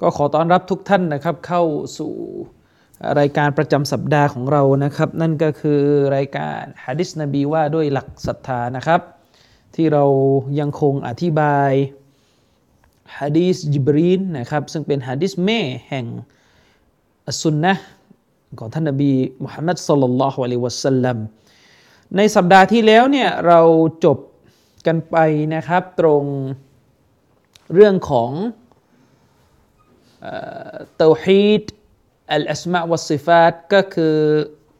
ก็ขอต้อนรับทุกท่านนะครับเข้าสู่รายการประจำสัปดาห์ของเรานะครับ นั่นก็คือรายการฮะดิษนบีว่าด้วยหลักศรัทธานะครับ ที่เรายังคงอธิบายฮะดีษจิบรีนนะครับซึ่งเป็นฮะดิษแม่แห่งอัสุนนะของท่านนบีมุฮัมมัดสุลลัลลอฮุอะลัยวะสัลลัมในสัปดาห์ที่แล้วเนี่ยเราจบกันไปนะครับตรงเรื่องของ เตาฮีดอัลอัสมาวัสซิฟาตก็คือ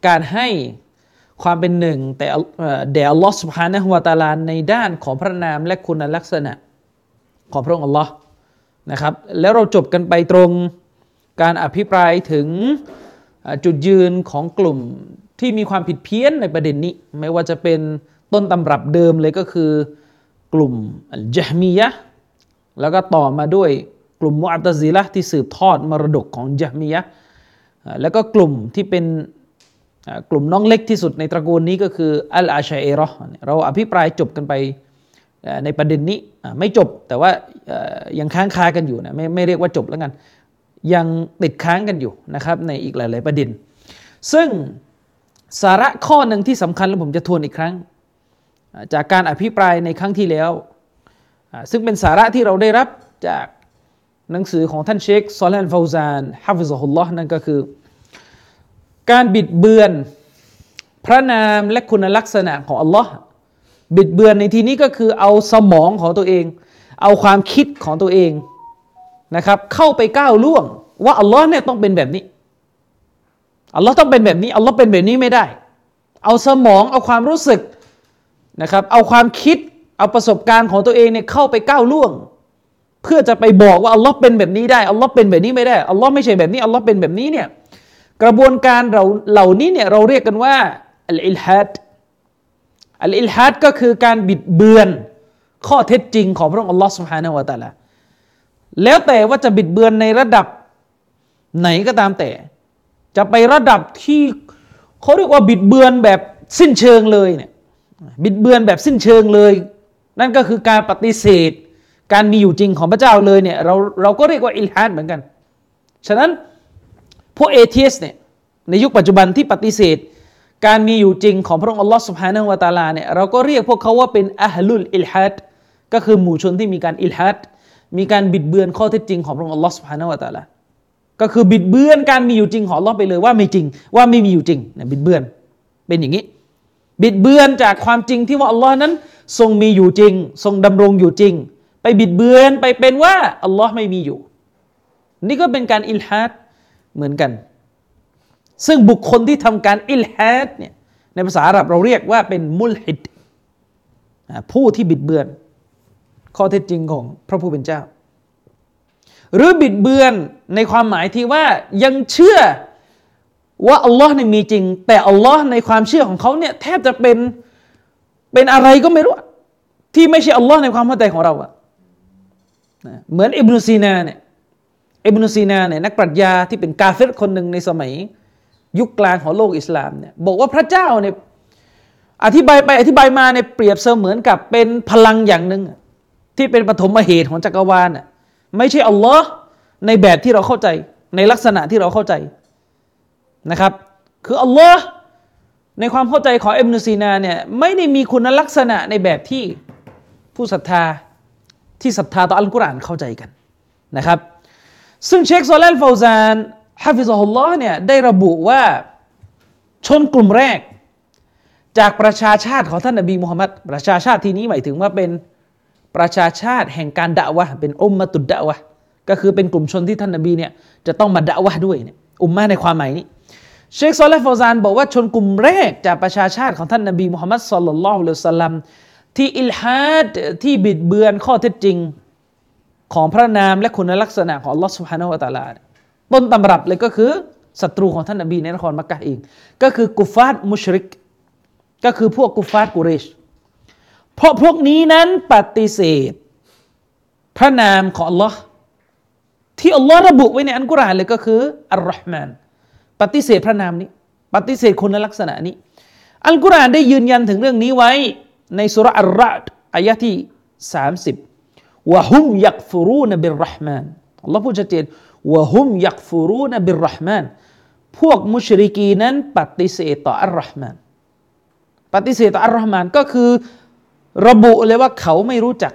การให้ความเป็นหนึ่งแต่แด่อัลลอฮ์สุบฮานะฮุวาตาลาในด้านของพระนามและคุณลักษณะของพระองค์อัลลอฮ์นะครับ แล้วเราจบกันไปตรงการอภิปรายถึงจุดยืนของกลุ่มที่มีความผิดเพี้ยนในประเด็นนี้ ไม่ว่าจะเป็นต้นตำรับเดิมเลยก็คือกลุ่มอัลจฮมียะแล้วก็ต่อมาด้วย กลุ่มมุอัตซิละที่สืบทอดมรดกของจฮมียะแล้วก็กลุ่มที่เป็นกลุ่มน้องเล็กที่สุดในตระกูลนี้ก็คืออัลอาชัยเอรอเราอภิปรายจบกันไปในประเด็นนี้ไม่จบแต่ว่ายังค้างคากันอยู่นะไม่ไม่เรียกว่าจบแล้วกัน ยังติดค้างกันอยู่นะครับในอีกหลาย ๆประเด็น ซึ่งสาระข้อหนึ่งที่สำคัญแล้วผมจะทวนอีกครั้ง จากการอภิปรายในครั้งที่แล้ว ซึ่งเป็นสาระที่เราได้รับจาก หนังสือของท่านเชคซอลแลนฟาวซานฮาฟิซฮุลลอฮ์นั่นก็คือ การบิดเบือน พระนามและคุณลักษณะของอัลลอฮ์บิดเบือนในที่นี้ก็คือเอาสมองของตัวเอง เอาความคิดของตัวเองนะครับ เข้าไปก้าวล่วง ว่าอัลลอฮ์เนี่ยต้องเป็นแบบนี้อัลลอฮ์ต้องเป็นแบบนี้อัลลอฮ์เป็นแบบนี้ไม่ได้ เอาสมองเอาความรู้สึกนะครับ เอาความคิดเอาประสบการณ์ของตัวเองเนี่ยเข้าไปก้าวล่วง เพื่อจะไปบอกว่าอัลลอฮ์เป็นแบบนี้ได้อัลลอฮ์เป็นแบบนี้ไม่ได้อัลลอฮ์ไม่ใช่แบบนี้อัลลอฮ์เป็นแบบนี้เนี่ยกระบวนการเราเหล่านี้เนี่ยเราเรียกกันว่าอัลอิลฮัดอัลอิลฮัดก็คือการบิดเบือน ข้อเท็จจริงของพระองค์อัลลอฮ์สุบฮานาวะตะละแล้วแต่ว่าจะบิดเบือนในระดับไหนก็ตามแต่ จะไประดับที่เขาเรียกว่าบิดเบือนแบบสิ้นเชิงเลยเนี่ยบิดเบือนแบบสิ้นเชิงเลย นั่นก็คือการปฏิเสธ การมีอยู่จริงของพระเจ้าเลยเนี่ยเราเราก็เรียกว่าอิลฮัดเหมือนกัน ฉะนั้นพวก atheist เนี่ยในยุคปัจจุบันที่ปฏิเสธ การมีอยู่จริงของพระองค์อัลลอฮ์สุบฮานะฮุวาตาลาเนี่ยเราก็เรียกพวกเขาว่าเป็นอัลลุลอิลฮัดก็คือหมู่ชนที่มีการอิลฮัดมีการบิดเบือนข้อเท็จจริงของพระองค์อัลลอฮ์สุบฮานะฮุวาตาลาก็คือบิดเบือนการมีอยู่จริงของอัลลอฮ์ไปเลยว่าไม่จริงว่าไม่มีอยู่จริงเนี่ยบิดเบือนเป็นอย่างนี้ บิดเบือนจากความจริงที่ว่าอัลลอฮ์นั้น ทรงมีอยู่จริง ทรงดำรงอยู่จริง ไปบิดเบือนไปเป็นว่าอัลลอฮ์ไม่มีอยู่ นี่ก็เป็นการอิลฮัดเหมือนกัน ซึ่งบุคคลที่ทำการอิลฮัดเนี่ยในภาษาอาหรับเราเรียกว่าเป็นมุลฮิดผู้ที่บิดเบือน ข้อเท็จจริงของพระผู้เป็นเจ้า หรือบิดเบือนในความหมายที่ว่ายังเชื่อว่าอัลลอฮ์เนี่ยมีจริง แต่อัลลอฮ์ในความเชื่อของเขาเนี่ยแทบจะเป็นเป็นอะไรก็ไม่รู้ ที่ไม่ใช่อัลลอฮ์ในความเข้าใจของเราอะ เหมือนอิบนุซีนาเนี่ยอิบนุซีนาเนี่ยนักปรัชญาที่เป็นกาเฟรคนหนึ่งในสมัย ยุคกลางของโลกอิสลามเนี่ยบอกว่าพระเจ้าเนี่ยอธิบายไปอธิบายมาเนี่ยเปรียบเสมือนกับเป็นพลังอย่างหนึ่งที่เป็นปฐมเหตุของจักรวาลน่ะไม่ใช่อัลลอฮ์ในแบบที่เราเข้าใจ ในลักษณะที่เราเข้าใจนะครับ คืออัลลอฮ์ในความเข้าใจของอิบนุซีนาเนี่ยไม่ได้มีคุณลักษณะในแบบที่ผู้ศรัทธา ที่ศรัทธาต่ออัลกุรอานเข้าใจกันนะครับ ซึ่งเชคโซเลนฟาวซานฮะฟิซฮุลลอฮ์เนี่ยได้ระบุว่าชนกลุ่มแรก จากประชาชาติของท่านนบีมุฮัมมัดประชาชาติที่นี้หมายถึงว่าเป็นประชาชาติแห่งการด่าวะเป็นอุมมะตุดด่าวะก็คือเป็นกลุ่มชนที่ท่านนบีเนี่ยจะต้องมาด่าวะด้วยเนี่ยอุมมะในความหมายนี้เชคโซเลฟาวซานบอกว่าชนกลุ่มแรกจากประชาชาติของท่านนบีมุฮัมมัดศ็อลลัลลอฮุอะลัยฮิวะซัลลัม ที่อิลฮัดที่บิดเบือนข้อเท็จจริง ของพระนามและคุณลักษณะของลอสุภาโนวตาลาต้นตำรับเลยก็คือศัตรูของท่านนบีในนครมักกะเองก็คือกุฟาตมุชริก ก็คือพวกกุฟาตกุเรช เพราะพวกนี้นั้นปฏิเสธ พระนามของ Allah ที่อัลลอฮ์ระบุไว้ในอันกุรอานเลยก็คืออัลลอฮ์มานปฏิเสธพระนามนี้ ปฏิเสธคุณลักษณะนี้ อัลกุรอานได้ยืนยันถึงเรื่องนี้ไว้ ในสุรอัลรอดอายะที่ 30วะฮุมยักฟูรูนบิรห์มานอัลลอฮ์พูดชัดเจนวะฮุมยักฟูรูนบิรห์มานพวกมุชริกีนั้นปฏิเสธต่ออัลลอฮ์มานปฏิเสธต่ออัลลอฮ์มานก็คือ ระบุเลยว่าเขาไม่รู้จัก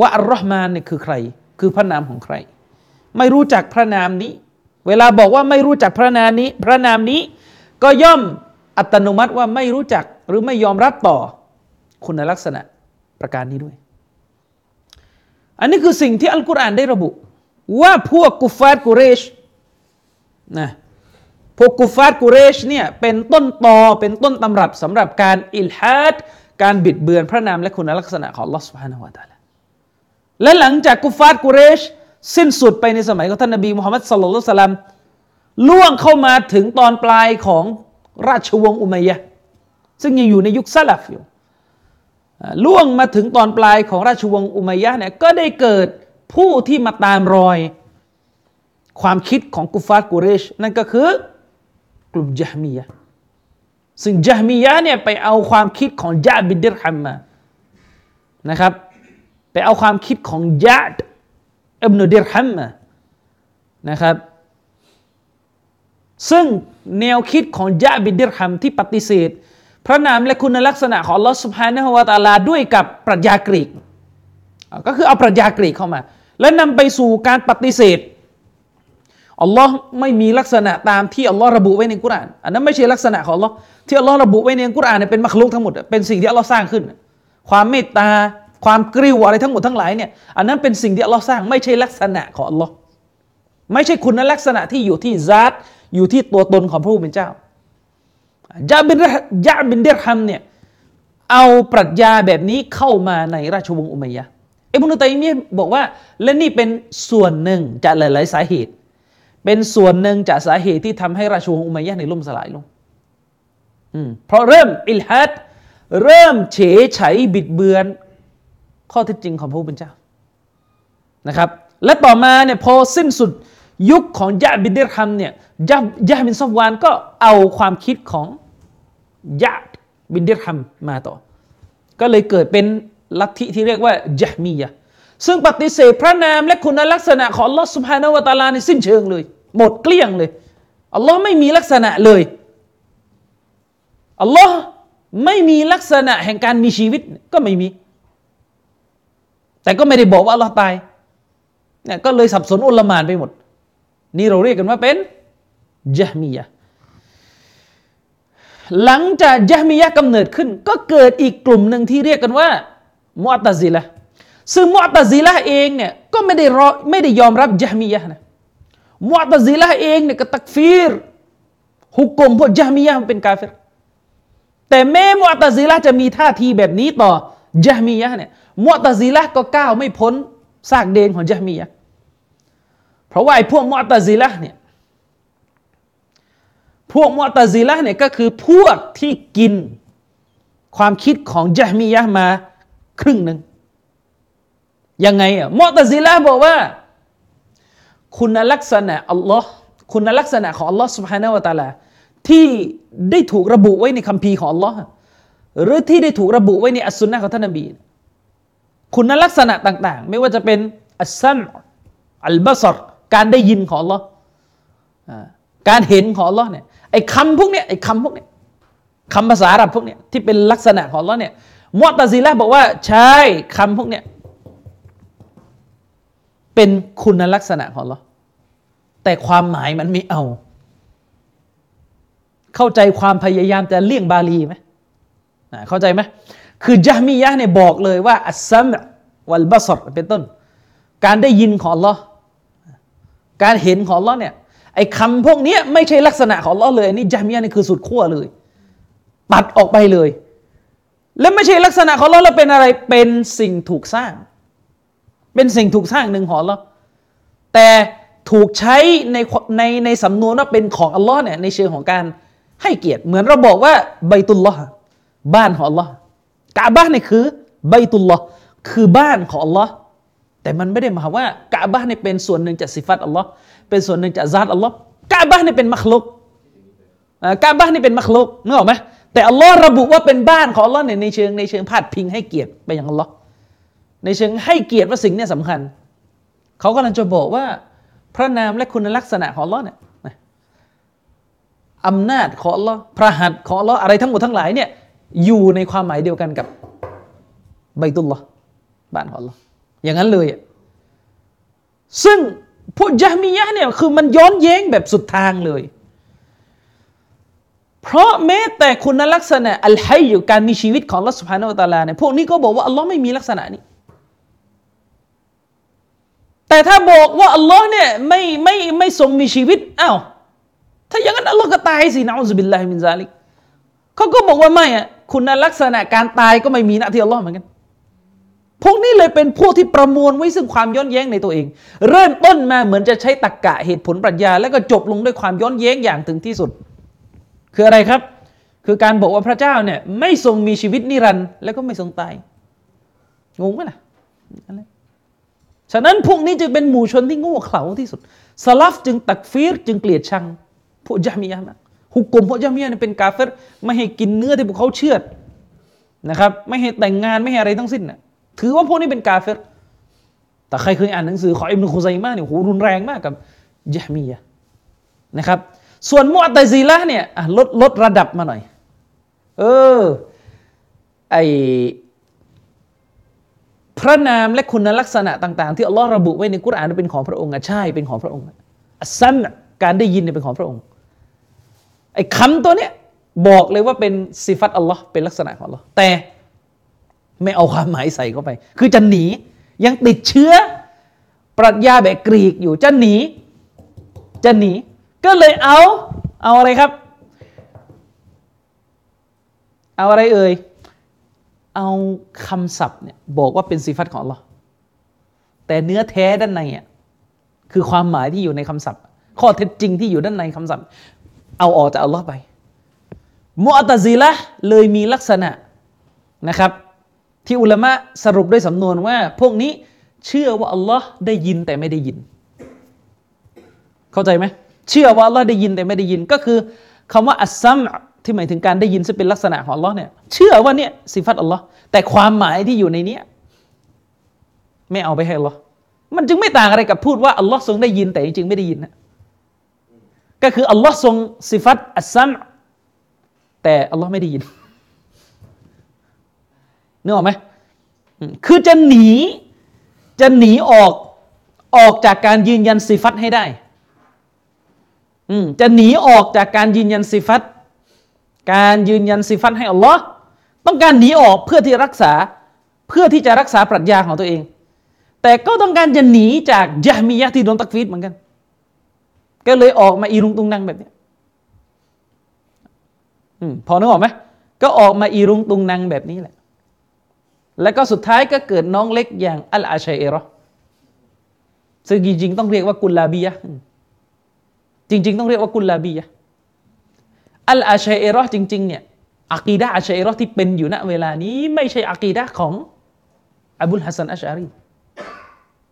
ว่าอัลลอฮ์มานเนี่ยคือใคร คือพระนามของใคร ไม่รู้จักพระนามนี้ เวลาบอกว่าไม่รู้จักพระนามนี้ พระนามนี้ ก็ย่อมอัตโนมัติว่าไม่รู้จักหรือไม่ยอมรับต่อ คุณลักษณะประการนี้ด้วย อันนี้คือสิ่งที่อัลกุรอานได้ระบุ ว่าพวกกุฟาร์กุเรชนะพวกกุฟาร์กุเรชเนี่ยเป็นต้นตอเป็นต้นตำรับสำหรับการอิลฮัดการบิดเบือนพระนามและคุณลักษณะของลอสฟานาวะตาลและหลังจากกุฟาร์กุเรช สิ้นสุดไปในสมัยของท่านนบีมุฮัมมัดสลลัลสลัมล่วงเข้ามาถึงตอนปลายของราชวงศ์อุมัยยะซึ่งยังอยู่ในยุคซาลฟอยู่ ล่วงมาถึงตอนปลายของราชวงศ์อุมัยยะเนี่ยก็ได้เกิดผู้ที่มาตามรอย ความคิดของกุฟาร์กุเรช นั่นก็คือกลุ่มจามียะซึ่งจามียะเนี่ยไปเอาความคิดของยาบิดเดรฮัมมานะครับ ไปเอาความคิดของยาดอิบนุดิรฮัมมานะครับ ซึ่งแนวคิดของยาบิดเดรฮัมที่ปฏิเสธ พระนามและคุณลักษณะของลอสุภานะฮวาตาลาด้วยกับปรัชญากรีก ก็คือเอาปรัชญากรีกเข้ามา และนำไปสู่การปฏิเสธอัลลอฮ์ไม่มีลักษณะตามที่อัลลอฮ์ระบุไว้ในกุรานอันนั้นไม่ใช่ลักษณะของอัลลอฮ์ที่อัลลอฮ์ระบุไว้ในกุรานเนี่ยเป็นมักลุกทั้งหมดเป็นสิ่งที่อัลลอฮ์สร้างขึ้น ความเมตตาความกริ้วอะไรทั้งหมดทั้งหลายเนี่ยอันนั้นเป็นสิ่งที่อัลลอฮ์สร้างไม่ใช่ลักษณะของอัลลอฮ์ไม่ใช่คุณลักษณะที่อยู่ที่ซาตอยู่ที่ตัวตนของพระผู้เป็นเจ้า ยาบินยาบินเดรฮัมเนี่ยเอาปรัชญาแบบนี้เข้ามาในราชวงศ์อุมัยยะอิบนุตัยมียบอกว่าและนี่เป็นส่วนหนึ่งจากหลาย ๆ สาเหตุ เป็นส่วนหนึ่งจากสาเหตุที่ทำให้ราชวงศ์อุมัยยะในล่มสลายลงเพราะเริ่มอิลฮัดเริ่มเฉยไฉบิดเบือน ข้อเท็จจริงของพระผู้เป็นเจ้านะครับ และต่อมาเนี่ยพอสิ้นสุด ยุคของยะบินเดรฮัมเนี่ยยะยะบินซอฟวานก็เอาความคิดของยะบินเดรฮัมมาต่อ ก็เลยเกิดเป็นลัทธิที่เรียกว่ายะมียะซึ่งปฏิเสธพระนามและคุณลักษณะของอัลลอฮ์สุบฮานาวะตาลาในสิ้นเชิงเลย หมดเกลี้ยงเลยอัลลอฮ์ไม่มีลักษณะเลยอัลลอฮ์ไม่มีลักษณะแห่งการมีชีวิตก็ไม่มี แต่ก็ไม่ได้บอกว่าอัลลอฮ์ตายเนี่ยก็เลยสับสนอุลมานไปหมด นี่เราเรียกกันว่าเป็นยะมียะหลังจากยะมียะกำเนิดขึ้น ก็เกิดอีกกลุ่มหนึ่งที่เรียกกันว่ามุอตซิละซึ่งมุอตซิละเองเนี่ยก็ไม่ได้รอไม่ได้ยอมรับยะมียะนะมุอตซิละเองเนี่ยก็ตักฟีรฮุกกลมพวกยะมียะเป็นกาเฟรแต่แม้มุอตซิละจะมีท่าทีแบบนี้ต่อยะมียะเนี่ยมุอตซิละก็ก้าวไม่พ้นซากเดนของยะมียะ ราะว่าไอ้พวกมุอตซิละเนี่ยพวกมุอตซิละเนี่ยก็คือพวกที่กินความคิดของจามียะมาครึ่งหนึ่งยังไงอ่ะมุอตซิละบอกว่า คุณลักษณะอัลลอฮ์คุณลักษณะของอัลลอฮ์ سبحانه และ تعالى ที่ได้ถูกระบุไว้ในคัมภีร์ของอัลลอฮ์หรือที่ได้ถูกระบุไว้ในอัสซุนนะของท่านนบี คุณลักษณะต่าง ๆ ไม่ว่าจะเป็นอัสซันอัลบาสร การได้ยินของอัลลอฮ์การเห็นของอัลลอฮ์เนี่ยไอ้คำพวกเนี้ยไอ้คำพวกเนี้ยคำภาษาอาหรับพวกเนี้ยที่เป็นลักษณะของอัลลอฮ์เนี่ยมุตซิละบอกว่าใช่คำพวกเนี้ยเป็นคุณลักษณะของอัลลอฮ์แต่ความหมายมันไม่เอา เข้าใจความพยายามจะเลี่ยงบาลีไหมเข้าใจไหมคือจามียะเนี่ยบอกเลยว่าอัสซัมวัลบาสรเป็นต้น การได้ยินของอัลลอฮ์ การเห็นของลอเนี่ยไอ้คำพวกนี้ไม่ใช่ลักษณะของลอเลยนี่จามียนี่คือสุดขั้วเลยตัดออกไปเลย และไม่ใช่ลักษณะของลอแล้วเป็นอะไรเป็นสิ่งถูกสร้าง เป็นสิ่งถูกสร้างหนึ่งของลอแต่ถูกใช้ในในในสำนวนว่าเป็นของอัลลอฮ์เนี่ยในเชิงของการให้เกียรติ เหมือนเราบอกว่าใบตุลลอฮ์บ้านของอัลลอฮ์กาบ้านนี่คือใบตุลลอฮ์คือบ้านของอัลลอฮ์ แต่มันไม่ได้หมายว่ากาบ้านนี่เป็นส่วนหนึ่งจากสิฟัตอัลลอฮ์เป็นส่วนหนึ่งจากซาตอัลลอฮ์กาบ้านนี่เป็นมักลุกกาบ้านนี่เป็นมักลุกนึกออกไหมแต่อัลลอฮ์ระบุว่าเป็นบ้านของอัลลอฮ์เนี่ยในเชิงในเชิงพาดพิงให้เกียรติไปยังอัลลอฮ์ในเชิงให้เกียรติว่าสิ่งนี้สำคัญ เขากำลังจะบอกว่า พระนามและคุณลักษณะของอัลลอฮ์เนี่ยอำนาจของอัลลอฮ์พระหัตถ์ของอัลลอฮ์อะไรทั้งหมดทั้งหลายเนี่ยอยู่ในความหมายเดียวกันกับใบตุลลอฮ์บ้านของอัลลอฮ์ อย่างนั้นเลยซึ่งพวกยะมียะเนี่ยคือมันย้อนแย้งแบบสุดทางเลย เพราะแม้แต่คุณลักษณะอัลไฮอยู่การมีชีวิตของลัทสุภาโนตาลาเนี่ยพวกนี้ก็บอกว่าอัลลอฮ์ไม่มีลักษณะนี้ แต่ถ้าบอกว่าอัลลอฮ์เนี่ยไม่ไม่ไม่ทรงมีชีวิตอ้าวถ้าอย่างนั้นอัลลอฮ์ก็ตายสิ نعوذ بالله من ذلك เขาก็บอกว่าไม่อะคุณลักษณะการตายก็ไม่มีนะที่อัลลอฮ์เหมือนกัน พวกนี้เลยเป็นพวกที่ประมวลไว้ซึ่งความย้อนแย้งในตัวเอง เริ่มต้นมาเหมือนจะใช้ตรรกะเหตุผลปรัชญา แล้วก็จบลงด้วยความย้อนแย้งอย่างถึงที่สุด คืออะไรครับ คือการบอกว่าพระเจ้าเนี่ยไม่ทรงมีชีวิตนิรันดร์แล้วก็ไม่ทรงตายงงไหมล่ะฉะนั้นพวกนี้จึงเป็นหมู่ชนที่โง่เขลาที่สุดสลับจึงตักฟีรจึงเกลียดชังพวกยามียะนะฮุกกลมพวกยามียะเนี่ยเป็นกาเฟรไม่ให้กินเนื้อที่พวกเขาเชื่อนะครับ ไม่ให้แต่งงานไม่ให้อะไรทั้งสิ้นนะ ถือว่าพวกนี้เป็นกาเฟรแต่ใครเคยอ่านหนังสือของอิบนุคุซัยมาเนี่ยโหรุนแรงมากกับยะมียะนะครับ ส่วนมุอัตซิละเนี่ยลดลดระดับมาหน่อย เออไอพระนามและคุณลักษณะต่าง ๆ ที่อัลลอฮ์ระบุไว้ในกุรอานเป็นของพระองค์ใช่เป็นของพระองค์อัซันการได้ยินเนี่ยเป็นของพระองค์ไอ้คำตัวเนี้ยบอกเลยว่าเป็นสิฟัตอัลลอฮ์เป็นลักษณะของอัลลอฮ์แต่ ไม่เอาความหมายใส่เข้าไป คือจะหนียังติดเชื้อ ปรัชญาแบบกรีกอยู่จะหนี จะหนี ก็เลยเอาเอาอะไรครับ เอาอะไรเอ่ยเอาคำศัพท์เนี่ยบอกว่าเป็นสิฟัตของเราแต่เนื้อแท้ด้านในอะคือความหมายที่อยู่ในคำศัพท์ ข้อเท็จจริงที่อยู่ด้านในคำศัพท์ เอาออกจากอัลลอฮ์ไปมุอัตซิละเลยมีลักษณะนะครับ ที่อุลามะสรุปด้วยสำนวนว่า พวกนี้เชื่อว่าอัลลอฮ์ได้ยินแต่ไม่ได้ยิน เข้าใจไหมเชื่อว่าอัลลอฮ์ได้ยินแต่ไม่ได้ยินก็คือคำว่าอัสซัมที่หมายถึงการได้ยินซึ่งเป็นลักษณะของอัลลอฮ์เนี่ยเชื่อว่าเนี่ยสิฟัตอัลลอฮ์แต่ความหมายที่อยู่ในเนี้ยไม่เอาไปให้อัลลอฮ์มันจึงไม่ต่างอะไรกับพูดว่าอัลลอฮ์ทรงได้ยินแต่จริงๆไม่ได้ยินนะก็คืออัลลอฮ์ทรงสิฟัตอัสซัมแต่อัลลอฮ์ไม่ได้ยิน นึกออกไหมคือจะหนีจะหนีออกออกจากการยืนยันสิฟัตให้ได้จะหนีออกจากการยืนยันสิฟัตการยืนยันสิฟัตให้อัลลอฮ์ต้องการหนีออกเพื่อที่รักษาเพื่อที่จะรักษาปรัชญาของตัวเอง แต่ก็ต้องการจะหนีจากยะมียะที่โดนตักฟีดเหมือนกัน ก็เลยออกมาอีรุงตุงนังแบบนี้พอนึกออกไหมก็ออกมาอีรุงตุงนังแบบนี้แหละ แล้วก็สุดท้ายก็เกิดน้องเล็กอย่างอัลอาชัยเอรอซึ่งจริงๆต้องเรียกว่ากุลลาบียะจริง ๆ ต้องเรียกว่ากุลลาบียะอัลอาชัยเอรอจริงๆเนี่ยอักีดะอาชัยเอรอที่เป็นอยู่ณเวลานี้ ไม่ใช่อักีดะของอบุลฮัสซันอัชอารี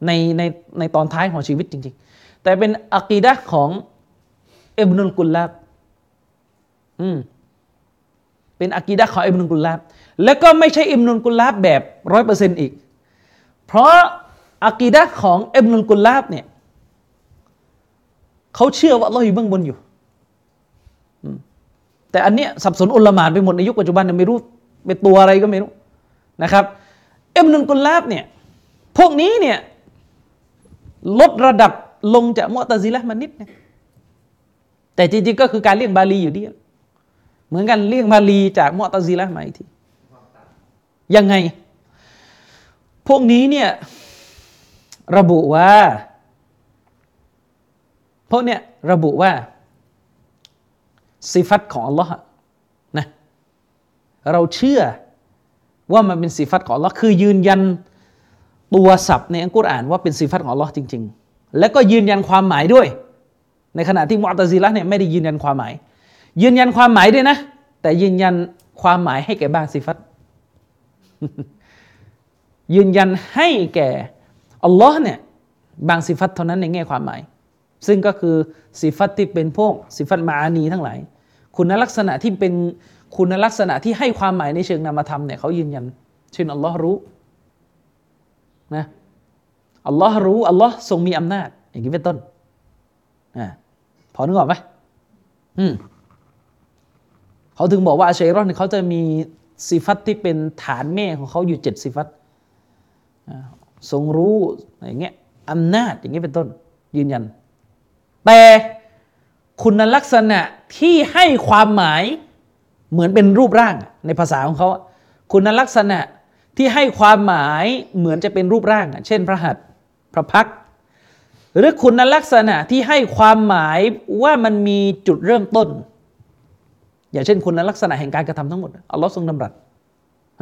ในในในตอนท้ายของชีวิตจริง ๆ แต่เป็นอักีดะของอิบนุลกุลลาบอืมเป็นอักีดะของอิบนุลกุลลาบ แล้วก็ไม่ใช่อิบนุลกุลาบแบบร้อยเปอร์เซ็นต์อีก เพราะอักีดะของอิบนุลกุลาบเนี่ยเขาเชื่อว่าเราอยู่เบื้องบนอยู่ แต่อันเนี้ยสับสนอุลมานไปหมดในยุคปัจจุบันเนี่ยไม่รู้เป็นตัวอะไรก็ไม่รู้นะครับอิบนุลกุลาบเนี่ยพวกนี้เนี่ยลดระดับลงจากมุตะซิละมานิดนึงแต่จริงๆก็คือการเรียกบาลีอยู่ดี เหมือนกันเรียกบาลีจากมุตะซิละมาอีกที ยังไง พวกนี้เนี่ยระบุว่า พวกเนี่ยระบุว่าสิฟัตของอัลลอฮ์นะเราเชื่อว่ามันเป็นสิฟัตของอัลลอฮ์คือยืนยันตัวศัพท์ในอัลกุรอานว่าเป็นสิฟัตของอัลลอฮ์จริง ๆ แล้วก็ยืนยันความหมายด้วย ในขณะที่มุอตซิละเนี่ยไม่ได้ยืนยันความหมาย ยืนยันความหมายด้วยนะ แต่ยืนยันความหมายให้แก่บางสิฟัต ยืนยันให้แก่อัลลอฮ์เนี่ยบางสิฟัตเท่านั้นในแง่ความหมาย ซึ่งก็คือสิฟัตที่เป็นพวกสิฟัตมาอานีทั้งหลาย คุณลักษณะที่เป็นคุณลักษณะที่ให้ความหมายในเชิงนามธรรมเนี่ยเขายืนยันเช่นอัลลอฮ์รู้นะอัลลอฮ์รู้อัลลอฮ์ทรงมีอำนาจ อย่างนี้เป็นต้นอ่าพอนึกออกไหมอืมเขาถึงบอกว่าอาชัยรอนเขาจะมี สิฟัตที่เป็นฐานแม่ของเขาอยู่เจ็ดสิฟัตทรงรู้อย่างเงี้ยอำนาจอย่างเงี้ยเป็นต้นยืนยัน แต่คุณลักษณะที่ให้ความหมายเหมือนเป็นรูปร่างในภาษาของเขา คุณลักษณะที่ให้ความหมายเหมือนจะเป็นรูปร่าง เช่น พระหัตถ์พระพัก หรือคุณลักษณะที่ให้ความหมายว่ามันมีจุดเริ่มต้น อย่างเช่นคุณลักษณะแห่งการกระทำทั้งหมดอัลลอฮ์ทรงดำรัส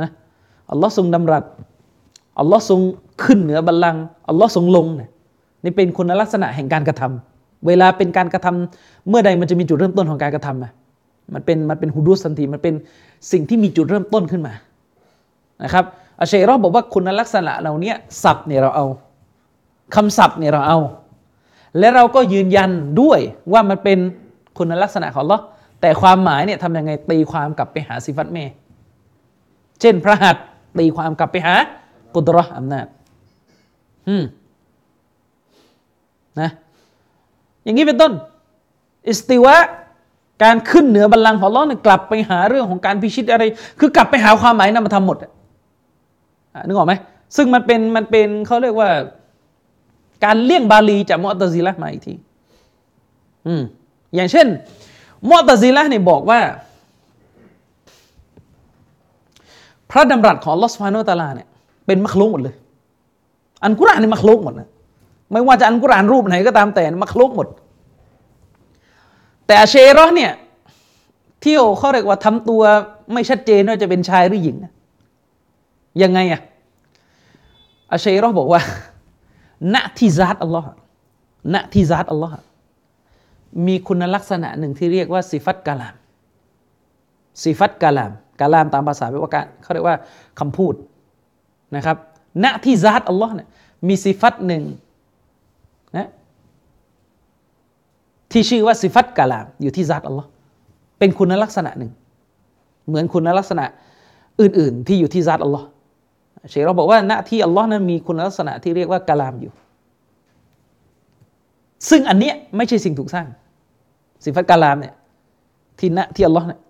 นะอัลลอฮ์ทรงดำรัสอัลลอฮ์ทรงขึ้นเหนือบัลลังก์อัลลอฮ์ทรงลงเนี่ยนี่เป็นคุณลักษณะแห่งการกระทำเวลาเป็นการกระทำเมื่อใดมันจะมีจุดเริ่มต้นของการกระทำอะมันเป็นมันเป็นฮูดูสันทีมันเป็นสิ่งที่มีจุดเริ่มต้นขึ้นมานะครับอาเชรอบอกว่าคุณลักษณะเรานี้ศัพท์เนี่ยเราเอาคำศัพท์เนี่ยเราเอา และเราก็ยืนยันด้วยว่ามันเป็นคุณลักษณะของลอ แต่ความหมายเนี่ยทำยังไงตีความกลับไปหาสิฟัตเมเช่นพระหัตตีความกลับไปหากุตรออำนาจ อืมนะ อย่างนี้เป็นต้น อิสติวะ การขึ้นเหนือบัลลังก์ของลอเนี่ยกลับไปหาเรื่องของการพิชิตอะไร คือกลับไปหาความหมายนำมาทำหมดนึกออกไหม ซึ่งมันเป็นมันเป็นเขาเรียกว่า การเลี่ยงบาลีจากมอตซิละมาอีกที อืม อย่างเช่น มอตซิละเนี่ยบอกว่า พระดำรัสของลอสฟานอตาลาเนี่ยเป็นมักลุกหมดเลย อันกุรานนี่มักลุกหมดนะไม่ว่าจะอันกุรานรูปไหนก็ตามแต่มักลุกหมด แต่เชรอเนี่ยเที่ยวเขาเรียกว่าทำตัวไม่ชัดเจนว่าจะเป็นชายหรือหญิงยังไงอะอาชัยรอบอกว่าณที่ซาตอัลลอฮ์ณที่ซาตอัลลอฮ์ มีคุณลักษณะหนึ่งที่เรียกว่าสิฟัตกาลามสิฟัตกาลามกาลามตามภาษาแปลว่าการเขาเรียกว่าคำพูดนะครับณที่ซาตอัลลอฮ์เนี่ยมีสิฟัตหนึ่งนะที่ชื่อว่าสิฟัตกาลามอยู่ที่ซาตอัลลอฮ์เป็นคุณลักษณะหนึ่ง เหมือนคุณลักษณะอื่น ๆ ที่อยู่ที่ซาตอัลลอฮ์เชคเราบอกว่าณที่อัลลอฮ์นั้นมีคุณลักษณะที่เรียกว่ากะลามอยู่ ซึ่งอันเนี้ยไม่ใช่สิ่งถูกสร้าง สิฟัตกะลามเนี่ยที่ณที่อัลลอฮ์เนี่ย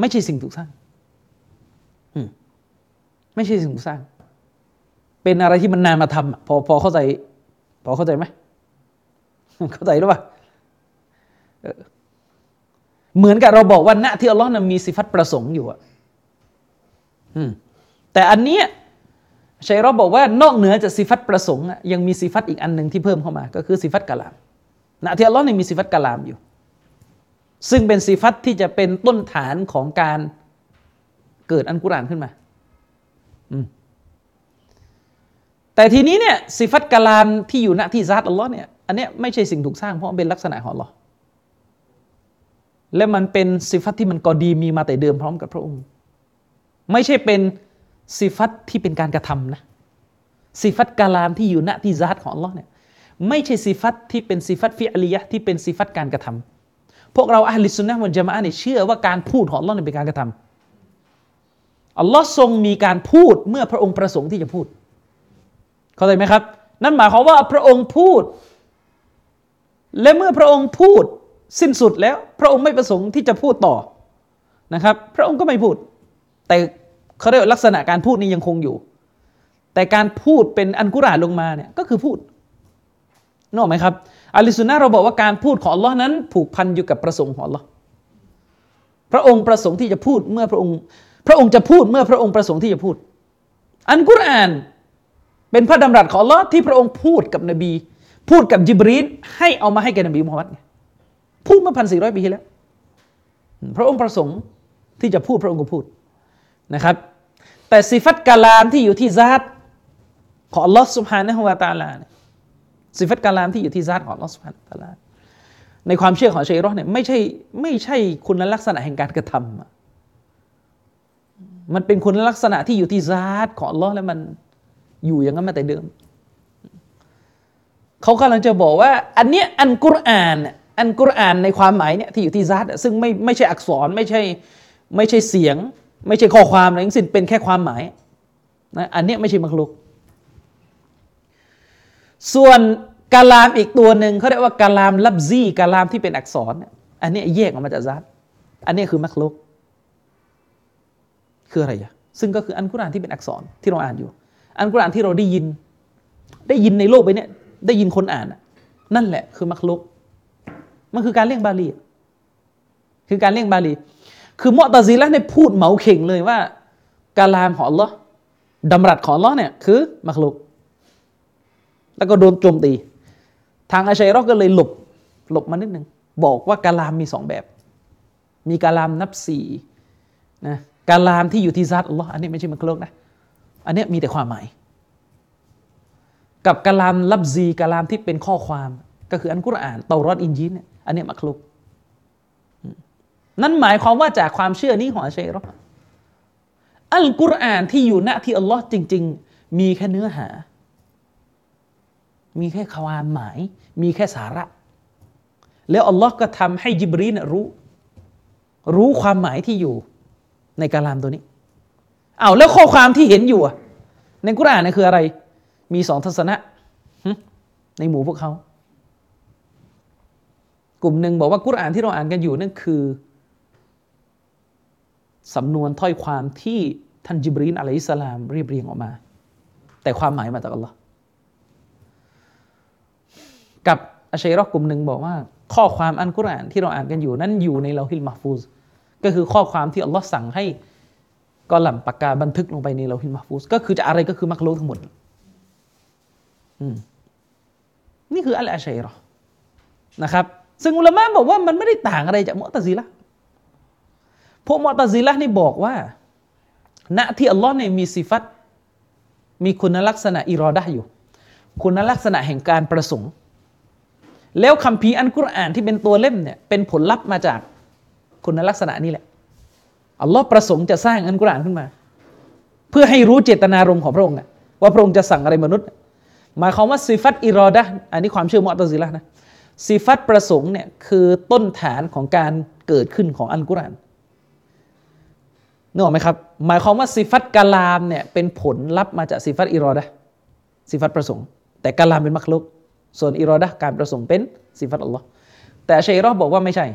ไม่ใช่สิ่งถูกสร้างไม่ใช่สิ่งถูกสร้าง เป็นอะไรที่มันนานมาทำพอพอเข้าใจ พอเข้าใจไหมเข้าใจหรือเปล่าเหมือนกับเราบอกว่าณที่อัลลอฮ์นั้นมีสิฟัตประสงค์อยู่อะแต่อันเนี้ยชัยรอบบอกว่านอกเหนือจากสิฟัตประสงค์ยังมีสิฟัตอีกอันหนึ่งที่เพิ่มเข้ามา ก็คือสิฟัตกะลามนะที่อัลลอฮ์นี่มีสิฟัตกะลามอยู่ ซึ่งเป็นสิฟัตที่จะเป็นต้นฐานของการเกิดอันกุรานขึ้นมา แต่ทีนี้เนี่ยสิฟัตกะลามที่อยู่ณที่ซาตอัลลอฮ์เนี่ย อันเนี้ยไม่ใช่สิ่งถูกสร้างเพราะเป็นลักษณะของอัลลอฮ์และมันเป็นสิฟัตที่มันกอดีมีมาแต่เดิมพร้อมกับพระองค์ ไม่ใช่เป็นสิฟัตที่เป็นการกระทำนะสิฟัตกาลามที่อยู่ณที่ซาตของอัลลอฮ์เนี่ยไม่ใช่สิฟัตที่เป็นสิฟัตฟิอลียะที่เป็นสิฟัตการกระทำ พวกเราอัลลิสุนนะวันจามะเนี่ยเชื่อว่าการพูดของอัลลอฮ์เนี่ยเป็นการกระทำอัลลอฮ์ทรงมีการพูดเมื่อพระองค์ประสงค์ที่จะพูด เข้าใจไหมครับ นั่นหมายความว่าพระองค์พูด และเมื่อพระองค์พูดสิ้นสุดแล้ว พระองค์ไม่ประสงค์ที่จะพูดต่อนะครับ พระองค์ก็ไม่พูด แต่เขาเรียกลักษณะการพูดนี้ยังคงอยู่ แต่การพูดเป็นอันกุรานลงมาเนี่ยก็คือพูดนึกออกไหมครับ อาลิสุนนะเราบอกว่าการพูดของอัลลอฮ์นั้น ผูกพันอยู่กับประสงค์ของอัลลอฮ์พระองค์ประสงค์ที่จะพูดเมื่อพระองค์ พระองค์จะพูดเมื่อพระองค์ประสงค์ที่จะพูด อันกุรอาน เป็นพระดำรัสของอัลลอฮ์ที่พระองค์พูดกับนบี พูดกับจิบรีนให้เอามาให้แกนบีมุฮัมมัดพูดเมาพันสี่ร้อยปีที่แล้ว พระองค์ประสงค์ที่จะพูดพระองค์ก็พูดนะครับ แต่สิฟัตกาลามที่อยู่ที่ซาตของอัลลอฮ์สุบฮานะฮุวาตาลาเนี่ย สิฟัตกาลามที่อยู่ที่ซาตของลอสุบฮานตลาในความเชื่อของเชัยรเนี่ยไม่ใช่ไม่ใช่คุณลักษณะแห่งการกระทำมันเป็นคุณลักษณะที่อยู่ที่ซาตของลอฮ์และมันอยู่อย่างนั้นมาแต่เดิม เขากำลังจะบอกว่า อันเนี้ยอันกุรอานอันกุรอานในความหมายเนี่ยที่อยู่ที่ซาตซึ่งไม่ไม่ใช่อักษรไม่ใช่ไม่ใช่เสียง ไม่ใช่ข้อความอะไรทั้งสิ้นเป็นแค่ความหมายนะอันเนี้ยไม่ใช่มักลุก ส่วนกาลามอีกตัวหนึ่งเขาเรียกว่ากาลามลับซี่กาลามที่เป็นอักษร อันนี้แยกออกมาจากซัดอันนี้คือมักลุกคืออะไรอะซึ่งก็คืออันกุรานที่เป็นอักษรที่เราอ่านอยู่ อันกุรานที่เราได้ยิน ได้ยินในโลกไปเนี่ย ได้ยินคนอ่าน นั่นแหละคือมักลุกมันคือการเลี่ยงบาลี คือการเลี่ยงบาลี คือมอตาซีละเนี่ยพูดเหมาเข่งเลยว่า กาลามของอัลลอฮ์ดำรัสของอัลลอฮ์เนี่ยคือมักลุก แล้วก็โดนโจมตี ทางอาชัยรอก็เลยหลบหลบมานิดหนึ่งบอกว่ากาลามมีสองแบบ มีกาลามนับสี่นะกาลามที่อยู่ที่ซัดอัลลอฮ์อันนี้ไม่ใช่มันโลกนะ อันนี้มีแต่ความหมาย กับกาลามลับซีกาลามที่เป็นข้อความ ก็คืออันกุรอานเตารอดอินจีนอันนี้มักลุกนั่นหมายความว่าจากความเชื่อนี้ของอาชัยรออัลกุรอานที่อยู่ณที่อัลลอฮ์จริง ๆ มีแค่เนื้อหา มีแค่ความหมาย มีแค่สาระ แล้วอัลลอฮ์ก็ทำให้ยิบรีนรู้ รู้ความหมายที่อยู่ในกาลามตัวนี้เอาแล้วข้อความที่เห็นอยู่ในกุรอานนี่คืออะไร มีสองทัศนะในหมู่พวกเขา กลุ่มหนึ่งบอกว่ากุรอานที่เราอ่านกันอยู่นั่นคือสำนวนถ้อยความที่ท่านจิบรีนอะลัยสลามเรียบเรียงออกมา แต่ความหมายมาจากอัลลอฮ์ กับอาชัยรอกกลุ่มหนึ่งบอกว่า ข้อความอันกุรอานที่เราอ่านกันอยู่นั้นอยู่ในเราฮิลมาฟูซก็คือข้อความที่อัลลอฮ์สั่งให้กอลัมปากกาบันทึกลงไปในเราฮิลมาฟูซก็คือจะอะไรก็คือมักลุกทั้งหมดนี่คืออัลอาชัยรอนะครับ ซึ่งอุลามะบอกว่ามันไม่ได้ต่างอะไรจากมุตซิละพวกมุตซิละนี่บอกว่า ณที่อัลลอฮ์เนี่ยมีสิฟัตมีคุณลักษณะอิรอดะอยู่ คุณลักษณะแห่งการประสงค์ แล้วคำพีอันกุรอานที่เป็นตัวเล่มเนี่ยเป็นผลลัพธ์มาจากคุณลักษณะนี้แหละอัลลอฮ์ประสงค์จะสร้างอันกุรอานขึ้นมา เพื่อให้รู้เจตนารมณ์ของพระองค์ว่าพระองค์จะสั่งอะไรมนุษย์ หมายความว่าสิฟัตอิรอดะอันนี้ความเชื่อมอตซิละนะสิฟัตประสงค์เนี่ยคือต้นฐานของการเกิดขึ้นของอันกุรอานนึกออกไหมครับ หมายความว่าสิฟัตกาลามเนี่ยเป็นผลลัพธ์มาจากสิฟัตอิรอดะสิฟัตประสงค์ แต่กาลามเป็นมักลุก ส่วนอิรอดะการประสงค์เป็นสิฟัตอัลลอฮ์แต่ชัยรอบอกว่าไม่ใช่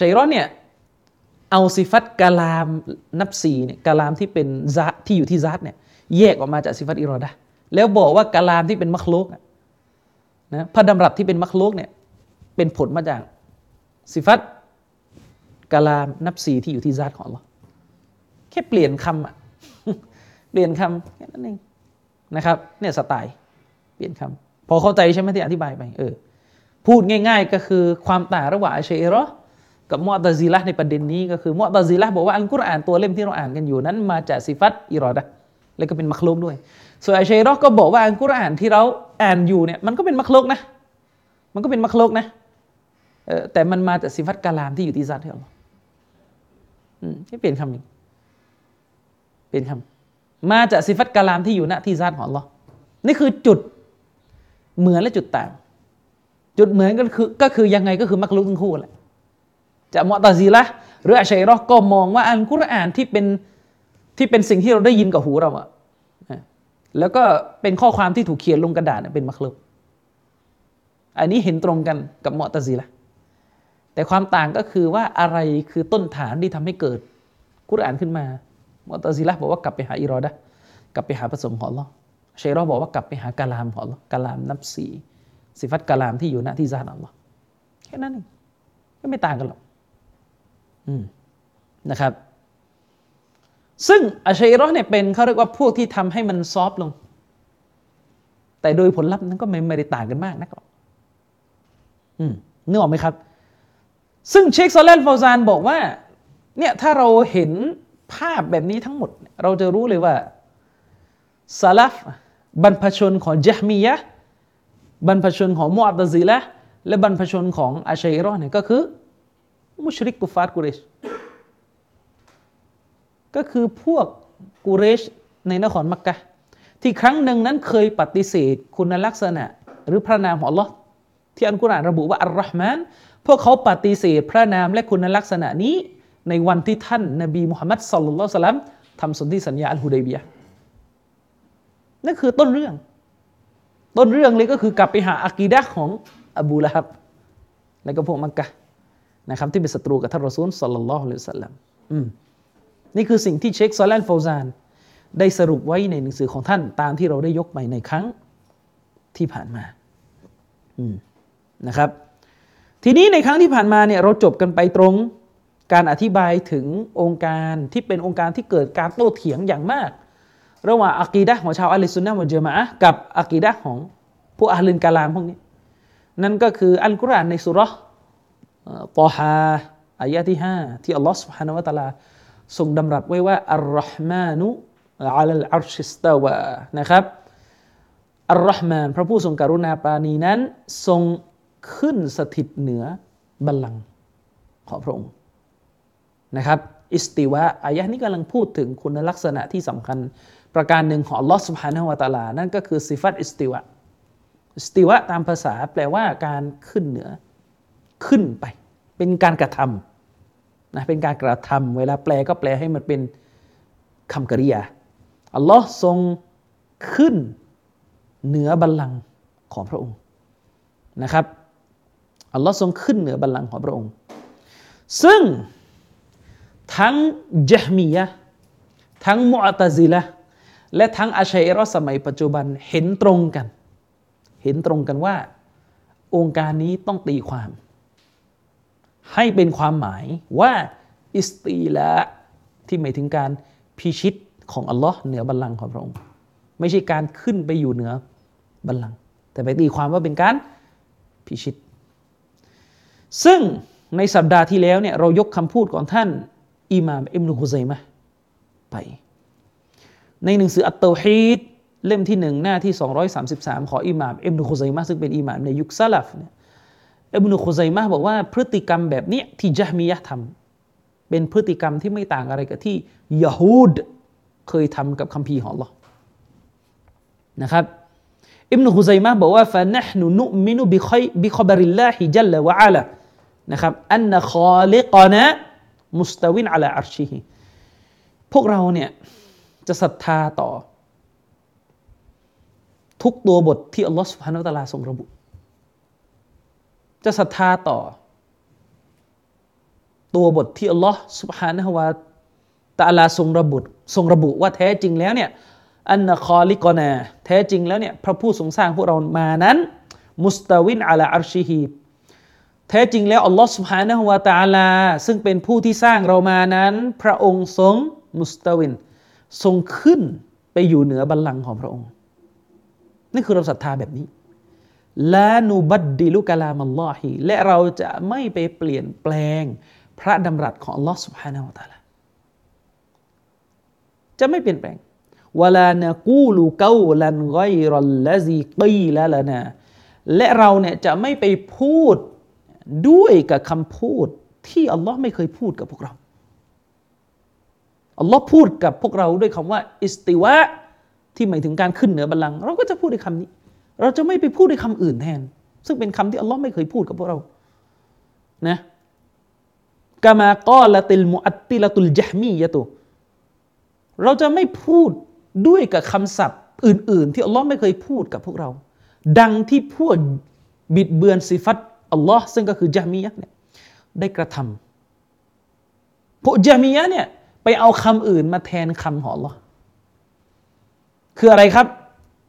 ชัยรอเนี่ยเอาสิฟัตกาลามนับสีเนี่ยกาลามที่เป็นซาที่อยู่ที่ซาตเนี่ยแยกออกมาจากสิฟัตอิรอดะแล้วบอกว่ากาลามที่เป็นมักลุกนะพระดำรัสที่เป็นมักลุกเนี่ยเป็นผลมาจากสิฟัตกาลามนับสีที่อยู่ที่ซาตของอัลลอฮ์แค่เปลี่ยนคำอะเปลี่ยนคำแค่นั้นเองนะครับเนี่ยสไตล์เปลี่ยนคำ พอเข้าใจใช่ไหมที่อธิบายไปเออพูดง่าย ๆ ก็คือความต่างระหว่างอัชัยรอกับมอตซิละในประเด็นนี้ก็คือมอตซิละบอกว่าอัลกุรอานตัวเล่มที่เราอ่านกันอยู่นั้น มาจากสิฟัตอิรอดะแล้วก็เป็นมักลุกด้วย ส่วนอัชัยรอก็บอกว่าอัลกุรอานที่เราอ่านอยู่เนี่ยมันก็เป็นมักลุกนะ มันก็เป็นมักลุกนะเออแต่มันมาจากสิฟัตกาลามที่อยู่ที่ซัตที่อัลลอฮ์อืมเปลี่ยนคำหนี้เปลี่ยนคำมาจากสิฟัตกาลามที่อยู่ณที่ซัตของอัลลอนี่คือจุด เหมือนและจุดต่าง จุดเหมือนก็คือก็คือยังไงก็คือมักลุกทั้งคู่แหละจะมอตาซีละหรืออาชัยรอก็มองว่าอันกุรอานที่เป็นที่เป็นสิ่งที่เราได้ยินกับหูเราอะแล้วก็เป็นข้อความที่ถูกเขียนลงกระดาษเป็นมักลุกอันนี้เห็นตรงกันกับมอตาซีละแต่ความต่างก็คือว่าอะไรคือต้นฐานที่ทำให้เกิดกุรอานขึ้นมามอตาซีละบอกว่ากลับไปหาอิรอดะกลับไปหาประสงค์ของ เราชัยรอบอกว่ากลับไปหากาลามของกาลามนับสีสิฟัตกาลามที่อยู่ณที่ซาตอัลลอฮ์แค่นั้นเองก็ไม่ต่างกันหรอกนะครับ ซึ่งอัชัยรอเนี่ยเป็นเขาเรียกว่าพวกที่ทำให้มันซอฟลง แต่โดยผลลัพธ์นั้นก็ไม่ไม่ได้ต่างกันมากนักหรอกนึกออกไหมครับ ซึ่งเชคซอลเลนฟาวซานบอกว่า เนี่ยถ้าเราเห็นภาพแบบนี้ทั้งหมด เราจะรู้เลยว่าซาลฟ บรรพชนของจฮมียะบรรพชนของมุอัตซิละและบรรพชนของอาชัยรอเนี่ยก็คือ มุชริกกุฟาร์กุเรช ก็คือพวกกุเรชในนครมักกะที่ครั้งหนึ่งนั้นเคยปฏิเสธคุณลักษณะ หรือพระนามของ Allah ที่อัลกุรอานระบุว่าอัลลอฮ์มานพวกเขาปฏิเสธพระนามและคุณลักษณะนี้ในวันที่ท่านนบีมุฮัมมัดสัลลัลลอฮุสลัมทำสนธิสัญญาอัลฮุดัยบีย นั่นคือต้นเรื่อง ต้นเรื่องเลยก็คือกลับไปหาอากีดะของอบูละฮับ และก็พวกมักกะนะครับที่เป็นศัตรูกับท่านรอซูลสัลลัลลอฮุอะลัยฮิสัลลัมนี่คือสิ่งที่เชคซอลแลนฟาวซาน ได้สรุปไว้ในหนังสือของท่านตามที่เราได้ยกไปในครั้งที่ผ่านมาอืมนะครับ ทีนี้ในครั้งที่ผ่านมาเนี่ยเราจบกันไปตรงการอธิบายถึงองค์การที่เป็นองค์การที่เกิดการโต้เถียงอย่างมาก ระหว่างอักีดะของชาวอัลลิสุนนะมุจมะกับอักีดะของผู้อัลลินกาลามพวกนี้ นั่นก็คืออัลกุรอานในสุรตอฮาอายะที่ห้าที่อัลลอฮฺ سبحانه และ تعالى ทรงดำรัสไว้ว่าอัลลอฮ์มานุอัลลอัลชิสตาวะนะครับอัลลอฮ์มานพระผู้ทรงกรุณาปราณีนั้นทรงขึ้นสถิตเหนือบัลลังก์ของพระองค์นะครับอิสติวะอายะนี้กำลังพูดถึงคุณลักษณะที่สำคัญ ประการหนึ่งของอัลลอฮ์สุบฮานะฮวาตาลา นั่นก็คือสิฟัตอิสติวะอิสติวะตามภาษาแปลว่าการขึ้นเหนือขึ้นไป เป็นการกระทำนะเป็นการกระทำเวลาแปลก็แปลให้มันเป็นคำกริยาอัลลอฮ์ทรงขึ้นเหนือบัลลังก์ของพระองค์นะครับอัลลอฮ์ทรงขึ้นเหนือบัลลังก์ของพระองค์ ซึ่งทั้งเจมียะทั้งมุอตซิละ และทั้งอาชัยรอสมัยปัจจุบันเห็นตรงกัน เห็นตรงกันว่า องค์การนี้ต้องตีความ ให้เป็นความหมายว่าอิสตีละที่หมายถึงการพิชิตของอัลลอฮ์เหนือบัลลังก์ของพระองค์ ไม่ใช่การขึ้นไปอยู่เหนือบัลลังก์แต่ไปตีความว่าเป็นการพิชิต ซึ่งในสัปดาห์ที่แล้วเนี่ยเรายกคำพูดของท่านอิหม่ามอิมนุฮุซัยมะไป ในหนังสืออัตโตฮีดเล่มที่หนึ่งหน้าที่ 233 ของอิหม่ามอิมนุฮุซัยมะซึ่งเป็นอิหม่ามในยุคซาลฟเนี่ยอิบนุฮุซัยมะบอกว่าพฤติกรรมแบบนี้ที่จามียะทำเป็นพฤติกรรมที่ไม่ต่างอะไรกับที่ยะฮูดเคยทำกับคัมภีร์ของ Allah นะครับอิบนุฮุซัยมะบอกว่าฟะนะห์นุนุมินุบิคอยบิคบริลลาฮิจัลลวะอาลานะครับอันนะคอลิกนะมุสตวินอัลาอัรชิฮิพวกเราเนี่ย จะศรัทธาต่อ ทุกตัวบทที่อัลลอฮฺสุบฮานาตะลาทรงระบุ จะศรัทธาต่อ ตัวบทที่อัลลอฮฺสุบฮานะฮวาตะลาทรงระบุทรงระบุว่าแท้จริงแล้วเนี่ย أن خالقنا แท้จริงแล้วเนี่ยพระผู้ทรงสร้างพวกเรามานั้น مستو على عرشه แท้จริงแล้วอัลลอฮฺสุบฮานะฮุวาตาลา ซึ่งเป็นผู้ที่สร้างเรามานั้น พระองค์ทรง مستو ทรงขึ้นไปอยู่เหนือบัลลังก์ของพระองค์ นี่คือเราศรัทธาแบบนี้لا نبدل كلام الله และเราจะไม่ไปเปลี่ยนแปลงพระดำรัสของอัลลอฮฺสุบฮานะฮุวาตาลาจะไม่เปลี่ยนแปลงวลานะกูลูเกาลันไกรัลละซีกีละละนะและเราเนี่ยจะไม่ไปพูดด้วยกับคำพูดที่อัลลอฮ์ไม่เคยพูดกับพวกเรา อัลลอฮ์พูดกับพวกเราด้วยคำว่า อิสติวะ ที่หมายถึงการขึ้นเหนือบัลลังก์เราก็จะพูดด้วยคำนี้ เราจะไม่ไปพูดด้วยคำอื่นแทน ซึ่งเป็นคำที่อัลลอฮ์ไม่เคยพูดกับพวกเรานะกามากอละติลมุอัตติละตุลจฮมียะตุเราจะไม่พูดด้วยกับคำศัพท์อื่น ๆ ที่อัลลอฮ์ไม่เคยพูดกับพวกเรา ดังที่พวกบิดเบือนสิฟัตอัลลอฮ์ซึ่งก็คือจามียะเนี่ยได้กระทำพวกจามียะเนี่ย ไปเอาคำอื่นมาแทนคำของอัลลอฮ์คืออะไรครับ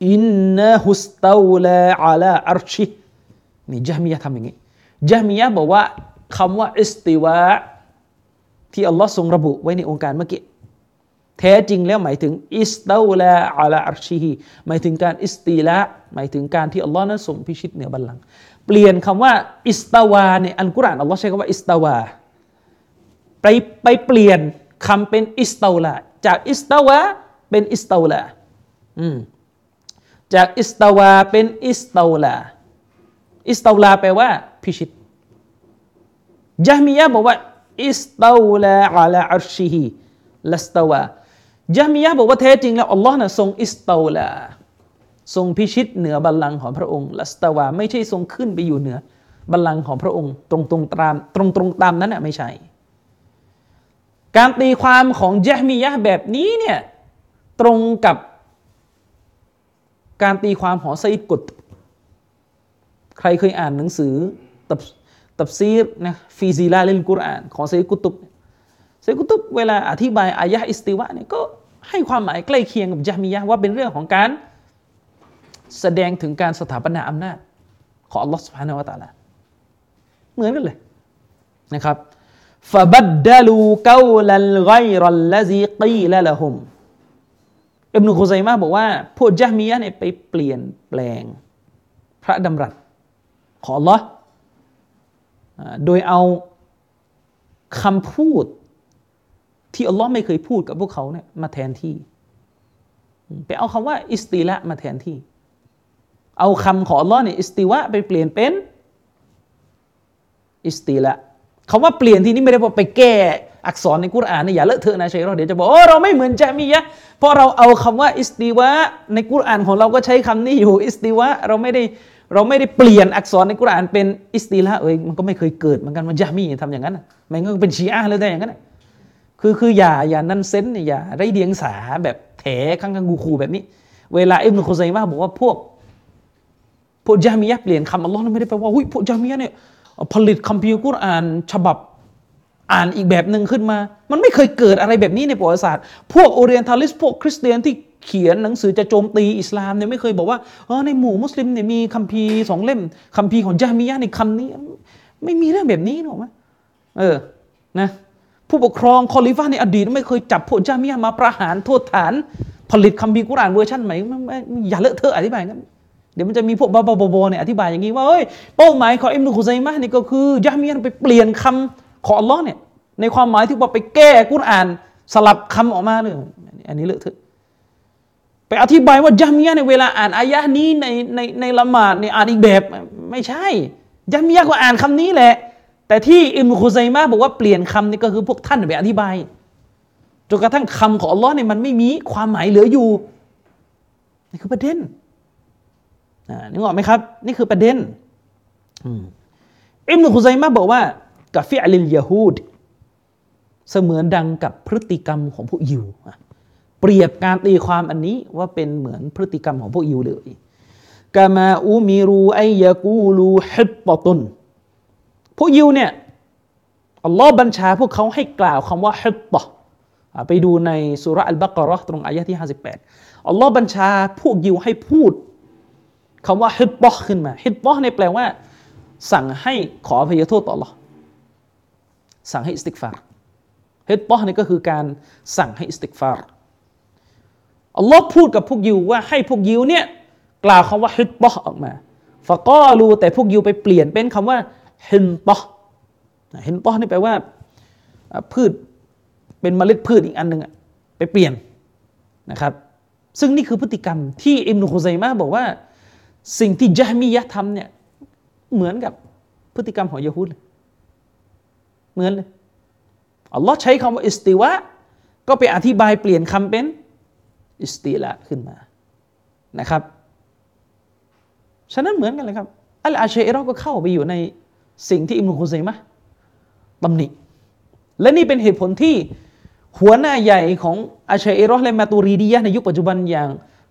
إنه استولى على عرشه นี่จามียะทำอย่างนี้จามียะบอกว่าคำว่าอิสติวะที่อัลลอฮ์ทรงระบุไว้ในโองการเมื่อกี้แท้จริงแล้วหมายถึง استولى على عرشه หมายถึงการอิสตีละหมายถึงการที่อัลลอฮ์นั้นทรงพิชิตเหนือบัลลังก์เปลี่ยนคำว่า استوى ในอัลกุรอานอัลลอฮ์ใช้คำว่า استوى ไปไปเปลี่ยน คำเป็น استولى จาก استوى เป็น استولى จาก استوى เป็น استولى استولى แปลว่า พิชิตยะมียะบอกว่า استولى على عرشه لا استوى ยะมียะบอกว่าแท้จริงแล้วอัลลอฮ์นะทรง استولى ทรงพิชิตเหนือบัลลังก์ของพระองค์لا استوى ไม่ใช่ทรงขึ้นไปอยู่เหนือบัลลังก์ของพระองค์ ตรงตรงตามตรงตรงตามนั้นน่ะไม่ใช่ การตีความของยะมียะแบบนี้เนี่ยตรงกับการตีความของไซกุตใครเคยอ่านหนังสือตับตับซีรนะฟีซีลาเลนกุรอานของไซกุตุบไซกุตุบเวลาอธิบายอายะอิสติวะเนี่ยก็ให้ความหมายใกล้เคียงกับยะมียะว่าเป็นเรื่องของการแสดงถึงการสถาปนาอำนาจ ของอัลลอฮฺสุบฮานาวะตะลาเหมือนกันเลยนะครับ ฟะบัดดลูกาลัลไกรัลละซีกีละละฮุมอิบนุคุซัยมาบอกว่า พวกยะมียะเนี่ยไปเปลี่ยนแปลง พระดำรัสของ Allah โดยเอาคำพูด ที่อัลลอฮ์ไม่เคยพูดกับพวกเขาเนี่ยมาแทนที่ ไปเอาคำว่า อิสติละมาแทนที่ เอาคำของอัลลอฮ์เนี่ยอิสติวะไปเปลี่ยนเป็น อิสติละ คำว่าเปลี่ยนที่นี่ไม่ได้ว่าไปแก้อักษรในกุรอานนี่อย่าเลอะเทอะนะชัยเราเดี๋ยวจะบอกโอ้เราไม่เหมือนจามียะเพราะเราเอาคำว่าอิสติวะในกุรอานของเราก็ใช้คำนี้อยู่อิสติวะเราไม่ได้เราไม่ได้เปลี่ยนอักษรในกุรอานเป็นอิสติละเอ้ยมันก็ไม่เคยเกิดเหมือนกันมันจามีทำอย่างนั้นมันก็เป็นชีอะเลยได้อย่างนั้นคือคืออย่าอย่า nonsense อย่าไร้เดียงสาแบบแถข้างๆกูคูแบบนี้ เวลาอิบนุคุซัยมาบอกว่าพวกพวกจามียะเปลี่ยนคำอัลลอฮ์ไม่ได้แปลว่าหุ้ยพวกจามียะเนี่ย ผลิตคัมภีร์กุรอานฉบับอ่านอีกแบบหนึ่งขึ้นมา มันไม่เคยเกิดอะไรแบบนี้ในประวัติศาสตร์ พวก orientalist พวกคริสเตียนที่เขียนหนังสือจะโจมตีอิสลามเนี่ยไม่เคยบอกว่าเออในหมู่มุสลิมเนี่ยมีคัมภีร์สองเล่มคัมภีร์ของจามียะในคำนี้ ไม่มีเรื่องแบบนี้หรอกไหมเออนะผู้ปกครองคอลิฟ้าในอดีตไม่เคยจับพวกจามียะมาประหารโทษฐาน ผลิตคัมภีร์กุรอานเวอร์ชันใหม่อย่าเลอะเทอะอธิบายกัน เดี๋ยวมันจะมีพวกบาบาบเนี่ยอธิบายอย่างนี้ว่าเอ้ยเป้าหมายของอิมนุคุซัยมะนี่ก็คือยะมียะไปเปลี่ยนคำของอัลลอฮ์เนี่ยในความหมายที่ว่าไปแก้กุรอานสลับคำออกมาเลยอันนี้เลอะเทอะไปอธิบายว่ายะมียะในเวลาอ่านอายะนี้ในในในละหมาดในอ่านอีกแบบไม่ใช่ยะมียะก็อ่านคำนี้แหละ แต่ที่อิมคุซัยมะบอกว่าเปลี่ยนคำนี่ก็คือพวกท่านไปอธิบายจนกระทั่งคำของอัลลอฮ์เนี่ยมันไม่มีความหมายเหลืออยู่นี่คือประเด็น นึกออกไหมครับ นี่คือประเด็นอิมนุคุซัยมะบอกว่ากับฟิอัลิลยาฮูดเสมือนดังกับพฤติกรรมของพวกยิวเปรียบการตีความอันนี้ว่าเป็นเหมือนพฤติกรรมของพวกยิวเลยกามาอูมิรูไอยากูลูฮิบปตุนพวกยิวเนี่ยอัลลอฮ์บัญชาพวกเขาให้กล่าวคำว่าฮิบปะไปดูในสุรอัลบักรอตรงอายะที่ 58 อัลลอฮ์บัญชาพวกยิวให้พูด คำว่าฮิบปะขึ้นมาฮิบปะในแปลว่า สั่งให้ขออภัยโทษต่อ อัลลอฮ์ สั่งให้ استغفار حطة นี่ก็คือการสั่งให้ استغفارอัลลอฮ์พูดกับพวกยิวว่าให้พวกยิวเนี่ยกล่าวคำว่าฮิดปอออกมาฟะก็รู้แต่พวกยิวไปเปลี่ยนเป็นคำว่าฮินปอฮินปอนี่แปลว่า พืชเป็นเมล็ดพืชอีกอันหนึ่งไปเปลี่ยนนะครับ ซึ่งนี่คือพฤติกรรมที่อิมนุคุซัยมาบอกว่า สิ่งที่จามียะทำเนี่ยเหมือนกับพฤติกรรมของยะฮูดเหมือนเลยอัลลอฮ์ใช้คำว่า استواء ก็ไปอธิบายเปลี่ยนคำเป็นอิสติละขึ้นมานะครับ ฉะนั้นเหมือนกันเลยครับ อัลอาเชัยรอก็เข้าไปอยู่ในสิ่งที่อิบนุคุซัยมะตำหนิ และนี่เป็นเหตุผลที่หัวหน้าใหญ่ของอาเชัยรอและมาตูรีดียะในยุคปัจจุบันอย่าง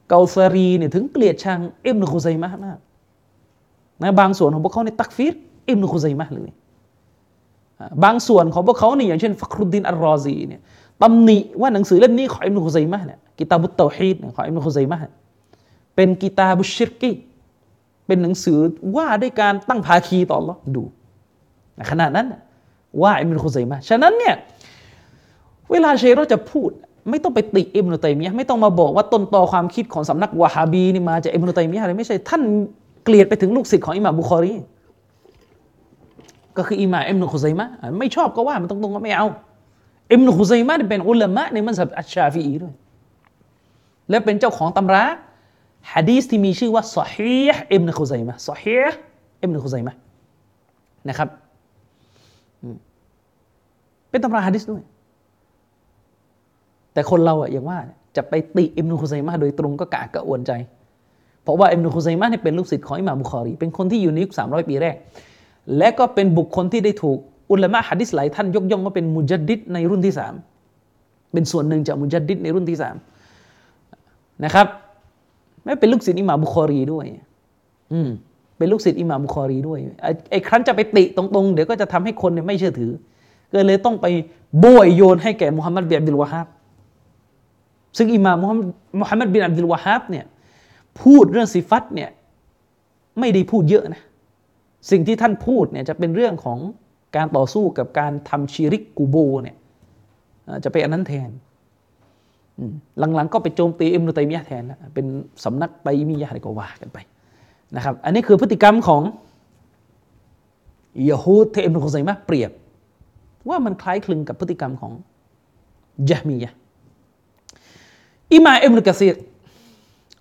เกาซารีเนี่ยถึงเกลียดชังอิบนุคุซัยมะมากนะบางส่วนของพวกเขาใน تكفيرอิบนุคุซัยมะเลยบางส่วนของพวกเขาเนี่ยอย่างเช่นฟักรุดดินอัลรอซีเนี่ยตำหนิว่าหนังสือเล่มนี้ของอิมนุคุซัยมะเนี่ยกิตาบุตเตาฮีดของอิมนุคุซัยมะเป็น كتاب الشرك เป็นหนังสือว่าด้วยการตั้งภาคีต่ออัลลอฮ์ดูขนาดนั้นว่าอิมนุคุซัยมะฉะนั้นเนี่ยเวลาเชโรจะพูด ไม่ต้องไปติอิมนุตัยมียะไม่ต้องมาบอกว่าต้นตอความคิดของสำนักวะฮาบีนี่มาจากอิมนุตัยมียะอะไรไม่ใช่ท่านเกลียดไปถึงลูกศิษย์ของอิหม่ามบุคอรี ก็คืออิหม่าอิมนุคุซัยมะไม่ชอบก็ว่ามันตรงๆก็ไม่เอาอิมนุคุซัยมะเป็นอุลามะในมัสยิดอัชชาฟีอีด้วยและเป็นเจ้าของตำราฮะดีษที่มีชื่อว่าซอฮีห์อิบนุคุซัยมะซอฮีห์อิบนุคุซัยมะนะครับเป็นตำราฮะดิษด้วย แต่คนเราอะอย่างว่าจะไปติอิบนุคุซัยมะโดยตรงก็กะกะอวนใจ เพราะว่าอิบนุคุซัยมะนี่เป็นลูกศิษย์ของอิหม่ามบุคอรี เป็นคนที่อยู่ในยุคสามร้อยปีแรก และก็เป็นบุคคลที่ได้ถูกอุลามะฮะดิษหลายท่านยกย่องว่าเป็นมุจัดดิดในรุ่นที่สามเป็นส่วนหนึ่งจากมุจัดดิดในรุ่นที่สามนะครับไม่เป็นลูกศิษย์อิหม่ามบุคอรีด้วย อืม เป็นลูกศิษย์อิหม่ามบุคอรีด้วย ไอ้ครั้นจะไปติตรงๆ เดี๋ยวก็จะทำให้คนเนี่ยไม่เชื่อถือ ก็เลยต้องไปบวยโยนให้แก่มุฮัมมัดเบินอับดุลวาฮับ ซึ่งอิมามมุฮัมมัดบินอับดุลวาฮับเนี่ยพูดเรื่องสิฟัตเนี่ยไม่ได้พูดเยอะนะสิ่งที่ท่านพูดเนี่ยจะเป็นเรื่องของการต่อสู้กับการทำชีริกกูโบเนี่ยจะไปอันนั้นแทนหลังๆก็ไปโจมตีอิมนุตัยมียะแทนแล้วเป็นสำนักไตมียะอะไรก็ว่ากันไปนะครับ อันนี้คือพฤติกรรมของยะฮูดที่อิมนุคุซัยมะเปรียบ ว่ามันคล้ายคลึงกับพฤติกรรมของยะมียะ อิมาอิมนุกะซีร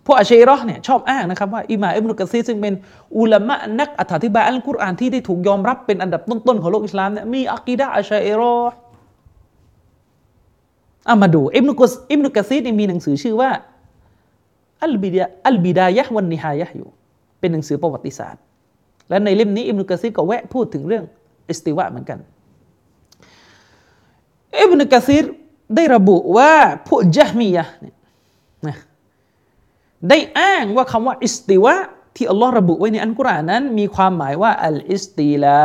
พวกอาชัยรอเนี่ยชอบอ้างนะครับว่าอิมาอิมนุกะซีรซึ่งเป็นอุลามะนักอธิบายอัลกุรอานที่ได้ถูกยอมรับเป็นอันดับต้นๆของโลกอิสลามเนี่ยมีอักีดะอาชัยรออามาดูอิบนุกอิบนุกะซีรมีหนังสือชื่อว่าอัลบิดาอัลบิดายะวันนิฮายะอยู่ เป็นหนังสือประวัติศาสตร์ และในเล่มนี้อิบนุกะซีรก็แวะพูดถึงเรื่อง استواء เหมือนกันอิบนุกะซีร ได้ระบุว่าพวกจฮมียะเนี่ยนะได้อ้างว่าคำว่า استواء ที่อัลลอฮ์ระบุไว้ในอัลกุรอานนั้น มีความหมายว่า الاستيلاء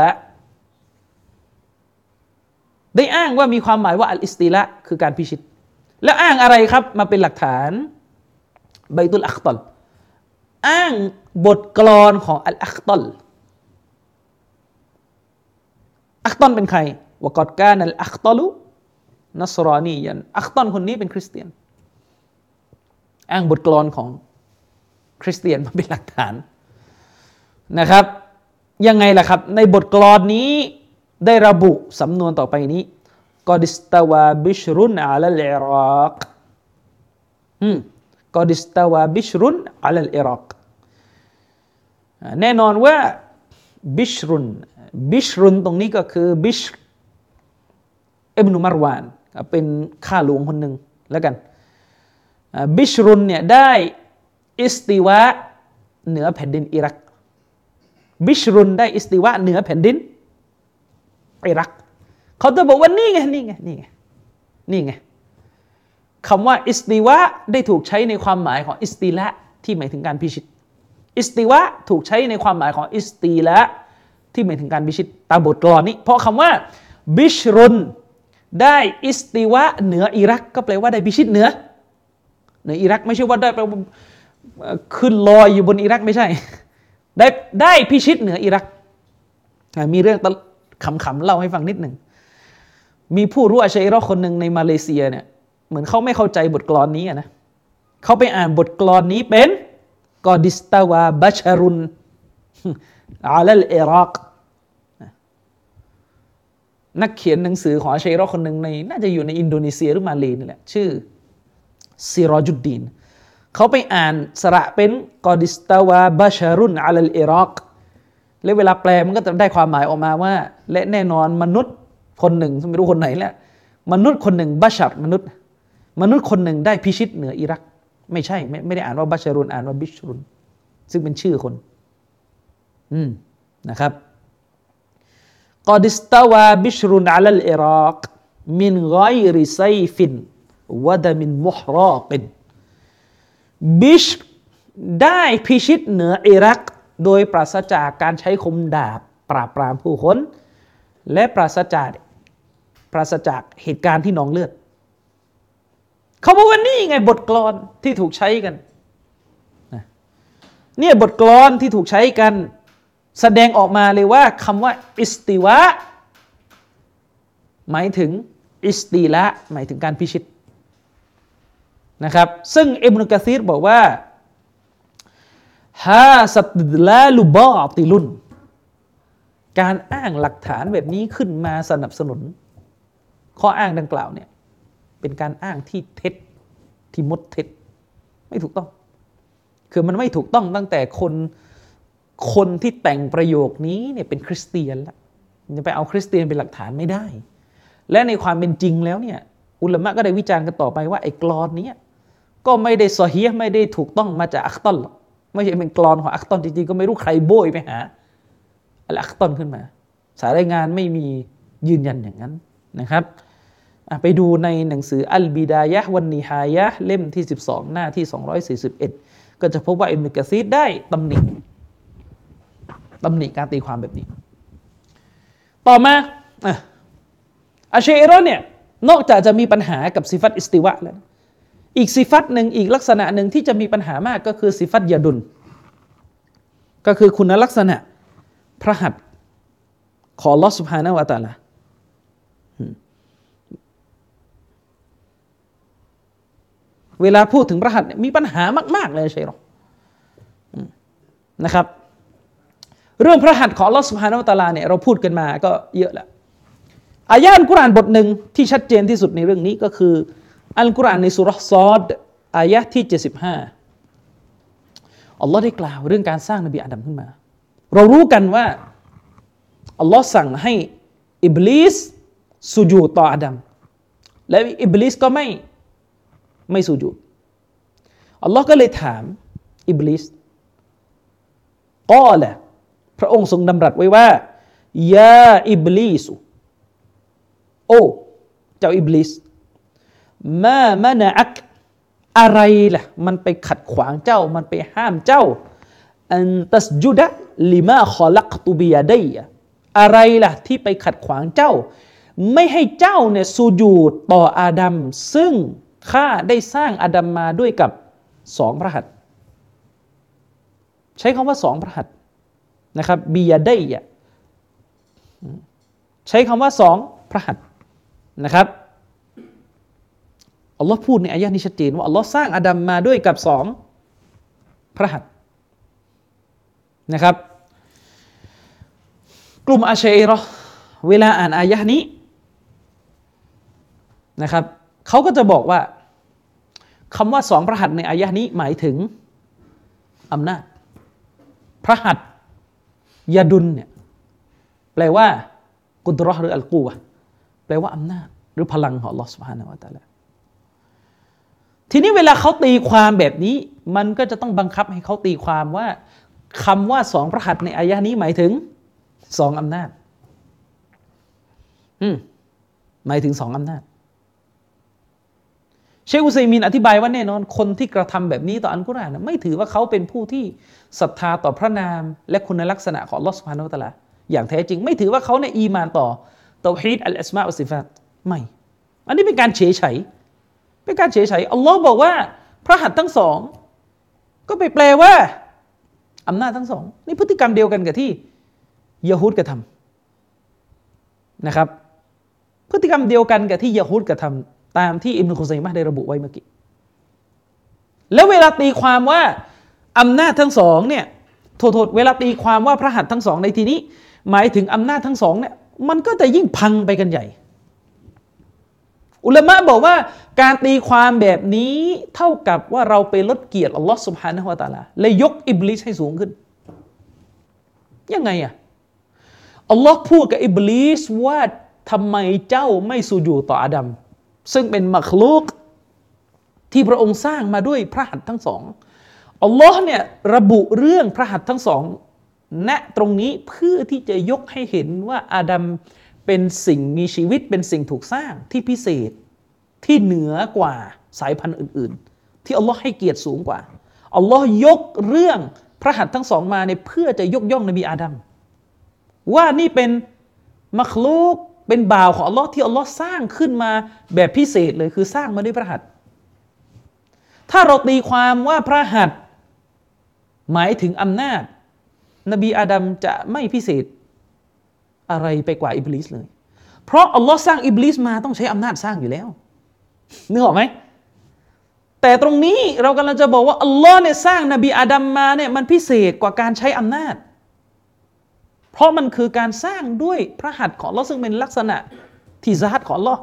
ได้อ้างว่ามีความหมายว่า الاستيلاء คือการพิชิต แล้วอ้างอะไรครับมาเป็นหลักฐานبيت الأخطل อ้างบทกลอนของอัลอัคตอลอัคตอลเป็นใคร وقد كان الأخطل نصرانيا อัคตอลคนนี้เป็นคริสเตียน อ้างบทกลอนของคริสเตียนมาเป็นหลักฐานนะครับ ยังไงล่ะครับ ในบทกลอนนี้ได้ระบุสำนวนต่อไปนี้ قد استوى بشر على العر اق อืม قد استوى بشر على العراق แน่นอนว่าบิชรุนบิชรุนตรงนี้ก็คือบิชอิบนุมารวาน เป็นข้าหลวงคนหนึ่งแล้วกันบิชรุนเนี่ยได้ استواء เหนือแผ่นดินอิรัก บิชรุนได้ استواء เหนือแผ่นดินอิรักเขาจะบอกว่านี่ไงนี่ไงนี่ไงนี่ไงคำว่า استواء ได้ถูกใช้ในความหมายของ استيلاء ที่หมายถึงการพิชิต استواء ถูกใช้ในความหมายของ استيلاء ที่หมายถึงการพิชิตตามบทกลอนนี้ เพราะคำว่าบิชรุน ได้ استواء เหนืออิรักก็แปลว่าได้พิชิตเหนือเหนืออิรักไม่ใช่ว่าได้แปลขึ้นลอยอยู่บนอิรักไม่ใช่ ได้ได้พิชิตเหนืออิรัก มีเรื่องขำๆเล่าให้ฟังนิดหนึ่ง มีผู้รู้อาชัยรอคนหนึ่งในมาเลเซียเนี่ยเหมือนเขาไม่เข้าใจบทกลอนนี้นะเขาไปอ่านบทกลอนนี้เป็น قد استوى بشر على العراق นักเขียนหนังสือของอาชัยรอคนหนึ่งใน น่าจะอยู่ในอินโดนีเซียหรือมาเลนี่แหละชื่อซิรอจุดดีนเขาไปอ่านสระเป็น قد استوى بشر على العراق แล้วเวลาแปลมันก็จะได้ความหมายออกมาว่า และแน่นอนมนุษย์คนหนึ่งไม่รู้คนไหนแหละมนุษย์คนหนึ่งبشر มนุษย์ มนุษย์คนหนึ่งได้พิชิตเหนืออิรัก ไม่ใช่ ไม่ไม่ได้อ่านว่า بَشَرٌ อ่านว่าบิชรุน ซึ่งเป็นชื่อคน อืมนะครับ قد استوى بشر على العراقมินไกริไซฟินวะดมินมุฮรอกินบิชได้พิชิตเหนืออิรัก โดยปราศจากการใช้คมดาบ ปราบปรามผู้คน และปราศจากปราศจากเหตุการณ์ที่นองเลือด เขาบอกว่านี่ไงบทกลอนที่ถูกใช้กันเนี่ยบทกลอนที่ถูกใช้กัน แสดงออกมาเลยว่าคำว่าอิสติวะ หมายถึงอิสติละหมายถึงการพิชิตนะครับ ซึ่งอิบนุกะซีรบอกว่าฮาสัตลาลูบอติลุนการอ้างหลักฐานแบบนี้ขึ้นมาสนับสนุน ข้ออ้างดังกล่าวเนี่ยเป็นการอ้างที่เท็จที่มดเท็จ ไม่ถูกต้อง คือมันไม่ถูกต้องตั้งแต่คน คนที่แต่งประโยคนี้เนี่ยเป็นคริสเตียนละจะไปเอาคริสเตียนเป็นหลักฐานไม่ได้ และในความเป็นจริงแล้วเนี่ยอุลามะก็ได้วิจารณ์กันต่อไปว่าไอ้กรอนนี้ก็ไม่ได้ซอฮีไม่ได้ถูกต้องมาจากอัคตอนหรอกไม่ใช่เป็นกรอนของอัคตอนจริงๆก็ไม่รู้ใครโบยไปหาอัคตอนขึ้นมา สายรายงานไม่มียืนยันอย่างนั้นนะครับไปดูในหนังสืออัลบิดายะวันนิฮายะเล่มที่ 12 หน้าที่ 241 ก็จะพบว่าอิมุกะซีดได้ตำหนิ ตำหนิการตีความแบบนี้ ต่อมาอาเชอรอเนี่ยนอกจากจะมีปัญหากับสิฟัตอิสติวะแล้ว อีกสิฟัตหนึ่งอีกลักษณะหนึ่งที่จะมีปัญหามากก็คือสิฟัตยาดุล ก็คือคุณลักษณะพระหัตถ์ของลอสุภาณวตาลาเวลาพูดถึงพระหัตถ์มีปัญหามาก ๆ เลยใช่หรอนะครับ เรื่องพระหัตถ์ของลอสุภาณวตาลาเนี่ยเราพูดกันมาก็เยอะแล้วอายะอัลกุรอานบทหนึ่งที่ชัดเจนที่สุดในเรื่องนี้ก็คือ อัลกุรอานในสุรษอดอายะที่ 75 อัลลอฮ์ได้กล่าวเรื่องการสร้างนบีอาดัมขึ้นมา เรารู้กันว่า อัลลอฮ์สั่งให้อิบลิสสุญูต่ออาดัมและอิบลิสก็ไม่ไม่สุญูอัลลอฮ์ก็เลยถามอิบลิสก็แหละ พระองค์ทรงดำรัสไว้ว่าيا إبليس โอ้เจ้าอิบลิสما منعك อะไรล่ะ มันไปขัดขวางเจ้า มันไปห้ามเจ้า أن تسجد لما خلقت بيديอะไรล่ะ ที่ไปขัดขวางเจ้า ไม่ให้เจ้าเนี่ยสูญูดต่ออาดัมซึ่งข้าได้สร้างอาดัมมาด้วยกับสองพระหัตใช้คำว่าสองพระหัต นะครับบียาได้ใช้คำว่าสองพระหัตนะครับอัลลอฮ์พูดในอายะนี้ชัดเจนว่าอัลลอฮ์สร้างอาดัมมาด้วยกับสองพระหัตนะครับ กลุ่มอาเชัยรอเวลาอ่านอายะนี้นะครับเขาก็จะบอกว่าคำว่าสองพระหัตในอายะนี้หมายถึงอำนาจ พระหัต ยาดุลเนี่ยแปลว่ากุดรอหรืออัลกูวะแปลว่าอำนาจ หรือพลังของลอสพานวตาละทีนี้เวลาเขาตีความแบบนี้ มันก็จะต้องบังคับให้เขาตีความว่าคำว่าสองพระหัตในอายะนี้หมายถึงสองอำนาจ อืมหมายถึงสองอำนาจ เชคอุซัยมินอธิบายว่าแน่นอนคนที่กระทำแบบนี้ต่ออัลกุรอานไม่ถือว่าเขาเป็นผู้ที่ศรัทธาต่อพระนาม และคุณลักษณะของลอสพานุตะละอย่างแท้จริง ไม่ถือว่าเขาในอีมานต่อตอฮีดอัลอสมาอัลซิฟัตไม่ อันนี้เป็นการเฉยเฉยเป็นการเฉยเฉยอัลลอฮ์บอกว่า พระหัตถ์ทั้งสอง ก็ไปแปลว่าอำนาจทั้งสองนี่พฤติกรรมเดียวกันกับที่ยะฮูดกระทำนะครับ พฤติกรรมเดียวกันกับที่ยะฮูดกระทำ ตามที่อิมนุคุซัยมะได้ระบุไว้เมื่อกี้ แล้วเวลาตีความว่าอำนาจทั้งสองเนี่ยโทษเวลาตีความว่าพระหัตถ์ทั้งสองในที่นี้ หมายถึงอำนาจทั้งสองเนี่ยมันก็จะยิ่งพังไปกันใหญ่ อุลามะบอกว่าการตีความแบบนี้เท่ากับว่าเราไปลดเกียรติอัลลอฮ์สุบฮานะฮวาตาลาเลยยกอิบลิสให้สูงขึ้น ยังไงอะอัลลอฮ์พูดกับอิบลิสว่าทำไมเจ้าไม่สูญูต่ออาดัม ซึ่งเป็นมักลุกที่พระองค์สร้างมาด้วยพระหัตถ์ทั้งสองอัลลอฮ์เนี่ยระบุเรื่องพระหัตถ์ทั้งสองณตรงนี้เพื่อที่จะยกให้เห็นว่าอาดัมเป็นสิ่งมีชีวิตเป็นสิ่งถูกสร้างที่พิเศษที่เหนือกว่าสายพันธุ์อื่น ๆ ที่อัลลอฮ์ให้เกียรติสูงกว่าอัลลอฮ์ยกเรื่องพระหัตถ์ทั้งสองมาในเพื่อจะยกย่องนบีอาดัมว่านี่เป็นมักลุก เป็นบ่าวของอัลลอฮ์ที่อัลลอฮ์สร้างขึ้นมาแบบพิเศษเลยคือสร้างมาด้วยพระหัตถ์ถ้าเราตีความว่าพระหัตถ์หมายถึงอำนาจ นบีอาดัมจะไม่พิเศษอะไรไปกว่าอิบลิสเลย เพราะอัลลอฮ์สร้างอิบลิสมาต้องใช้อำนาจสร้างอยู่แล้วนึกออกไหมแต่ตรงนี้เรากำลังจะบอกว่าอัลลอฮ์เนี่ยสร้างนบีอาดัมมาเนี่ยมันพิเศษกว่าการใช้อำนาจ เพราะมันคือการสร้างด้วยพระหัตถ์ของเราซึ่งเป็นลักษณะทีซาตของเรา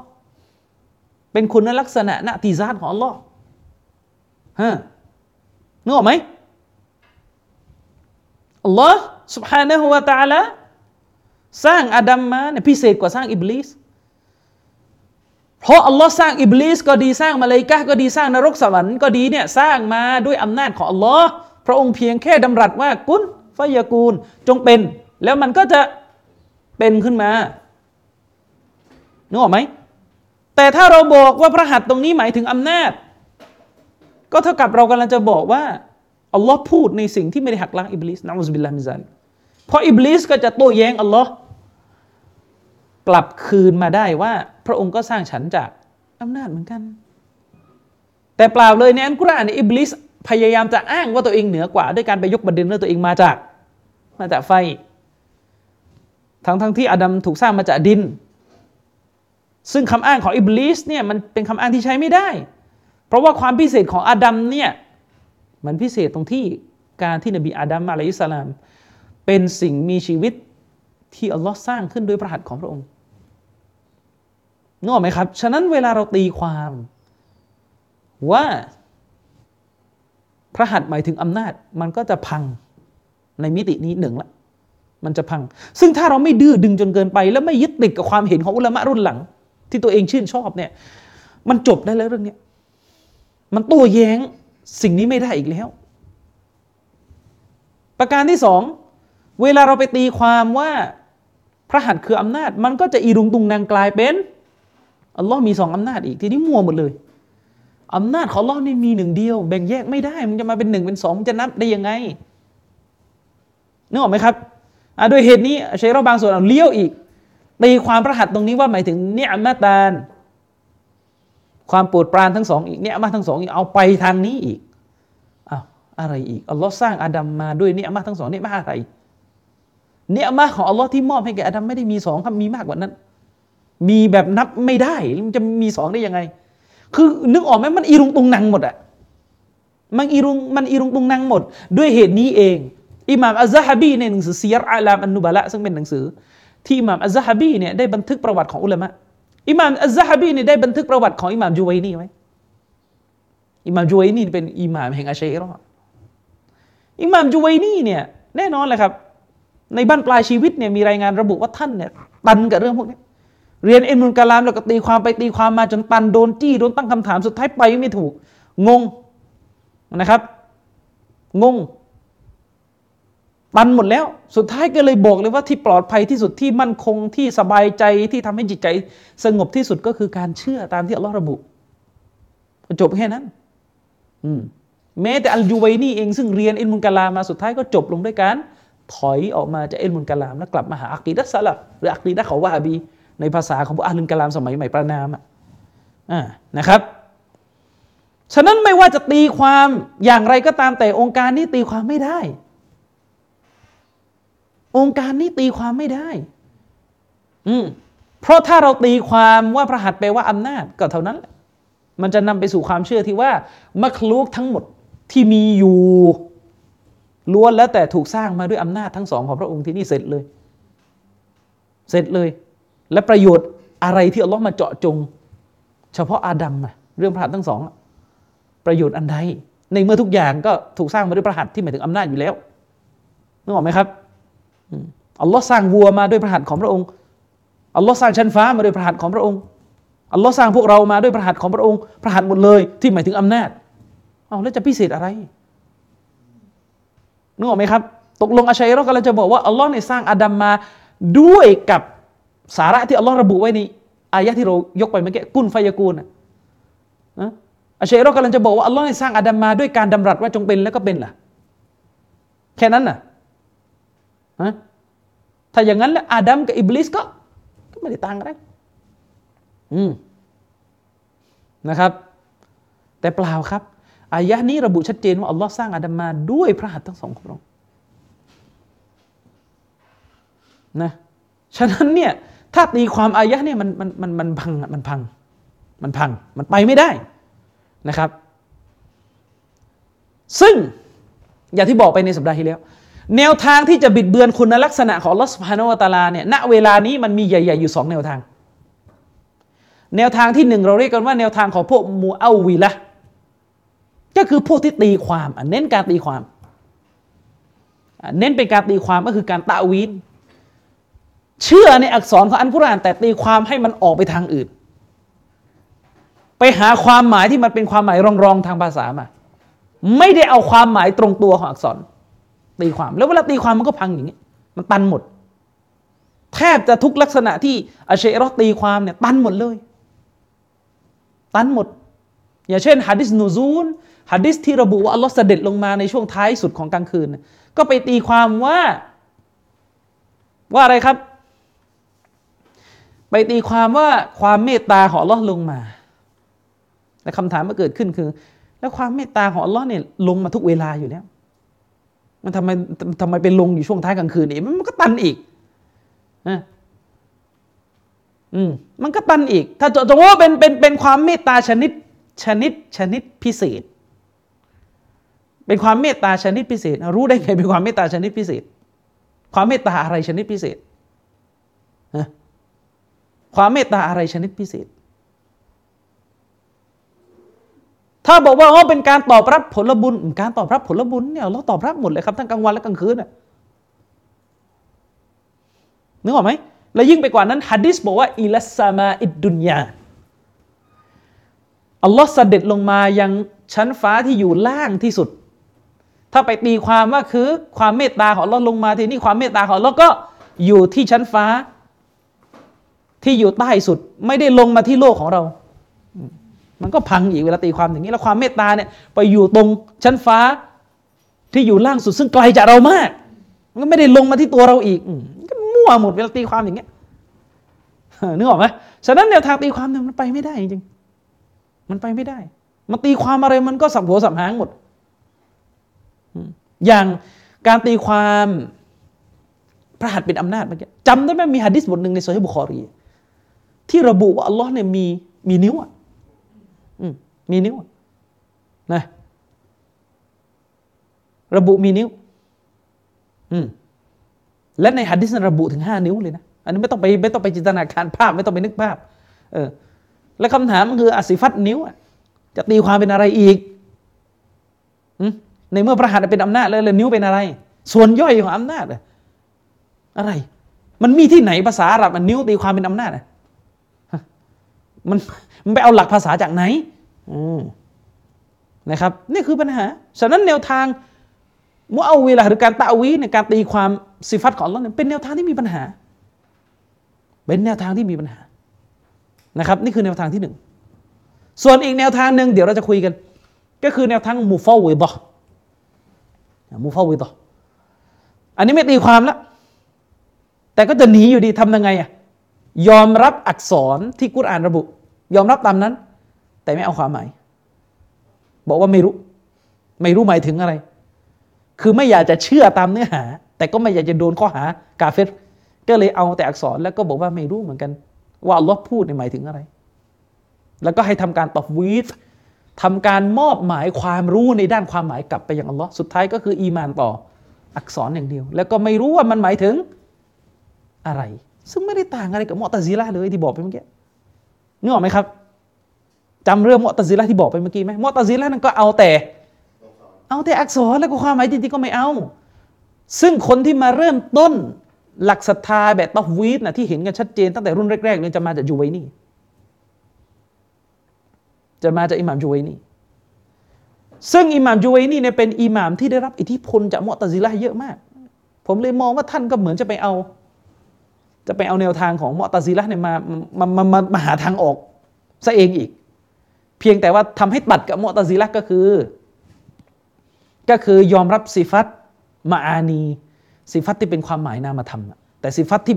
เป็นคุณลักษณะณทีซาตของเราฮะนึกออกไหม อัลลอฮ์ سبحانه และ تعالى สร้างอาดัมมาเนี่ยพิเศษกว่าสร้างอิบลิสเพราะอัลลอฮ์สร้างอิบลิสก็ดีสร้างมาเลกะก็ดีสร้างนรกสวรรค์ก็ดีเนี่ยสร้างมาด้วยอำนาจของอัลลอฮ์พระองค์เพียงแค่ดำรัสว่ากุนฟยากูลจงเป็น แล้วมันก็จะเป็นขึ้นมานึกออกไหมแต่ถ้าเราบอกว่าพระหัตถ์ตรงนี้หมายถึงอำนาจ ก็เท่ากับเรากำลังจะบอกว่าอัลลอฮ์พูดในสิ่งที่ไม่ได้หักล้างอิบลิสنعوذ بالله من ذلكเพราะอิบลิสก็จะโต้แย้งอัลลอฮ์กลับคืนมาได้ว่า พระองค์ก็สร้างฉันจากอำนาจเหมือนกัน แต่เปล่าเลยในอัลกุรอานอิบลิสพยายามจะอ้างว่าตัวเองเหนือกว่า ด้วยการไปยกประเด็นว่าตัวเองมาจาก มาจากไฟ ทั้งทั้งที่อาดัมถูกสร้างมาจากดิน ซึ่งคำอ้างของอิบลิสเนี่ยมันเป็นคำอ้างที่ใช้ไม่ได้ เพราะว่าความพิเศษของอาดัมเนี่ยมันพิเศษตรงที่การที่นบีอาดัมอะลัยฮิสลาม เป็นสิ่งมีชีวิตที่อัลลอฮ์สร้างขึ้นโดยพระหัตถ์ของพระองค์นึกออกไหมครับ ฉะนั้นเวลาเราตีความ ว่า พระหัตถ์หมายถึงอำนาจมันก็จะพังในมิตินี้หนึ่งละ มันจะพัง ซึ่งถ้าเราไม่ดื้อดึงจนเกินไป แล้วไม่ยึดติดกับความเห็นของอุลามะรุ่นหลัง ที่ตัวเองชื่นชอบเนี่ย มันจบได้แล้วเรื่องนี้มันโต้แย้งสิ่งนี้ไม่ได้อีกแล้ว ประการที่สองเวลาเราไปตีความว่าพระหัตถ์คืออำนาจ มันก็จะอีรุงตุงนางกลายเป็นอัลลอฮ์มีสองอำนาจอีกทีนี้มัวหมดเลยอำนาจของอัลลอฮ์นี่มีหนึ่งเดียว แบ่งแยกไม่ได้ มันจะมาเป็นหนึ่งเป็นสองจะนับได้ยังไงนึกออกไหมครับ โดยเหตุนี้ใช้เราบางส่วนเอาเลี้ยวอีกตีความพระหัตถ์ตรงนี้ว่าหมายถึงเนี่ยมาตานความปรดปรานทั้งสองอีกเนี่ยมาทั้งสองอีกเอาไปทางนี้อีกอ้าวอะไรอีกอัลลอฮ์สร้างอาดัมมาด้วยเนี่ยมาทั้งสองเนี่ยมาอะไรเนี่ยมาของอัลลอฮ์ที่มอบให้แก่อาดัมไม่ได้มีสองครับมีมากกว่านั้น มีแบบนับไม่ได้มันจะมีสองได้ยังไง คือนึกออกไหมมันอีรุงตุงนังหมดอะมันอีรุงมันอีรุงตุงนังหมด ด้วยเหตุนี้เอง อิหม่ามอัลซะบีในหนังสือซียรอาลามอันนุบะละซึ่งเป็นหนังสือ ที่อิหม่ามอัลซะบีเนี่ยได้บันทึกประวัติของอุลามะอิหม่ามอัลซะบีเนี่ยได้บันทึกประวัติของอิหม่ามจูไวนีไหมอิหม่ามจูไวนีเป็นอิหม่ามแห่งอาชัยรออิหม่ามจูไวนีเนี่ยแน่นอนเลยครับ ในบ้านปลายชีวิตเนี่ยมีรายงานระบุว่าท่านเนี่ยตันกับเรื่องพวกนี้เรียนเอ็นมุลกาลามแล้วก็ตีความไปตีความมาจนตันโดนจี้โดนตั้งคำถามสุดท้ายไปไม่ถูก งงนะครับ งง ตันหมดแล้ว สุดท้ายก็เลยบอกเลยว่าที่ปลอดภัยที่สุดที่มั่นคงที่สบายใจที่ทำให้จิตใจสงบที่สุดก็คือการเชื่อตามที่อัลลอฮ์ระบุจบแค่นั้น อืมแม้แต่อัลยูไวนี่เองซึ่งเรียนอินมุลกาลามาสุดท้ายก็จบลงด้วยการถอยออกมาจากอินมุลกาลามแล้วกลับมาหาอักีดัสซาลับหรืออักีดัสของวะฮบี ในภาษาของพวกอัลลุนกาลามสมัยใหม่ประนามอ่านะครับ ฉะนั้นไม่ว่าจะตีความอย่างไรก็ตามแต่องค์การนี้ตีความไม่ได้ องค์การนี้ตีความไม่ได้ อืมเพราะถ้าเราตีความว่าพระหัตถ์แปลว่าอำนาจก็เท่านั้นแหละมันจะนำไปสู่ความเชื่อที่ว่ามัคลูกทั้งหมดที่มีอยู่ล้วนแล้วแต่ถูกสร้างมาด้วยอำนาจทั้งสองของพระองค์ที่นี่เสร็จเลย เสร็จเลย และประโยชน์อะไรที่อัลลอฮ์มาเจาะจง เฉพาะอาดัมอะเรื่องพระหัตถ์ทั้งสองประโยชน์อันใดในเมื่อทุกอย่างก็ถูกสร้างมาด้วยพระหัตถ์ที่หมายถึงอำนาจอยู่แล้วนึกออกไหมครับ อัลลอฮ์สร้างวัวมาด้วยพระหัตถ์ของพระองค์อัลลอฮ์สร้างชั้นฟ้ามาด้วยพระหัตถ์ของพระองค์อัลลอฮ์สร้างพวกเรามาด้วยพระหัตถ์ของพระองค์ พระหัตถ์หมดเลย ที่หมายถึงอำนาจเอาแล้วจะพิเศษอะไรนึกออกไหมครับ ตกลงอาชัยเรากำลังจะบอกว่าอัลลอฮ์เนี่ยสร้างอาดัมมาด้วยกับสาระที่อัลลอฮ์ระบุไว้ในอายะที่เรายกไปเมื่อกี้กุนไฟยากูนนะอาชัยเรากำลังจะบอกว่าอัลลอฮ์เนี่ยสร้างอาดัมมาด้วยการดำรัสว่าจงเป็นแล้วก็เป็นล่ะ แค่นั้นน่ะ ฮะถ้าอย่างนั้นแล้วอาดัมกับอิบลิสก็ก็ไม่ได้ต่างกันอืมนะครับ แต่เปล่าครับอายะนี้ระบุชัดเจนว่าอัลลอฮ์สร้างอาดัมมาด้วยพระหัตถ์ทั้งสองของพระองค์นะฉะนั้นเนี่ยถ้าตีความอายะเนี่ยมันมันมันมันพังมันพัง มันพังมันไปไม่ได้นะครับ ซึ่งอย่างที่บอกไปในสัปดาห์ที่แล้ว แนวทางที่จะบิดเบือนคุณลักษณะของลอสพานวตาลาเนี่ยณเวลานี้มันมีใหญ่ ๆ อยู่สองแนวทาง แนวทางที่หนึ่งเราเรียกกันว่าแนวทางของพวกมูอัลวีละก็คือพวกที่ตีความเน้นการตีความ เน้นเป็นการตีความก็คือการตะวีนเชื่อในอักษรของอันกุรอานแต่ตีความให้มันออกไปทางอื่น ไปหาความหมายที่มันเป็นความหมายรองๆทางภาษามา ไม่ได้เอาความหมายตรงตัวของอักษร ตีความ แล้วเวลาตีความมันก็พังอย่างนี้ มันตันหมด แทบจะทุกลักษณะที่อาเชรอตีความเนี่ยตันหมดเลย ตันหมด อย่างเช่นฮะดิษนูซูลฮะดิษที่ระบุว่าอัลลอฮ์เสด็จลงมาในช่วงท้ายสุดของกลางคืน ก็ไปตีความว่า ว่าอะไรครับ ไปตีความว่าความเมตตาของอัลลอฮ์ลงมาและคำถามมาเกิดขึ้นคือ แล้วความเมตตาของอัลลอฮ์เนี่ยลงมาทุกเวลาอยู่แล้ว มันทำไมทำไมไปลงอยู่ช่วงท้ายกลางคืนอีกมันก็ตันอีกนะอืมมันก็ตันอีก ถ้าจะว่าเป็นเป็นเป็นความเมตตาชนิดชนิดชนิดพิเศษ เป็นความเมตตาชนิดพิเศษ รู้ได้ไงเป็นความเมตตาชนิดพิเศษ ความเมตตาอะไรชนิดพิเศษฮะความเมตตาอะไรชนิดพิเศษ ถ้าบอกว่าอ๋อเป็นการตอบรับผลบุญ การตอบรับผลบุญเนี่ยเราตอบรับหมดเลยครับทั้งกลางวันและกลางคืนน่ะนึกออกไหมและยิ่งไปกว่านั้นฮะดิษบอกว่าอิลัสามาอิดดุนยาอัลลอฮ์เสด็จลงมายังชั้นฟ้าที่อยู่ล่างที่สุด ถ้าไปตีความว่าคือความเมตตาของอัลลอฮ์ลงมาทีนี้ความเมตตาของอัลลอฮ์ก็อยู่ที่ชั้นฟ้า ที่อยู่ใต้สุด ไม่ได้ลงมาที่โลกของเรา มันก็พังอีกเวลาตีความอย่างนี้แล้วความเมตตาเนี่ยไปอยู่ตรงชั้นฟ้าที่อยู่ล่างสุดซึ่งไกลจากเรามากมันก็ไม่ได้ลงมาที่ตัวเราอีกก็มั่วหมดเวลาตีความอย่างเงี้ยนึกออกไหมฉะนั้นแนวทางตีความเนี่ยมันไปไม่ได้จริงมันไปไม่ได้ มันตีความอะไรมันก็สับหัวสับหางหมด อย่างการตีความพระหัตถ์เป็นอำนาจเมื่อกี้จำได้ไหมมีฮะดิษบทหนึ่งในโซฮีบุคอรี ที่ระบุว่าอัลลอฮ์เนี่ยมีมีนิ้วอะ มีนิ้วนะระบุมีนิ้ว อืมและในฮะดิษระบุถึงห้านิ้วเลยนะ อันนี้ไม่ต้องไปไม่ต้องไปจินตนาการภาพไม่ต้องไปนึกภาพ เออ และคำถามมันคืออสิฟัตนิ้วจะตีความเป็นอะไรอีกในเมื่อพระหัตถ์เป็นอำนาจแล้วนิ้วเป็นอะไร ส่วนย่อยของอำนาจอะไร มันมีที่ไหนภาษาอาหรับมันนิ้วตีความเป็นอำนาจอะมันมันไปเอาหลักภาษาจากไหน นะครับนี่คือปัญหา ฉะนั้นแนวทางมุเอาเวลาหรือการตะวีในการตีความสิฟัตของอัลลอฮ์เป็นแนวทางที่มีปัญหา เป็นแนวทางที่มีปัญหานะครับ นี่คือแนวทางที่หนึ่งส่วนอีกแนวทางหนึ่งเดี๋ยวเราจะคุยกัน ก็คือแนวทางมูฟาวิดะมูฟาวิดะอันนี้ไม่ตีความแล้วแต่ก็จะหนีอยู่ดีทำยังไงอะยอมรับอักษรที่กุรอานระบุ ยอมรับตามนั้น แต่ไม่เอาความหมาย บอกว่าไม่รู้ ไม่รู้หมายถึงอะไร คือไม่อยากจะเชื่อตามเนื้อหา แต่ก็ไม่อยากจะโดนข้อหากาเฟตก็เลยเอาแต่อักษรแล้วก็บอกว่าไม่รู้เหมือนกัน ว่าอัลลอฮ์พูดในหมายถึงอะไร แล้วก็ให้ทำการตอบวีดทำการมอบหมายความรู้ในด้านความหมายกลับไปยังอัลลอฮ์สุดท้ายก็คืออีมานต่ออักษรอย่างเดียว แล้วก็ไม่รู้ว่ามันหมายถึงอะไร ซึ่งไม่ได้ต่างอะไรกับมอตซิละเลยที่บอกไปเมื่อกี้นึกออกไหมครับ จำเรื่องมอตซิละที่บอกไปเมื่อกี้ไหมมอตซิละนั่นก็เอาแต่ เอาแต่อักษรแล้วก็ความหมายจริงๆก็ไม่เอา ซึ่งคนที่มาเริ่มต้นหลักศรัทธาแบบตอวีดนะที่เห็นกันชัดเจนตั้งแต่รุ่นแรกๆเลยจะมาจากยูไวนี่จะมาจากอิหม่ามยูไวนี่ซึ่งอิหม่ามยูไวนี่เนี่ยเป็นอิหม่ามที่ได้รับอิทธิพลจากมอตซิละเยอะมาก ผมเลยมองว่าท่านก็เหมือนจะไปเอา จะไปเอาแนวทางของมอตซิละเนี่ยมามามามามาหาทางออกซะเองอีก เพียงแต่ว่าทำให้ตัดกับมอตซิละก็คือ ก็คือยอมรับสิฟัตมาอานีสิฟัตที่เป็นความหมายนามธรรมแต่สิฟัตที่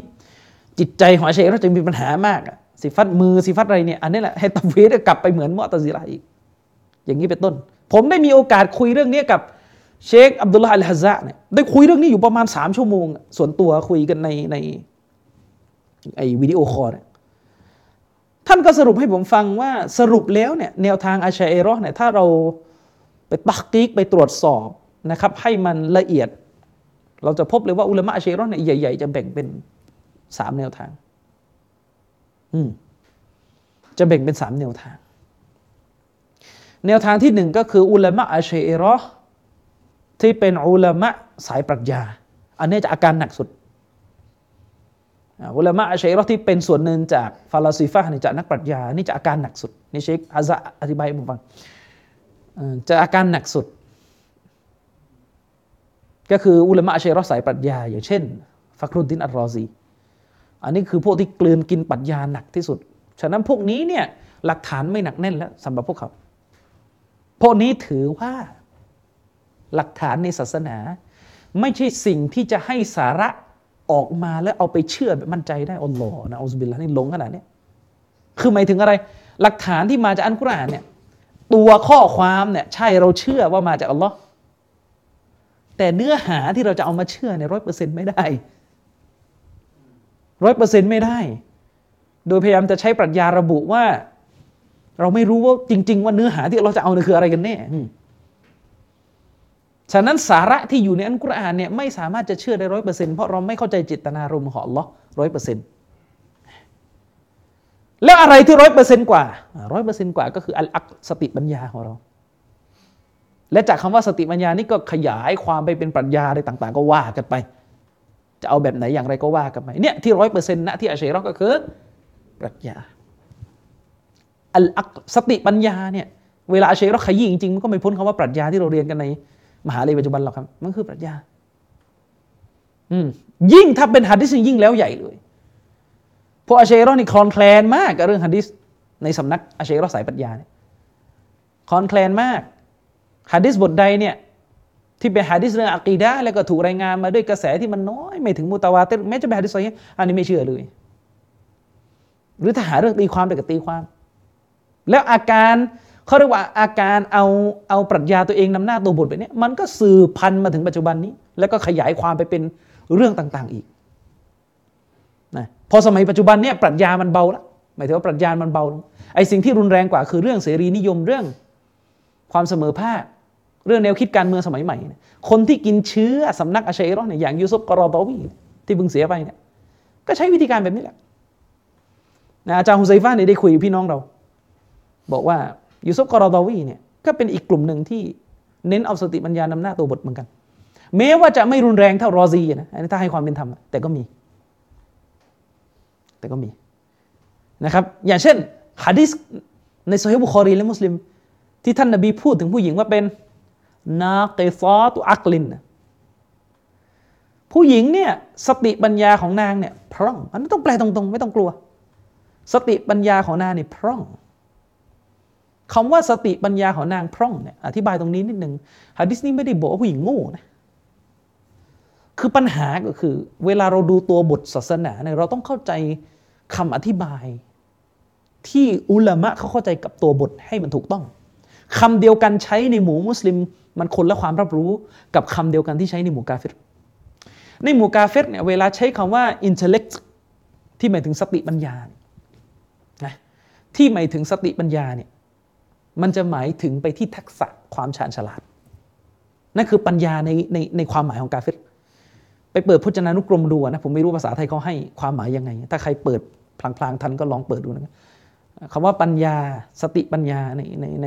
จิตใจของอาเชเราจะมีปัญหามากสิฟัตมือสิฟัตอะไรเนี่ยอันนี้แหละให้ตัวีดกลับไปเหมือนมอตซิละอีก อย่างนี้เป็นต้น ผมได้มีโอกาสคุยเรื่องนี้กับเชคอับดุลลาห์อัลฮะซะเนี่ยได้คุยเรื่องนี้อยู่ประมาณสามชั่วโมง ส่วนตัวคุยกันในในไอวิดีโอคอล ท่านก็สรุปให้ผมฟังว่าสรุปแล้วเนี่ยแนวทางอาชัยเอรอเนี่ยถ้าเราไปตักติกไปตรวจสอบนะครับให้มันละเอียด เราจะพบเลยว่าอุลามะอาชัยเอรอเนี่ยใหญ่ ๆ จะแบ่งเป็นสามแนวทาง อืมจะแบ่งเป็นสามแนวทาง แนวทางที่หนึ่งก็คืออุลามะอาชัยเอรอที่เป็นอุลามะสายปรัชญา อันนี้จะอาการหนักสุด อุลามะอัชัยรอที่เป็นส่วนหนึ่งจากฟาลาซิฟะนี่จากนักปรัชญานี่จะอาการหนักสุดนี่เชคอาซะอธิบายให้ผมฟังจะอาการหนักสุด ก็คืออุลามะอัชัยรอสายปรัชญา อย่างเช่นฟักรุดดินอัลรอซีอันนี้คือพวกที่กลืนกินปรัชญาหนักที่สุด ฉะนั้นพวกนี้เนี่ยหลักฐานไม่หนักแน่นแล้วสำหรับพวกเขา พวกนี้ถือว่าหลักฐานในศาสนา ไม่ใช่สิ่งที่จะให้สาระ ออกมาแล้วเอาไปเชื่อแบบมั่นใจได้อัลลอฮ์นะอัลลอฮฺบิลลานี่หลงขนาดนี้คือหมายถึงอะไร หลักฐานที่มาจากอันกุรอานเนี่ยตัวข้อความเนี่ยใช่เราเชื่อว่ามาจากอัลลอฮ์แต่เนื้อหาที่เราจะเอามาเชื่อในร้อยเปอร์เซ็นต์ไม่ได้ร้อยเปอร์เซ็นต์ไม่ได้ โดยพยายามจะใช้ปรัชญาระบุว่า เราไม่รู้ว่าจริง ๆ ว่าเนื้อหาที่เราจะเอาเนี่ยคืออะไรกันแน่ ฉะนั้นสาระที่อยู่ในอันกุรอานเนี่ยไม่สามารถจะเชื่อได้ร้อยเปอร์เซ็นต์เพราะเราไม่เข้าใจจิตนารมณ์ของอัลลอฮ์ร้อยเปอร์เซ็นต์แล้วอะไรที่ร้อยเปอร์เซ็นต์กว่าร้อยเปอร์เซ็นต์กว่าก็คืออัลอักสติปัญญาของเรา และจากคำว่าสติปัญญานี่ก็ขยายความไปเป็นปรัชญาอะไรต่างๆ ก็ว่ากันไป จะเอาแบบไหนอย่างไรก็ว่ากันไปเนี่ยที่ร้อยเปอร์เซ็นต์นะที่อาชัยรอก็คือปรัชญาอัลอักสติปัญญาเนี่ยเวลาอาชัยรอขยี้จริงๆมันก็ไม่พ้นคำว่าปรัชญาที่เราเรียนกันใน มหาเลยปัจจุบันหรอกครับ มันคือปรัชญา อืม ยิ่งถ้าเป็นฮะดิษยิ่งแล้วใหญ่เลยพวกอาเชรอนี่คลอนแคลนมากกับเรื่องฮะดิษในสำนักอาเชรอสายปรัชญาเนี่ยคลอนแคลนมากฮะดิษบทใดเนี่ย ที่เป็นฮะดิษเรื่องอะกีดะแล้วก็ถูกรายงานมาด้วยกระแสที่มันน้อย ไม่ถึงมุตาวาเตแม้จะเป็นฮะดิษอะไรอันนี้ไม่เชื่อเลย หรือถ้าหาเรื่องตีความแต่ก็ตีความ แล้วอาการ เขาเรียกว่าอาการเอาเอาปรัชญาตัวเองนำหน้าตัวบทแบบนี้มันก็สืบพันมาถึงปัจจุบันนี้ แล้วก็ขยายความไปเป็นเรื่องต่างๆอีกนะพอสมัยปัจจุบันเนี่ยปรัชญามันเบาแล้วหมายถึงว่าปรัชญามันเบาลงไอ้สิ่งที่รุนแรงกว่าคือเรื่องเสรีนิยมเรื่องความเสมอภาคเรื่องแนวคิดการเมืองสมัยใหม่ คนที่กินเชื้อสำนักอาชัยรอเนี่ยอย่างยูซุฟกรอฎอวีที่เพิ่งเสียไปเนี่ยก็ใช้วิธีการแบบนี้แหละนะอาจารย์ฮุไซฟ้าเนี่ยได้คุยกับพี่น้องเรา บอกว่า ยูซุฟกรอดาวีเนี่ยก็เป็นอีกกลุ่มหนึ่งที่เน้นเอาสติปัญญานำหน้าตัวบทเหมือนกัน แม้ว่าจะไม่รุนแรงเท่ารอซีนะอันนี้ถ้าให้ความเป็นธรรมแต่ก็มี แต่ก็มีนะครับ อย่างเช่นฮะดิษในซอเฮียะห์บุคอรีและมุสลิม ที่ท่านนบีพูดถึงผู้หญิงว่าเป็นนาเกฟอตุอักลินผู้หญิงเนี่ยสติปัญญาของนางเนี่ยพร่องอันนี้ต้องแปลตรงๆ ไม่ต้องกลัว สติปัญญาของนางเนี่ยพร่อง คำว่าสติปัญญาของนางพร่องเนี่ยอธิบายตรงนี้นิดหนึ่งฮะดิษนี้ไม่ได้บอกว่าผู้หญิงโง่นะคือปัญหาก็คือ เวลาเราดูตัวบทศาสนาเนี่ยเราต้องเข้าใจคำอธิบาย ที่อุลามะเขาเข้าใจกับตัวบทให้มันถูกต้องคำเดียวกันใช้ในหมู่มุสลิม มันคนละความรับรู้กับคำเดียวกันที่ใช้ในหมู่กาเฟรในหมู่กาเฟรเนี่ยเวลาใช้คำว่า intellect ที่หมายถึงสติปัญญานะที่หมายถึงสติปัญญาเนี่ย มันจะหมายถึงไปที่ทักษะความชาญฉลาด นั่นคือปัญญาในในในความหมายของกาเฟตไปเปิดพจนานุกรมดูนะผมไม่รู้ภาษาไทยเขาให้ความหมายยังไง ถ้าใครเปิดพลางๆทันก็ลองเปิดดูนะคำว่าปัญญาสติปัญญาในในใน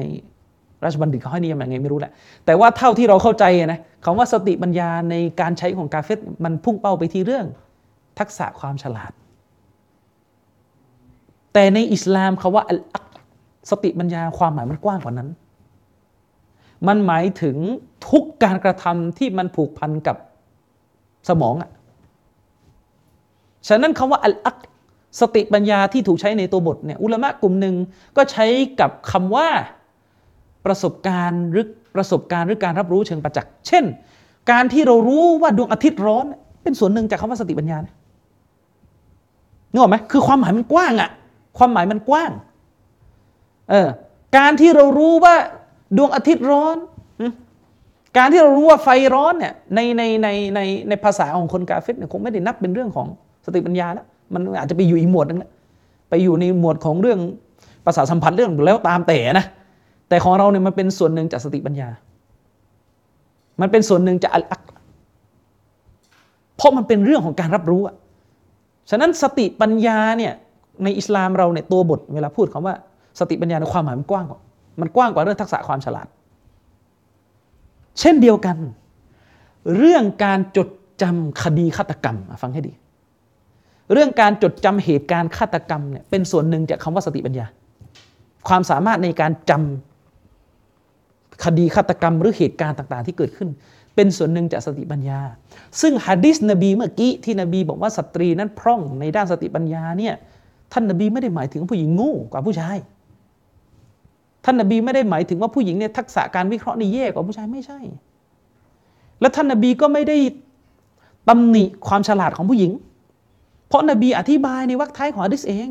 ราชบัณฑิตเขาให้นิยามยังไงไม่รู้แหละ แต่ว่าเท่าที่เราเข้าใจนะคำว่าสติปัญญาในการใช้ของกาเฟตมันพุ่งเป้าไปที่เรื่อง ทักษะความฉลาด แต่ในอิสลามคาว่าอัลอัก สติปัญญาความหมายมันกว้างกว่านั้น มันหมายถึงทุกการกระทำที่มันผูกพันกับสมองอะ่ะฉะนั้นคำว่าอัลอักสติปัญญาที่ถูกใช้ในตัวบทเนี่ยอุลามะกลุ่มหนึ่งก็ใช้กับคำว่าประสบการณ์หรือประสบการณ์หรือการรับรู้เชิงประจักษ์เช่น การที่เรารู้ว่าดวงอาทิตย์ร้อน เป็นส่วนหนึ่งจากคำว่าสติปัญญานึกออกไหมคือความหมายมันกว้างอะความหมายมันกว้าง เออการที่เรารู้ว่าดวงอาทิตย์ร้อน การที่เรารู้ว่าไฟร้อนเนี่ยในในในในในภาษาของคนกาเฟตเนี่ยคงไม่ได้นับเป็นเรื่องของสติปัญญาแล้วมันอาจจะไปอยู่อีกหมวดนึงแล้วไปอยู่ในหมวดของเรื่องภาษาสัมพันธ์เรื่องแล้วตามแต่นะแต่ของเราเนี่ยมันเป็นส่วนหนึ่งจากสติปัญญา มันเป็นส่วนหนึ่งจากอัลอักเพราะมันเป็นเรื่องของการรับรู้อะฉะนั้นสติปัญญาเนี่ยในอิสลามเราเนี่ยตัวบทเวลาพูดคำว่า สติปัญญาในความหมายมันกว้างกว่ามันกว้างกว่าเรื่องทักษะความฉลาด เช่นเดียวกัน เรื่องการจดจำคดีฆาตกรรมฟังให้ดี เรื่องการจดจำเหตุการณ์ฆาตกรรมเนี่ยเป็นส่วนหนึ่งจากคำว่าสติปัญญา ความสามารถในการจำคดีฆาตกรรมหรือเหตุการณ์ต่าง ๆ ที่เกิดขึ้น เป็นส่วนหนึ่งจากสติปัญญา ซึ่งฮะดิษนบีเมื่อกี้ที่นบีบอกว่าสตรีนั้นพร่องในด้านสติปัญญาเนี่ยท่านนบีไม่ได้หมายถึงผู้หญิงโง่กว่าผู้ชาย ท่านนบีไม่ได้หมายถึงว่าผู้หญิงเนี่ยทักษะการวิเคราะห์นี่แย่กว่าผู้ชายไม่ใช่ และท่านนบีก็ไม่ได้ตำหนิความฉลาดของผู้หญิง เพราะนบีอธิบายในวรรคท้ายของฮะดิษเอง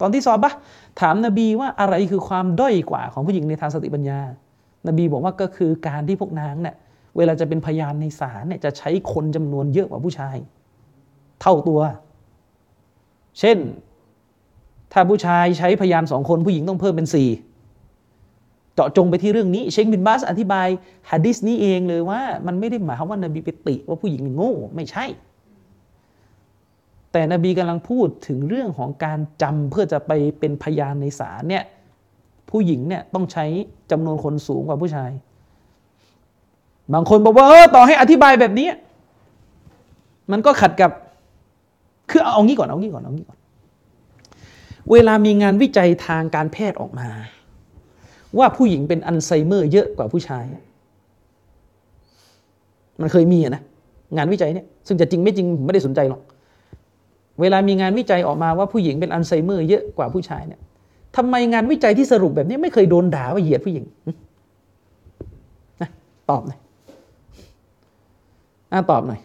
ตอนที่ซอบะถามนบีว่าอะไรคือความด้อยกว่าของผู้หญิงในทางสติปัญญา นบีบอกว่าก็คือการที่พวกนางเนี่ยเวลาจะเป็นพยานในศาลเนี่ยจะใช้คนจำนวนเยอะกว่าผู้ชาย เท่าตัว เช่น ถ้าผู้ชายใช้พยานสองคนผู้หญิงต้องเพิ่มเป็นสี่ จาะจงไปที่เรื่องนี้ เชคบินบาสอธิบายฮะดิษนี้เองเลยว่า มันไม่ได้หมายความว่านบีไปติว่าผู้หญิงโง่ไม่ใช่ แต่นบีกำลังพูดถึงเรื่องของการจำเพื่อจะไปเป็นพยานในศาลเนี่ยผู้หญิงเนี่ยต้องใช้จำนวนคนสูงกว่าผู้ชาย บางคนบอกว่าเออต่อให้อธิบายแบบนี้ มันก็ขัดกับคือเอางี้ก่อนเอางี้ก่อนเอางี้ก่อน เวลามีงานวิจัยทางการแพทย์ออกมา ว่าผู้หญิงเป็นอัลไซเมอร์เยอะกว่าผู้ชาย มันเคยมีนะงานวิจัยเนี่ยซึ่งจะจริงไม่จริงไม่ได้สนใจหรอกเวลามีงานวิจัยออกมาว่าผู้หญิงเป็นอัลไซเมอร์เยอะกว่าผู้ชายเนี่ยทำไมงานวิจัยที่สรุปแบบนี้ไม่เคยโดนด่าว่าเหยียดผู้หญิงนะตอบหน่อยอตอบหน่อย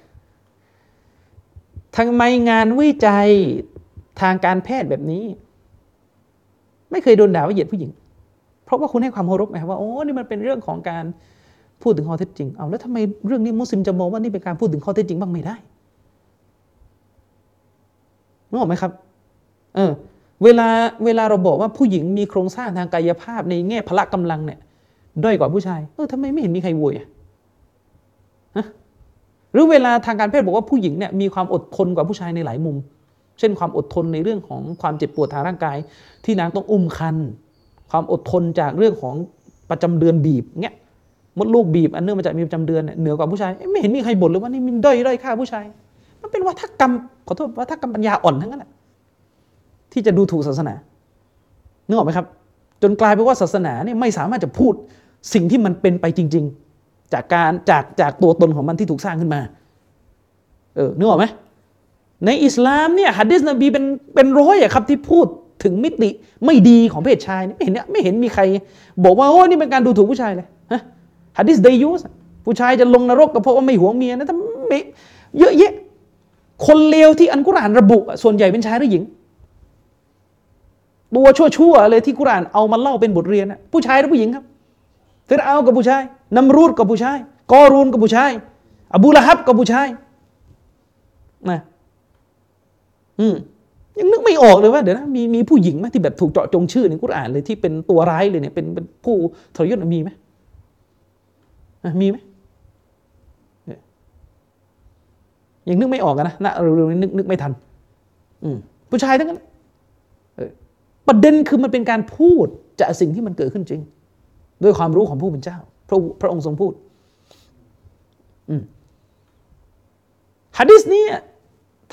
ทำไมงานวิจัยทางการแพทย์แบบนี้ ไม่เคยโดนด่าว่าเหยียดผู้หญิง เพราะว่าคุณให้ความเคารพไงว่าโอ้นี่มันเป็นเรื่องของการพูดถึงข้อเท็จจริงเอาแล้วทำไมเรื่องนี้มุสลิมจะมองว่านี่เป็นการพูดถึงข้อเท็จจริงบ้างไม่ได้นึกออกไหมครับ เออ เวลาเวลาเราบอกว่าผู้หญิงมีโครงสร้างทางกายภาพในแง่พละกำลังเนี่ยด้อยกว่าผู้ชาย เออทำไมไม่เห็นมีใครโวยอะหรือเวลาทางการแพทย์บอกว่าผู้หญิงเนี่ยมีความอดทนกว่าผู้ชายในหลายมุม เช่นความอดทนในเรื่องของความเจ็บปวดทางร่างกาย ที่นางต้องอุ้มคัน ความอดทนจากเรื่องของประจำเดือนบีบเงี้ยมดลูกบีบอันเนื่องมาจากมีประจำเดือนเหนือกว่าผู้ชายไม่เห็นมีใครบ่นเลยว่านี่มันด้อยด้อยค่าผู้ชาย มันเป็นวัฒกรรมขอโทษวัฒกรรมปัญญาอ่อนทั้งนั้นแหละที่จะดูถูกศาสนานึกออกไหมครับ จนกลายเป็นว่าศาสนาเนี่ยไม่สามารถจะพูดสิ่งที่มันเป็นไปจริง ๆ จากการจากจากตัวตนของมันที่ถูกสร้างขึ้นมา เออนึกออกไหมในอิสลามเนี่ยฮัดดิสนบีเป็นเป็นร้อยอะครับที่พูด ถึงมิติไม่ดีของเพศชายไม่เห็นเนี่ยไม่เห็นมีใคร บอกว่าโอ้นี่เป็นการดูถูกผู้ชายเลยฮะฮัดดิสเดยุสผู้ชายจะลงนรกก็เพราะว่าไม่หวงเมียนะแต่ไม่เยอะแยะคนเลวที่อันกุรานระบุ ส่วนใหญ่เป็นชายหรือหญิง ตัวชั่วๆเลยที่กุรานเอามาเล่าเป็นบทเรียนนะผู้ชายหรือผู้หญิงครับฟิรเอากับผู้ชายนัมรูดกับผู้ชายกอรูนกับผู้ชาย อบูละฮับกับผู้ชายนะอืม ยังนึกไม่ออกเลยว่าเดี๋ยวนะมีมีผู้หญิงไหมที่แบบถูกเจาะจงชื่อในกุรอานเลยที่เป็นตัวร้ายเลยเนี่ยเป็นเป็นผู้ทรยศมีไหมมีไหมยังนึกไม่ออกนะนะเร็วๆนี้นึกนึกไม่ทัน อืผู้ชายทั้งนั้นประเด็นคือมันเป็นการพูดจากสิ่งที่มันเกิดขึ้นจริง ด้วยความรู้ของผู้เป็นเจ้า พระพระองค์ทรงพูดอืฮะดิษนี้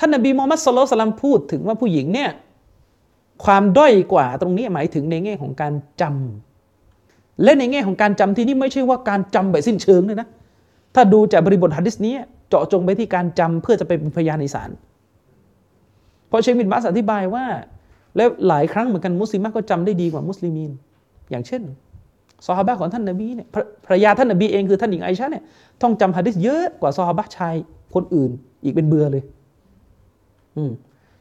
ท่านนบีมูฮัมมัดสุลตัลลัมพูดถึงว่าผู้หญิงเนี่ยความด้อยกว่าตรงนี้หมายถึงในแง่ของการจำและในแง่ของการจำที่นี่ไม่ใช่ว่าการจำแบบสิ้นเชิงเลยนะ ถ้าดูจากบริบทฮะดิษนี้เจาะจงไปที่การจำเพื่อจะไปเป็นพยานในศาลเพราะเชคบินบาสอธิบายว่า แล้วหลายครั้งเหมือนกันมุสลิมก็จำได้ดีกว่ามุสลิมีน อย่างเช่นซอฮาบะของท่านนบีเนี่ยภรรยาท่านนบีเองคือท่านหญิงไอชาเนี่ยต้องจำฮะดิษเยอะกว่าซอฮาบะชายคนอื่นอีกเป็นเบือเลย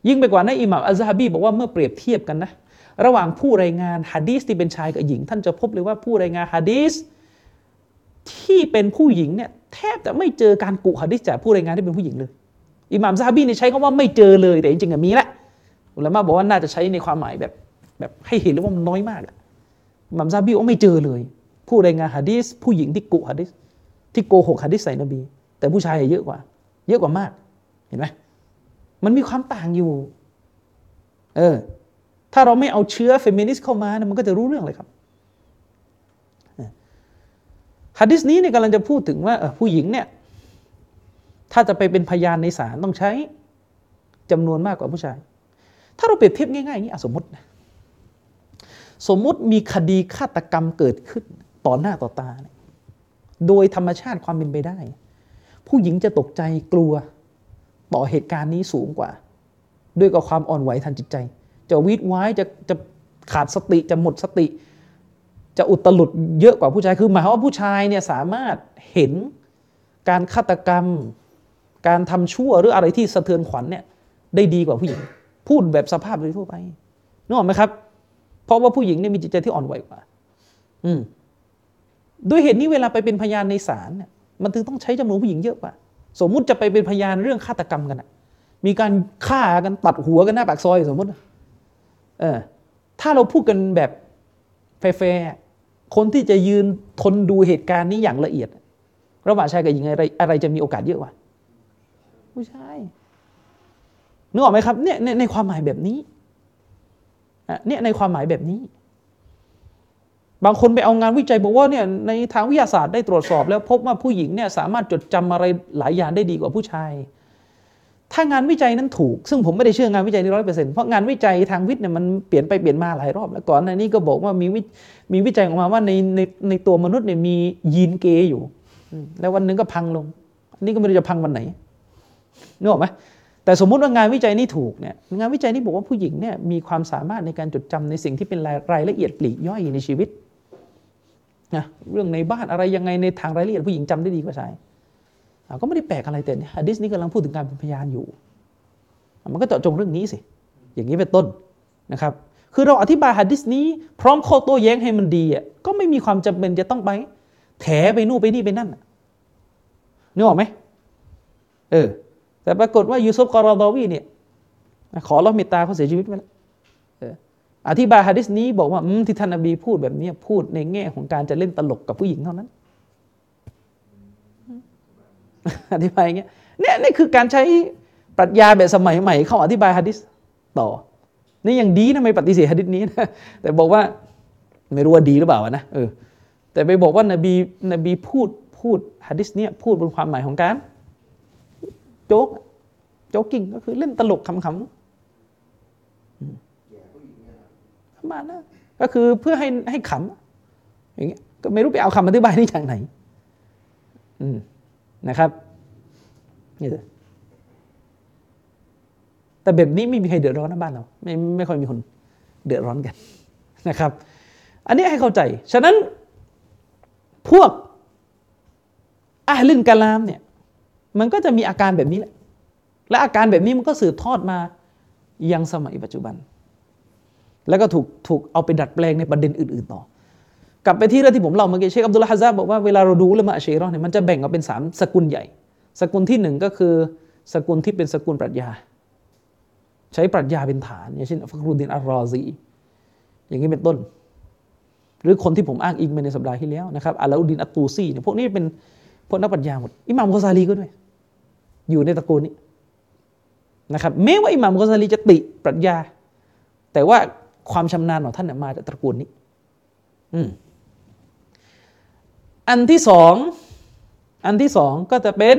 ยิ่งไปกว่านั้นอิหม่ามอัลซาฮบีบอกว่าเมื่อเปรียบเทียบกันนะ ระหว่างผู้รายงานฮะดีสที่เป็นชายกับหญิง ท่านจะพบเลยว่าผู้รายงานฮะดีสที่เป็นผู้หญิงเนี่ยแทบจะไม่เจอการกุฮะดีสจากผู้รายงานที่เป็นผู้หญิงเลยอิหม่ามซาฮบีเนี่ยใช้คำว่าไม่เจอเลยแต่จริงๆมีแหละอุลามะบอกว่าน่าจะใช้ในความหมายแบบแบบให้เห็นเลยว่ามันน้อยมากอิหม่ามซาฮบีว่าไม่เจอเลย ผู้รายงานฮะดีสผู้หญิงที่กุฮะดีสที่โกหกฮะดีสใส่นบี แต่ผู้ชายเยอะกว่า เยอะกว่ามากเห็นไหม มันมีความต่างอยู่ เออ ถ้าเราไม่เอาเชื้อเฟมินิสต์เข้ามานะมันก็จะรู้เรื่องเลยครับฮะดิษนี้เนี่ยกำลังจะพูดถึงว่าผู้หญิงเนี่ย ถ้าจะไปเป็นพยานในศาลต้องใช้จำนวนมากกว่าผู้ชาย ถ้าเราเปรียบเทียบง่ายๆอย่างนี้สมมตินะสมมติมีคดีฆาตกรรมเกิดขึ้นต่อหน้าต่อตา โดยธรรมชาติความเป็นไปได้ ผู้หญิงจะตกใจกลัว ต่อเหตุการณ์นี้สูงกว่า ด้วยกับความอ่อนไหวทางจิตใจ จะวิตไว้จะจะขาดสติจะหมดสติ จะอุตลุดเยอะกว่าผู้ชายคือหมายว่าผู้ชายเนี่ยสามารถเห็นการฆาตกรรม การทำชั่วหรืออะไรที่สะเทือนขวัญเนี่ยได้ดีกว่าผู้หญิง พูดแบบสภาพโดยทั่วไปนึกออกไหมครับ เพราะว่าผู้หญิงเนี่ยมีจิตใจที่อ่อนไหวกว่า อืมด้วยเหตุนี้เวลาไปเป็นพยานในศาลเนี่ยมันถึงต้องใช้จำนวนผู้หญิงเยอะกว่า สมมุติจะไปเป็นพยานเรื่องฆาตกรรมกันอะมีการฆ่ากันตัดหัวกันหน้าปากซอยสมมติเออถ้าเราพูดกันแบบแฟร์คนที่จะยืนทนดูเหตุการณ์นี้อย่างละเอียด ระหว่างชายกับหญิงอะไรอะไรจะมีโอกาสเยอะกว่าผู้ชายนึกออกไหมครับเนี่ยในในความหมายแบบนี้เนี่ยในความหมายแบบนี้ บางคนไปเอางานวิจัยบอกว่าเนี่ยในทางวิทยาศาสตร์ได้ตรวจสอบแล้วพบว่าผู้หญิงเนี่ยสามารถจดจำอะไรหลายอย่างได้ดีกว่าผู้ชาย ถ้างานวิจัยนั้นถูก ซึ่งผมไม่ได้เชื่องานวิจัยนี้ร้อยเปอร์เซ็นต์เพราะงานวิจัยทางวิทย์เนี่ยมันเปลี่ยนไปเปลี่ยนมาหลายรอบแล้วก่อนในนี้ก็บอกว่ามีวิมีวิจัยออกมาว่าในในในตัวมนุษย์เนี่ยมียีนเกย์อยู่ แล้ววันหนึ่งก็พังลงอันนี้ก็ไม่รู้จะพังวันไหนนึกออกไหมแต่สมมุติว่างานวิจัยนี้ถูกเนี่ยงานวิจัยนี้บอกว่าผู้หญิงเนี่ยมีความสามารถในการจดจำในสิ่งที่เป็นรายรายละเอียดปลีกย่อยในชีวิต นะเรื่องในบ้านอะไรยังไงในทางรายละเอียดผู้หญิงจำได้ดีกว่าชายก็ไม่ได้แปลกอะไรแต่ฮะดิษนี้กำลังพูดถึงการเป็นพยานอยู่ มันก็เจาะจงเรื่องนี้สิ อย่างนี้เป็นต้นนะครับ คือเราอธิบายฮะดิษนี้ พร้อมข้อโต้แย้งให้มันดีอะก็ไม่มีความจำเป็นจะต้องไป แถไปนู่นไปนี่ไปนั่นนึกออกไหมเออแต่ปรากฏว่ายูซุฟกอรอดอวีเนี่ยขอรับเมตตาเขาเสียชีวิตไปแล้ว อธิบายฮะดิษนี้บอกว่าที่ท่านนบีพูดแบบนี้พูดในแง่ของการจะเล่นตลกกับผู้หญิงเท่านั้น อธิบายอย่างเงี้ยเนี่ยนี่คือการใช้ปรัชญาแบบสมัยใหม่เข้าอธิบายฮะดิษต่อ นี่ยังดีนะไม่ปฏิเสธฮะดิษนี้นะแต่บอกว่าไม่รู้ว่าดีหรือเปล่านะเออแต่ไปบอกว่านบีนบีพูดพูดฮะดิษเนี้ยพูดบนความหมายของการ โจ๊กโจ๊กกิ้งก็คือเล่นตลกขำๆประ มาณนั้นก็คือเพื่อให้ให้ขำอย่างเงี้ยก็ไม่รู้ไปเอาคำอธิบายนี้จากไหนอืมนะครับนี่แต่แบบนี้ไม่มีใครเดือดร้อนนะบ้านเรา ไม่ไม่ค่อยมีคนเดือดร้อนกันนะครับ อันนี้ให้เข้าใจ ฉะนั้นพวกอาลินกาลามเนี่ย มันก็จะมีอาการแบบนี้แหละ และอาการแบบนี้มันก็สืบทอดมายังสมัยปัจจุบัน แล้วก็ถูกถูกเอาไปดัดแปลงในประเด็นอื่น ๆ ต่อ กลับไปที่เรื่องที่ผมเล่าเมื่อกี้เชคอับดุลฮะซาบอกว่าเวลาเราดูเรื่องมาอเชรอเนี่ยมันจะแบ่งออกเป็นสามสกุลใหญ่ สกุลที่หนึ่งก็คือสกุลที่เป็นสกุลปรัชญา ใช้ปรัชญาเป็นฐาน อย่างเช่นฟักรุดินอัลรอซี อย่างนี้เป็นต้น หรือคนที่ผมอ้างอิงไปในสัปดาห์ที่แล้วนะครับอัลลอุดินอัตตูซีเนี่ยพวกนี้เป็นพวกนักปรัชญาหมดอิหม่ามโคซาลีก็ด้วย อยู่ในตระกูลนี้นะครับแม้ว่าอิหม่ามกอซาลีจะติปรัชญา แต่ว่า ความชำนาญของท่านมาจากตระกูลนี้ อืมอันที่สอง อันที่สองก็จะเป็น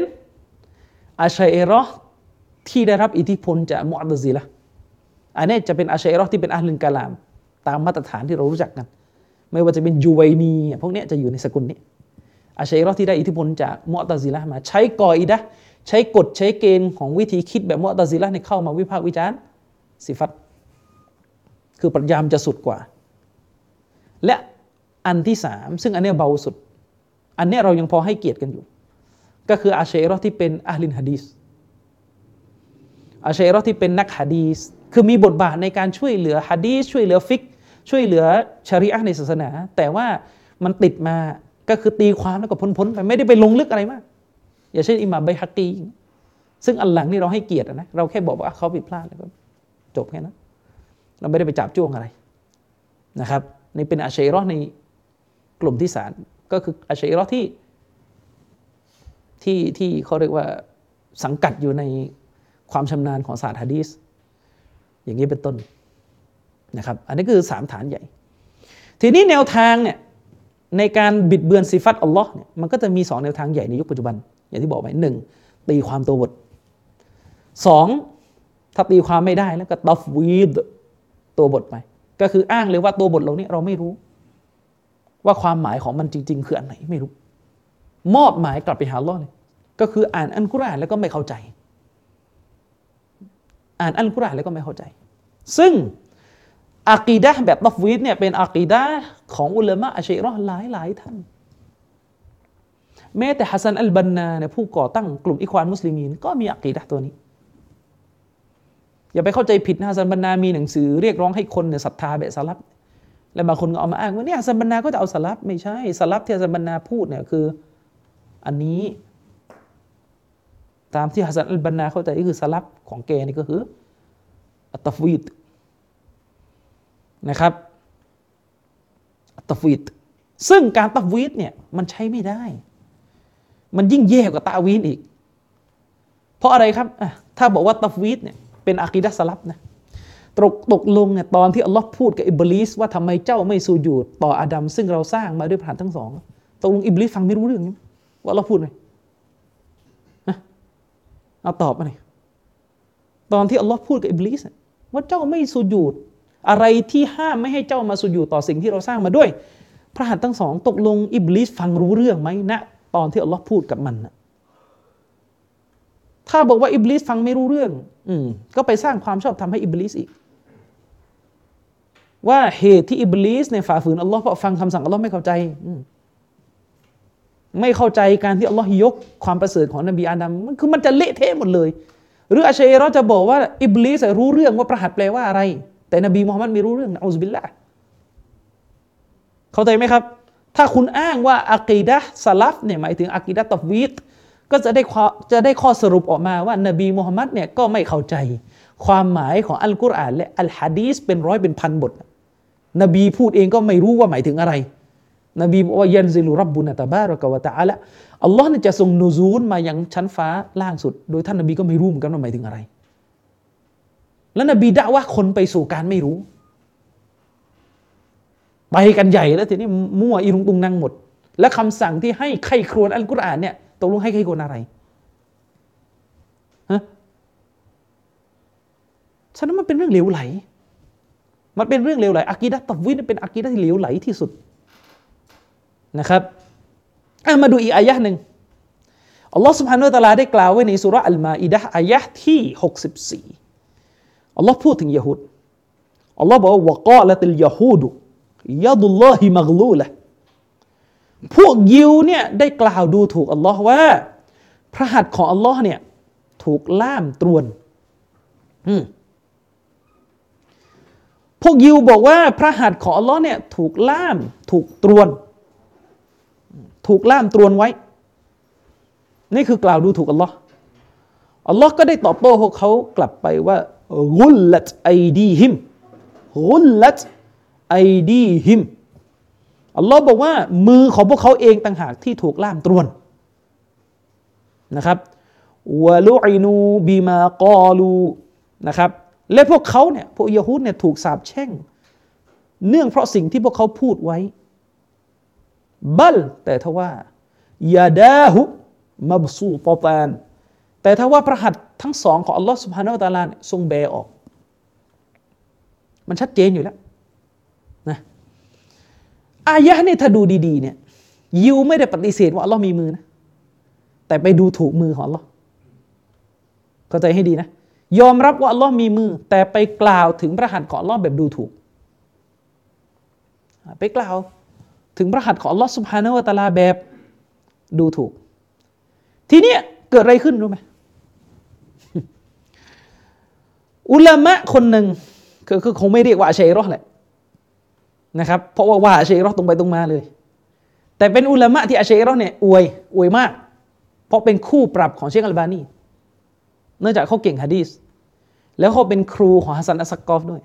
อาชัยเอรอที่ได้รับอิทธิพลจากมุอัตซีละอันนี้จะเป็นอาชัยเอรอที่เป็นอาลินกาลาม ตามมาตรฐานที่เรารู้จักกัน ไม่ว่าจะเป็นยูไวนีพวกนี้จะอยู่ในสกุลนี้ อาชัยเอรอที่ได้อิทธิพลจากมุอัตซีละมา ใช้กออิดะใช้กฎใช้เกณฑ์ของวิธีคิดแบบมุตตซิละในเข้ามาวิพากษ์วิจารณ์สิฟัต คือปรัชญามจะสุดกว่า และอันที่สามซึ่งอันนี้เบาสุด อันนี้เรายังพอให้เกียรติกันอยู่ ก็คืออาเชรอที่เป็นอาลินฮะดีสอาเชรอที่เป็นนักฮะดีสคือมีบทบาทในการช่วยเหลือฮะดีสช่วยเหลือฟิก ช่วยเหลือชริอะในศาสนา แต่ว่ามันติดมาก็คือตีความแล้วก็พ้นๆไปไม่ได้ไปลงลึกอะไรมาก อย่าเช่นอิหม่ามไบฮักกีซึ่งอันหลังนี่เราให้เกียรตินะเราแค่บอกว่าเขาผิดพลาดแล้วก็จบแค่นั้น เราไม่ได้ไปจับจ้วงอะไรนะครับนี่เป็นอาชัยรอในกลุ่มที่สามก็คืออาชัยรอที่ที่ที่เขาเรียกว่าสังกัดอยู่ในความชำนาญของศาสตร์ฮะดีสอย่างนี้เป็นต้นนะครับ อันนี้คือสามฐานใหญ่ ทีนี้แนวทางเนี่ยในการบิดเบือนสิฟัตอัลลอฮ์เนี่ยมันก็จะมีสองแนวทางใหญ่ในยุคปัจจุบัน อย่างที่บอกไปหนึ่งตีความตัวบทสองถ้าตีความไม่ได้แล้วก็ตัฟวีด ตัวบทไป ก็คืออ้างเลยว่าตัวบทเรานี้เราไม่รู้ ว่าความหมายของมันจริง ๆ คืออันไหนไม่รู้ มอบหมายกลับไปหาอัลลอฮ์เลยก็คืออ่านอัลกุรอานแล้วก็ไม่เข้าใจ อ่านอัลกุรอานแล้วก็ไม่เข้าใจ ซึ่งอากีดะแบบตัฟวีดเนี่ยเป็นอากีดะของอุลามะอัชัยรอหลายหลายท่านแม้แต่ฮัสซันอัลบันนาเนี่ยผู้ก่อตั้งกลุ่มอิควานมุสลิมีนก็มีอักีดะตัวนี้ อย่าไปเข้าใจผิดนะฮัสซันบันนามีหนังสือเรียกร้องให้คนเนี่ยศรัทธาแบบสะลัฟและบางคนก็เอามาอ้างว่าเนี่ยฮัสซันบันนาก็จะเอาสะลัฟไม่ใช่สะลัฟที่ฮัสซันบันนาพูดเนี่ยคืออันนี้ ตามที่ฮัสซันอัลบันนาเข้าใจก็คือสะลัฟของแกนี่ก็คืออัตตัฟวีดนะครับอัตตัฟวีดซึ่งการตัฟวีดเนี่ยมันใช้ไม่ได้ มันยิ่งแย่กว่าตะอ์วีลอีก เพราะอะไรครับถ้าบอกว่าตัฟวีดเนี่ย เป็นอะกีดัสลับนะตกตกลงเนี่ยตอนที่อัลลอฮ์พูดกับอิบลิสว่าทำไมเจ้าไม่สูญูดต่ออาดัมซึ่งเราสร้างมาด้วยผ่านทั้งสองตกลงอิบลิสฟังไม่รู้เรื่องนี้ว่าอัลลอฮ์พูดไหมเอาตอบมาหน่อยตอนที่อัลลอฮ์พูดกับอิบลิสว่าเจ้าไม่สูญูดอะไรที่ห้ามไม่ให้เจ้ามาสูญูดต่อสิ่งที่เราสร้างมาด้วย พระหัตถ์ทั้งสอง ตกลงอิบลิสฟังรู้เรื่องไหมณตอนที่อัลลอฮ์พูดกับมันนะถ้าบอกว่าอิบลิสฟังไม่รู้เรื่อง อืมก็ไปสร้างความชอบทำให้อิบลิสอีก ว่าเหตุที่อิบลิสในฝ่าฝืนอัลลอฮ์เพราะฟังคำสั่งอัลลอฮ์ไม่เข้าใจไม่เข้าใจการที่อัลลอฮ์ยกความประเสริฐของนบีอาดัมมันคือมันจะเละเทะหมดเลย หรืออาชัยเราจะบอกว่าอิบลิสรู้เรื่องว่าประหัตแปลว่าอะไร แต่นบีมุฮัมมัดไม่รู้เรื่องอัลลอฮฺบิลละเข้าใจไหมครับ ถ้าคุณอ้างว่าอะกีดะสลัฟเนี่ยหมายถึงอะกีดะตอวีด ก็จะได้จะได้ข้อสรุปออกมาว่านบีมูฮัมมัดเนี่ยก็ไม่เข้าใจ ความหมายของอัลกุรอานและอัลฮะดีสเป็นร้อยเป็นพันบท นบีพูดเองก็ไม่รู้ว่าหมายถึงอะไร นบีบอกว่ายันซิลุรับบุญตะบารอกวะตะอาละอัลลอฮ์เนี่ยจะส่งนูซูลมายังชั้นฟ้าล่างสุด โดยท่านนบีก็ไม่รู้เหมือนกันว่าหมายถึงอะไร แล้วนบีด่าว่าคนไปสู่การไม่รู้ไปกันใหญ่แล้วทีนี้มั่วอีรุงตุงนั่งหมด และคำสั่งที่ให้ใครครวนอัลกุรอานเนี่ย ตกลงให้ใครครวนอะไรฮะฉะนั้นมันเป็นเรื่องเหลวไหล มันเป็นเรื่องเหลวไหลอากีดะตับวินเป็นอากีดะที่เหลวไหลที่สุดนะครับมาดูอีกอายะหนึ่งอัลลอฮ์ سبحانه และ تعالى ได้กล่าวไว้ในสุรอัลมาอิดะอายะที่64อัลลอฮ์พูดถึงยะฮูดอัลลอฮ์บอกว่าวะกาละติลยะฮูดุยาดุลลอฮิมักลูละ พวกยิวเนี่ยได้กล่าวดูถูกอัลลอฮ์ว่า พระหัตถ์ของอัลลอฮ์เนี่ยถูกล่ามตรวนพวกยิวบอกว่า พระหัตถ์ของอัลลอฮ์เนี่ยถูกล่าม ถูกตรวน ถูกล่ามตรวนไว้ นี่คือกล่าวดูถูกอัลลอฮ์อัลลอฮ์ก็ได้ตอบโต้พวกเขากลับไปว่ากุลลัตไอดีหิมกุลลัตไอดีหิม อัลลอฮ์บอกว่ามือของพวกเขาเองต่างหากที่ถูกล่ามตรวนนะครับวะลุอินูบีมากอลูนะครับและพวกเขาเนี่ยพวกยะฮูดเนี่ยถูกสาปแช่ง เนื่องเพราะสิ่งที่พวกเขาพูดไว้ บัลแต่ทว่ายาดาหุมับซูตตานแต่ถ้าว่าพระหัตถ์ทั้งสองของอัลลอฮ์สุบฮานาอัลตะลาทรงแบออก มันชัดเจนอยู่แล้ว อายะนี่ยถ้าดูดีๆเนี่ยยิวไม่ได้ปฏิเสธว่าอัลลอฮ์มีมือนะ แต่ไปดูถูกมือของอัลลอฮ์เข้าใจให้ดีนะ ยอมรับว่าอัลลอฮ์มีมือ แต่ไปกล่าวถึงพระหัตถ์ของอัลลอฮ์แบบดูถูก ไปกล่าวถึงพระหัตถ์ของอัลลอฮ์สุบฮานาวะตาลาแบบดูถูก ทีเนี้ยเกิดอะไรขึ้นรู้ไหมอุลามะคนหนึ่งคือคงไม่เรียกว่าชัยรอแหละ นะครับ เพราะว่าว่าอาชัยรอตรงไปตรงมาเลย แต่เป็นอุลามะที่อาชัยรอเนี่ยอวยอวยมาก เพราะเป็นคู่ปรับของเชคอัลบานีเนื่องจากเขาเก่งฮะดีสแล้วเขาเป็นครูของฮัสซันอัสกอฟด้วย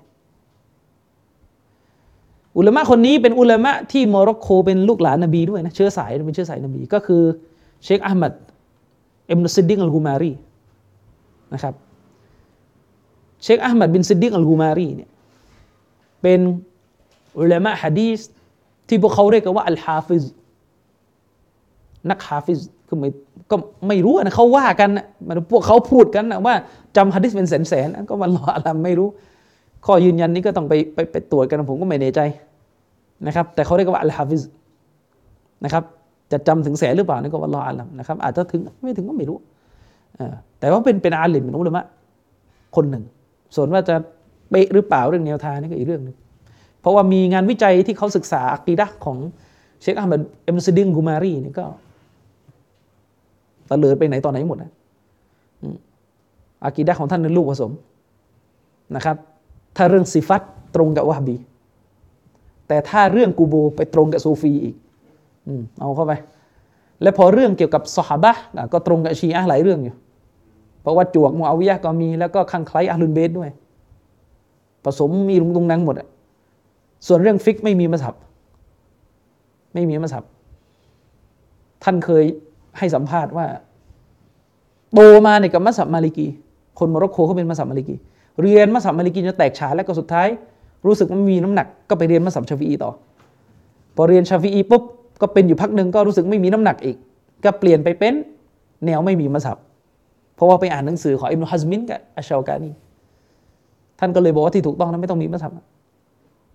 อุลามะคนนี้เป็นอุลามะที่โมร็อกโกเป็นลูกหลานนบีด้วยนะเชื้อสายเป็นเชื้อสายนบีก็คือเชคอะห์มัดอิบนุซิดดีกอัลกูมารีนะครับเชคอะห์มัดบินซิดดีกอัลกูมารีเนี่ยเป็น อุลามะฮะดีสที่พวกเขาเรียกกันว่าอัลฮาฟิซนักฮาฟิซคือไม่ก็ไม่รู้นะเขาว่ากันนะมันพวกเขาพูดกันนะว่าจำฮะดิษเป็นแสนแสนก็มันรออะไรไม่รู้ ข้อยืนยันนี้ก็ต้องไปไปไปตรวจกันผมก็ไม่แน่ใจนะครับ แต่เขาเรียกว่าอัลฮะฟิซนะครับ จะจำถึงแสนหรือเปล่านี่ก็วันรออาลัมนะครับ อาจจะถึงไม่ถึงก็ไม่รู้แต่ว่าเป็นเป็นอาลิมเป็นอุลามะคนหนึ่ง ส่วนว่าจะเป๊ะหรือเปล่าเรื่องแนวทางนี่ก็อีกเรื่องหนึ่ง เพราะว่ามีงานวิจัยที่เขาศึกษาอักีดะของเชคอัลมัดเอ็มซิดิงกูมารีนี่ก็ตะเลิดไปไหนตอนไหนหมดนะอากีดะของท่านเป็นลูกผสมนะครับ ถ้าเรื่องสิฟัตตรงกับวะฮบี แต่ถ้าเรื่องกูโบไปตรงกับซูฟีอีกอเอาเข้าไป และพอเรื่องเกี่ยวกับสหบะห์อะก็ตรงกับชีอะหลายเรื่องอยู่ เพราะว่าจวกมูอาวิยะก็มีแล้วก็คังไคล้อาลุนเบสด้วย ผสมมีลุงตุงนังหมดอะ ส่วนเรื่องฟิกไม่มีมัสฮับไม่มีมัสฮับท่านเคยให้สัมภาษณ์ว่าโตมาเนี่ยกับมัสฮับมาลิกี คนโมร็อกโกเขาเป็นมัสฮับมาลิกี เรียนมัสฮับมาลิกีจนแตกฉานแล้วก็สุดท้าย รู้สึกมันมีน้ำหนัก ก็ไปเรียนมัสฮับชาฟีอีต่อ พอเรียนชาฟีอีปุ๊บก็เป็นอยู่พักหนึ่งก็รู้สึกไม่มีน้ำหนักอีก ก็เปลี่ยนไปเป็นแนวไม่มีมัสฮับเพราะว่าไปอ่านหนังสือของอิบนุฮัซมินกับอัชเชากานีท่านก็เลยบอกว่าที่ถูกต้องนั้นไม่ต้องมีมัสฮับ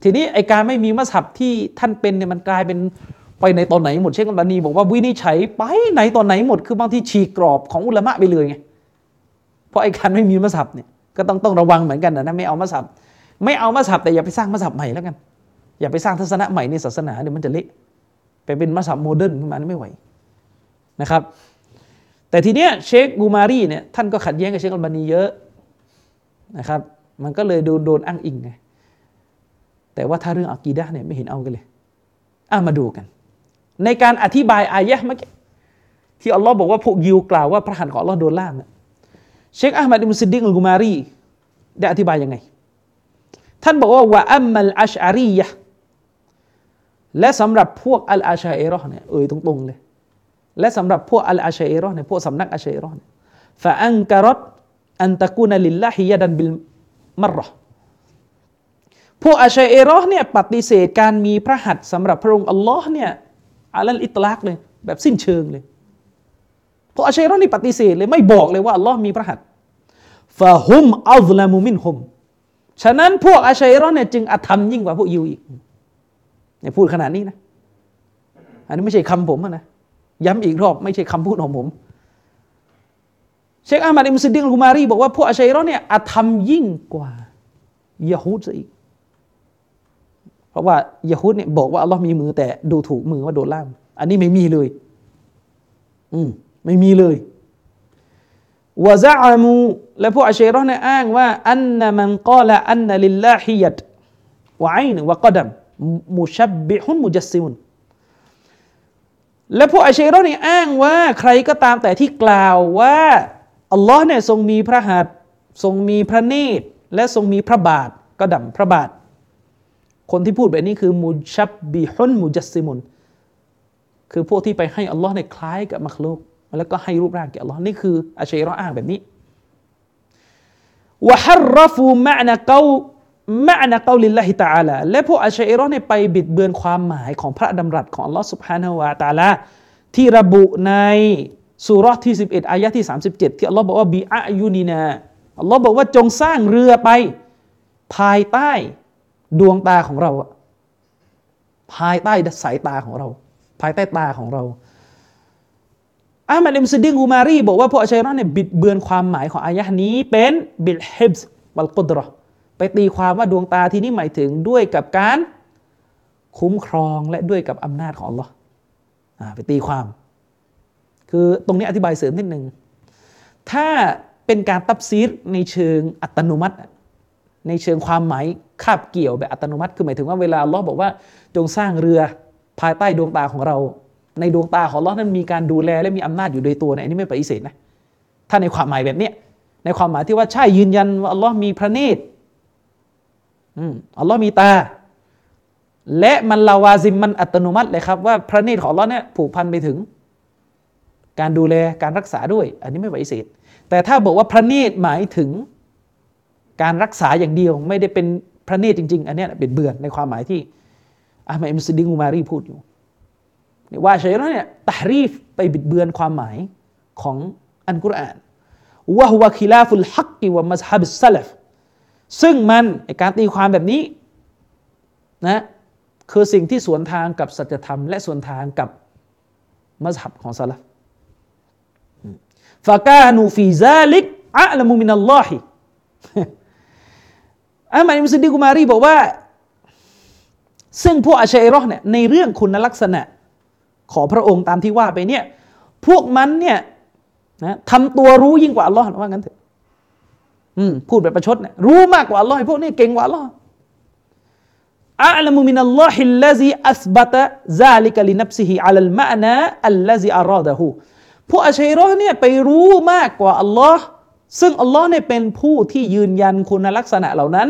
ทีนี้ไอการไม่มีมัสฮับที่ท่านเป็นเนี่ยมันกลายเป็นไปในตอนไหนหมดเชคอัลบานีบอกว่าวินิจฉัยไปไหนตอนไหนหมดคือบางที่ฉีกกรอบของอุลามะไปเลยไงเพราะไอการไม่มีมัสฮับเนี่ยก็ต้องต้องระวังเหมือนกันนะไม่เอามัสฮับไม่เอามัสฮับแต่อย่าไปสร้างมัสฮับใหม่แล้วกัน อย่าไปสร้างทัศนะใหม่ในศาสนาเดี๋ยวมันจะเละไปเป็นมัสฮับ modern ขึ้นมาไม่ไหวนะครับ แต่ทีเนี้ยเชคกูมารีเนี่ยท่านก็ขัดแย้งกับเชคอัลบานีเยอะนะครับ มันก็เลยโดนโดนอ้างอิงไง แต่ว่าถ้าเรื่องอากีดะเนี่ยไม่เห็นเอากันเลยอะมาดูกัน ในการอธิบายอายะห์เมื่อกี้ที่อัลลอฮ์บอกว่าพวกยิวกล่าวว่าพระหัตถ์ของอัลลอฮ์โดนล่ามเชคอะห์มัดอิบนุซิดดีกอัลกุมารีได้อธิบายยังไง ท่านบอกว่าوأما الأشعريةและสำหรับพวกอัลอาชัยเอรอห์เนี่ยเอ่ยตรงๆเลย และสำหรับพวกอัลอาชัยเอรอห์เนี่ยพวกสำนักอาชัยเอรอห์เนี่ยفأنكرت أن تكون لله يد بالمرة พวกอาชัยเอรอห์เนี่ยปฏิเสธการมีพระหัตถ์สำหรับพระองค์อัลลอฮ์เนี่ยอัลลอิตลากเลยแบบสิ้นเชิงเลยพวกอาชัยเอรอห์นี่ปฏิเสธเลยไม่บอกเลยว่าอัลลอฮ์มีพระหัตถ์فهم أظلم منهمฉะนั้นพวกอาชัยเอรอห์เนี่ยจึงอธรรมยิ่งกว่าพวกยิวอีกเนี่ยพูดขนาดนี้นะอันนี้ไม่ใช่คำผมนะย้ำอีกรอบไม่ใช่คำพูดของผมเชคอามัดอิมซิดดิงกุมารีบอกว่าพวกอาชัยเอรอห์เนี่ยอธรรมยิ่งกว่ายะฮูดซะอีก เพราะว่ายะฮูดเนี่ยบอกว่าอัลลอฮ์มีมือแต่ดูถูกมือว่าโดนล่าม อันนี้ไม่มีเลย อืมไม่มีเลยวะซะอามูและพวกอาชัยเราะห์เนี่ยอ้างว่าอันนะมันกาละอันนะลิลลาฮิยัดวะไอนวะกอดัมมุชับบิฮุนมุจัสซิมุนและพวกอาชัยเราะห์เนี่ยอ้างว่าใครก็ตามแต่ที่กล่าวว่าอัลลอฮ์เนี่ยทรงมีพระหัตถ์ทรงมีพระเนตร และทรงมีพระบาทก็ดัมพระบาท คนที่พูดแบบนี้คือมูชับบีฮุนมูจัสซิมุนคือพวกที่ไปให้อัลลอฮ์ในคล้ายกับมักลุกแล้วก็ให้รูปร่างแก่อัลลอฮ์นี่คืออาชัยรออ้างแบบนี้วะฮัรรฟูมะนะเกามะนะเกาลิลลาฮิตาลาและพวกอาชัยรอเนี่ยไปบิดเบือนความหมายของพระดำรัสของอัลลอฮ์สุบฮานาวะตาลาที่ระบุในสุรที่ 11 อายะที่ 37 ที่อัลลอฮ์บอกว่าบีอายุนีนาอัลลอฮ์บอกว่าจงสร้างเรือไป ภายใต้ ดวงตาของเรา ภายใต้สายตาของเรา ภายใต้ตาของเราอามัดอิมซิดิงอูมารีบอกว่าพวกอัชัยราะห์เนี่ยบิดเบือนความหมายของอายะห์นี้เป็นบิลฮิบส์วัลกุดราะห์ไปตีความว่าดวงตาที่นี้หมายถึงด้วยกับการคุ้มครองและด้วยกับอำนาจของ Allah อ่าไปตีความ คือตรงนี้อธิบายเสริมนิดหนึ่งถ้าเป็นการตับซีรในเชิงอัตโนมัติ ในเชิงความหมาย คาบเกี่ยวแบบอัตโนมัติ คือหมายถึงว่าเวลาลลอฮ์บอกว่า จงสร้างเรือภายใต้ดวงตาของเรา ในดวงตาของลลอฮ์นั้นมีการดูแลและมีอำนาจอยู่โดยตัวเนี่ยอันนี้ไม่ปฏิเสธนะถ้าในความหมายแบบเนี้ยในความหมายที่ว่าใช่ยืนยันว่าอัลลอฮ์มีพระเนตรอืมอัลลอฮ์มีตา และมันลาวาซิมมันอัตโนมัติเลยครับว่าพระเนตรของอัลลอฮ์เนี่ยผูกพันไปถึง การดูแลการรักษาด้วย อันนี้ไม่ปฏิเสธแต่ถ้าบอกว่าพระเนตรหมายถึงการรักษาอย่างเดียวไม่ได้เป็น พระเนตรจริง ๆ อันนี้บิดเบือนในความหมายที่อะห์มัดอิบนุซิดดีกอัลกุมารีพูดอยู่อาชัยรอเนี่ยตะรีฟไปบิดเบือนความหมายของอัลกุรอานوهو خلاف الحق ومذهب السلفซึ่งมันการตีความแบบนี้นะคือสิ่งที่สวนทางกับสัจธรรม และสวนทางกับมัซฮับของสะลัฟฟะกานูฟีซาลิกอัลมุมินัลลอฮิ อามัยมุสลิกุมารีบอกว่า ซึ่งพวกอาชัยรอเนี่ยในเรื่องคุณลักษณะของพระองค์ตามที่ว่าไปเนี่ย พวกมันเนี่ยนะทำตัวรู้ยิ่งกว่าอัลลอฮ์ว่างั้นเถอะอืมพูดแบบประชดเนี่ยรู้มากกว่าอัลลอฮ์พวกนี้เก่งกว่าอัลลอฮ์อัลมุมินัลลอฮิลลซีอัสบัตะซาลิกลินับซิฮิอัลลมะนาอัลลซีอารอดะฮูพวกอาชัยรอเนี่ยไปรู้มากกว่าอัลลอฮ์ ซึ่งอัลลอฮ์เนี่ยเป็นผู้ที่ยืนยันคุณลักษณะเหล่านั้น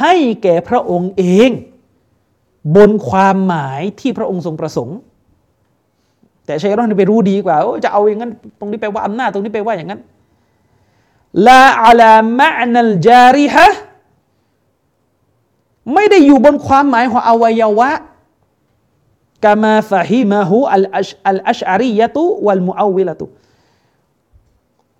ให้แก่พระองค์เอง บนความหมายที่พระองค์ทรงประสงค์ แต่ชัยรอนไปรู้ดีกว่าจะเอาอย่างนั้น ตรงนี้ไปว่าอำนาจตรงนี้ไปว่าอย่างนั้นลาอัลามะนัลจาริฮะไม่ได้อยู่บนความหมายของอวัยวะกามาฟะฮิมาหูอัลอัชอารียะตุวัลมุอาวิละตุ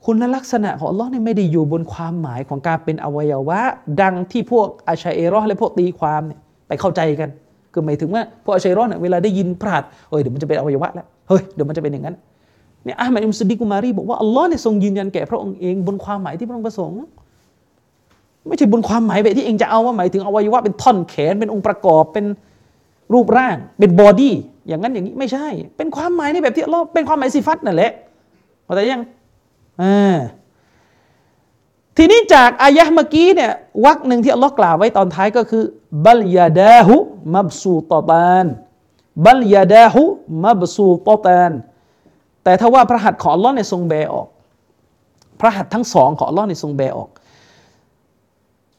คุณลักษณะของอัลลอฮ์นี่ไม่ได้อยู่บนความหมายของการเป็นอวัยวะ ดังที่พวกอาชัยเอรอและพวกตีความเนี่ยไปเข้าใจกัน คือหมายถึงว่าพวกอาชัยรอเนี่ยเวลาได้ยินพระหัตเฮ้ยเดี๋ยวมันจะเป็นอวัยวะแล้วเฮ้ยเดี๋ยวมันจะเป็นอย่างนั้นเนี่ยอามัดอิมสดิกุมารีบอกว่าอัลลอฮ์เนี่ยทรงยืนยันแก่พระองค์เองบนความหมายที่พระองค์ประสงค์ ไม่ใช่บนความหมายแบบที่เองจะเอาว่าหมายถึงอวัยวะเป็นท่อนแขนเป็นองค์ประกอบเป็นรูปร่างเป็น body อย่างนั้นอย่างนี้ไม่ใช่ เป็นความหมายในแบบที่อัลลอฮ์เป็นความหมายสิฟัตนั่นแหละเข้าใจยัง ทีนี้จากอายะเมื่อกี้เนี่ยวักหนึ่งที่อัลลอฮ์กล่าวไว้ตอนท้ายก็คือبل يداه مبسوطتان بل يداه مبسوطتانแต่ถ้าว่าพระหัตถ์ของอัลลอฮ์เนี่ยทรงแบออก พระหัตถ์ทั้งสองของอัลลอฮ์เนี่ยทรงแบออก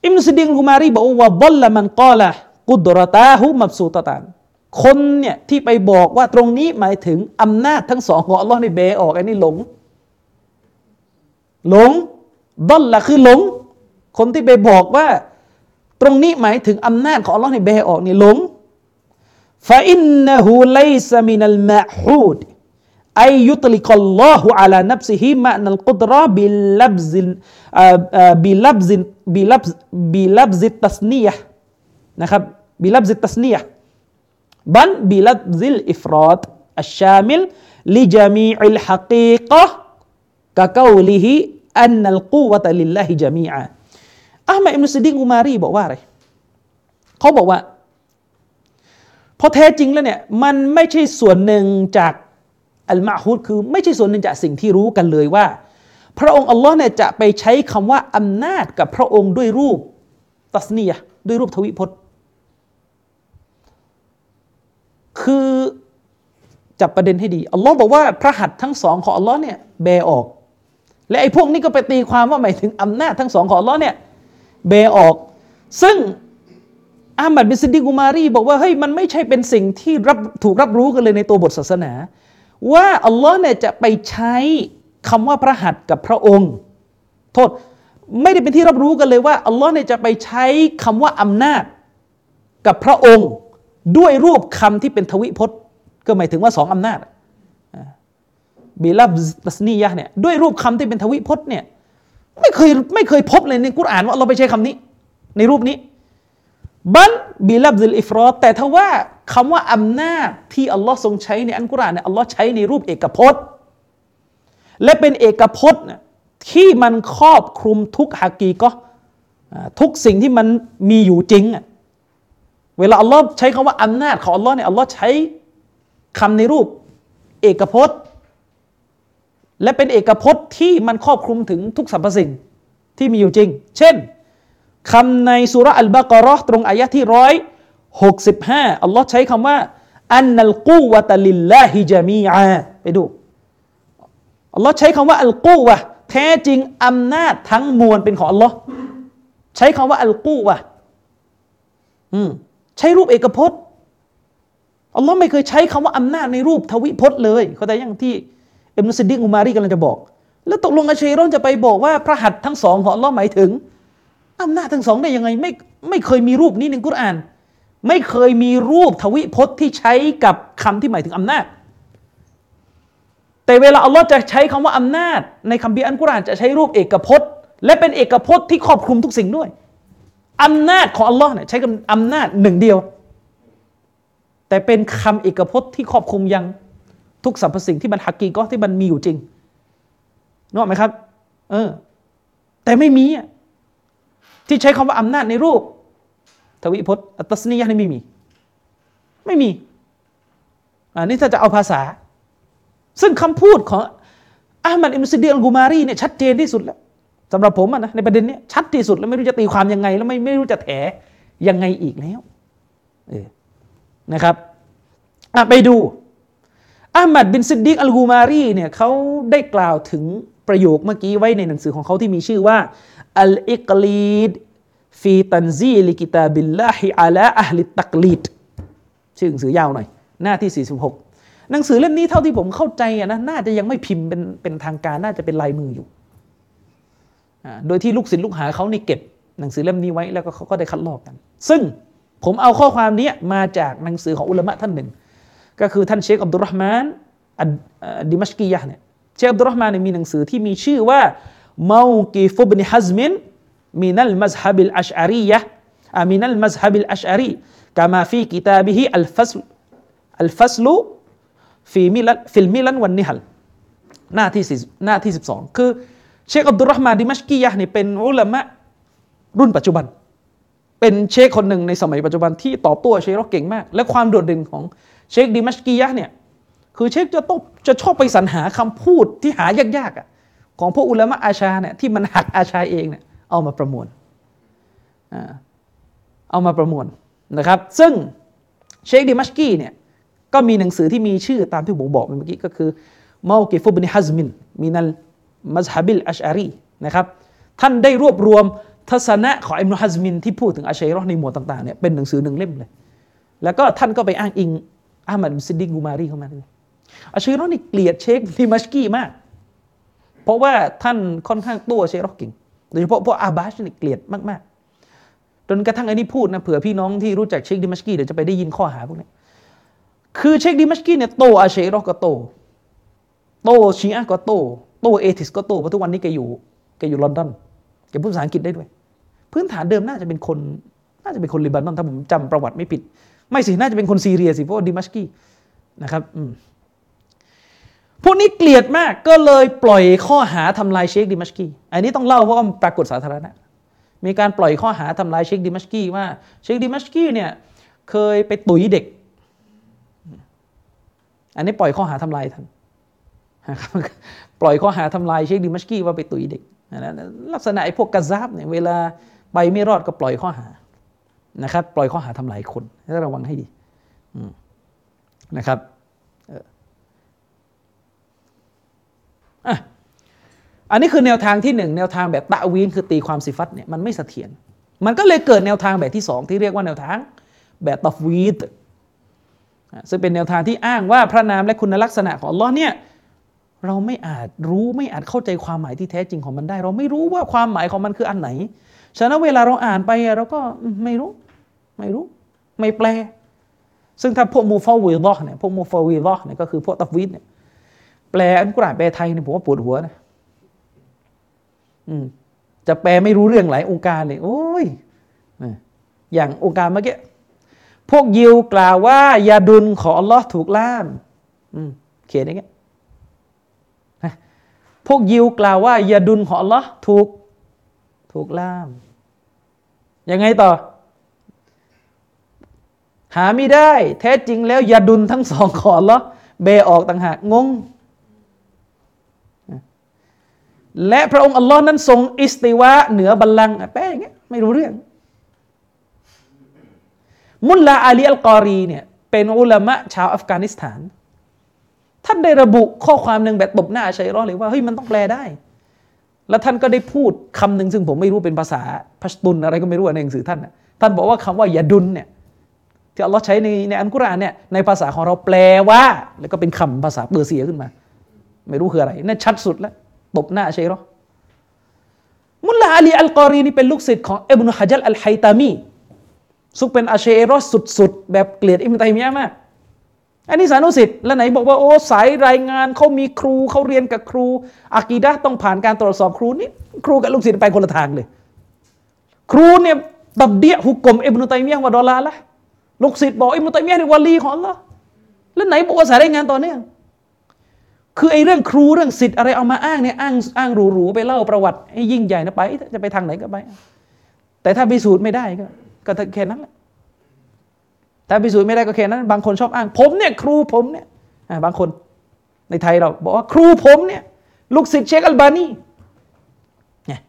อิมุสดิงกุมารีบอกว่าบัลละมันกอละกุดรตาหุมับสูตตานคนเนี่ยที่ไปบอกว่าตรงนี้หมายถึงอำนาจทั้งสองของอัลลอฮ์ในเบออกอันนี้หลง หลงดอลละคือหลง คนที่ไปบอกว่า ตรงนี้หมายถึงอำนาจของอัลลอฮ์ในเบออกนี่หลงฟาอินนะฮูไลซามินัลมะฮูดไอยุตลิกัลลอฮุอะลานับซิฮิมะนัลกุดราบิลับซินบิลับซินบิลับบิลับซิตัสนียนะครับบิลับซิตัสนียบันบิลับซิลอิฟรอดอัชชามิลลิจามีอิลฮักีกะกะกาวลิฮิ อันนัลกูวะตะลิลลาฮิจามีอาอัลมาอิมนุสดิงอุมารีบอกว่าอะไรเขาบอกว่าพอแท้จริงแล้วเนี่ยมันไม่ใช่ส่วนหนึ่งจากอัลมาฮุดคือไม่ใช่ส่วนหนึ่งจากสิ่งที่รู้กันเลยว่า พระองค์อัลลอฮ์เนี่ยจะไปใช้คำว่าอำนาจกับพระองค์ด้วยรูปตัสเนียด้วยรูปทวิพจน์ คือจับประเด็นให้ดีอัลลอฮ์บอกว่าพระหัตถ์ทั้งสองของอัลลอฮ์เนี่ยแบออก และไอ้พวกนี้ก็ไปตีความว่าหมายถึงอำนาจทั้งสองของอัลลอฮ์เนี่ยเบออก ซึ่งอามัดบิสดิกุมารีบอกว่าเฮ้ยมันไม่ใช่เป็นสิ่งที่รับถูกรับรู้กันเลยในตัวบทศาสนา ว่าอัลลอฮ์เนี่ยจะไปใช้คำว่าพระหัตถ์กับพระองค์ โทษไม่ได้เป็นที่รับรู้กันเลยว่าอัลลอฮ์เนี่ยจะไปใช้คำว่าอำนาจกับพระองค์ ด้วยรูปคำที่เป็นทวิพจน์ ก็หมายถึงว่าสองอำนาจ บิลับตัสนียะเนี่ยด้วยรูปคำที่เป็นทวิพจน์เนี่ยไม่เคยไม่เคยพบเลยในกุรอานว่าเราไปใช้คำนี้ ในรูปนี้بل بلفظ الإفرادแต่ถ้าว่าคำว่าอำนาจที่อัลลอฮ์ทรงใช้ในอันกุรอานเนี่ยอัลลอฮ์ใช้ในรูปเอกพจน์ และเป็นเอกพจน์ที่มันครอบคลุมทุกฮากีกัตทุกสิ่งที่มันมีอยู่จริงเวลาอัลลอฮ์ใช้คำว่าอำนาจของอัลลอฮ์เนี่ยอัลลอฮ์ใช้คำในรูปเอกพจน์ และเป็นเอกพจน์ที่มันครอบคลุมถึงทุกสรรพสิ่งที่มีอยู่จริง เช่นคำในสุรอัลบากรอตรงอายะที่ร้อยหกสิบห้าอัลลอฮ์ใช้คำว่าอันนัลกูวะตลิลลาฮิจามีอาไปดูอัลลอฮ์ใช้คำว่าอัลกูวะแท้จริงอำนาจทั้งมวลเป็นของอัลลอฮ์ใช้คำว่าอัลกูวะอืมใช้รูปเอกพจน์อัลลอฮ์ไม่เคยใช้คำว่าอำนาจในรูปทวิพจน์เลย เขาแต่ยังที่ อิบนุสดิกอุมารีกำลังจะบอก แล้วตกลงอาชัยรอนจะไปบอกว่าพระหัตถ์ทั้งสองของอัลลอฮ์หมายถึงอำนาจทั้งสองได้ยังไงไม่ไม่เคยมีรูปนี้ในกุรอาน ไม่เคยมีรูปทวิพจน์ที่ใช้กับคำที่หมายถึงอำนาจ แต่เวลาอัลลอฮ์จะใช้คำว่าอำนาจ ในคัมภีร์อัลกุรอานจะใช้รูปเอกพจน์ และเป็นเอกพจน์ที่ครอบคลุมทุกสิ่งด้วยอำนาจของอัลลอฮ์เนี่ยใช้คำอำนาจหนึ่งเดียว แต่เป็นคำเอกพจน์ที่ครอบคลุมยัง ทุกสรรพสิ่งที่มันฮักกีก็ที่มันมีอยู่จริงนึกไหมครับ เออ แต่ไม่มีอะที่ใช้คำว่าอำนาจในรูป ทวิพจน์อัตสนียะนี่ไม่มี ไม่มี อันนี้ถ้าจะเอาภาษา ซึ่งคำพูดของอามัดอิมซิดีอัลกูมารีเนี่ยชัดเจนที่สุดแล้วสำหรับผมนะในประเด็นนี้ชัดที่สุดแล้วไม่รู้จะตีความยังไง แล้วไม่ไม่รู้จะแถยังไงอีกแล้วเออนะครับไปดู อะห์มัดบินซิดดิกอัลกูมารีเนี่ยเขาได้กล่าวถึงประโยคเมื่อกี้ไว้ในหนังสือของเขาที่มีชื่อว่าالإقليد في تنزيل كتاب الله على أهل التقليدชื่อหนังสือยาวหน่อย หน้าที่ 46 หนังสือเล่มนี้เท่าที่ผมเข้าใจนะน่าจะยังไม่พิมพ์เป็นเป็นทางการน่าจะเป็นลายมืออยู่ โดยที่ลูกศิษย์ลูกหาเขานี่เก็บหนังสือเล่มนี้ไว้แล้วก็เขาก็ได้คัดลอกกัน ซึ่งผมเอาข้อความนี้มาจากหนังสือของอุลามะท่านหนึ่ง ก็คือท่านเชคอับดุลรห์มานดิมัชกียะเนี่ยเชคอับดุลรห์มานมีหนังสือที่มีชื่อว่าموقف ابن حزم من المذهب الأشعرية من المذهب الأشعري كما في كتابه الفصل الفصل في الملل في الملل والنحلหน้าที่สิหน้าที่สิบสองคือเชคอับดุลรห์มานดิมัชกียะนี่เป็นอุลามะรุ่นปัจจุบัน เป็นเชคคนหนึ่งในสมัยปัจจุบันที่ตอบโต้เชคเราเก่งมาก และความโดดเด่นของ เชคดิมัชกียะเนี่ยคือเชคจะต้องจะชอบไปสรรหาคำพูดที่หายากๆอะของพวกอุลามะอาชาเนี่ยที่มันหักอาชาเองเนี่ยเอามาประมวลเอามาประมวลนะครับ ซึ่งเชคดิมัชกีเนี่ยก็มีหนังสือที่มีชื่อตามที่ผมบอกเมื่อกี้ก็คือموقف ابن حزم من المذهب الأشعريนะครับท่านได้รวบรวมทัศนะของอิบนุฮัซมินที่พูดถึงอาชัยรอในหมวดต่างๆเนี่ยเป็นหนังสือหนึ่งเล่มเลย แล้วก็ท่านก็ไปอ้างอิง อะห์มัดซิดดิกกูมารีเข้ามาเลยอาชัยรอนี่เกลียดเชคดิมัชกี้มาก เพราะว่าท่านค่อนข้างตอบอาชัยรอเก่งโดยเฉพาะพวกอาบาชนี่เกลียดมากๆจนกระทั่งไอ้นี่พูดนะเผื่อพี่น้องที่รู้จักเชคดิมัชกี้เดี๋ยวจะไปได้ยินข้อหาพวกนี้คือเชคดิมัชกี้เนี่ยโตอาเชัยรอก็โต โตชีอะก็โต โตเอทิสก็โตเพราะทุกวันนี้แกอยู่แกอยู่ลอนดอนแกพูดภาษาอังกฤษได้ด้วย พื้นฐานเดิมน่าจะเป็นคนน่าจะเป็นคนลิบานอนถ้าผมจำประวัติไม่ผิด ไม่สิน่าจะเป็นคนซีเรียสิเพราะดิมัชกีนะครับพวกนี้เกลียดมากก็เลยปล่อยข้อหาทำลายเชคดิมัชกีอันนี้ต้องเล่าเพราะว่าปรากฏสาธารณะ มีการปล่อยข้อหาทำลายเชคดิมัชกีว่าเชคดิมัชกีเนี่ยเคยไปตุ๋ยเด็ก อันนี้ปล่อยข้อหาทำลายท่านปล่อยข้อหาทำลายเชคดิมัชกีว่าไปตุยเด็กลักษณะไอ้พวกกระซับเนี่ยเวลาไปไม่รอดก็ปล่อยข้อหา นะครับปล่อยข้อหาทำลายคนให้ระวังให้ดีนะครับอันนี้คือแนวทางที่หนึ่งแนวทางแบบตะวีนคือตีความสิฟัตเนี่ยมันไม่เสถียรมันก็เลยเกิดแนวทางแบบที่สองที่เรียกว่าแนวทางแบบตัฟวีดซึ่งเป็นแนวทางที่อ้างว่าพระนามและคุณลักษณะของลอเนี่ยเราไม่อาจรู้ไม่อาจเข้าใจความหมายที่แท้จริงของมันได้ เราไม่รู้ว่าความหมายของมันคืออันไหน ฉะนั้นเวลาเราอ่านไปเราก็ไม่รู้ ไม่รู้ ไม่แปล ซึ่งถ้าพวกมูฟาวีดอกเนี่ยพวกมูฟาวีดอกเนี่ยก็คือพวกตัฟวิดเนี่ยแปลอันกุรอานแปลไทยเนี่ยผมว่าปวดหัวนะอืมจะแปลไม่รู้เรื่องหลายองค์การเลยโอ้ยอย่างองค์การเมื่อกี้พวกยิวกล่าวว่ายาดุลของอัลลอฮ์ถูกล่ามเขียนอย่างเงี้ยพวกยิวกล่าวว่ายาดุลของอัลลอฮ์ถูกถูกล่าม ยังไงต่อ หาไม่ได้ แท้จริงแล้วยาดุลทั้งสองของอัลลอเบออกต่างหากงง และพระองค์อัลลอฮ์นั้นทรงอิสติวะเหนือบัลลังก์แปลเงี้ยไม่รู้เรื่อง มุลลาอาลีอัลกอรีเนี่ยเป็นอุลามะชาวอัฟกานิสถาน ท่านได้ระบุข้อความหนึ่งแบบตบหน้าอาชัยรอเลยว่าเฮ้ยมันต้องแปลได้ แล้วท่านก็ได้พูดคำหนึ่งซึ่งผมไม่รู้เป็นภาษาพัชตุนอะไรก็ไม่รู้ในหนังสือท่าน ท่านบอกว่าคำว่าيدเนี่ย ที่อัลลอฮ์ใช้ในในอันกุรอานเนี่ยในภาษาของเราแปลว่า แล้วก็เป็นคำภาษาเปอร์เซียขึ้นมา ไม่รู้คืออะไรนั่นชัดสุดแล้วตบหน้าชัยรอมุลลาอาลีอัลกอรีนี่เป็นลูกศิษย์ของอิบนุฮะจัลอัลไฮตามีซึ่งเป็นอาเชรอสุดๆ แบบเกลียดอิมตัยมียะมากอันนี้สานุสิทธิ์แล้วไหนบอกว่าโอ้สายรายงานเขามีครูเขาเรียนกับครูอากีดะต้องผ่านการตรวจสอบครูนี่ครูกับลูกศิษย์ไปคนละทางเลย ครูเนี่ยตับเดียหุกกลมอิบนุตัยมียะห์วะดอลาละ ลูกศิษย์บอกอิบนุตัยมียะห์นี่วะลีของอัลลอฮ์แล้วไหนบอกว่าสายรายงานต่อเนื่องคือไอ้เรื่องครูเรื่องสิทธิ์อะไรเอามาอ้างเนี่ยอ้างอ้างหรูๆไปเล่าประวัติให้ยิ่งใหญ่นะไป จะไปทางไหนก็ไป แต่ถ้าพิสูจน์ไม่ได้ก็ก็แค่นั้นแหละถ้าพิสูจน์ไม่ได้ก็แค่นั้น บางคนชอบอ้าง ผมเนี่ยครูผมเนี่ยบางคนในไทยเราบอกว่าครูผมเนี่ย ลูกศิษย์เชคอัลบานีเนี่ย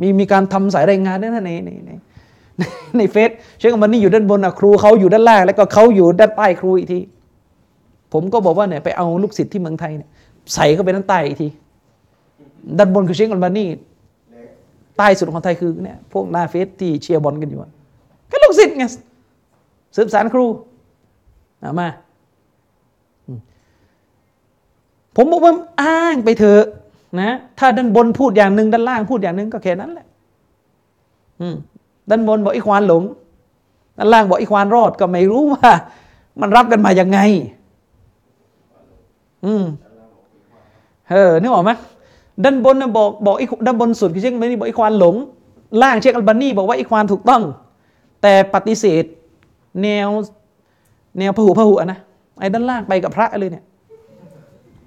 มีมีการทำสายรายงานด้วยนะในใน ในเฟซเชคอัลบานีอยู่ด้านบนอะครูเขาอยู่ด้านล่าง แล้วก็เขาอยู่ด้านใต้ครูอีกทีผมก็บอกว่าเนี่ยไปเอาลูกศิษย์ที่เมืองไทยเนี่ยใส่เข้าไปด้านใต้อีกทีด้านบนคือเชคอัลบานีใต้สุดของไทยคือเนี่ยพวกหน้าเฟซที่เชียร์บอลกันอยู่ก็ลูกศิษย์ไงสืบสารครูเอามา ผมบอกว่าอ้างไปเถอะนะ ถ้าด้านบนพูดอย่างหนึ่งด้านล่างพูดอย่างหนึ่งก็แค่นั้นแหละ อืม ด้านบนบอกอีควานหลงด้านล่างบอกอีควานรอดก็ไม่รู้ว่า มันรับกันมาอยังไง อืมเออนึกออกไหมด้านบนบอกบอกอีด้านบนสุดคือเชคอัลบานีบอกอีควานหลง ล่างเชคอัลบานีบอกว่าอีควานถูกต้อง แต่ปฏิเสธ แนว แนวพหูพหูนะไอ้ด้านล่างไปกับพระเลยเนี่ย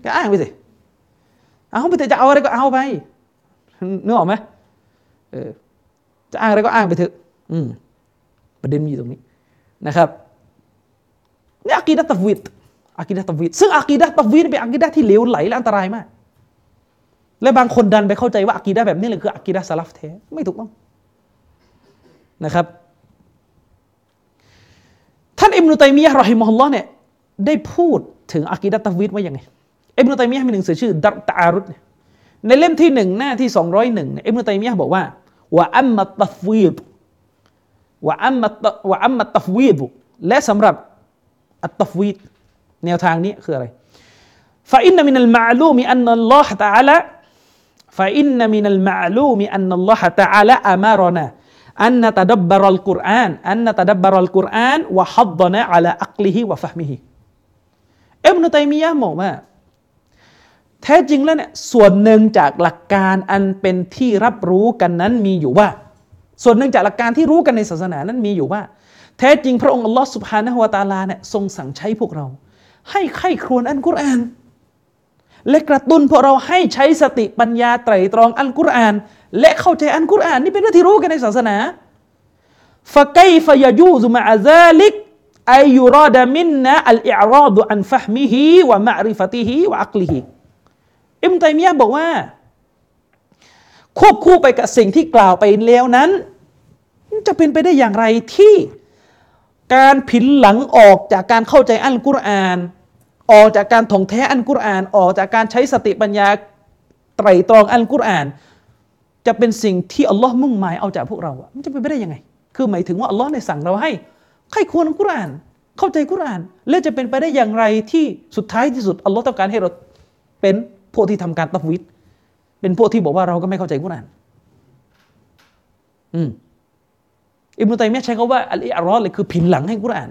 ก็อ้างไปสิเอาไปเถอะจะเอาอะไรก็เอาไปนึกออกไหมเออ จะอ้างอะไรก็อ้างไปเถอะ อืมประเด็นมีตรงนี้นะครับนี่อากีดะตัฟวิดอากีดะตัฟวิดซึ่งอากีดะตัฟวิดเป็นอากีดะที่เหลวไหลและอันตรายมาก และบางคนดันไปเข้าใจว่าอากีดะแบบนี้เลยคืออากีดะสลับแท้ไม่ถูกต้องนะครับ ท่านอิบนุตัยมียะรอฮิมฮุลลอฮ์เนี่ยได้พูดถึงอากีดะตัฟวิดว่าอย่างไงอิบนุตัยมียะหมีหนังสือชื่อดัรตารุดในเล่มที่หนึ่งหน้าที่สองร้อยหนึ่งอิบนุตัยมียะห์บอกว่า ว่าอัมมัตตัฟวีดว่าอัมมัตว่าอัมมัตตัฟวีดและสำหรับอัตตัฟวีดแนวทางนี้คืออะไร فإن من المعلوم أن الله تعالى فإن من المعلوم أن الله تعالى أمرنا อันนตดับบารอลกุรอานอันนตดับบารอลกุรอานวะฮัดดนะอัลอักลิฮิวะฟะมิฮิอิบนุตัยมียะบอกว่า แท้จริงแล้วเนี่ยส่วนหนึ่งจากหลักการอันเป็นที่รับรู้กันนั้นมีอยู่ว่า ส่วนหนึ่งจากหลักการที่รู้กันในศาสนานั้นมีอยู่ว่า แท้จริงพระองค์อัลลอฮ์สุบฮานะฮุวาตาลาเนี่ยทรงสั่งใช้พวกเรา ให้ไข้ครวญอันกุรอาน และกระตุ้นพวกเราให้ใช้สติปัญญาไตรตรองอัลกุรอาน และเข้าใจอัลกุรอานนี่เป็นเรื่องที่รู้กันในศาสนาฟะไกฟยยูซุมะซาลิกอายุรอดมินนะอัลอิราดุอันฟะมิฮิวะมะริฟติฮิวะอักลิฮิ อิมตัยมียะบอกว่า ควบคู่ไปกับสิ่งที่กล่าวไปแล้วนั้น จะเป็นไปได้อย่างไรที่การผินหลังออกจากการเข้าใจอัลกุรอาน ออกจากการท่องแท้อัลกุรอาน ออกจากการใช้สติปัญญาไตรตรองอัลกุรอาน จะเป็นสิ่งที่อัลลอฮ์มุ่งหมายเอาจากพวกเราอะมันจะเป็นไปได้ยังไง คือหมายถึงว่าอัลลอฮ์ในสั่งเราให้ใครควรกุรอาน เข้าใจกุรอาน และจะเป็นไปได้อย่างไรที่สุดท้ายที่สุดอัลลอฮ์ต้องการให้เราเป็น วกที่ทำการตัฟวิดเป็นพวกที่บอกว่าเราก็ไม่เข้าใจกุรานอืมอิบนุตัยมียะใช้คาว่าอัลอิอรอเลยคือผินหลังให้กุราน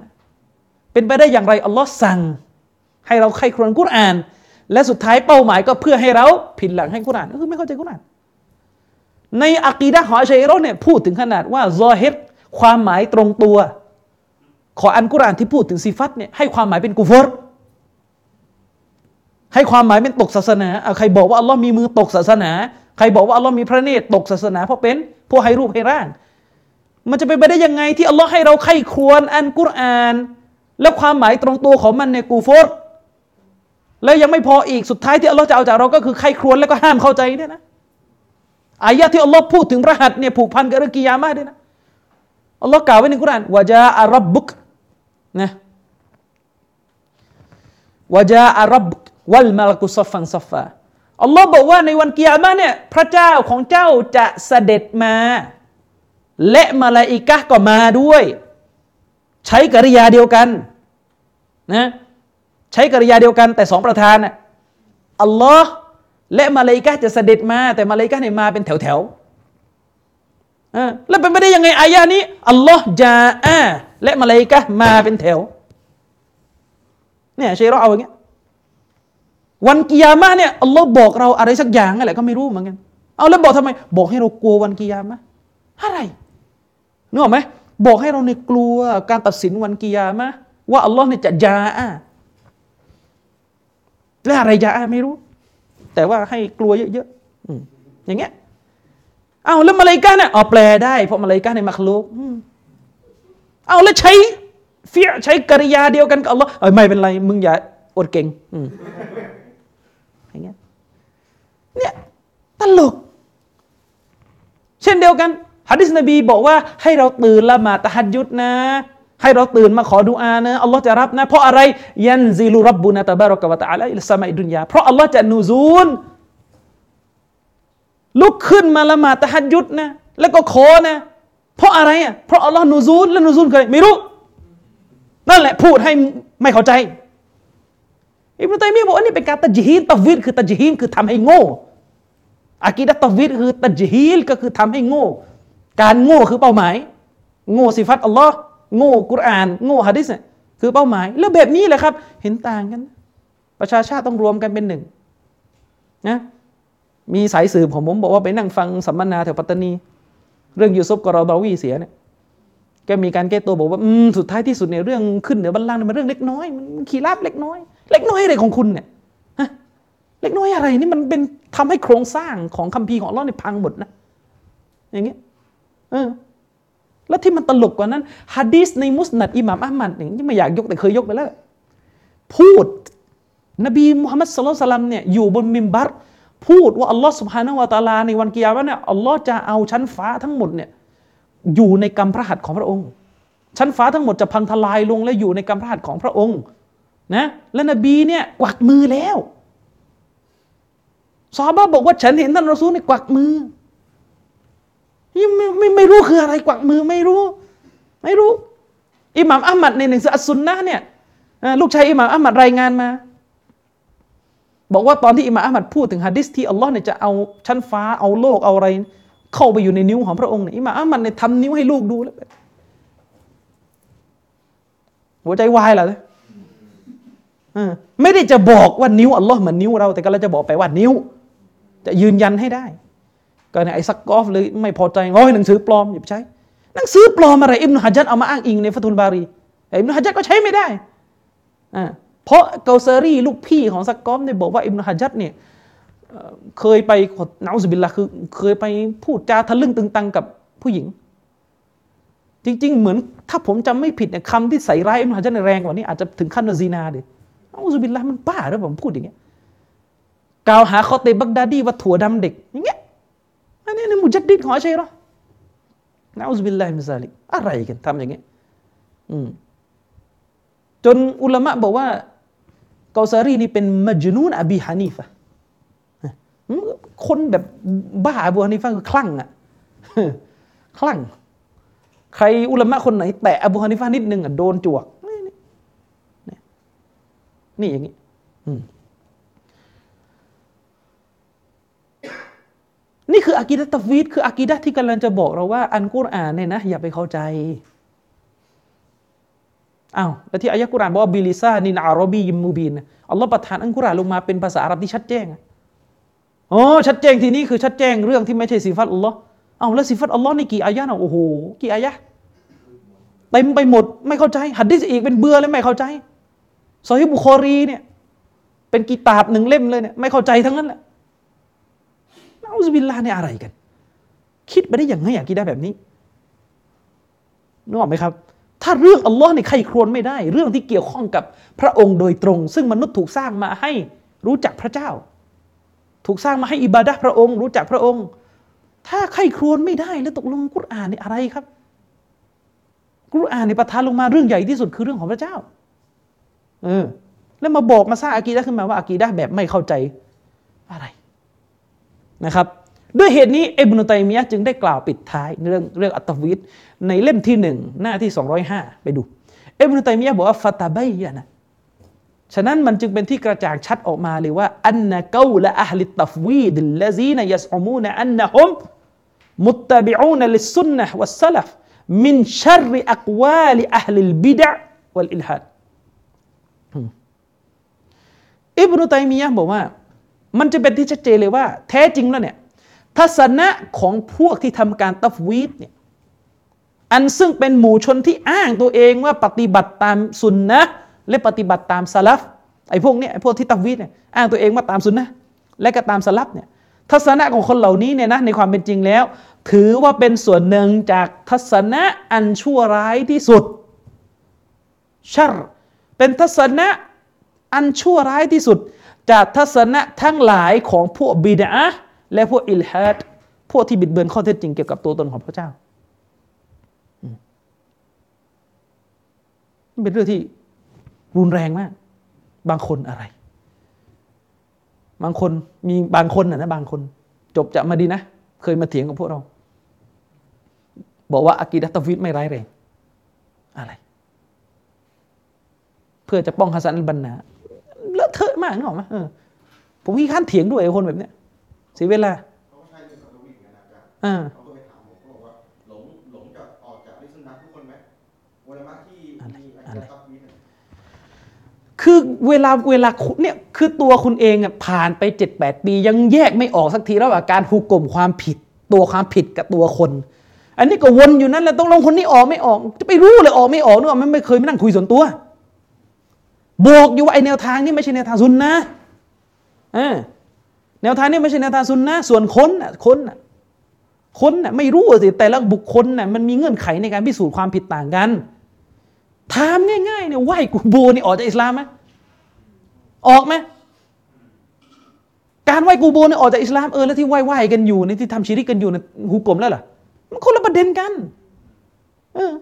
เป็นไปได้อย่างไรอัลลอฮ์สั่ง ให้เราใครวรกุราน และสุดท้ายเป้าหมายก็เพื่อให้เราผินหลังให้กุรานก็คือไม่เข้าใจกุราน ในอักีดะฮอชัยรอเนี่ยพูดถึงขนาดว่าซอฮิรความหมายตรงตัว ขออันกุรานที่พูดถึงซิฟัตเนี่ยให้ความหมายเป็นกุฟร ให้ความหมายเป็นตกศาสนาใครบอกว่าอัลลอฮ์มีมือตกศาสนา ใครบอกว่าอัลลอฮ์มีพระเนตรตกศาสนา เพราะเป็นพวกให้รูปให้ร่าง มันจะเป็นไปได้ยังไงที่อัลลอฮ์ให้เราใครควรอันกุรอาน แล้วความหมายตรงตัวของมันเนี่ยกูฟอรแล้วยังไม่พออีกสุดท้ายที่อัลลอฮ์จะเอาจากเราก็คือใครวรแล้วก็ห้ามเข้าใจเนี่ยนะอายะที่อัลลอฮ์พูดถึงพระหัตเนี่ยผูกพันกับเรื่องกิยามะด้วยนะอัลลอฮ์กล่าวไว้ในกุรานวะจาอารับบุกนะวะจาอารับบุก วัลมาลกุซฟังซฟาอัลลอฮ์บอกว่าในวันกิยามะเนี่ยพระเจ้าของเจ้าจะเสด็จมา และมาลาอิกะก็มาด้วย ใช้กริยาเดียวกันนะใช้กริยาเดียวกันแต่สองประธานอัลลอฮ์และมาเลกาจะเสด็จมา แต่มาเลกาเนี่ยมาเป็นแถวแถวแล้วเป็นไปได้ยังไงอายะนี้อัลลอฮ์จาอาและมาเลกามาเป็นแถวเนี่ยเชเราเอาอย่างเงี้ย วันกิยามะเนี่ยอัลลอฮ์บอกเราอะไรสักอย่างอะไรก็ไม่รู้เหมือนกัน เอาแล้วบอกทำไม บอกให้เรากลัววันกิยามะอะไรนึกออกไหมบอกให้เราในกลัวการตัดสินวันกิยามะว่าอัลลอฮ์เนี่ยจะยาอะและอะไรยาอะไม่รู้ แต่ว่าให้กลัวเยอะๆอย่างเงี้ยเอาแล้วมาเลกาเนี่ยเอาแปลได้ เพราะมาเลกาในมักลุกเอาแล้วใช้เฟียใช้กริยาเดียวกันกับอัลลอฮ์ไม่เป็นไร มึงอย่าอดเก่ง อย่างเงี้ยเนี่ยตลก เช่นเดียวกันฮะดิษนบีบอกว่าให้เราตื่นละหมาดตะฮัดยุดนะ ให้เราตื่นมาขอดุอานะอัลลอฮ์จะรับนะ เพราะอะไรยันซิลุรับบุนะตะบารกะวะตะอาลาอิลสมาอิดุนยาเพราะอัลลอฮ์จะนูซูล ลุกขึ้นมาละหมาดตะฮัดยุดนะ แล้วก็ขอนะ เพราะอะไรอะเพราะอัลลอฮ์นูซูล และนูซูลเคยไม่รู้ นั่นแหละพูดให้ไม่เข้าใจ อิบนุตัยมียบอกว่านี่เป็นการตัจฮีลตัวิดคือตัจฮีลคือทำให้โง่อากีดะตัวิดคือตัจฮีลก็คือทำให้โง่ การโง่คือเป้าหมาย โง่สิฟัตอัลลอฮ์โง่กุรอาน โง่ฮะดิษเนี่ยคือเป้าหมาย แล้วแบบนี้แหละครับ เห็นต่างกัน ประชาชาติต้องรวมกันเป็นหนึ่งนะมีสายสืบของผมบอกว่าไปนั่งฟังสัมมนาแถวปัตตานี เรื่องยูซุฟกอรอบาวีเสียเนี่ยก็มีการแก้ตัวบอกว่าอืมสุดท้ายที่สุดเนี่ยเรื่องขึ้นเหนือบัลลังก์มันเรื่องเล็กน้อยมันขีราบเล็กน้อย เล็กน้อยอะไรของคุณเนี่ยฮะเล็กน้อยอะไรนี่มันเป็นทำให้โครงสร้างของคัมภีร์ของเราเนี่ยพังหมดนะอย่างเงี้ยเออแล้วที่มันตลกกว่านั้นฮะดีสในมุสนัดอิหม่ามอัลมัดเนี่ยไม่อยากยกแต่เคยยกไปแล้ว พูด นบีมุฮัมมัดสุลตัลลัมเนี่ยอยู่บนมิมบัตพูดว่าอัลลอฮ์สุบฮานาวะตาลาในวันกิยามะเนี่ยอัลลอฮ์จะเอาชั้นฟ้าทั้งหมดเนี่ยอยู่ในกำพระหัตถ์ของพระองค์ ชั้นฟ้าทั้งหมดจะพังทลายลงและอยู่ในกำพระหัตถ์ของพระองค์ นะและนบีเนี่ยกวักมือแล้วซาบะบอกว่าฉันเห็นท่านรอซูลเนี่ยกวักมือยังไม่ไม่ไม่รู้คืออะไรกวักมือไม่รู้ ไม่รู้ อิหม่ามอัลมัดในหนังสืออัสซุนนะเนี่ยลูกชายอิหม่ามอัลมัดรายงานมา บอกว่าตอนที่อิหม่ามอัลมัดพูดถึงฮะดิษที่อัลลอฮ์เนี่ยจะเอาชั้นฟ้าเอาโลกเอาอะไร เข้าไปอยู่ในนิ้วของพระองค์เนี่ยอิหม่ามอัลมัดเนี่ยทำนิ้วให้ลูกดูแล้วหัวใจวายเหรอ ไม่ได้จะบอกว่านิ้วอัลลอฮ์เหมือนนิ้วเรา แต่ก็เราจะบอกไปว่านิ้ว จะยืนยันให้ได้ ก็ในไอ้ซักกอฟเลยไม่พอใจง้อยหนังสือปลอมอย่าใช้ หนังสือปลอมอะไรอิบนุฮัจัดเอามาอ้างอิงในฟัตุลบารีอิบนุฮัจัดก็ใช้ไม่ได้อ่าเพราะเกาเซอรี่ลูกพี่ของซักกอฟเนี่ยบอกว่าอิบนุฮัจัดเนี่ยเคยไปนาอุสบิลละคือเคยไปพูดจาทะลึ่งตึงตังกับผู้หญิง จริง ๆ เหมือนถ้าผมจำไม่ผิดเนี่ยคำที่ใส่ร้ายอิบนุฮัจัดแรงกว่านี้อาจจะถึงขั้นซีนาดินา อุสบิลละมันป้าหรือผมพูดอย่างเงี้ยกล่าวหาคอเตบักดาดีว่าถั่วดำเด็กอย่างเงี้ยอันนี้ในมุจัดดิดของอาชัยรอนะنعوذ بالله من ذلكอะไรกันทำอย่างเงี้ยจนอุลามะบอกว่าเกาซารีนี่เป็นمجنون أبي حنيفةคนแบบบ้าอบูฮานีฟะคือคลั่งอะคลั่ง ใครอุลามะคนไหน แตะอบูฮานีฟะนิดนึงอะโดนจวก นี่อย่างนี้นี่คืออากีดะตัฟวีดคืออากีดะที่กำลังจะบอกเราว่า อันกุรอานเนี่ยนะ อย่าไปเข้าใจอ้าวแล้วที่อายะกุรอานบอกว่าبلسان عربي مبينอัลลอฮ์ประทานอันกุรอานลงมาเป็นภาษาอาหรับที่ชัดแจ้งอ๋อชัดแจ้งทีนี้คือชัดแจ้งเรื่องที่ไม่ใช่สิฟัตอัลลอฮ์อ้าวแล้วสิฟัตอัลลอฮ์นี่กี่อายะนะโอ้โห กี่อายะเต็มไปหมด ไม่เข้าใจ หัดดิษอีกเป็นเบื่อเลยไม่เข้าใจ ซอฮิบุคอรีเนี่ยเป็นกีตาบหนึ่งเล่มเลยเนี่ยไม่เข้าใจทั้งนั้นแหละอุสบิลลาเนี่ยอะไรกัน คิดไปได้อย่างไงอยากคิดได้แบบนี้นึกออกไหมครับ ถ้าเรื่องอัลลอฮ์เนี่ยใครครวนไม่ได้ เรื่องที่เกี่ยวข้องกับพระองค์โดยตรง ซึ่งมนุษย์ถูกสร้างมาให้รู้จักพระเจ้า ถูกสร้างมาให้อิบาดะพระองค์ รู้จักพระองค์ ถ้าใครครวนไม่ได้แล้วตกลงกุรอานนี่อะไรครับ กุรอานในประทานลงมาเรื่องใหญ่ที่สุดคือเรื่องของพระเจ้า เออ แล้วมาบอกมาสร้างอากีดะขึ้นมาว่าอากีดะแบบไม่เข้าใจอะไรนะครับ ด้วยเหตุนี้อิบนุตัยมียะจึงได้กล่าวปิดท้ายเรื่องเรื่องอัตวิดในเล่มที่หนึ่งหน้าที่ 205 ไปดูอิบนุตัยมียะบอกว่าฟาตาบัยนะฉะนั้นมันจึงเป็นที่กระจ่างชัดออกมาเลยว่าอันนะกาละอัลิตัฟวีดالذين يزعمون أنهم متبعون للسنة والسلف من شر أقوال أهل البدع والإلحاد อิบนุตัยมียะบอกว่า มันจะเป็นที่ชัดเจนเลยว่า แท้จริงแล้วเนี่ยทัศนะของพวกที่ทำการตัฟวีดเนี่ยอันซึ่งเป็นหมู่ชนที่อ้างตัวเองว่าปฏิบัติตามสุนนะและปฏิบัติตามสลัฟไอ้พวกเนี้ยไอ้พวกที่ตัฟวีดเนี่ยอ้างตัวเองว่าตามสุนนะและก็ตามสลับเนี่ยทัศนะของคนเหล่านี้เนี่ยนะในความเป็นจริงแล้ว ถือว่าเป็นส่วนหนึ่งจากทัศนะอันชั่วร้ายที่สุดชัรเป็นทัศนะ อันชั่วร้ายที่สุด จากทัศนะทั้งหลายของพวกบิดาและพวกอิลฮัดพวกที่บิดเบือนข้อเท็จจริงเกี่ยวกับตัวตนของพระเจ้าเป็นเรื่องที่รุนแรงมาก บางคนอะไร บางคนมีบางคนนะนะบางคน จบจากมาดีนะ เคยมาเถียงกับพวกเรา บอกว่าอากีดัตวิทไม่ร้ายแรงอะไร เพื่อจะป้องฮัสซันบันนา เลอะเทอะมากนึกออกไหมเออผมมีขั้นเถียงด้วยคนแบบเนี้ยเสียเวลาเขาก็ใช้เรื่องของวิ่งกันนะอาจารย์อ่าเขาก็ไปถามผมเขาบอกว่าหลงหลงจากออกจากลิสุนัททุกคนไหมวลามะที่มีอาจารย์ตับวิทย์เนี่ยคือเวลาเวลาคุณเนี่ยคือตัวคุณเองอะผ่านไปเจ็ดแปดปี ยังแยกไม่ออกสักทีระหว่างการหุกกลมความผิด ตัวความผิดกับตัวคน อันนี้ก็วนอยู่นั่นแหละต้องลงคนนี้ออกไม่ออก จะไปรู้เลยออกไม่ออกนึกออกไหมไม่เคยมานั่งคุยส่วนตัว บอกอยู่ว่าไอแนวทางนี่ไม่ใช่แนวทางซุนนะเออแนวทางนี่ไม่ใช่แนวทางซุนนะส่วนคนน่ะคนน่ะคนน่ะไม่รู้สิแต่ละบุคคลน่ะมันมีเงื่อนไขในการพิสูจน์ความผิดต่างกันถามง่ายๆเนี่ยไหวกูโบนี่ออกจากอิสลามไหมออกไหมการไหวกูโบนี่ออกจากอิสลามเออแล้วที่ไหว้ไหวกันอยู่ในที่ทำชีริกกันอยู่ในฮุกกลมแล้วเหรอมันคนละประเด็นกัน เออ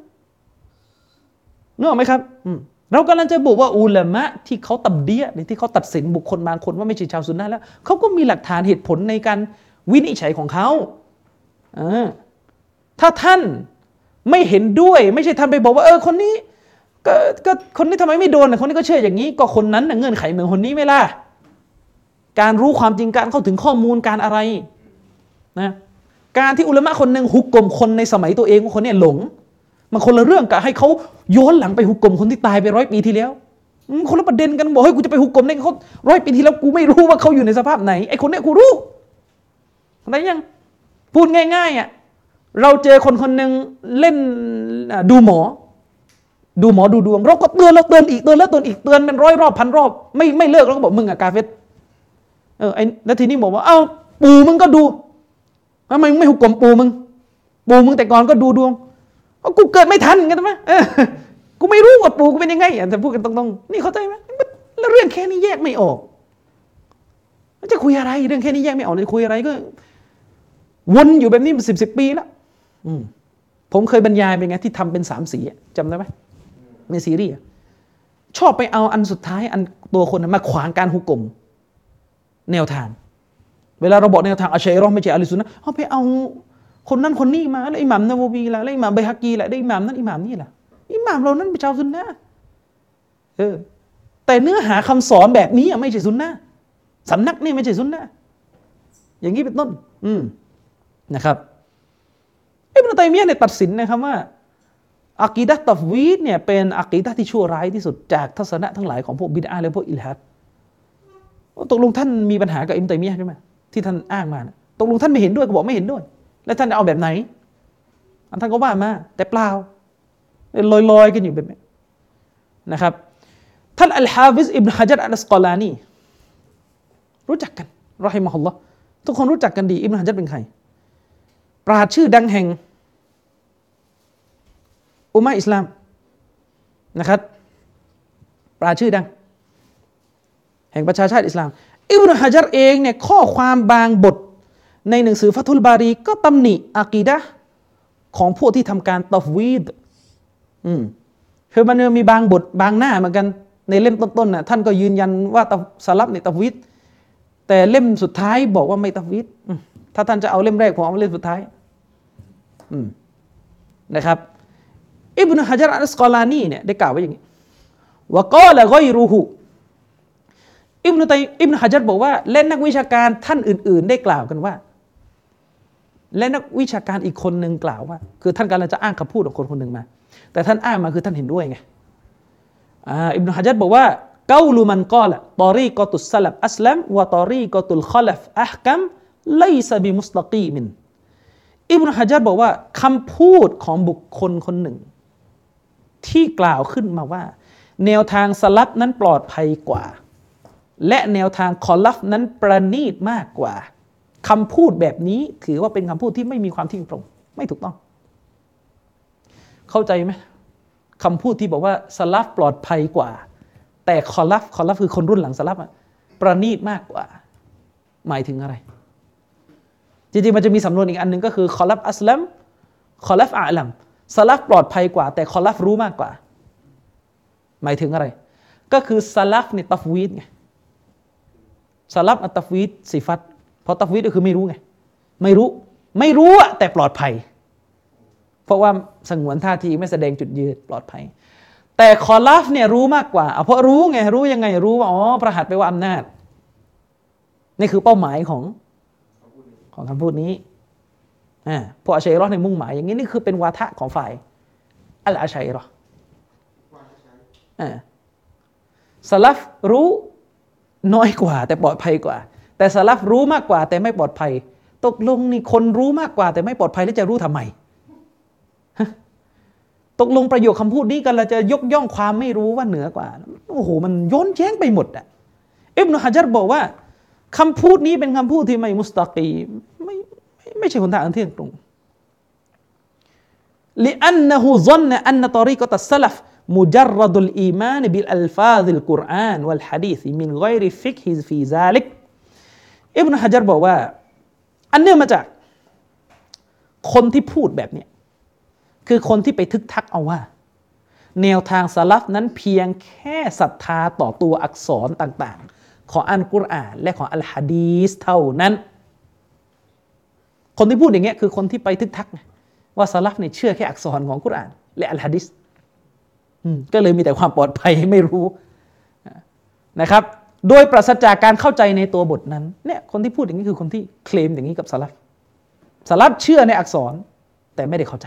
นึกออกไหมครับ อืม เรากำลังจะบอกว่าอุลามะที่เขาตับเดียในที่เขาตัดสินบุคคลบางคนว่าไม่ใช่ชาวซุนนะแล้วเขาก็มีหลักฐานเหตุผลในการวินิจฉัยของเขาอถ้าท่านไม่เห็นด้วย ไม่ใช่ท่านไปบอกว่าเออคนนี้ก็ก็คนนี้ทำไมไม่โดนคนนี้ก็เชื่ออย่างนี้ ก็คนนั้นเงื่อนไขเหมือนคนนี้ไม่ล่ะการรู้ความจริงการเข้าถึงข้อมูลการอะไรนะการที่อุลามะคนหนึ่งหุกกลมคนในสมัยตัวเองว่าคนนี้หลง มันคนละเรื่องกับให้เขาย้อนหลังไปหุกกลมคนที่ตายไปร้อยปีที่แล้วคนละประเด็นกันบอกให้ยกูจะไปหุกกลมได้เขาร้อยปีที่แล้วกูไม่รู้ว่าเขาอยู่ในสภาพไหนไอ้คนเนี้ยกูรู้อะไรยังพูดง่ายๆอะเราเจอคนคนหนึ่งเล่นดูหมอ ดูหมอดูดวง เราก็เตือนแล้วเตือนอีกเตือนแล้วเตือนอีกเตือนเป็นร้อยรอบพันรอบ ไม่ไม่เลิกเราก็บอกมึงอะกาเฟตเออไอ้แล้วทีนี้บอกว่าเอ้าปู่มึงก็ดูทำไมมึงไม่หุกกลมปู่มึงปู่มึงแต่ก่อนก็ดูดวง กูเกิดไม่ทันไงทำไมกูไม่รู้ว่าปู่กูเป็นยังไงอะแต่พูดกันตรงๆนี่เข้าใจไหมแล้วเรื่องแค่นี้แยกไม่ออกมันจะคุยอะไร เรื่องแค่นี้แยกไม่ออกจะคุยอะไรก็ วนอยู่แบบนี้มาสิบสิบปีแล้วมผมเคยบรรยายเป็นไง ที่ทำเป็นสามสีอะจำได้ไหมในซีรีส์ชอบไปเอาอันสุดท้าย อันตัวคนมาขวางการหุกกลมแนวทาง เวลาเราบอกแนวทางอาชัยรอห์ไม่ใช่อาลิสุนนะเอาไปเอา คนนั้นคนนี้มาแล้วอิหมัมนาววีละแล้วอิหมัมไบฮักกีละได้อิหมัมนั้นอิหมัมนี่ล่ะอิหมัมเรานั้นเป็นชาวซุนนะเออแต่เนื้อหาคำสอนแบบนี้อะไม่ใช่ซุนนะสำนักนี่ไม่ใช่ซุนนะอย่างนี้เป็นต้น อืมนะครับอิบนุตัยมียะเนี่ยตัดสินนะครับว่าอากีดะตัฟวีดเนี่ยเป็นอากีดะที่ชั่วร้ายที่สุดจากทัศนะทั้งหลายของพวกบิดอาและพวกอิลฮัดตกลงท่านมีปัญหากับอิมตัยมียะใช่ไหมที่ท่านอ้างมานะตกลงท่านไม่เห็นด้วยก็บอกไม่เห็นด้วย แล้วท่านจะเอาแบบไหนอันท่านก็ว่ามาแต่เปล่าลอยๆกันอยู่แบบนี้นะครับ ท่านอัลฮาฟิซอิบนฮะจัรอัลสกอลานีรู้จักกันรอฮิมะฮุลลอฮ์ทุกคนรู้จักกันดีอิบนฮะจัรเป็นใคร ปราชญ์ชื่อดังแห่งอุมมะอิสลามนะครับ ปราชชื่อดัง แห่งประชาชาติอิสลาม อิบนุฮะจัรเองเนี่ยข้อความบางบท ในหนังสือฟัตุลบารีก็ตำหนิอากีดะของพวกที่ทำการตัฟวีดอืมคือมันมีบางบทบางหน้าเหมือนกันในเล่มต้นๆน่ะท่านก็ยืนยันว่าสลัฟเนี่ยตัฟวีดแต่เล่มสุดท้ายบอกว่าไม่ตัฟวีดถ้าท่านจะเอาเล่มแรกผมเอาเล่มสุดท้ายอืมนะครับอิบนุฮะจัรอัสกอลานีเนี่ยได้กล่าวไว้อย่างนี้ว่ากอละกอยรูฮูอิบนุตัยอิบนุฮะจัรบอกว่า และนักวิชาการท่านอื่น ๆ ได้กล่าวกันว่า และนักวิชาการอีกคนหนึ่งกล่าวว่าคือท่านกำลังจะอ้างคำพูดของคนคนหนึ่งมา แต่ท่านอ้างมาคือท่านเห็นด้วยไงอิบนุฮะจัรบอกว่าเกาลูมันกอละตอรีกอตุสลับอัสลัมวะตอรีกอตุลขลฟอัฮกัมไลซะบิมุสตะกีมินอิบนุฮะจัรบอกว่าคำพูดของบุคคลคนหนึ่ง ที่กล่าวขึ้นมาว่า แนวทางสลับนั้นปลอดภัยกว่า และแนวทางคอลัฟนั้นประณีตมากกว่า คำพูดแบบนี้ถือว่าเป็นคำพูดที่ไม่มีความทิ้งตรง ไม่ถูกต้อง เข้าใจไหมคำพูดที่บอกว่าสลับปลอดภัยกว่า แต่คอลัฟคอลัฟคือคนรุ่นหลังสลับอะประณีตมากกว่า หมายถึงอะไร จริงๆมันจะมีสำนวนอีกอันหนึ่งก็คือคอลัฟอัสลัมคอลัฟอะอ์ลัมสลัฟปลอดภัยกว่า แต่คอลัฟรู้มากกว่า หมายถึงอะไร ก็คือสลัฟเนี่ยตัฟวีดไงสลัฟอะตัฟวีดสิฟัต เพราะตัฟวีดก็คือไม่รู้ไง ไม่รู้ ไม่รู้อะแต่ปลอดภัย เพราะว่าสงวนท่าทีไม่แสดงจุดยืนปลอดภัย แต่คอลัฟเนี่ยรู้มากกว่าเพราะรู้ไงรู้ยังไงรู้ว่าอ๋อประหัตไปว่าอำนาจนี่คือเป้าหมายของของคำพูดนี้อ่าพวกอาชัยรอในมุ่งหมายอย่างนี้นี่คือเป็นวาทะของฝ่ายอัลอาชัยรออ่าสลัฟรู้น้อยกว่า แต่ปลอดภัยกว่า แต่สลับรู้มากกว่าแต่ไม่ปลอดภัย ตกลงนี่คนรู้มากกว่า แต่ไม่ปลอดภัยแล้วจะรู้ทำไมตกลงประโยคคำพูดนี้กันเราจะยกย่องความไม่รู้ว่าเหนือกว่า โอ้โห มันย้อนแย้งไปหมดอะอิบนุฮะจัรบอกว่า คำพูดนี้เป็นคำพูดที่ไม่มุสตากีไม่ไม่ใช่คนทางอันเที่ยงตรงลิอันนะฮูซอนนะอันนะตอรีกตัสลัฟมุจรดุลอีมานบิลอัลฟาซิลกุรอานวัลฮะดีษมินไกรฟิกฮิฟีซาลิก จัรบอกว่า อันเนื่องมาจาก คนที่พูดแบบนี้คือคนที่ไปทึกทักเอาว่า แนวทางสลับนั้นเพียงแค่ศรัทธาต่อตัวอักษรต่างๆ ของอันกุรอาน และของอัลฮะดีสเท่านั้น คนที่พูดอย่างเงี้ยคือคนที่ไปทึกทัก ว่าสลับเนี่ยเชื่อแค่อักษรของกุรอาน และอัลฮะดีสก็เลยมีแต่ความปลอดภัยไม่รู้นะครับ โดยปราศจากการเข้าใจในตัวบทนั้นเนี่ยคนที่พูดอย่างนี้คือคนที่เคลมอย่างนี้กับสลับสลับเชื่อในอักษรแต่ไม่ได้เข้าใจ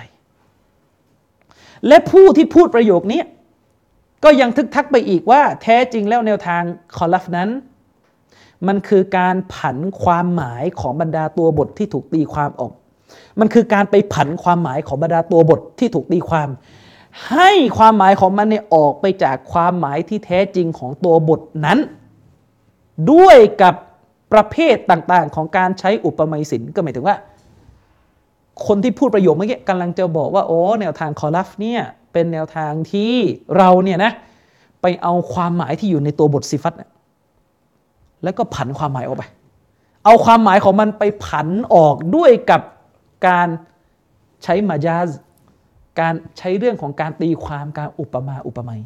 และผู้ที่พูดประโยคนี้ก็ยังทึกทักไปอีกว่า แท้จริงแล้วแนวทางคอลัฟนั้น มันคือการผันความหมายของบรรดาตัวบทที่ถูกตีความออก มันคือการไปผันความหมายของบรรดาตัวบทที่ถูกตีความ ให้ความหมายของมันเนี่ยออกไปจากความหมายที่แท้จริงของตัวบทนั้น ด้วยกับประเภทต่างๆ ของการใช้อุปมาสินก็หมายถึงว่า คนที่พูดประโยคเมื่อกี้กำลังจะบอกว่าโอ้แนวทางคอลัฟเนี่ยเป็นแนวทางที่เราเนี่ยนะไปเอาความหมายที่อยู่ในตัวบทซิฟัตแล้วก็ผันความหมายออกไป เอาความหมายของมันไปผันออกด้วยกับการใช้มายาซการใช้เรื่องของการตีความการอุปมาอุปไมย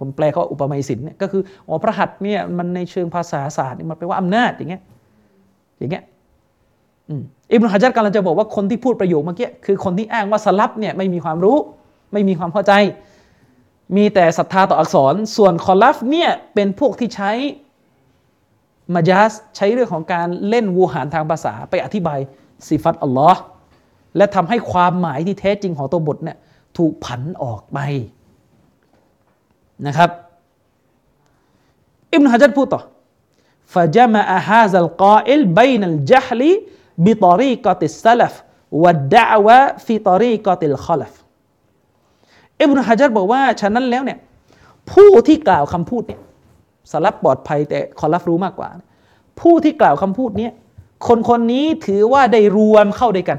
ผมแปลเขาอุปไมยสินเนี่ยก็คืออ๋อพระหัตถ์เนี่ยมันในเชิงภาษาศาสตร์มันแปลว่าอำนาจอย่างเงี้ยอย่างเงี้ยอิบนุฮะจัดกำลังจะบอกว่าคนที่พูดประโยคเมื่อกี้คือคนที่อ้างว่าสลับเนี่ยไม่มีความรู้ ไม่มีความเข้าใจ มีแต่ศรัทธาต่ออักษร ส่วนคอลัฟเนี่ยเป็นพวกที่ใช้มายาสใช้เรื่องของการเล่นวูหารทางภาษาไปอธิบายสิฟัตอัลลอฮ์และทำให้ความหมายที่แท้จริงของตัวบทเนี่ยถูกผันออกไป นะครับอิบนุฮะจัดพูดต่อฟะจามะฮาซัลกาอิลบัยนัลจัฮลีบิตอรีกอติสลัฟวัดดะวะฟิตอรีกอติลคลฟอิบนุฮะจัดบอกว่า ฉะนั้นแล้วเนี่ยผู้ที่กล่าวคำพูดเนี่ยสลัฟปลอดภัยแต่คอลัฟรู้มากกว่า ผู้ที่กล่าวคำพูดเนี้ยคนคนนี้ถือว่าได้รวมเข้าด้วยกัน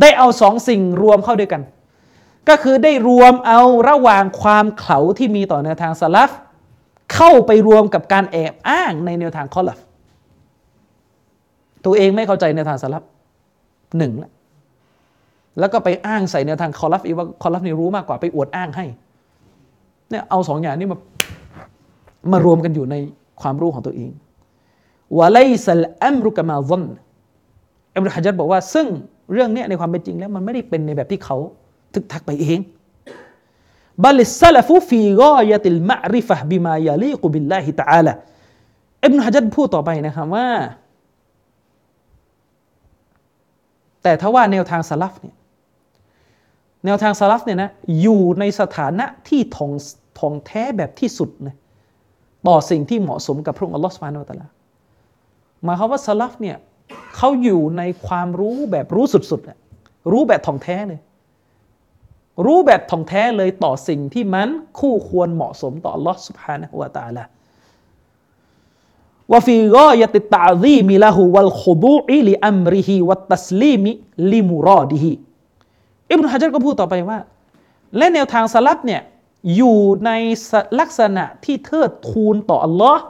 ได้เอาสองสิ่งรวมเข้าด้วยกัน ก็คือได้รวมเอาระหว่างความเข่าที่มีต่อแนวทางสลับเข้าไปรวมกับการแอบอ้างในแนวทางคอลัฟตัวเองไม่เข้าใจแนวทางสลับหนึ่งแล้วแล้วก็ไปอ้างใส่แนวทางคอลัฟอีกว่าคอลัฟนี่รู้มากกว่าไปอวดอ้างให้เนี่ยเอาสองอย่างนี้มามารวมกันอยู่ในความรู้ของตัวเองวะไลซัลอัมรุกมาซอนอัมรุฮะจัดบอกว่า ซึ่งเรื่องนี้ในความเป็นจริงแล้วมันไม่ได้เป็นในแบบที่เขา ทึกทักไปเองบลิสลฟุฟีกอยติลมะริฟะบิมายาลีกุบิลลาฮิตะอาลาอิบนุฮะจัดพูดต่อไปนะครับว่า แต่ถ้าว่าแนวทางสลับเนี่ยแนวทางสลับเนี่ยนะอยู่ในสถานะที่ทองทองแท้แบบที่สุดนะต่อสิ่งที่เหมาะสมกับพระองค์อัลลอฮฺสุบานาอัลลอฮฺหมายความว่าสลัฟเนี่ยเขาอยู่ในความรู้แบบรู้สุดๆรู้แบบถ่องแท้เลย รู้แบบถ่องแท้เลยต่อสิ่งที่มันคู่ควรเหมาะสมต่อลอสุบฮานะวาตาละวฟีกอยติตาซีมิละหูวัลขุดูอิลิอัมริฮิวัตตัสลีมิลิมุรอดิฮิอิบนุฮะจัรก็พูดต่อไปว่า และแนวทางสลัฟเนี่ยอยู่ในลักษณะที่เทิดทูนต่ออัลลอฮ์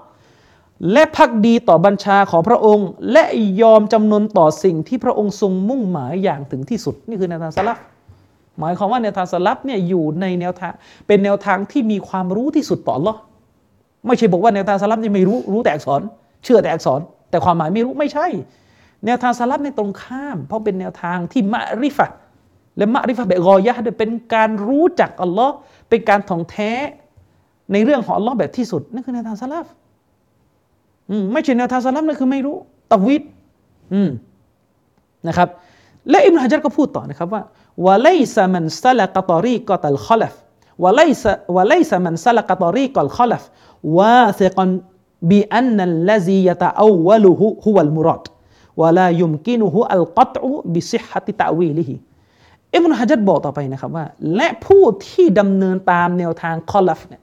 และพักดีต่อบัญชาของพระองค์ และยอมจำนนต่อสิ่งที่พระองค์ทรงมุ่งหมายอย่างถึงที่สุด นี่คือแนวทางสลับ หมายความว่าแนวทางสลับเนี่ยอยู่ในแนวทางเป็นแนวทางที่มีความรู้ที่สุดต่ออัลลอไม่ใช่บอกว่าแนวทางสลับนี่ไม่รู้รู้แต่อักษร เชื่อแต่อักษร แต่ความหมายไม่รู้ไม่ใช่ แนวทางสลับในตรงข้าม เพราะเป็นแนวทางที่มะริฟะและ معرفة แบบ غاية เป็นการรู้จักอัลลอฮ์เป็นการถ่องแท้ในเรื่องของอัลลอฮ์แบบที่สุดนั่นคือแนวทางสลัฟไม่ใช่แนวทางสลัฟนั่นคือไม่รู้ตวิดนะครับ และอิบนุฮะจัรก็พูดต่อนะครับว่า وليس من سلك طريقة الخلف وليس وليس من سلك طريقة الخلف واثقا بأن الذي يتأوله هو المرادวะลายุมกินุฮุอัลกัตอุบิซิฮะติตะวีลิฮิอิบนุฮะจัดบอกต่อไปนะครับว่า และผู้ที่ดำเนินตามแนวทางคอลัฟเนี่ย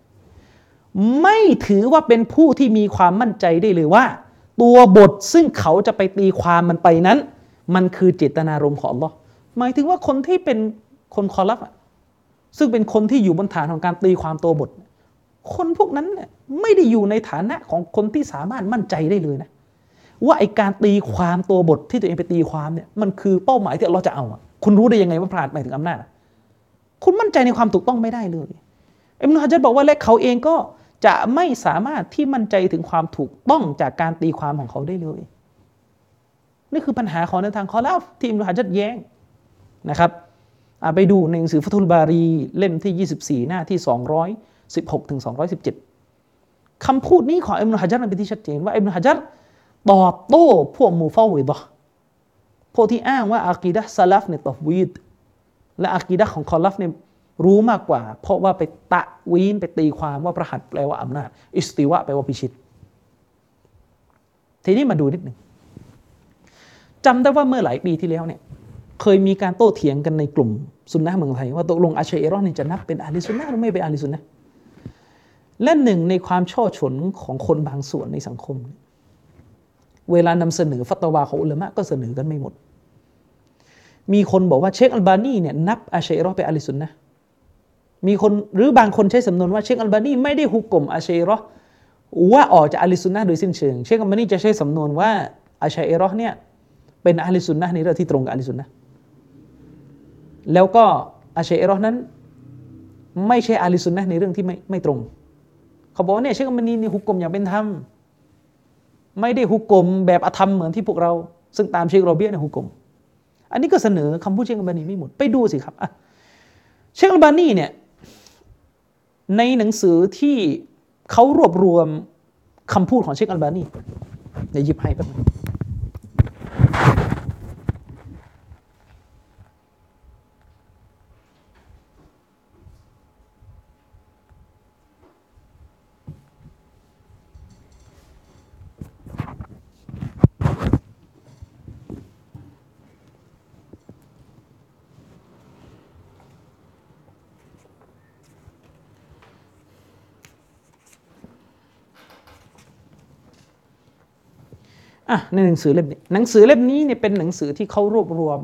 ไม่ถือว่าเป็นผู้ที่มีความมั่นใจได้เลยว่า ตัวบทซึ่งเขาจะไปตีความมันไปนั้น มันคือเจตนารมณ์ของ อัลลอฮ์ หมายถึงว่าคนที่เป็นคนคอลัฟซึ่งเป็นคนที่อยู่บนฐานของการตีความตัวบท คนพวกนั้นเนี่ยไม่ได้อยู่ในฐานะของคนที่สามารถมั่นใจได้เลยนะ ว่าไอการตีความตัวบทที่ตัวเองไปตีความเนี่ยมันคือเป้าหมายที่เราจะเอาคุณรู้ได้ยังไงว่าพลาดหมายถึงอำนาจคุณมั่นใจในความถูกต้องไม่ได้เลยอิมนุฮะจัดบอกว่าและเขาเองก็จะไม่สามารถที่มั่นใจถึงความถูกต้องจากการตีความของเขาได้เลย นี่คือปัญหาของในทางคอลาฟที่อิมนุฮะจัดแย้ง นะครับไปดูในหนังสือฟัตุลบารีเล่มที่ 24 หน้าที่ 216ถึง217คำพูดนี้ของอิมนุฮะจัดเป็นที่ชัดเจนว่าอิมนุฮะจัดตอบโต้พวกมูฟาวิดะพวกที่อ้างว่าอากีดะซาลฟเนี่ยตอวีดและอากีดะของคอลัฟเนี่ยรู้มากกว่า เพราะว่าไปตะวีนไปตีความว่าประหัตแปลว่าอำนาจ อิสติวะแปลว่าพิชิต ทีนี้มาดูนิดหนึ่งจำได้ว่าเมื่อหลายปีที่แล้วเนี่ย เคยมีการโต้เถียงกันในกลุ่มสุนนะเมืองไทย ว่าตกลงอาชัยเอรอนนี่จะนับเป็นอาลีสุนนะหรือไม่เป็นอาลีสุนนะและหนึ่งในความช่อฉนของคนบางส่วนในสังคม เวลานำเสนอฟัตวาของอุลามะก็เสนอกันไม่หมด มีคนบอกว่าเชคอัลบานีเนี่ยนับอาชัยรอไปอาลิสุนนะมีคนหรือบางคนใช้สำนวนว่าเชคอัลบานีไม่ได้ฮุกกลมอาชัยรอว่าออกจากอาลิสุนนะโดยสิ้นเชิง เชคอัลบานีจะใช้สำนวนว่าอาชัยรอเนี่ยเป็นอาลิสุนนะในเรื่องที่ตรงกับอาลิสุนนะ แล้วก็อาชัยรอนั้น ไม่ใช่อาลิสุนนะในเรื่องที่ไม่ไม่ตรง เขาบอกว่าเนี่ยเชคอัลบานีนี่ฮุกกลมอย่างเป็นธรรมไม่ได้ฮุกกลมแบบอธรรมเหมือนที่พวกเรา ซึ่งตามเชคโรเบียในฮุกกลม อันนี้ก็เสนอคำพูดเชคอัลบานีไม่หมดไปดูสิครับเชคอัลบานีเนี่ยในหนังสือที่เขารวบรวมคำพูดของเชคอัลบานีเดี๋ยวหยิบให้แป๊บนึง อ่ะในหนังสือเล่มนี้หนังสือเล่มนี้เนี่ยเป็นหนังสือที่เขารวบรวม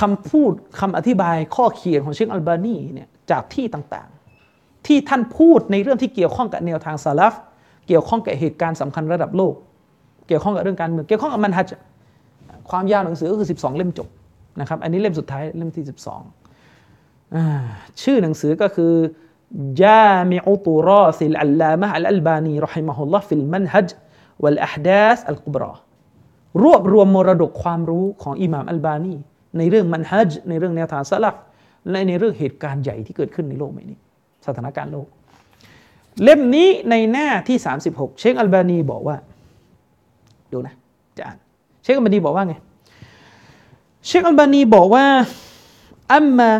คำพูดคำอธิบายข้อเขียนของเชคอัลบานีเนี่ยจากที่ต่างๆ ที่ท่านพูดในเรื่องที่เกี่ยวข้องกับแนวทางซาลฟเกี่ยวข้องกับเหตุการณ์สำคัญระดับโลก เกี่ยวข้องกับเรื่องการเมืองเกี่ยวข้องกับมันฮัจความยาวหนังสือก็คือ 12 เล่มจบนะครับอันนี้เล่มสุดท้ายเล่มที่ 12ชื่อหนังสือก็คือ جامع طراث العلامة الألباني رحمه الله في المنهج والأحداث الكبرى รวบรวมมรดกความรู้ของอิหม่ามอัลบานีในเรื่องมันฮัจในเรื่องแนวทางสลับและในเรื่องเหตุการณ์ใหญ่ที่เกิดขึ้นในโลกใบนี้ สถานการณ์โลก เล่มนี้ในหน้าที่ 36 เชคอัลบานีบอกว่า ดูนะจะอ่านเชคอัลบานีบอกว่าไงเชคอัลบานีบอกว่าอัมมา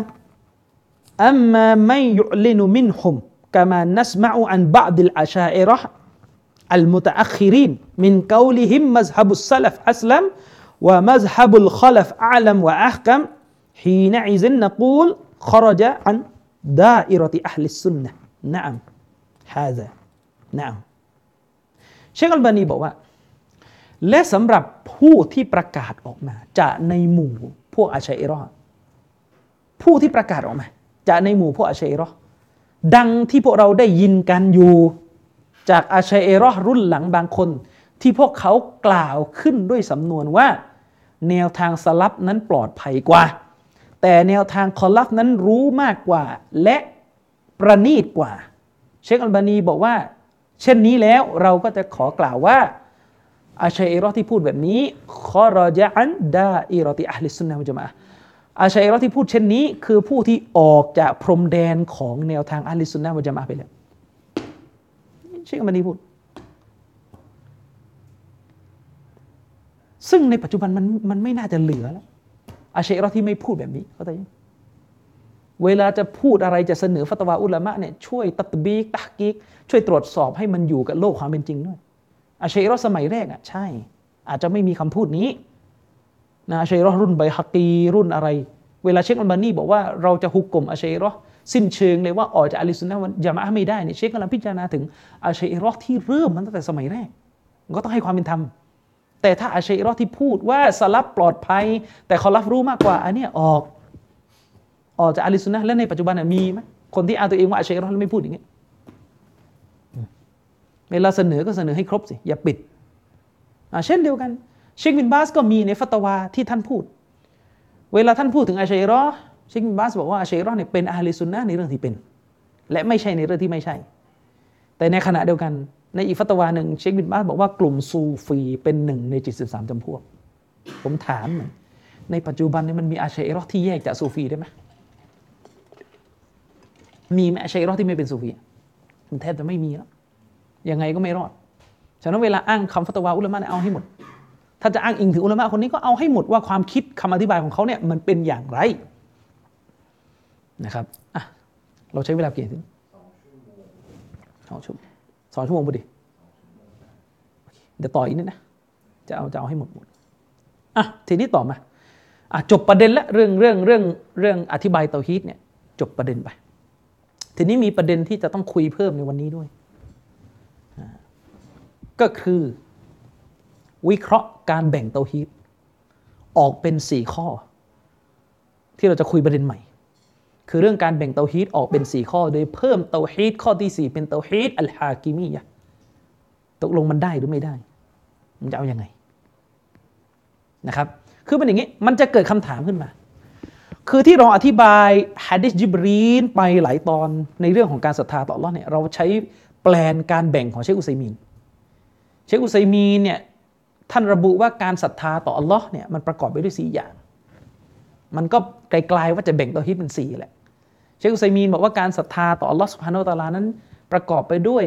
อัมมาไม่ยุลินุมินฮุมكما نسمع عن بعض الأشاعرة المتأخرين من قولهم مذهب السلف أسلم ومذهب الخلف أعلم وأحكم حينئذ نقول خرج عن دائرة أهل السنة نعم هذا نعم เชคอัลบานีบอกว่า และสำหรับผู้ที่ประกาศออกมาจะในหมู่พวกอาชาอิเราะผู้ที่ประกาศออกมาจะในหมู่พวกอาชัยรอดังที่พวกเราได้ยินกันอยู่ จากอาชัยรอรุ่นหลังบางคน ที่พวกเขากล่าวขึ้นด้วยสำนวนว่า แนวทางสลับนั้นปลอดภัยกว่า แต่แนวทางคอลัฟนั้นรู้มากกว่า และประณีตกว่า เชคอัลบานีบอกว่า เช่นนี้แล้วเราก็จะขอกล่าวว่าอาชัยเอรอที่พูดแบบนี้คอรจะอันดาอิรติอัลลิสุนนะมุจมะอาชัยเอรอที่พูดเช่นนี้ คือผู้ที่ออกจากพรมแดนของแนวทางอัลลิสุนนะมุจมะไปแล้ว เชคอัลบานีพูด ซึ่งในปัจจุบันมันมันไม่น่าจะเหลือแล้วอาชัยรอที่ไม่พูดแบบนี้เข้าใจยังเวลาจะพูดอะไรจะเสนอฟัตวาอุลามะเนี่ยช่วยตัตบีกตักกิกช่วยตรวจสอบให้มันอยู่กับโลกความเป็นจริงด้วยอาชัยรอสมัยแรกอะใช่ อาจจะไม่มีคำพูดนี้นะอาชัยรอรุ่นใบฮักกีรุ่นอะไร เวลาเชคอัลบานีบอกว่าเราจะฮุกกลมอาชัยรอ สิ้นเชิงเลยว่าออกจากอาลิสุนนะวันยามะไม่ได้เนี่ยเชคกำลังพิจารณาถึงอาชัยรอกที่เริ่มมันตั้งแต่สมัยแรกก็ต้องให้ความเป็นธรรมแต่ถ้าอาชัยรอกที่พูดว่าสลับปลอดภัย แต่เขารับรู้มากกว่าอันเนี้ยออก ออกจากอาลิสุนนะและในปัจจุบันมีไหมคนที่อ้างตัวเองว่าอาชัยรอกแล้วไม่พูดอย่างเงี้ยเวลาเสนอก็เสนอให้ครบสิอย่าปิดเช่นเดียวกันเชคบินบาสก็มีในฟัตวาที่ท่านพูด เวลาท่านพูดถึงอาชัยรอเชคบินบาสบอกว่าอาชัยรอเนี่ยเป็นอาลิสุนนะในเรื่องที่เป็น และไม่ใช่ในเรื่องที่ไม่ใช่ แต่ในขณะเดียวกัน ในอีกฟัตวาหนึ่งเชคบินบาสบอกว่ากลุ่มซูฟีเป็นหนึ่งในจิตสิบสามจำพวก ผมถามหน่อยในปัจจุบันนี้มันมีอาชัยรอที่แยกจากซูฟีได้ไหมมีไหมอาชัยรอที่ไม่เป็นซูฟีมันแทบจะไม่มีแล้วยังไงก็ไม่รอดฉะนั้นเวลาอ้างคำฟัตวาอุลามะเนี่ยเอาให้หมด ถ้าจะอ้างอิงถึงอุลามะคนนี้ก็เอาให้หมดว่าความคิดคำอธิบายของเขาเนี่ยมันเป็นอย่างไร นะครับอะเราใช้เวลากี่นาทีสองชั่วโมงสองชั่วโมงพอดีเดี๋ยวต่ออีกนิดนะ จะเอาจะเอาให้หมดหมดอะทีนี้ต่อมาอะจบประเด็นละเรื่องเรื่องเรื่องเรื่องอธิบายเตาฮีตเนี่ยจบประเด็นไป ทีนี้มีประเด็นที่จะต้องคุยเพิ่มในวันนี้ด้วย ก็คือวิเคราะห์การแบ่งเตาฮีตออกเป็นสี่ข้อ ที่เราจะคุยประเด็นใหม่ คือเรื่องการแบ่งเตาฮีตออกเป็นสี่ข้อ โดยเพิ่มเตาฮีตข้อที่สี่เป็นเตาฮีตอัลฮากิมียะตกลงมันได้หรือไม่ได้ มันจะเอาอยัางไงนะครับ คือเป็นอย่างนี้ มันจะเกิดคำถามขึ้นมา คือที่เราอธิบายฮะดิษจิบรีนไปหลายตอนในเรื่องของการศรัทธาต่อรอดเนี่ยเราใช้แปลนการแบ่งของเชคอุซัยมีน เชคอุซัยมีนเนี่ยท่านระบุว่าการศรัทธาต่ออัลลอฮ์เนี่ยมันประกอบไปด้วยสี่อย่าง มันก็ไกลๆว่าจะแบ่งตัวฮิตเป็นสี่แหละ ชคอุซัยมีนบอกว่าการศรัทธาต่ออัลลอฮ์สุบฮานาอัลตะลานั้น ประกอบไปด้วย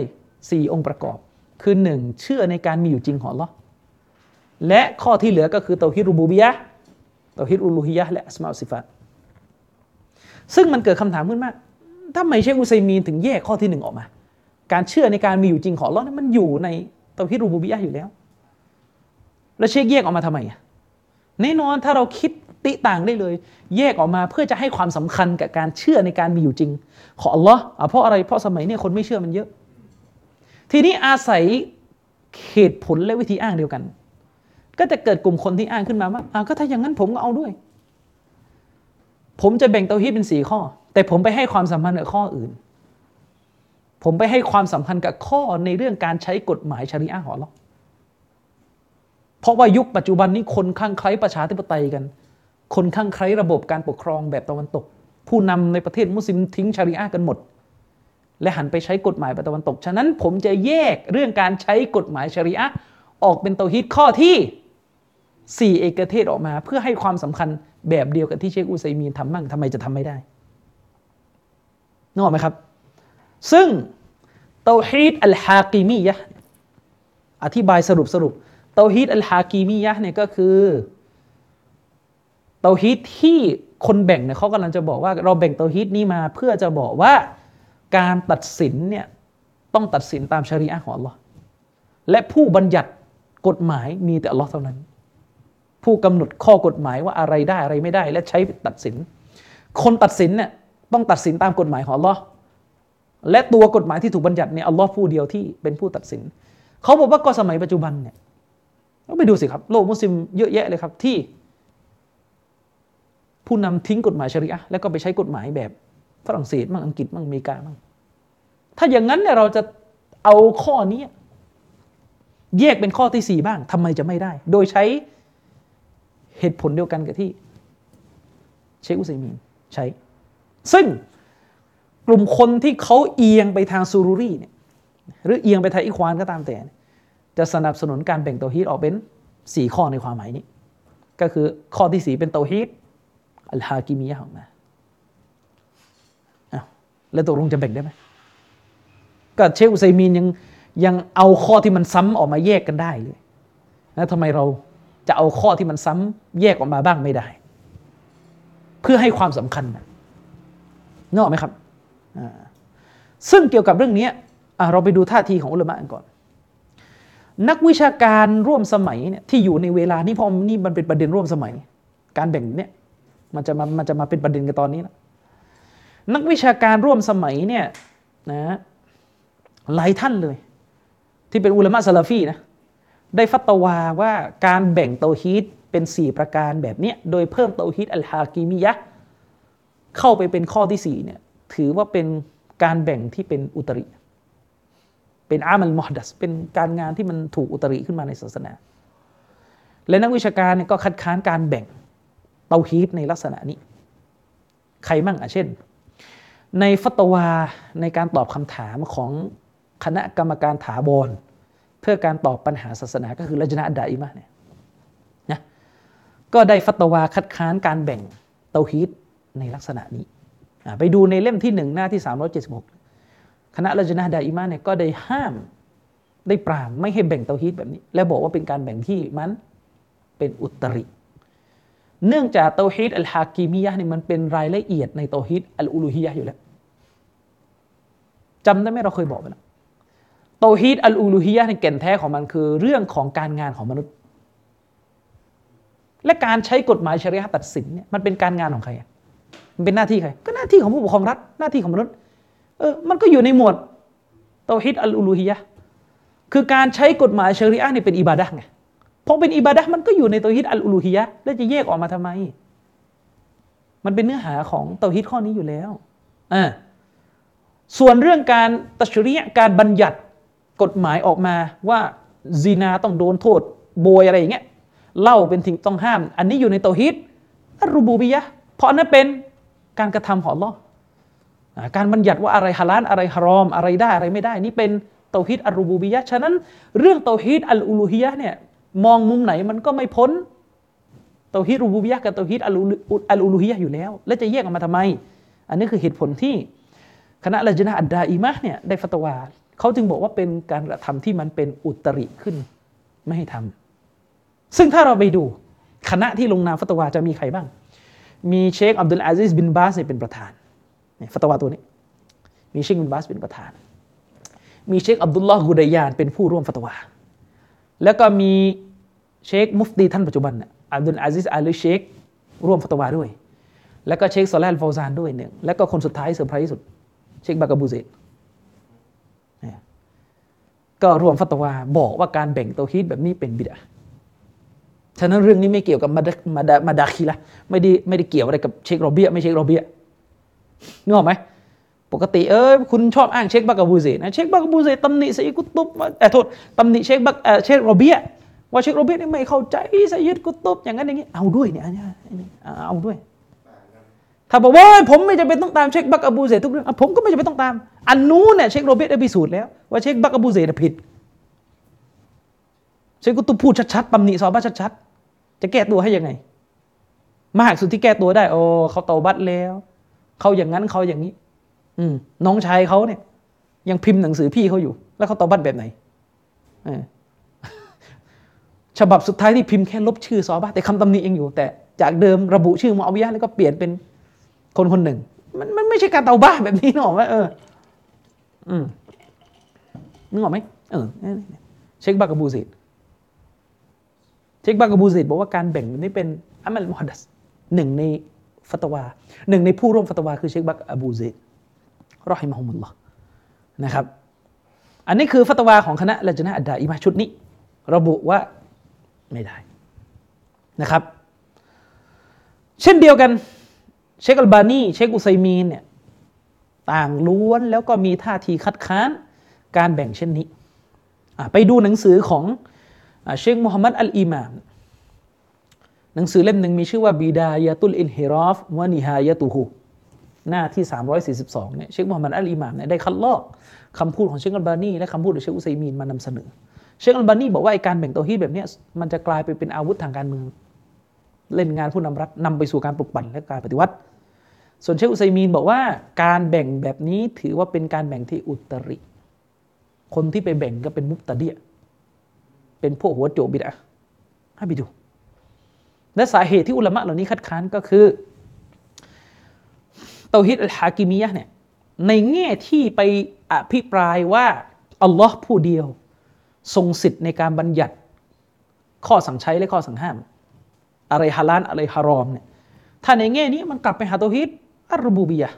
สี่องค์ประกอบ คือหนึ่งเชื่อในการมีอยู่จริงของอัลลอฮ์และข้อที่เหลือก็คือเตาฮิรูบูบิยะเตาฮิดอุลูฮิยะและอัสมาอุสิฟัตซึ่งมันเกิดคำถามขึ้นมาถ้าไม่เชคอุซัยมีนถึงแยกข้อที่หนึ่งออกมา การเชื่อในการมีอยู่จริงของอัลลอฮ์นั้นมันอยู่ในเตาฮิรูบูบิยะอยู่แล้ว แล้วเชคแยกออกมาทำไมแน่นอนถ้าเราคิด ติต่างได้เลย แยกออกมาเพื่อจะให้ความสำคัญกับการเชื่อในการมีอยู่จริง ของอัลลอฮ์เพราะอะไรเพราะสมัยนี้คนไม่เชื่อมันเยอะ ทีนี้อาศัยเหตุผลและวิธีอ้างเดียวกัน ก็จะเกิดกลุ่มคนที่อ้างขึ้นมาว่าอ่าก็ถ้าอย่างนั้นผมก็เอาด้วย ผมจะแบ่งเตาฮีดเป็นสี่ข้อ แต่ผมไปให้ความสำคัญกับข้ออื่น ผมไปให้ความสำคัญกับข้อในเรื่องการใช้กฎหมายชริอะห์ของอัลลอฮ์เพราะว่ายุคปัจจุบันนี้คนข้างใครประชาธิปไตยกัน คนข้างใครระบบการปกครองแบบตะวันตก ผู้นำในประเทศมุสลิมทิ้งชาริอะห์กันหมด และหันไปใช้กฎหมายแบบตะวันตก ฉะนั้นผมจะแยกเรื่องการใช้กฎหมายชาริอะห์ออกเป็นเตาฮีดข้อที่สี่เอกเทศออกมา เพื่อให้ความสำคัญแบบเดียวกับที่เชคอุซัยมีนทำมั่งทำไมจะทำไม่ได้นึกออกไหมครับ ซึ่งเตาฮีดอัลฮากิมียะอธิบายสรุปสรุปเตาฮีดอัลฮากีมียะเนี่ยก็คือ เตาฮีดที่คนแบ่งเนี่ยเขากำลังจะบอกว่าเราแบ่งเตาฮีดนี้มาเพื่อจะบอกว่าการตัดสินเนี่ยต้องตัดสินตามชริอะห์ของ Allah และผู้บัญญัติกฎหมายมีแต่อัลลอฮ์เท่านั้น ผู้กำหนดข้อกฎหมายว่าอะไรได้อะไรไม่ได้ และใช้ตัดสิน คนตัดสินเนี่ยต้องตัดสินตามกฎหมายของอัลลอฮ์และตัวกฎหมายที่ถูกบัญญัติเนี่ยอัลลอฮ์ผู้เดียวที่เป็นผู้ตัดสิน เขาบอกว่าก็สมัยปัจจุบันเนี่ยไปดูสิครับ โลกมุสลิมเยอะแยะเลยครับที่ ผู้นำทิ้งกฎหมายชริอะแล้วก็ไปใช้กฎหมายแบบฝรั่งเศสมั่งอังกฤษมั่งอเมริกามั่งถ้าอย่างนั้นเนี่ยเราจะเอาข้อนี้แยกเป็นข้อที่สี่บ้างทำไมจะไม่ได้ โดยใช้เหตุผลเดียวกันกับที่ เชคอุซัยมีนใช้ ซึ่งกลุ่มคนที่เขาเอียงไปทางซูรุรีเนี่ยหรือเอียงไปทางอิควานก็ตามแต่ จะสนับสนุนการแบ่งเตาฮีดออกเป็นสี่ข้อในความหมายนี้ ก็คือข้อที่สี่เป็นเตาฮีด อัลฮากิมียะของมาอ้าวแล้วตกลงจะแบ่งได้ไหมก็เชคอุซัยมีนยังยังเอาข้อที่มันซ้ำออกมาแยกกันได้เลยแล้วทำไมเราจะเอาข้อที่มันซ้ำแยกออกมาบ้างไม่ได้ เพื่อให้ความสำคัญนะนออกไหมครับ ซึ่งเกี่ยวกับเรื่องนี้เราไปดูท่าทีของอุลามะกันก่อน นักวิชาการร่วมสมัยเนี่ยที่อยู่ในเวลานี้พอนี่มันเป็นประเด็นร่วมสมัย การแบ่งเนี่ย มันจะมามันจะมาเป็นประเด็นกันตอนนี้นะนักวิชาการร่วมสมัยเนี่ยนะหลายท่านเลย ที่เป็นอุลามะซาลาฟีนะได้ฟัตวาว่าการแบ่งเตาฮีดเป็น 4 ประการแบบนี้โดยเพิ่มเตาฮีดอัลฮากิมิยะเข้าไปเป็นข้อที่4เนี่ยถือว่าเป็นการแบ่งที่เป็นอุตริ เป็นอามัลมอดัส เป็นการงานที่มันถูกอุตริขึ้นมาในศาสนา และนักวิชาการเนี่ยก็คัดค้านการแบ่ง เตาฮีดในลักษณะนี้ ใครมั่งอะเช่น ในฟัตวาในการตอบคำถามของคณะกรรมการถาวรเพื่อการตอบปัญหาศาสนาก็คือละจนะดาอิมะเนี่ยนะก็ได้ฟัตวาคัดค้านการแบ่งเตาฮีดในลักษณะนี้ ไปดูในเล่มที่หนึ่งหน้าที่ 376 คณะละจนะดาอิมะเนี่ยก็ได้ห้ามได้ปรามไม่ให้แบ่งเตาฮีดแบบนี้ และบอกว่าเป็นการแบ่งที่มันเป็นอุตริ เนื่องจากเตาฮีดอัลฮากิมียะเนี่ยมันเป็นรายละเอียดในเตาฮีดอัลอูลูฮียะอยู่แล้วจำได้ไหมเราเคยบอกไปแล้วโตฮีดอัลอูลูฮียะในแก่นแท้ของมันคือ เรื่องของการงานของมนุษย์ และการใช้กฎหมายชริยะตัดสินเนี่ยมันเป็นการงานของใครมันเป็นหน้าที่ใคร ก็หน้าที่ของผู้ปกครองรัฐหน้าที่ของมนุษย์เออมันก็อยู่ในหมวดโตฮิดอัลอูลูฮียะคือการใช้กฎหมายชริยะนี่เป็นอิบาดะไง พอเป็นอิบาดะมันก็อยู่ในโตฮิดอัลอูลูฮียะแล้วจะแยกออกมาทำไม มันเป็นเนื้อหาของโตฮิดข้อนี้อยู่แล้วอ่าส่วนเรื่องการตัชริยะการบัญญัติกฎหมายออกมาว่าซีนาต้องโดนโทษโบยอะไรอย่างเงี้ยเล่าเป็นทิ้งต้องห้าม อันนี้อยู่ในโตฮิดอัรูบูบียะเพราะนั้นเป็นการกระทำของลอการบัญญัติว่าอะไรฮาลาลอะไรฮารอม อะไรได้อะไรไม่ได้ นี่เป็นเตาฮิดอัรูบูบียะฉะนั้นเรื่องเตาฮิดอัลอูลูฮียะเนี่ย มองมุมไหนมันก็ไม่พ้นتوحيد ربوبية กับ توحيد الألوهية อยู่แล้ว แล้วจะแยกออกมาทำไม อันนี้คือเหตุผลที่คณะ اللجنة الدائمة เนี่ยได้ฟัตวาเขาจึงบอกว่าเป็นการกระทำที่มันเป็นอุตริขึ้นไม่ให้ทำซึ่งถ้าเราไปดูคณะที่ลงนามฟัตวาจะมีใครบ้าง มีเชคอับดุลอาซีซบินบาซเป็นประธานเนี่ยฟัตวาตัวนี้ มีเชคบินบาซเป็นประธาน มีเชคอับดุลลอฮ์กุดายานเป็นผู้ร่วมฟัตวา แล้วก็มีเชคมุฟตีท่านปัจจุบันอับดุลอาซิสอาลีเชคร่วมฟัตวาด้วย แล้วก็เชคซอลแลนฟาวซานด้วยหนึ่งแล้วก็คนสุดท้ายเซอร์ไพรส์ที่สุด เชคบากาบูเซตก็รวมฟัตวาบอกว่าการแบ่งเตฮีดแบบนี้เป็นบิดาฉะนั้นเรื่องนี้ไม่เกี่ยวกับมาดามาดามาดาคีละไม่ได้ไม่ได้เกี่ยวอะไรกับเชคโรเบียไม่เชคโรเบียนึกออกไหม ปกติเออคุณชอบอ้างเชคบักกบูเซนะเชคบักกบูเซตำหนิไซยิกุตุบเออโทษตำหนิเชคบักเออเชคโรเบียว่าเชคโรเบียนี่ไม่เข้าใจไซยิดกุตุบอย่างนั้นอย่างนี้เอาด้วยเนี่ยเอาด้วย ถ้าบอกว่าผมไม่จำเป็นต้องตามเช็คบักอบูเซทุกเรื่องผมก็ไม่จำเป็นต้องตาม อันนู้นเนี่ยเช็คโรเบิร์ตได้พิสูจน์แล้วว่าเช็คบักอบูเซผิดเช็คกุตุบพูดชัดๆตำหนิซอบ้าชัดๆจะแก้ตัวให้ยังไงมากสุดที่แก้ตัวได้โอ้เขาเตาบัตแล้วเขาอย่างนั้นเขาอย่างนี้ อืมน้องชายเขาเนี่ย ยังพิมพ์หนังสือพี่เขาอยู่ แล้วเขาตาบัตแบบไหนฉบับสุดท้ายที่พิมพ์แค่ลบชื่อซอบ้าแต่คำตำหนิยังอยู่ แต่จากเดิมระบุชื่อมอวิยะแล้วก็เปลี่ยนเป็นคนคนหนึ่ง มันมันไม่ใช่การเตาบ้าแบบนี้หรอกว่าเออ อืมนึกออกไหมเออเช็คบากาบูซิดเช็คบากาบูซิดบอกว่าการแบ่งนี้เป็นอามัลมุฮัดดัสหนึ่งในฟัตวาหนึ่งในผู้ร่วมฟัตวาคือเช็คบักอบูซิด รอฮิมฮุมุลลอฮ์นะครับ อันนี้คือฟัตวาของคณะละจนะอัดดาอิมาชุดนี้ ระบุว่าไม่ได้นะครับ เช่นเดียวกันเชคอัลบานีเชคอุไซมีนเนี่ยต่างล้วนแล้วก็มีท่าทีคัดค้านการแบ่งเช่นนี้ ไปดูหนังสือของเชคมุฮัมมัดอัลอิมามหนังสือเล่มหนึ่งมีชื่อว่าبداية الانحراف ونهايته หน้าที่ 342เนี่ยเชคมุฮัมมัดอัลอิมามเนี่ยได้คัดลอกคำพูดของเชคอัลบานีและคำพูดของเชคอุซัยมีนมานำเสนอ เชคอัลบานีบอกว่าการแบ่งเตาฮีดแบบนี้มันจะกลายไปเป็นอาวุธทางการเมือง เล่นงานผู้นำรัฐนำไปสู่การปลุกปั่นและการปฏิวัติ ส่วนเชคอุซัยมีนบอกว่าการแบ่งแบบนี้ถือว่าเป็นการแบ่งที่อุตริ คนที่ไปแบ่งก็เป็นมุตตะเดียเป็นพวกหัวโจบิดอะให้ไปดูและสาเหตุที่อุลามะเหล่านี้คัดค้านก็คือ เตาฮิดอัลฮากิมียะเนี่ยในแง่ที่ไปอภิปรายว่าอัลลอฮ์ผู้เดียว ทรงสิทธิ์ในการบัญญัติ ข้อสั่งใช้และข้อสั่งห้าม อะไรฮาลานอะไรฮารอมเนี่ยถ้าในแง่นี้มันกลับไปหาเตาฮิดอัลรบูบียะ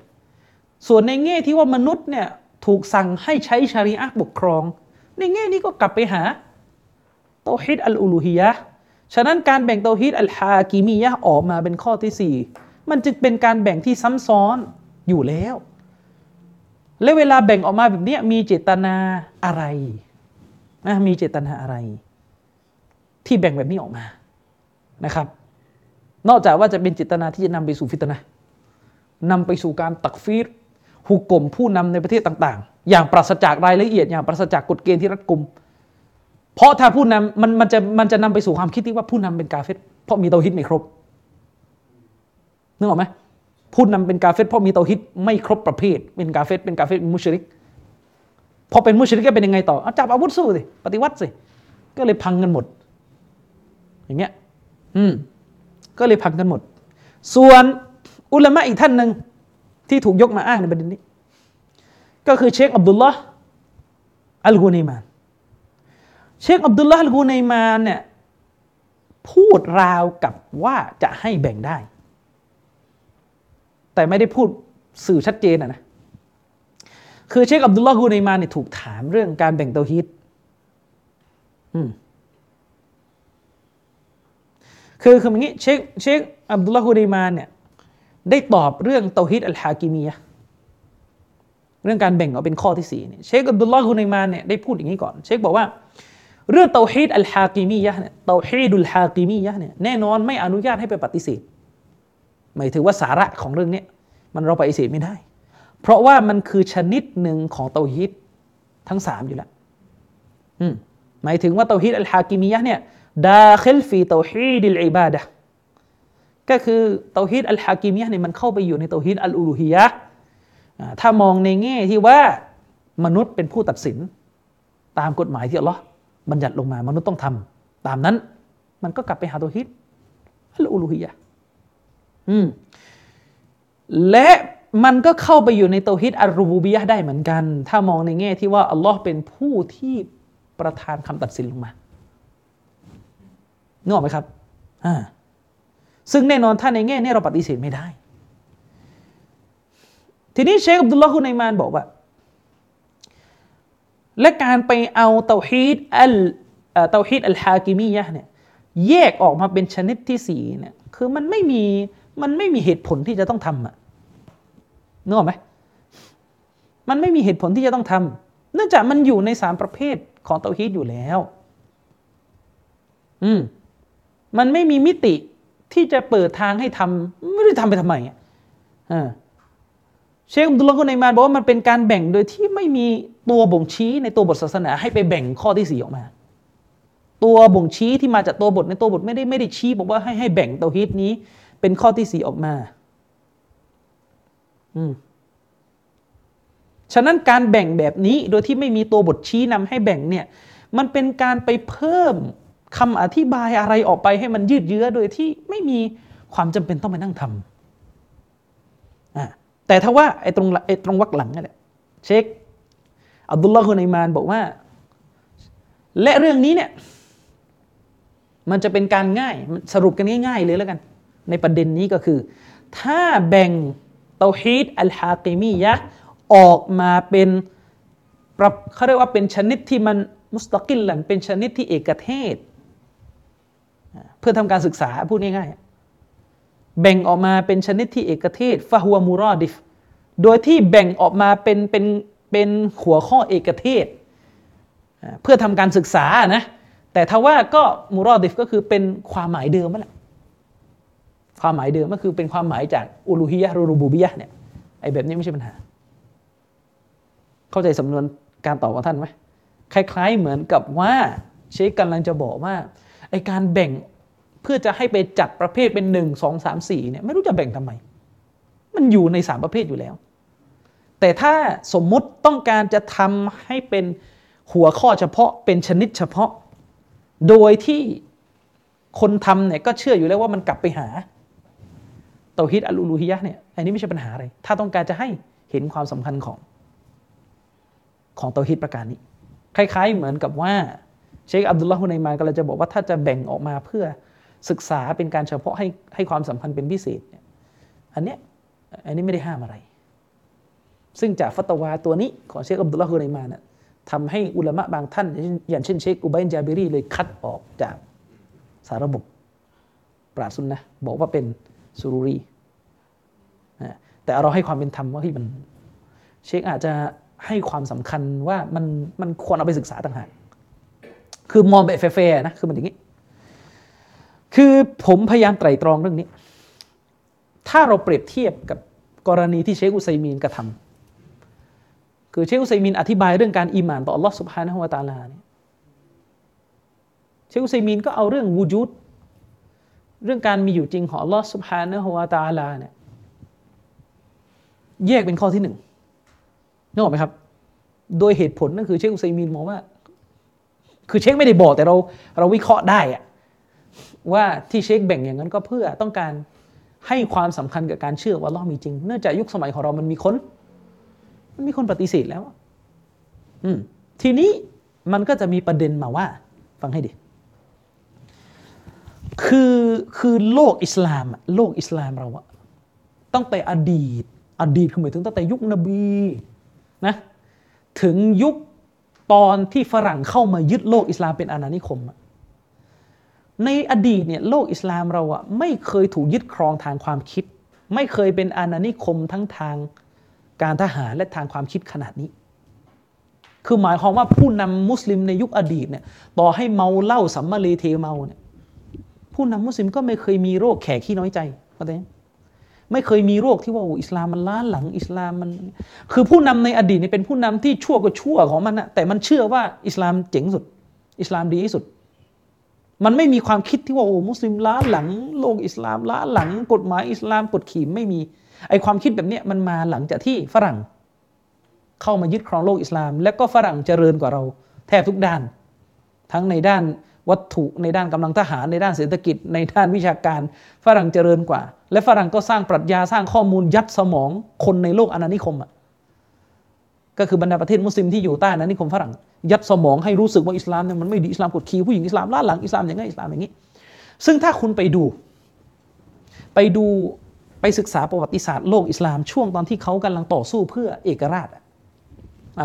ส่วนในแง่ที่ว่ามนุษย์เนี่ยถูกสั่งให้ใช้ชารีอะปกครอง ในแง่นี้ก็กลับไปหาเตาฮิดอัลอูลูฮียะฉะนั้นการแบ่งเตาฮีดอัลฮากิมียะออกมาเป็นข้อที่สี่ มันจึงเป็นการแบ่งที่ซ้ำซ้อนอยู่แล้ว และเวลาแบ่งออกมาแบบนี้มีเจตนาอะไรนะมีเจตนาอะไร ที่แบ่งแบบนี้ออกมานะครับ นอกจากว่าจะเป็นเจตนาที่จะนำไปสู่ฟิตนะนำไปสู่การตักฟีรหุกกลมผู้นำในประเทศต่าง ๆ อย่างปราศจากรายละเอียด อย่างปราศจากกฎเกณฑ์ที่รัดกุม เพราะถ้าผู้นำมันมันจะมันจะนำไปสู่ความคิดที่ว่าผู้นำเป็นกาเฟตเพราะมีเตาฮิดไม่ครบ นึกออกไหมผู้นำเป็นกาเฟตเพราะมีเตาฮิดไม่ครบประเภท เป็นกาเฟตเป็นกาเฟตเป็นมุชริกพอเป็นมุชริกก็เป็นยังไงต่อเอาจับอาวุธสู้สิปฏิวัติสิก็เลยพังกันหมด อย่างเงี้ยอืมก็เลยพังกันหมด ส่วนอุลามะอีกท่านหนึ่งที่ถูกยกมาอ้างในประเด็นนี้ ก็คือเชคอับดุลลอฮ์อัลกูนีมานเชคอับดุลลาห์กูในมานเนี่ยพูดราวกับว่าจะให้แบ่งได้ แต่ไม่ได้พูดสื่อชัดเจนนะนะคือเชคอับดุลลาห์กูไนมานเนี่ยถูกถามเรื่องการแบ่งเตาฮีดคือคืออย่างนี้เชคเชคอับดุลลาห์กูในมานเนี่ยได้ตอบเรื่องเตาฮีดอัลฮากิมียะเรื่องการแบ่งออกเป็นข้อที่สี่เนี่ยเชคอับดุลลาห์กูไนมานเนี่ยได้พูดอย่างนี้ก่อน เชคบอกว่า เรื่อง توحيد الحاكمية เนี่ย توحيد الحاكمية เนี่ยแน่นอนไม่อนุญาตให้ไปปฏิเสธ หมายถึงว่าสาระของเรื่องนี้มันเราปฏิเสธไม่ได้ เพราะว่ามันคือชนิดหนึ่งของเตาฮีดทั้งสามอยู่แล้วหมายถึงว่าتوحيد الحاكمية เนี่ย داخل في توحيد العبادة ก็คือ توحيد الحاكمية เนี่ยมันเข้าไปอยู่ใน توحيد الألوهية ถ้ามองในแง่ที่ว่ามนุษย์เป็นผู้ตัดสิน ตามกฎหมายที่อัลลอฮ์บัญญัติลงมามนุษย์ต้องทำตามนั้นมันก็กลับไปหาตัวฮิตอัลอูลูฮียะ และมันก็เข้าไปอยู่ในตัวฮิตอัลรูบูบียะได้เหมือนกัน ถ้ามองในแง่ที่ว่าอัลลอฮ์เป็นผู้ที่ประทานคำตัดสินลงมานึกออกไหมครับอ่าซึ่งแน่นอนถ้าในแง่นี้เราปฏิเสธไม่ได้ ทีนี้เชคอับดุลลาฮ์ฮุนัยมานบอกว่า และการไปเอาเตาฮีดอัลเตาฮีดอัลฮากิมียะเนี่ยแยกออกมาเป็นชนิดที่สี่เนี่ยคือมันไม่มี มันไม่มีเหตุผลที่จะต้องทำอะนึกออกไหมมันไม่มีเหตุผลที่จะต้องทำเนื่องจากมันอยู่ในสามประเภทของเตาฮีดอยู่แล้ว อืม มันไม่มีมิติที่จะเปิดทางให้ทำไม่รู้ทำไปทำไมอะเชคอับดุลลาห์กุนัยมานบอกว่ามันเป็นการแบ่งโดยที่ไม่มีตัวบ่งชี้ในตัวบทศาสนา ให้ไปแบ่งข้อที่สี่ออกมา ตัวบ่งชี้ที่มาจากตัวบทในตัวบทไม่ได้ไม่ได้ชี้บอกว่าให้ให้แบ่งเตัวฮิตนี้ เป็นข้อที่สี่ออกมาอืมฉะนั้นการแบ่งแบบนี้โดยที่ไม่มีตัวบทชี้นำให้แบ่งเนี่ย มันเป็นการไปเพิ่มคำอธิบายอะไรออกไปให้มันยืดเยื้อโดยที่ไม่มีความจำเป็นต้องไปนั่งทำอ่าแต่ถ้าว่าไอ้ตรงไอ้ตรงวักหลังนี่แหละเช็คอับดุลลาห์ฮุนัยมานบอกว่า และเรื่องนี้เนี่ย มันจะเป็นการง่ายสรุปกันง่าย ๆ เลยแล้วกัน ในประเด็นนี้ก็คือ ถ้าแบ่งเตาฮีดอัลฮากิมียะออกมาเป็นเขาเรียกว่าเป็นชนิดที่มันมุสตะกิลหลันเป็นชนิดที่เอกเทศ เพื่อทำการศึกษาพูดง่ายๆแบ่งออกมาเป็นชนิดที่เอกเทศฟาฮัวมูรอดิฟโดยที่แบ่งออกมาเป็นเป็นเป็นหัวข้อเอกเทศ เพื่อทำการศึกษานะแต่ถ้าว่าก็มูรอดิฟก็คือเป็นความหมายเดิมนั่นแหละ ความหมายเดิมก็คือเป็นความหมายจากอุลูฮิยะรูบูบิยะเนี่ยไอ้แบบนี้ไม่ใช่ปัญหา เข้าใจสำนวนการตอบของท่านไหมคล้ายๆเหมือนกับว่าเชคกำลังจะบอกว่าไอการแบ่งเพื่อจะให้ไปจัดประเภทเป็นหนึ่งสองสามสี่เนี่ยไม่รู้จะแบ่งทำไม มันอยู่ในสามประเภทอยู่แล้ว แต่ถ้าสมมุติต้องการจะทำให้เป็นหัวข้อเฉพาะเป็นชนิดเฉพาะ โดยที่คนทำเนี่ยก็เชื่ออยู่แล้วว่ามันกลับไปหา ตาฮิดอัลูลูฮิยะเนี่ยอันนี้ไม่ใช่ปัญหาอะไร ถ้าต้องการจะให้เห็นความสำคัญของของเตาฮิดประการนี้ คล้าย ๆ เหมือนกับว่า เชคอับดุลลาฮุนัยมานก็เลยจะบอกว่าถ้าจะแบ่งออกมาเพื่อศึกษาเป็นการเฉพาะให้ให้ความสำคัญเป็นพิเศษเนี่ยอันเนี้ยอันนี้ไม่ได้ห้ามอะไร ซึ่งจากฟัตวาตัวนี้ของเชคอับดุลลาฮุนัยมานน่ะทำให้อุลามะบางท่าน อย่างเช่นเชคอุบัยจาบิรีเลยคัดออกจากสารบบปราศุนนะบอกว่าเป็น สุรุรีแต่เราให้ความเป็นธรรมว่าที่มัน เชคอาจจะให้ความสำคัญว่ามันมันควรเอาไปศึกษาต่างหาก คือมองแบบแฟร์นะ คือมันอย่างนี้ คือผมพยายามไตร่ตรองเรื่องนี้ ถ้าเราเปรียบเทียบกับกรณีที่เชคอุไซมีนกระทำคือเชคอุไซมีนอธิบายเรื่องการอีมานต่ออัลลอฮ์สุบฮานะฮุวาตาลาเนี่ยเชคอุไซมีนก็เอาเรื่องวูจุด เรื่องการมีอยู่จริงของอัลลอฮ์สุบฮานะฮุวาตาลาเนี่ยแยกเป็นข้อที่หนึ่งนึกออกไหมครับ โดยเหตุผลนั่นคือเชคอุไซมีนมองว่า คือเชคไม่ได้บอกแต่เราเราวิเคราะห์ได้อะว่าที่เชคแบ่งอย่างนั้นก็เพื่อต้องการให้ความสำคัญกับการเชื่อว่าล่อมีจริง เนื่องจากยุคสมัยของเรามันมีคน มันมีคนปฏิเสธแล้ว อืม ทีนี้มันก็จะมีประเด็นมาว่า ฟังให้ดี คือคือโลกอิสลามโลกอิสลามเราอะตั้งแต่อดีต อดีตคือหมายถึงตั้งแต่ยุคนบีนะถึงยุคตอนที่ฝรั่งเข้ามายึดโลกอิสลามเป็นอาณานิคม ในอดีตเนี่ยโลกอิสลามเราอะไม่เคยถูกยึดครองทางความคิด ไม่เคยเป็นอาณานิคมทั้งทางการทหารและทางความคิดขนาดนี้ คือหมายความว่าผู้นำมุสลิมในยุคอดีตเนี่ยต่อให้เมาเหล้าสำมะเลเทเมาเนี่ย ผู้นำมุสลิมก็ไม่เคยมีโรคแขกขี้น้อยใจเข้าใจไม่เคยมีโรคที่ว่าอิสลามมันล้าหลังอิสลามมัน คือผู้นำในอดีตนี่เป็นผู้นำที่ชั่วก็ชั่วของมันนะแต่มันเชื่อว่าอิสลามเจ๋งสุด อิสลามดีที่สุด มันไม่มีความคิดที่ว่าโอ้มุสลิมล้าหลังโลกอิสลามล้าหลัง กฎหมายอิสลามกดขี่ไม่มีไอความคิดแบบนี้มันมาหลังจากที่ฝรั่ง เข้ามายึดครองโลกอิสลาม และก็ฝรั่งเจริญกว่าเรา แทบทุกด้าน ทั้งในด้าน วัตถุในด้านกำลังทหารในด้านเศรษฐกิจในด้านวิชาการ ฝรั่งเจริญกว่า และฝรั่งก็สร้างปรัชญาสร้างข้อมูลยัดสมองคนในโลกอาณานิคมอะก็คือบรรดาประเทศมุสลิมที่อยู่ใต้อาณานิคมฝรั่ง ยัดสมองให้รู้สึกว่าอิสลามเนี่ยมันไม่ดีอิสลามกดขี่ผู้หญิงอิสลามล้าหลังอิสลามอย่างงี้อิสลามอย่างนี้ ซึ่งถ้าคุณไปดู ไปดูไปศึกษาประวัติศาสตร์โลกอิสลามช่วงตอนที่เขากำลังต่อสู้เพื่อเอกราช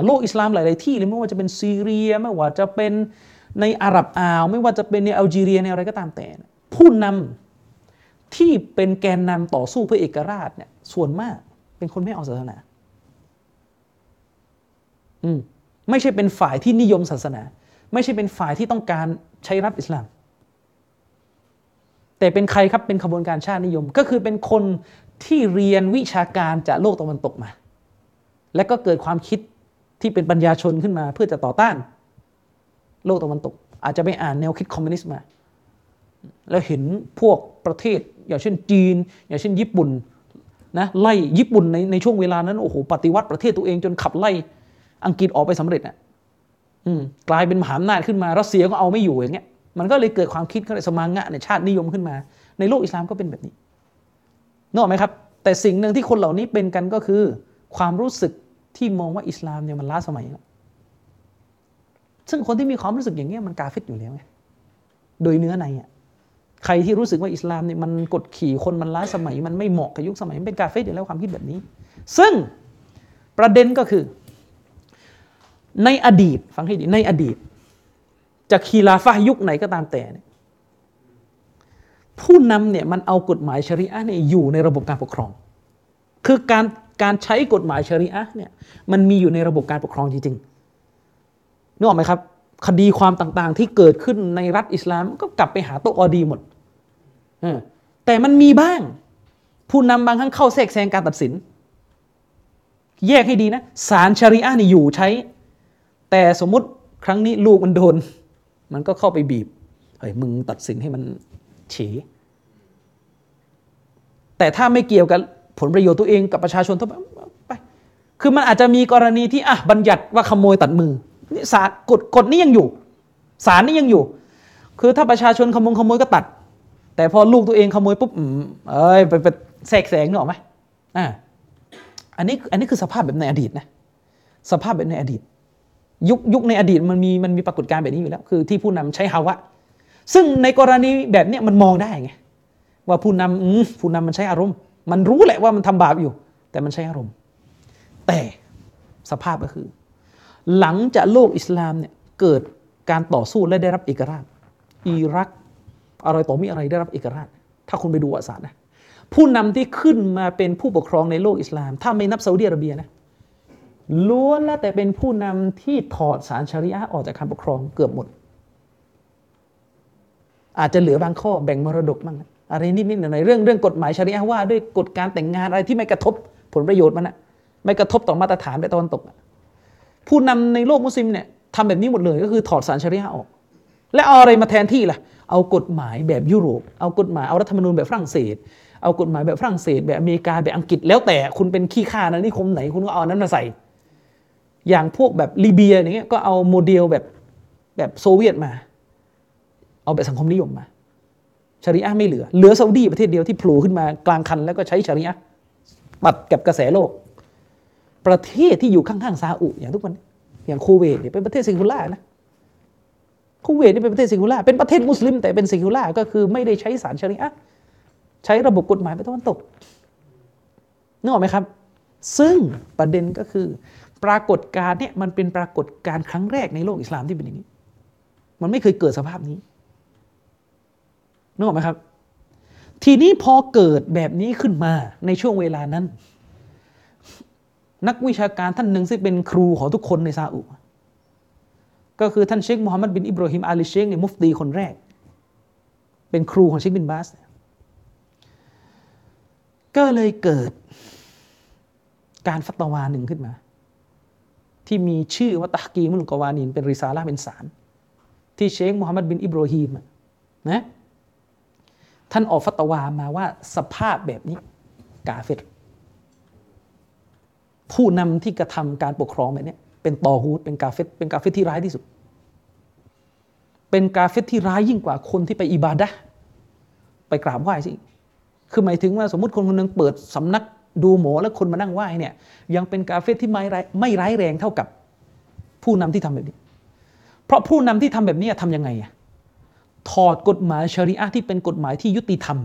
โลกอิสลามหลาย ๆ ที่เลยไม่ว่าจะเป็นซีเรียไม่ว่าจะเป็น ในอาหรับอ่าวไม่ว่าจะเป็นในอัลจีเรียในอะไรก็ตามแต่ ผู้นำที่เป็นแกนนำต่อสู้เพื่อเอกราชเนี่ยส่วนมากเป็นคนไม่เอาศาสนา อืมไม่ใช่เป็นฝ่ายที่นิยมศาสนา ไม่ใช่เป็นฝ่ายที่ต้องการใช้รัฐอิสลาม แต่เป็นใครครับเป็นขบวนการชาตินิยม ก็คือเป็นคนที่เรียนวิชาการจากโลกตะวันตกมา และก็เกิดความคิดที่เป็นปัญญาชนขึ้นมาเพื่อจะต่อต้าน โลกตะวันตก อาจจะไปอ่านแนวคิดคอมมิวนิสต์มา แล้วเห็นพวกประเทศ อย่างเช่นจีน อย่างเช่นญี่ปุ่นนะไล่ญี่ปุ่นในในช่วงเวลานั้นโอ้โหปฏิวัติประเทศตัวเองจนขับไล่อังกฤษออกไปสำเร็จอะกลายเป็นมหาอำนาจขึ้นมารัสเซียก็เอาไม่อยู่อย่างเงี้ยมันก็เลยเกิดความคิดเขาเลยสมางะในชาตินิยมขึ้นมา ในโลกอิสลามก็เป็นแบบนี้นึกออกไหมครับ แต่สิ่งหนึ่งที่คนเหล่านี้เป็นกันก็คือ ความรู้สึกที่มองว่าอิสลามเนี่ยมันล้าสมัยแล้ว ซึ่งคนที่มีความรู้สึกอย่างเงี้ยมันกาเฟตอยู่แล้วไงโดยเนื้อในอะใครที่รู้สึกว่าอิสลามเนี่ยมันกดขี่คนมันล้าสมัย มันไม่เหมาะกับยุคสมัยมันเป็นกาเฟตอยู่แล้วความคิดแบบนี้ ซึ่งประเด็นก็คือ ในอดีตฟังให้ดีในอดีต จะคีลาฟะยุคไหนก็ตามแต่ผู้นำเนี่ยมันเอากฎหมายชริอะเนี่ยอยู่ในระบบการปกครอง คือการการใช้กฎหมายชริอะเนี่ยมันมีอยู่ในระบบการปกครองจริงๆ นึกออกไหมครับ คดีความต่างๆ ที่เกิดขึ้นในรัฐอิสลามก็กลับไปหาโตะออดีหมดแต่มันมีบ้าง ผู้นำบางครั้งเข้าแทรกแซงการตัดสิน แยกให้ดีนะศาลชริอะห์นี่อยู่ใช้ แต่สมมติครั้งนี้ลูกมันโดน มันก็เข้าไปบีบเฮ้ยมึงตัดสินให้มันเฉแต่ถ้าไม่เกี่ยวกับผลประโยชน์ตัวเองกับประชาชนทั่วไป คือมันอาจจะมีกรณีที่อะบัญญัติว่าขโมยตัดมือ ศาลกฎกฎนี้ยังอยู่ศาลนี่ยังอยู่ คือถ้าประชาชนขโมยขโมยก็ตัด แต่พอลูกตัวเองขโมยปุ๊บเอ้ยไปไปแทรกแซงนึกออกไหมอ่าอันนี้อันนี้คือสภาพแบบในอดีตนะสภาพแบบในอดีต ยุคยุคในอดีตมันมีมันมีปรากฏการณ์แบบนี้อยู่แล้ว คือที่ผู้นำใช้ฮาวะซึ่งในกรณีแบบนี้มันมองได้ไงว่าผู้นำผู้นำมันใช้อารมณ์ มันรู้แหละว่ามันทำบาปอยู่ แต่มันใช้อารมณ์ แต่สภาพก็คือ หลังจากโลกอิสลามเนี่ยเกิดการต่อสู้และได้รับเอกราช อิรักอะไรต่อมีอะไรได้รับเอกราช ถ้าคุณไปดูประวัติศาสตร์นะผู้นำที่ขึ้นมาเป็นผู้ปกครองในโลกอิสลาม ถ้าไม่นับซาอุดิอาระเบียนะล้วนแล้วแต่เป็นผู้นำที่ถอดสารชริอะห์ออกจากการปกครองเกือบหมด อาจจะเหลือบางข้อแบ่งมรดกบ้างนะอะไรนิดๆหน่อยๆเรื่องเรื่องกฎหมายชริอะห์ว่าด้วยกฎการแต่งงานอะไรที่ไม่กระทบผลประโยชน์มันนะไม่กระทบต่อมาตรฐานแบบตะวันตกอะ ผู้นำในโลกมุสลิมเนี่ยทำแบบนี้หมดเลยก็คือถอดสารชาริอะออก และเอาอะไรมาแทนที่ล่ะ เอากฎหมายแบบยุโรป เอากฎหมายเอารัฐธรรมนูญแบบฝรั่งเศส เอากฎหมายแบบฝรั่งเศส แบบอเมริกาแบบอังกฤษแล้วแต่คุณเป็นขี้ข้านะนิคมไหนคุณก็เอานั้นมาใส่ อย่างพวกแบบลิเบียอย่างเงี้ยก็เอาโมเดลแบบแบบโซเวียตมา เอาแบบสังคมนิยมมาชาริอะไม่เหลือ เหลือซาอุดีประเทศเดียวที่โผล่ขึ้นมากลางคันแล้วก็ใช้ชาริอะปัดกับกระแสโลก ประเทศที่อยู่ข้างๆซาอุอย่างทุกวันอย่างคูเวตเนี่ยเป็นประเทศซิงคูล่านะคูเวตนี่เป็นประเทศซิงคูล่าเป็นประเทศมุสลิมแต่เป็นซิงคูล่าก็คือไม่ได้ใช้สารชริอะใช้ระบบกฎหมายไปตะวันตกนึกออกไหมครับ ซึ่งประเด็นก็คือ ปรากฏการณ์เนี่ยมันเป็นปรากฏการณ์ครั้งแรกในโลกอิสลามที่เป็นอย่างนี้ มันไม่เคยเกิดสภาพนี้นึกออกไหมครับ ทีนี้พอเกิดแบบนี้ขึ้นมาในช่วงเวลานั้น นักวิชาการท่านหนึ่งซึ่งเป็นครูของทุกคนในซาอุ ก็คือท่านเชคมูฮัมหมัดบินอิบราฮิมอาลีเชคเนี่ยมุฟตีคนแรก เป็นครูของเชคบินบาส ก็เลยเกิดการฟัตวาหนึ่งขึ้นมา ที่มีชื่อว่าตะกีมุลกวานินเป็นริซาละเป็นสาร ที่เชคมูฮัมหมัดบินอิบราฮิมนะท่านออกฟัตวามาว่าสภาพแบบนี้กาเฟร ผู้นำที่กระทำการปกครองแบบนี้เป็นตอฮูดเป็นกาเฟตเป็นกาเฟตที่ร้ายที่สุด เป็นกาเฟตที่ร้ายยิ่งกว่าคนที่ไปอิบาดะไปกราบไหว้สิคือหมายถึงว่าสมมติคนคนหนึงเปิดสำนักดูหมอแล้วคนมานั่งไหว้เนี่ย ยังเป็นกาเฟตที่ไม่ร้ายไม่ร้ายแรงเท่ากับผู้นำที่ทำแบบนี้ เพราะผู้นำที่ทำแบบนี้ทำยังไงอะถอดกฎหมายชริอะที่เป็นกฎหมายที่ยุติธรรม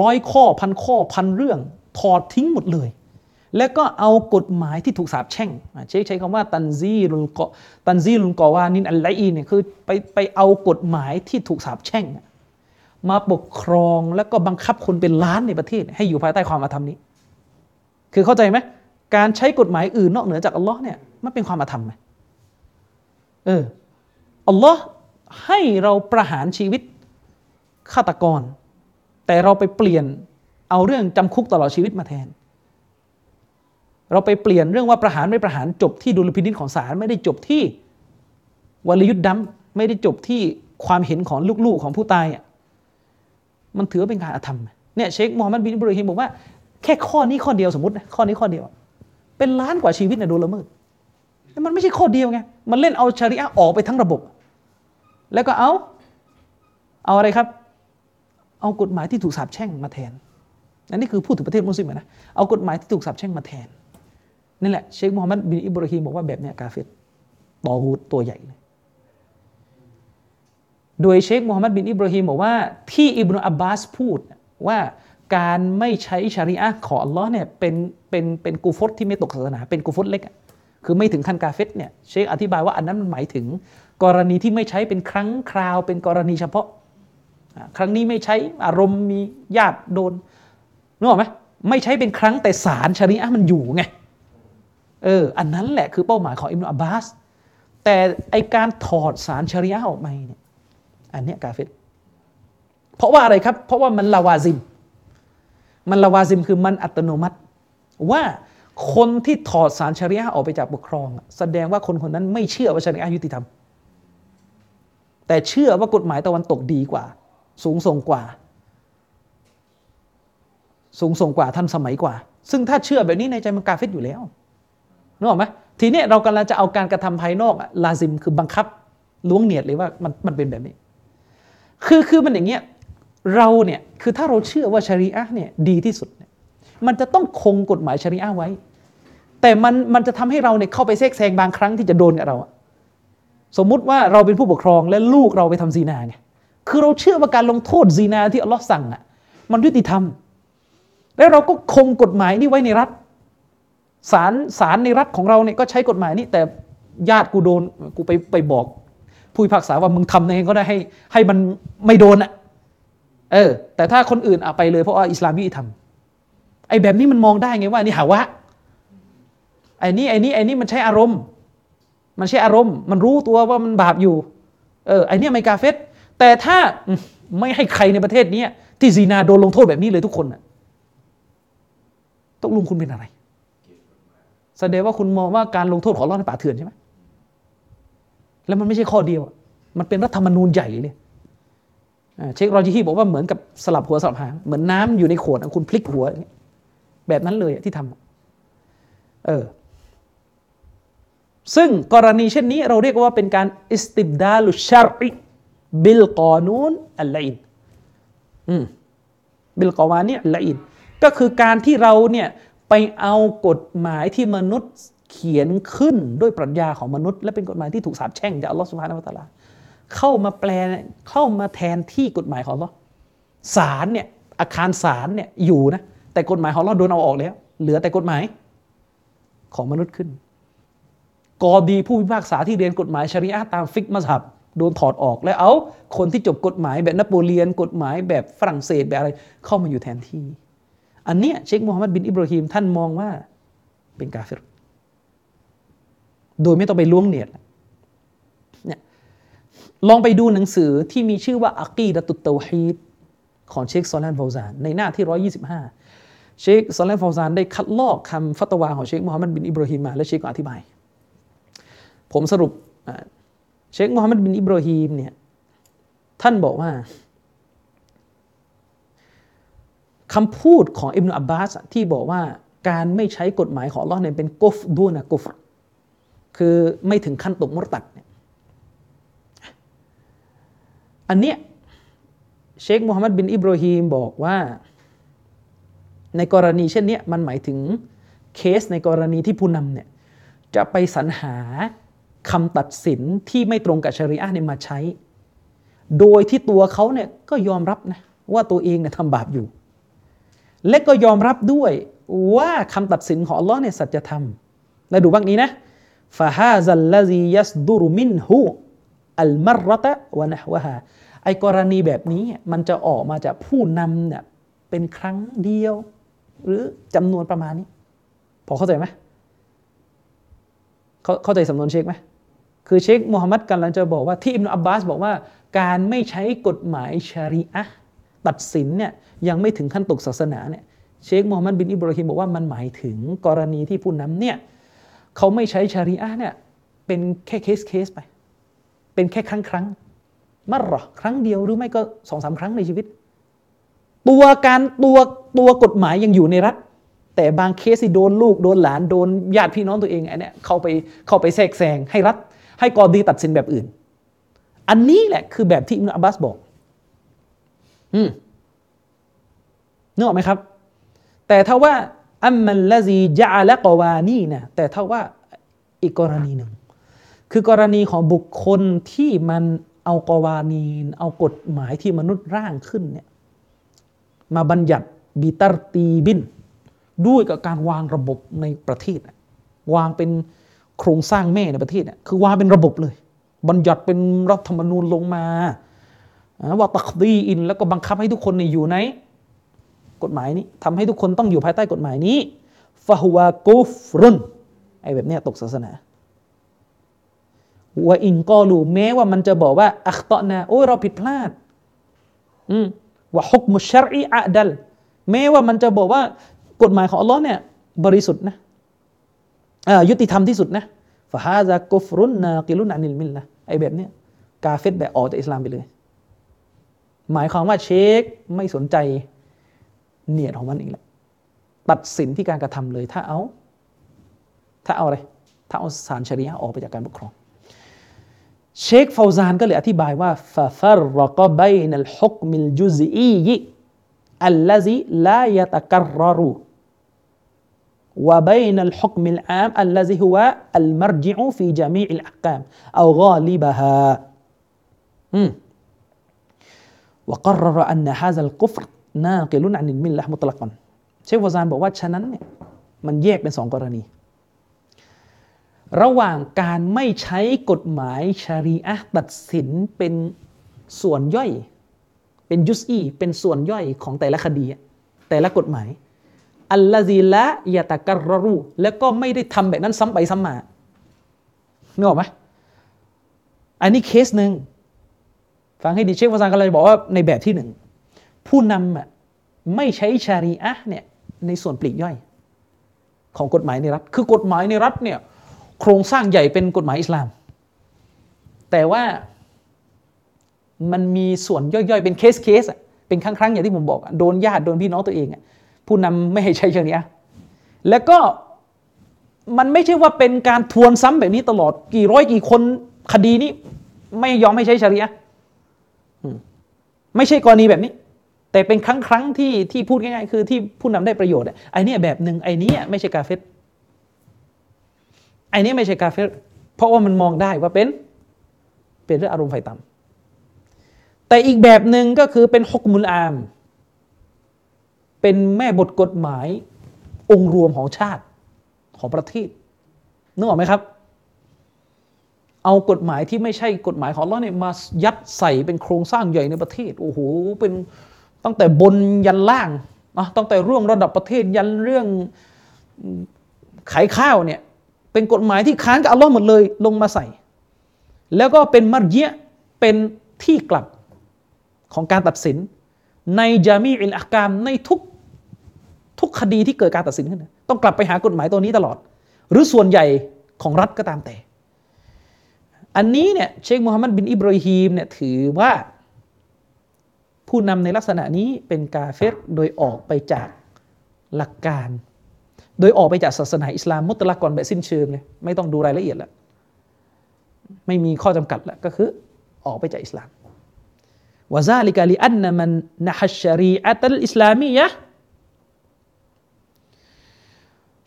ร้อยข้อพันข้อพันเรื่อง ถอดทิ้งหมดเลย แล้วก็เอากฎหมายที่ถูกสาปแช่งใช้ใช้คำว่าตันซีรุลกอตันซีรุลกอวานินอัลไลอีเนี่ยคือไปไปเอากฎหมายที่ถูกสาปแช่ง มาปกครองแล้วก็บังคับคนเป็นล้านในประเทศ ให้อยู่ภายใต้ความอาธรรมนี้ คือเข้าใจไหมการใช้กฎหมายอื่นนอกเหนือจากอัลลอฮ์เนี่ยมันเป็นความอาธรรมไหมเอออัลลอฮ์ให้เราประหารชีวิตฆาตกร แต่เราไปเปลี่ยนเอาเรื่องจำคุกตลอดชีวิตมาแทน เราไปเปลี่ยนเรื่องว่าประหารไม่ประหารจบที่ดุลพินิจของศาลไม่ได้จบที่วรยุทธ์ดำไม่ได้จบที่ความเห็นของลูกๆของผู้ตายอะมันถือเป็นการอาธรรมเนี่ยเชคมูฮัมหมัดบินบราฮิมบอกว่าแค่ข้อนี้ข้อเดียวสมมตินะข้อนี้ข้อเดียว เป็นล้านกว่าชีวิตนะโดนละเมิดแต่มันไม่ใช่ข้อเดียวไงมันเล่นเอาชาริอะออกไปทั้งระบบ แล้วก็เอาเอาอะไรครับ เอากฎหมายที่ถูกสาปแช่งมาแทนอันนี้คือพูดถึงประเทศมุสลิมนะเอากฎหมายที่ถูกสาปแช่งมาแทน นี่แหละเชคมูฮัมมัดบินอิบราฮิมบอกว่าแบบเนี้ยกาเฟตตอฮูดตัวใหญ่เลย โดยเชคมูฮัมมัดบินอิบราฮิมบอกว่าที่อิบนุอับบาสพูดว่าการไม่ใช้ชาริอะของอัลลอฮ์เนี่ยเป็นเป็นเป็นกูฟตที่ไม่ตกศาสนา เป็นกูฟตเล็ก คือไม่ถึงขั้นกาเฟตเนี่ยเชคอธิบายว่าอันนั้นมันหมายถึง กรณีที่ไม่ใช้เป็นครั้งคราว เป็นกรณีเฉพาะ ครั้งนี้ไม่ใช้อารมณ์มีญาติโดนนึกออกไหมไม่ใช้เป็นครั้งแต่สารชาริอะมันอยู่ไง เอออันนั้นแหละคือเป้าหมายของอิบนุอับบาส แต่ไอการถอดสารชริอะออกมาเนี่ยอันเนี้ยกาเฟตเพราะว่าอะไรครับ เพราะว่ามันลาวาซิม มันละวาซิมคือมันอัตโนมัติ ว่าคนที่ถอดสารชริอะออกไปจากปกครอง แสดงว่าคนคนนั้นไม่เชื่อว่าชริอะยุติธรรม แต่เชื่อว่ากฎหมายตะวันตกดีกว่า สูงส่งกว่า สูงส่งกว่าทันสมัยกว่า ซึ่งถ้าเชื่อแบบนี้ในใจมันกาเฟตอยู่แล้ว นึกออกไหมทีนี้เรากำลังจะเอาการกระทำภายนอกอะลาซิมคือบังคับล้วงเนียดเลยว่ามันมันเป็นแบบนี้ คือคือมันอย่างเงี้ยเราเนี่ยคือถ้าเราเชื่อว่าชรีอะเนี่ยดีที่สุดเนี่ยมันจะต้องคงกฎหมายชรีอะไว้ แต่มันมันจะทำให้เราเนี่ยเข้าไปแทรกแซงบางครั้งที่จะโดนกับเราอะสมมุติว่าเราเป็นผู้ปกครองและลูกเราไปทำซีนาไงคือเราเชื่อว่าการลงโทษซีนาที่อัลลอฮ์สั่งอะมันยุติธรรม แล้วเราก็คงกฎหมายนี้ไว้ในรัฐ ศาลศาลในรัฐของเราเนี่ยก็ใช้กฎหมายนี้แต่ญาติกูโดนกูไปไปบอกผู้พิพากษาว่ามึงทำยังไงก็ได้ให้ให้มันไม่โดนอะเออ แต่ถ้าคนอื่นเอาไปเลยเพราะว่าอิสลามยุติธรรมไอ้แบบนี้มันมองได้ไงว่านี่หาวะไอ้นี่ไอ้นี่ไอ้นี่มันใช้อารมณ์ มันใช้อารมณ์ มันรู้ตัวว่ามันบาปอยู่ เออไอ้นี่ไม่กาเฟตแต่ถ้าไม่ให้ใครในประเทศนี้ที่ซีนาโดนลงโทษแบบนี้เลยทุกคนน่ะตกลงคุณเป็นอะไร แสดงว่าคุณมองว่าการลงโทษของเราในป่าเถื่อนใช่ไหมแล้วมันไม่ใช่ข้อเดียว มันเป็นรัฐธรรมนูญใหญ่เลยเช็ครอจิฮีบอกว่าเหมือนกับสลับหัวสลับหางเหมือนน้ำอยู่ในขวดคุณพลิกหัว แบบนั้นเลยที่ทำเออ ซึ่งกรณีเช่นนี้เราเรียกว่าเป็นการอิสติบดาลุชาริบิลกอนูนอัลลอินบิลกอวานี่อัลลอินก็คือการที่เราเนี่ย ไปเอากฎหมายที่มนุษย์เขียนขึ้นด้วยปรัชญาของมนุษย์ และเป็นกฎหมายที่ถูกสาปแช่งจากอัลลอฮฺสุบฮานะฮูวะตะอาลาเข้ามาแปลเข้ามาแทนที่กฎหมายของเราศาลเนี่ยอาคารศาลเนี่ยอยู่นะแต่กฎหมายของเราโดนเอาออกแล้ว เหลือแต่กฎหมายของมนุษย์ขึ้น กอดีผู้พิพากษาที่เรียนกฎหมายชริอะตามฟิกมัสฮับโดนถอดออกแล้วเอาคนที่จบกฎหมายแบบนโปเลียน กฎหมายแบบฝรั่งเศสแบบอะไร เข้ามาอยู่แทนที่ อันเนี้ยเชคมูฮัมหมัดบินอิบราฮิมท่านมองว่าเป็นกาเฟรโดยไม่ต้องไปล้วงเนียดลองไปดูหนังสือที่มีชื่อว่าอักีดะตุตเตาฮีดของเชคซอลแลนฟาวซาน ในหน้าที่ 125 เชคซอลแลนฟาวซานได้คัดลอกคำฟัตวาของเชคมูฮัมหมัดบินอิบราฮิมมาและเชคก็อธิบาย ผมสรุปเชคมูฮัมหมัดบินอิบราฮิมเนี่ยท่านบอกว่า คำพูดของอิบนุอับบาสที่บอกว่าการไม่ใช้กฎหมายของลอเนี่ยเป็นกุฟดูนะกุฟคือไม่ถึงขั้นตกมรตัดเนี่ยอันเนี้ยเชคมูฮัมหมัดบินอิบราฮิมบอกว่า ในกรณีเช่นเนี้ยมันหมายถึงเคสในกรณีที่ผู้นำเนี่ยจะไปสรรหาคำตัดสินที่ไม่ตรงกับชริอะห์เนี่ยมาใช้ โดยที่ตัวเขาเนี่ยก็ยอมรับนะว่าตัวเองเนี่ยทำบาปอยู่ และก็ยอมรับด้วยว่าคำตัดสินของอัลลอฮ์เนี่ยสัจธรรม และดูบ้างนี้นะฟาฮาซัลลซียัสดุรุมินฮูอัลมรรตะวะนะวะฮาไอกรณีแบบนี้มันจะออกมาจากผู้นำเนี่ยเป็นครั้งเดียว หรือจำนวนประมาณนี้ พอเข้าใจไหมเขาเข้าใจสำนวนเชคไหมคือเชคมูฮัมหมัดกำลังจะบอกว่าที่อิบนุอับบาสบอกว่า การไม่ใช้กฎหมายชารีอะห์ ตัดสินเนี่ยยังไม่ถึงขั้นตกศาสนาเนี่ยเชคมูฮัมหมัดบินอิบราฮิมบอกว่ามันหมายถึงกรณีที่ผู้นำเนี่ยเขาไม่ใช้ชารีอะห์เนี่ยเป็นแค่เคสเคสไป เป็นแค่ครั้งครั้งمرة ครั้งเดียวหรือไม่ก็สองสามครั้งในชีวิต ตัวการตัวตัวกฎหมายยังอยู่ในรัฐ แต่บางเคสที่โดนลูกโดนหลานโดนญาติพี่น้องตัวเองไอ้เนี่ยเข้าไปเข้าไปแทรกแซงให้รัฐ ให้กอดีตัดสินแบบอื่น อันนี้แหละคือแบบที่อิมนุอับบาสบอก อืมนึกออกไหมครับ แต่ถ้าว่าอัมมัลลซีจะละกวานีนะแต่ถ้าว่าอีกกรณีหนึ่ง คือกรณีของบุคคลที่มันเอากวานีน เอากฎหมายที่มนุษย์ร่างขึ้นเนี่ยมาบัญญัติบิตรตีบิน ด้วยกับการวางระบบในประเทศ วางเป็นโครงสร้างแม่ในประเทศคือวางเป็นระบบเลย บัญญัติเป็นรัฐธรรมนูญลงมา ว่าตักดีอิน แล้วก็บังคับให้ทุกคนอยู่ในกฎหมายนี้ทำให้ทุกคนต้องอยู่ภายใต้กฎหมายนี้ฟะฮวากุฟรุนไอ้แบบนี้ตกศาสนาว่าอินกอลูแม้ว่ามันจะบอกว่า อัคตอนาโอ้ยเราผิดพลาดอืมว่าฮุกมุชรีอะดัลแม้ว่ามันจะบอกว่ากฎหมายของอัลลอฮ์เนี่ยบริสุทธิ์นะยุติธรรมที่สุดนะفهذا كفر ناقل عن الملةไอ้แบบเนี้ยกาเฟรแบบออกจากอิสลามไปเลย หมายความว่าเชคไม่สนใจเนียดของมันอีกแล้วตัดสินที่การกระทำเลยถ้าเอา ถ้าเอาอะไร ถ้าเอาสารชริยะออกไปจากการปกครอง เชคฟาวซานก็เลยอธิบายว่าففرق بين الحكم الجزئيอัลลซีลายตะกรรรูวะบัยนัลฮุกมิลอามอัลลซีฮุวะอัลม وقرر أن هذا الكفر ناقل عن الملة مطلقا เชฟวาซานบอกว่าฉะนั้นเนี่ยมันแยกเป็นสองกรณี ระหว่างการไม่ใช้กฎหมายชารีอะตัดสินเป็นส่วนย่อย เป็นยุสอีเป็นส่วนย่อยของแต่ละคดี แต่ละกฎหมาย อัลลาซีละยาตะกรรูแล้วก็ไม่ได้ทำแบบนั้นซ้ำไปซ้ำมานึกออกไหมอันนี้เคสหนึ่ง ฟังให้ดีเชฟวาซานก็เลยบอกว่าในแบบที่หนึ่งผู้นำอะไม่ใช้ชารีอะเนี่ยในส่วนปลีกย่อย ของกฎหมายในรัฐ คือกฎหมายในรัฐเนี่ยโครงสร้างใหญ่เป็นกฎหมายอิสลาม แต่ว่ามันมีส่วนย่อยๆ เป็นเคสเคสเป็นครั้งๆอย่างที่ผมบอกโดนญาติโดนพี่น้องตัวเองผู้นำไม่ให้ใช้ชารีอะแล้วก็มันไม่ใช่ว่าเป็นการทวนซ้ำแบบนี้ตลอดกี่ร้อยกี่คนคดีนี้ไม่ยอมให้ใช้ชารีอะ ไม่ใช่กรณีแบบนี้ แต่เป็นครั้งครั้งที่ที่พูดง่ายๆคือที่ผู้นำได้ประโยชน์ไอ้นี่แบบหนึ่งไอ้นี้ไม่ใช่กาเฟตไอ้นี้ไม่ใช่กาเฟตเพราะว่ามันมองได้ว่าเป็นเป็นเรื่องอารมณ์ไฟต่ำแต่อีกแบบหนึ่งก็คือเป็นฮกมุลอาม เป็นแม่บทกฎหมายองค์รวมของชาติของประเทศนึกออกไหมครับ เอากฎหมายที่ไม่ใช่กฎหมายของเราเนี่ยมายัดใส่เป็นโครงสร้างใหญ่ในประเทศ โอ้โห เป็นตั้งแต่บนยันล่างนะตั้งแต่เรื่องระดับประเทศยันเรื่องขายข้าวเนี่ยเป็นกฎหมายที่ค้านกับอัลลอฮ์หมดเลยลงมาใส่ แล้วก็เป็นมัรเยะเป็นที่กลับของการตัดสิน ในจามีอิลอักามในทุกทุกคดีที่เกิดการตัดสินขึ้น ต้องกลับไปหากฎหมายตัวนี้ตลอด หรือส่วนใหญ่ของรัฐก็ตามแต่ อันนี้เนี่ยเชคมูฮัมหมัดบินอิบรอฮีมเนี่ยถือว่า ผู้นำในลักษณะนี้เป็นกาเฟรโดยออกไปจากหลักการ โดยออกไปจากศาสนาอิสลามมุตละก่อนแบบสิ้นเชิงเลยไม่ต้องดูรายละเอียดแล้วไม่มีข้อจำกัดแล้วก็คือออกไปจากอิสลามวะซาลิกาลิอันนมันนะฮัชชรีอัตลอิสลามียะ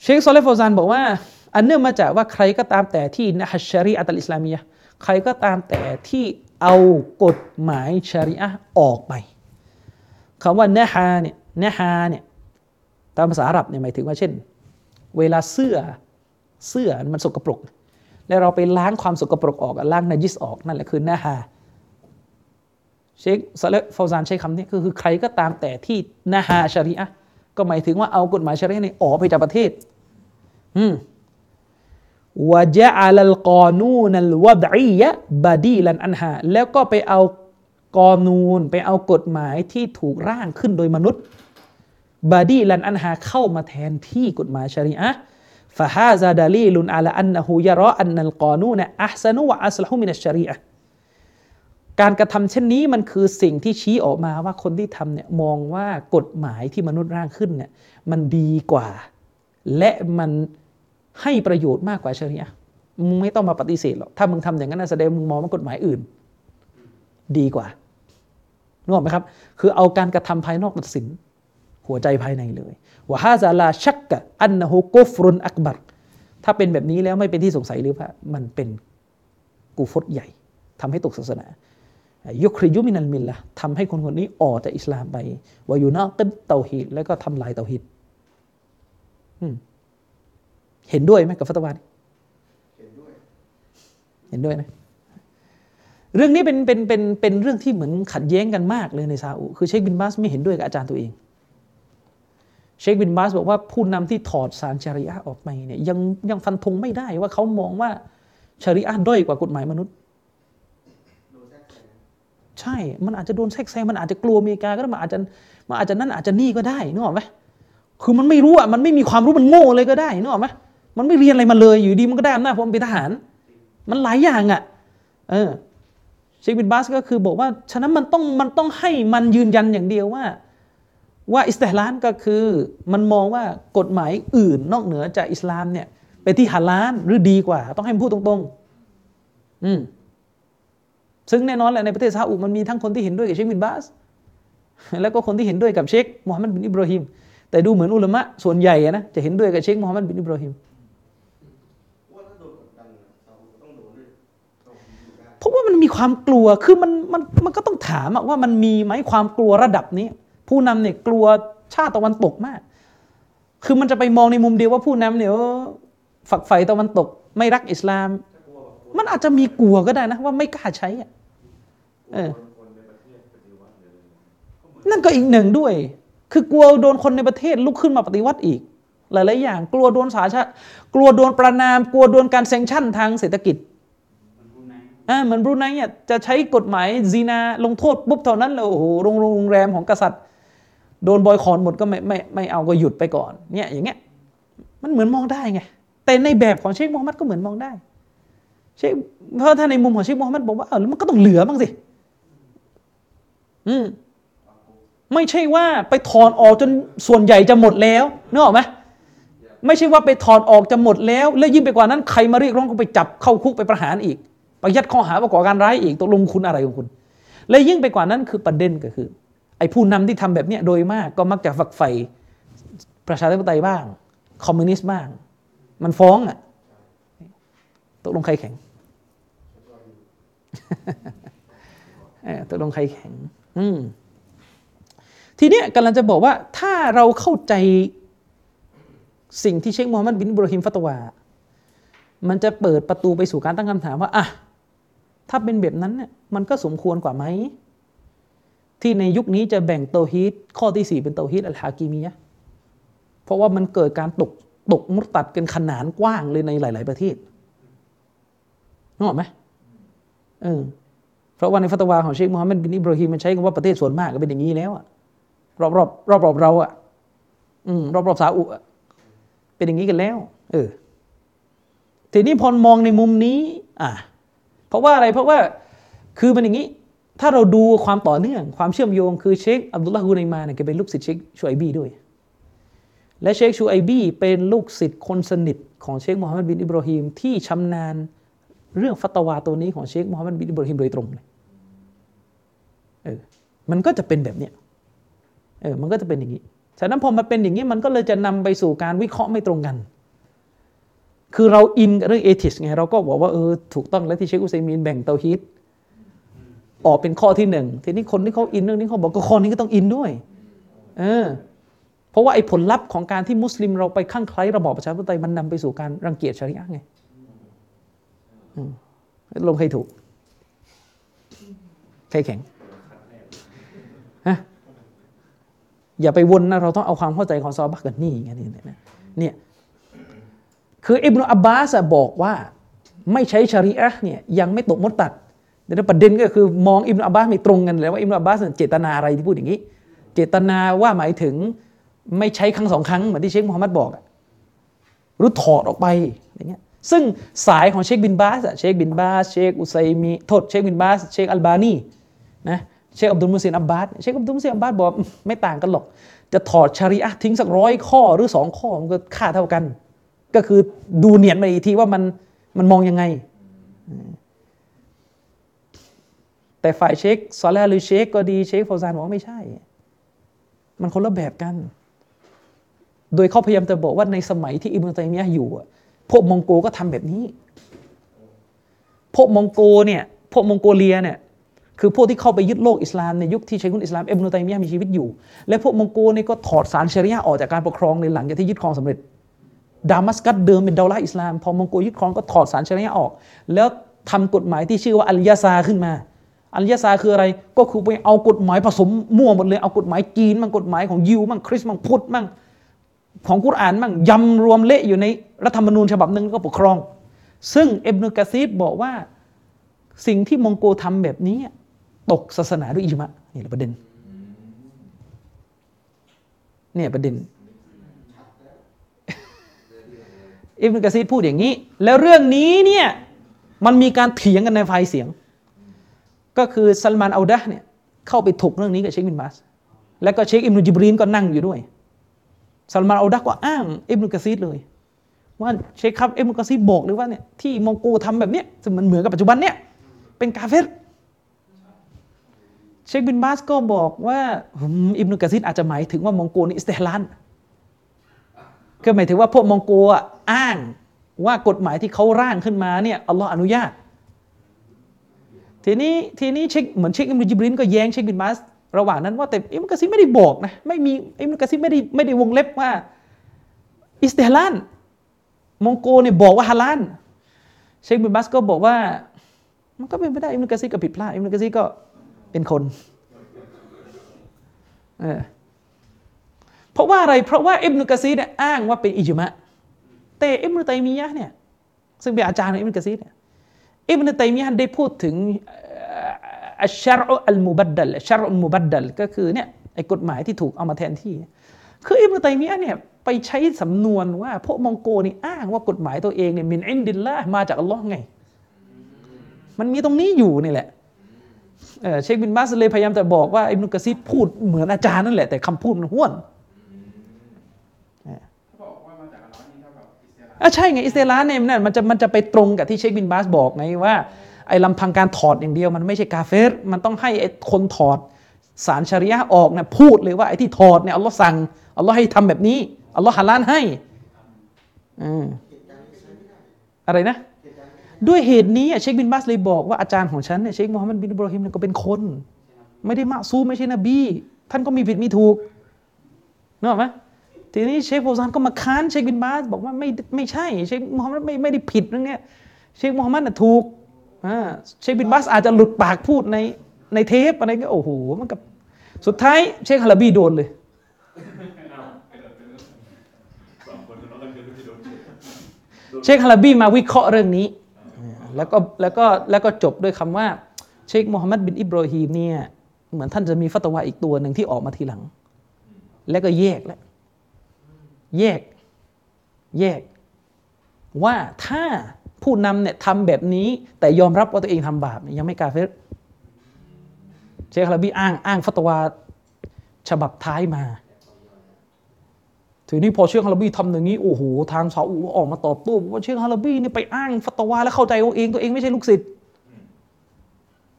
เชคซอเลฟาวซานบอกว่า อันเนื่องมาจากว่าใครก็ตามแต่ที่نحى الشريعة الإسلاميةใครก็ตามแต่ที่เอากฎหมายชาริอะออกไปคำว่า نحى เนี่ย نحى เนี่ยตามภาษาอาหรับเนี่ยหมายถึงว่าเช่น เวลาเสื้อเสื้อมันสกปรก แล้วเราไปล้างความสกปรกออกล้างนาจิสออกนั่นแหละคือ نحى เชคซาเลฟาวซานใช้คำนี้ก็คือใครก็ตามแต่ที่นฮาชาริอะก็หมายถึงว่าเอากฎหมายชาริอะนี่ออกไปจากประเทศ อืม วะจาอัลกอนูนัลวะดียะบาดีลันอันฮาแล้วก็ไปเอากอนูน ไปเอากฎหมายที่ถูกร่างขึ้นโดยมนุษย์บาดีลันอันฮาเข้ามาแทนที่กฎหมายชริอะฟะฮาซาดาลีลุนอัลอันนหูยะรออันนัลกอนูนอัพซนุวะอัสลฮุมินัชชริอะการกระทำเช่นนี้มันคือสิ่งที่ชี้ออกมาว่าคนที่ทำเนี่ยมองว่ากฎหมายที่มนุษย์ร่างขึ้นเนี่ยมันดีกว่า และมัน ให้ประโยชน์มากกว่าชริอะมึงไม่ต้องมาปฏิเสธหรอกถ้ามึงทำอย่างนั้นแสดงมึงมองว่ากฎหมายอื่น ดีกว่านึกออกไหมครับ คือเอาการกระทำภายนอกตัดสิน หัวใจภายในเลยว่าฮาซาลาชักกะอันนะฮูกุฟรุนอักบัรถ้าเป็นแบบนี้แล้วไม่เป็นที่สงสัยหรือว่ามันเป็นกูฟตใหญ่ทำให้ตกศาสนายุคริยุมินันมินละทำให้คนคนนี้ออกจากอิสลามไปวาอยู่นอกกันเตาฮีดแล้วก็ทำลายเตาฮีด เห็นด้วยไหมกับฟัตวานี้เห็นด้วย เห็นด้วยนะ เรื่องนี้เป็นเป็นเป็นเป็นเรื่องที่เหมือนขัดแย้งกันมากเลยในซาอุคือเชคบินบาสไม่เห็นด้วยกับอาจารย์ตัวเอง เชคบินบาสบอกว่าผู้นำที่ถอดสารชาริอะห์ออกไปเนี่ยยังยังฟันธงไม่ได้ว่าเขามองว่าชาริอะห์ด้อยกว่ากฎหมายมนุษย์โดนแทรกแซงใช่ มันอาจจะโดนแทรกแซง มันอาจจะกลัวอเมริกาก็ได้ มันอาจจะ มันอาจจะนั่นอาจจะนี่ก็ได้นึกออกไหมคือมันไม่รู้อะ มันไม่มีความรู้ มันโง่เลยก็ได้นึกออกไหม มันไม่เรียนอะไรมาเลยอยู่ดีมันก็ได้อำนาจเพราะมันเป็นทหาร มันหลายอย่างอะ เออเชคบินบาสก็คือบอกว่าฉะนั้นมันต้องมันต้องให้มันยืนยันอย่างเดียวว่า ว่าอิสติลานก็คือมันมองว่ากฎหมายอื่นนอกเหนือจากอิสลามเนี่ยเป็นที่ฮาลาลหรือดีกว่า ต้องให้มันพูดตรงๆ อืมซึ่งแน่นอนแหละในประเทศซาอุมันมีทั้งคนที่เห็นด้วยกับเชคบินบาส แล้วก็คนที่เห็นด้วยกับเชคมูฮัมหมัดบินอิบราฮิมแต่ดูเหมือนอุลามะส่วนใหญ่นะจะเห็นด้วยกับเชคมูฮัมหมัดบินอิบราฮิม ว่าถ้าโดนกดดันนะซาอุต้องโดนด้วยต้องอยู่ได้ เพราะว่ามันมีความกลัวคือมันมันมันก็ต้องถามว่ามันมีไหมความกลัวระดับนี้ ผู้นำเนี่ยกลัวชาติตะวันตกมาก คือมันจะไปมองในมุมเดียวว่าผู้นำเนี่ยฝักใฝ่ตะวันตก ไม่รักอิสลาม มันอาจจะมีกลัวก็ได้นะ ว่าไม่กล้าใช้อะเออคนในประเทศปฏิวัติเลยก็เหมือนนั่นก็อีกหนึ่งด้วย คือกลัวโดนคนในประเทศลุกขึ้นมาปฏิวัติอีก หลายๆอย่าง กลัวโดนสาชากลัวโดนประนาม กลัวโดนการเซ็งชั่นทางเศรษฐกิจ อ่าเหมือนบรูไนเนี่ยจะใช้กฎหมายซีนาลงโทษปุ๊บเท่านั้นเลยโอ้โหโรงโรงแรมของกษัตริย์ โดนบอยคอนหมดก็ไม่ไม่ไม่เอาก็หยุดไปก่อนเนี่ยอย่างเงี้ยมันเหมือนมองได้ไงแต่ในแบบของเชคมูฮัมหมัดก็เหมือนมองได้เชคเพราะถ้าในมุมของเชคมูฮัมหมัดบอกว่าเออแล้วมันก็ต้องเหลือบ้างสิอืมไม่ใช่ว่าไปถอนออกจนส่วนใหญ่จะหมดแล้วนึกออกไหมไม่ใช่ว่าไปถอนออกจะหมดแล้ว แล้วยิ่งไปกว่านั้นใครมาเรียกร้องก็ไปจับเข้าคุกไปประหารอีก ไปยัดข้อหาประกอบการร้ายอีกตกลงคุณอะไรของคุณ และยิ่งไปกว่านั้นคือประเด็นก็คือ ไอ้ผู้นำที่ทำแบบเนี้ยโดยมากก็มักจะฝักใฝ่ประชาธิปไตยบ้าง คอมมิวนิสต์บ้าง มันฟ้องอะตกลงใครแข็งตกลงใครแข็ง อืมทีเนี้ยกำลังจะบอกว่าถ้าเราเข้าใจสิ่งที่เชคมูฮัมหมัดบินบราฮิมฟัตวา มันจะเปิดประตูไปสู่การตั้งคำถามว่าอะ ถ้าเป็นแบบนั้นเนี่ยมันก็สมควรกว่าไหม ที่ในยุคนี้จะแบ่งเตาฮีดข้อที่สี่เป็นเตาฮีดอัลฮากิมียะเพราะว่ามันเกิดการตกตกมุตตัดกันขนานกว้างเลยในหลาย ๆ ประเทศนึกออกไหมเออเพราะว่าในฟัตวาของเชคมูฮัมหมัดบินอิบราฮิมมันใช้คำว่าประเทศส่วนมากก็เป็นอย่างนี้แล้วอะรอบรอบรอบรอบๆเราอะอืมรอบรอบๆซาอุอะเป็นอย่างนี้กันแล้ว เออทีนี้พอมองในมุมนี้ อะ เพราะว่าอะไรเพราะว่าคือมันอย่างนี้ ถ้าเราดูความต่อเนื่อง ความเชื่อมโยงคือเชคอับดุลลาห์ฮูไนมาเนี่ยแกเป็นลูกศิษย์เชคชูไอบีด้วย และเชคชูไอบีเป็นลูกศิษย์คนสนิทของเชคมูฮัมหมัดบินอิบราฮิมที่ชำนาญเรื่องฟัตวาตัวนี้ของเชคมูฮัมหมัดบินอิบราฮิมโดยตรงเลยเออมันก็จะเป็นแบบเนี้ยเออมันก็จะเป็นอย่างนี้ ฉะนั้นพอมาเป็นอย่างนี้มันก็เลยจะนำไปสู่การวิเคราะห์ไม่ตรงกัน คือเราอินกับเรื่องเอทิสไงเราก็บอกว่าเออถูกต้องแล้วที่เชคอุซัยมีนแบ่งเตาฮีดออกเป็นข้อที่หนึ่งทีนี้คนที่เขาอินเรื่องนี้เขาบอกก็ข้อนี้ก็ต้องอินด้วยเออเพราะว่าไอ้ผลลัพธ์ของการที่มุสลิมเราไปข้างใคล้ระบอบประชาธิปไตยมันนำไปสู่การรังเกียจชาริอะห์ไงลงใครถูกใครแข็งฮะอย่าไปวนนะเราต้องเอาความเข้าใจของซอบะห์กันนี่ไงนี่เนี่ยเนี่ย คืออิบนุอับบาสบอกว่าไม่ใช้ชาริอะเนี่ยยังไม่ตกมุตตัดแต่ประเด็นก็คือมองอิบนุอับบาสไม่ตรงกันเลยว่าอิบนุอับบาสเจตนาอะไรที่พูดอย่างนี้ เจตนาว่าหมายถึงไม่ใช้ครั้งสองครั้งเหมือนที่เชคมูฮัมหมัดบอกหรือถอดออกไปอย่างเงี้ยซึ่งสายของเชคบินบาสอะเชคบินบาสเชคอุไซมีน โทษเชคบินบาสเชคอัลบานีนะเชคอับดุลมุสินอับบาสเชคอับดุลมุสินอับบาสบอกไม่ต่างกันหรอก จะถอดชาริอะทิ้งสักร้อยข้อหรือสองข้อมันก็ค่าเท่ากัน ก็คือดูเนียดมาอีกทีว่ามันมันมองยังไง แต่ฝ่ายเชคซอลแลหรือเชคก็ดีเชคฟาวซานบอกว่าไม่ใช่ มันคนละแบบกัน โดยเขาพยายามจะบอกว่าในสมัยที่อิบนุตัยมียะห์อยู่พวกมองโกก็ทำแบบนี้ พวกมองโกเนี่ย พวกมองโกเลียเนี่ย คือพวกที่เข้าไปยึดโลกอิสลามในยุคที่ชัยคุนอิสลามเอบนุตัยมียะห์มีชีวิตอยู่ และพวกมองโกเนี่ยก็ถอดสารชริยะออกจากการปกครองในหลังจากที่ยึดครองสำเร็จ ดามัสกัสเดิมเป็นดาวลาอิสลาม พอมองโกยึดครองก็ถอดสารชริยะออก แล้วทำกฎหมายที่ชื่อว่าอัลยาซาขึ้นมา อัลยาซาคืออะไรก็คือไปเอากฎหมายผสมมั่วหมดเลยเอากฎหมายจีนมั่งกฎหมายของยิวมั่งคริสต์มั่งพุทธมั่งของกุรอานมั่งยำรวมเละอยู่ในรัฐธรรมนูญฉบับหนึ่งก็ปกครอง ซึ่งเอบนุกะซีดบอกว่าสิ่งที่มองโกทำแบบนี้ ตกศาสนาด้วยอิจมะนี่แหละประเด็นเนี่ยประเด็น อิบนุกะซีดพูดอย่างนี้ แล้วเรื่องนี้เนี่ยมันมีการเถียงกันในไฟล์เสียง ก็คือซัลมานอัลดะเนี่ยเข้าไปถกเรื่องนี้กับเชคบินบาสแล้วก็เชคอิบนุจิบรีนก็นั่งอยู่ด้วยซัลมานอัลดะก็อ้างอิบนุกะซีดเลย ว่าเชคครับอิบนุกะซีดบอกเลยว่าเนี่ยที่มองโกทำแบบเนี้ยซึ่งมันเหมือนกับปัจจุบันเนี่ยเป็นกาเฟรเชคบินบาสก็บอกว่าอืมอิบนุกะซีดอาจจะหมายถึงว่ามองโกนี่استحلالก็หมายถึงว่าพวกมองโกอะ อ้างว่ากฎหมายที่เขาร่างขึ้นมาเนี่ยอัลลอฮ์อนุญาต ทีนี้ทีนี้เช็คเหมือนเช็คอิมรุจิบรินก็แย้งเชคบินบาสระหว่างนั้นว่าแต่อิบนุกะซีรไม่ได้บอกนะไม่มีอิบนุกะซีรไม่ได้ไม่ได้วงเล็บว่า استحلالมองโกเนี่ยบอกว่าฮาลาลเชคบินบาสก็บอกว่า มันก็เป็นไปได้อิบนุกะซีรก็ผิดพลาดอิบนุกะซีรก็เป็นคนเออเพราะว่าอะไรเพราะว่าอิบนุกะซีเนี่ยอ้างว่าเป็นإجماع แต่อิบนุตัยมียะเนี่ยซึ่งเป็นอาจารย์ของอิบนุกะซีเนี่ยอิบนุตัยมียะได้พูดถึงالشرع المبدل الشرع المبدلก็คือเนี่ยไอ้กฎหมายที่ถูกเอามาแทนที่ คืออิบนุตัยมียะเนี่ยไปใช้สำนวนว่าพวกมองโกนี่อ้างว่ากฎหมายตัวเองเนี่ยمن عند اللهมาจากอัลลอฮ์ไง มันมีตรงนี้อยู่นี่แหละเชคบินบาสเลยพยายามจะบอกว่าอิบนุกะซีพูดเหมือนอาจารย์นั่นแหละแต่คำพูดมันห้วน เขาบอกว่ามาจากอัลลอฮ์นี่เท่ากับ อะใช่ไงاستحلالเนี่ยนั่นมันจะมันจะไปตรงกับที่เชคบินบาสบอกไงว่าไอ้ลำพังการถอดอย่างเดียว มันไม่ใช่กาเฟรมันต้องให้ไอ้คนถอดสารชริยะออกเนี่ยพูดเลยว่าไอ้ที่ถอดเนี่ยอัลลอฮ์สั่งอัลลอฮ์ให้ทำแบบนี้อัลลอฮ์ฮาลาลให้อืมอะไรนะ ด้วยเหตุนี้อะเชคบินบาสเลยบอกว่าอาจารย์ของฉันเนี่ยเชคมูฮัมหมัดบินอิบราฮิมเนี่ยก็เป็นคน ไม่ได้معصومไม่ใช่นบี ท่านก็มีผิดมีถูกนึกออกไหม ทีนี้เชคโฟซานก็มาค้านเชคบินบาสบอกว่าไม่ไม่ใช่เชคมูฮัมหมัดไม่ไม่ได้ผิดเรื่องเนี้ยเชคมูฮัมหมัดน่ะถูกอ่าเชคบินบาสอาจจะหลุดปากพูดในในเทปอะไรก็โอ้โหมันกับสุดท้ายเชคฮาราบีโดนเลยเชคฮาราบีมาวิเคราะห์เรื่องนี้ แล้วก็แล้วก็แล้วก็จบด้วยคำว่า เชคมูฮัมหมัดบินอิบราฮิมเนี่ยเหมือนท่านจะมีฟัตวาอีกตัวหนึ่งที่ออกมาทีหลัง แล้วก็แยกแล้ว แยก แยก ว่าถ้าผู้นำเนี่ยทำแบบนี้ แต่ยอมรับว่าตัวเองทำบาปเนี่ยยังไม่กาเฟรเชคฮาราบีอ้างอ้างฟัตวาฉบับท้ายมาทีนี้พอเชคฮาราบีทำอย่างนี้โอ้โหทางซาอุออกมาตอบโต้บอกว่าเชคฮาราบีเนี่ยไปอ้างฟัตวาแล้วเข้าใจตัวเองตัวเองไม่ใช่ลูกศิษย์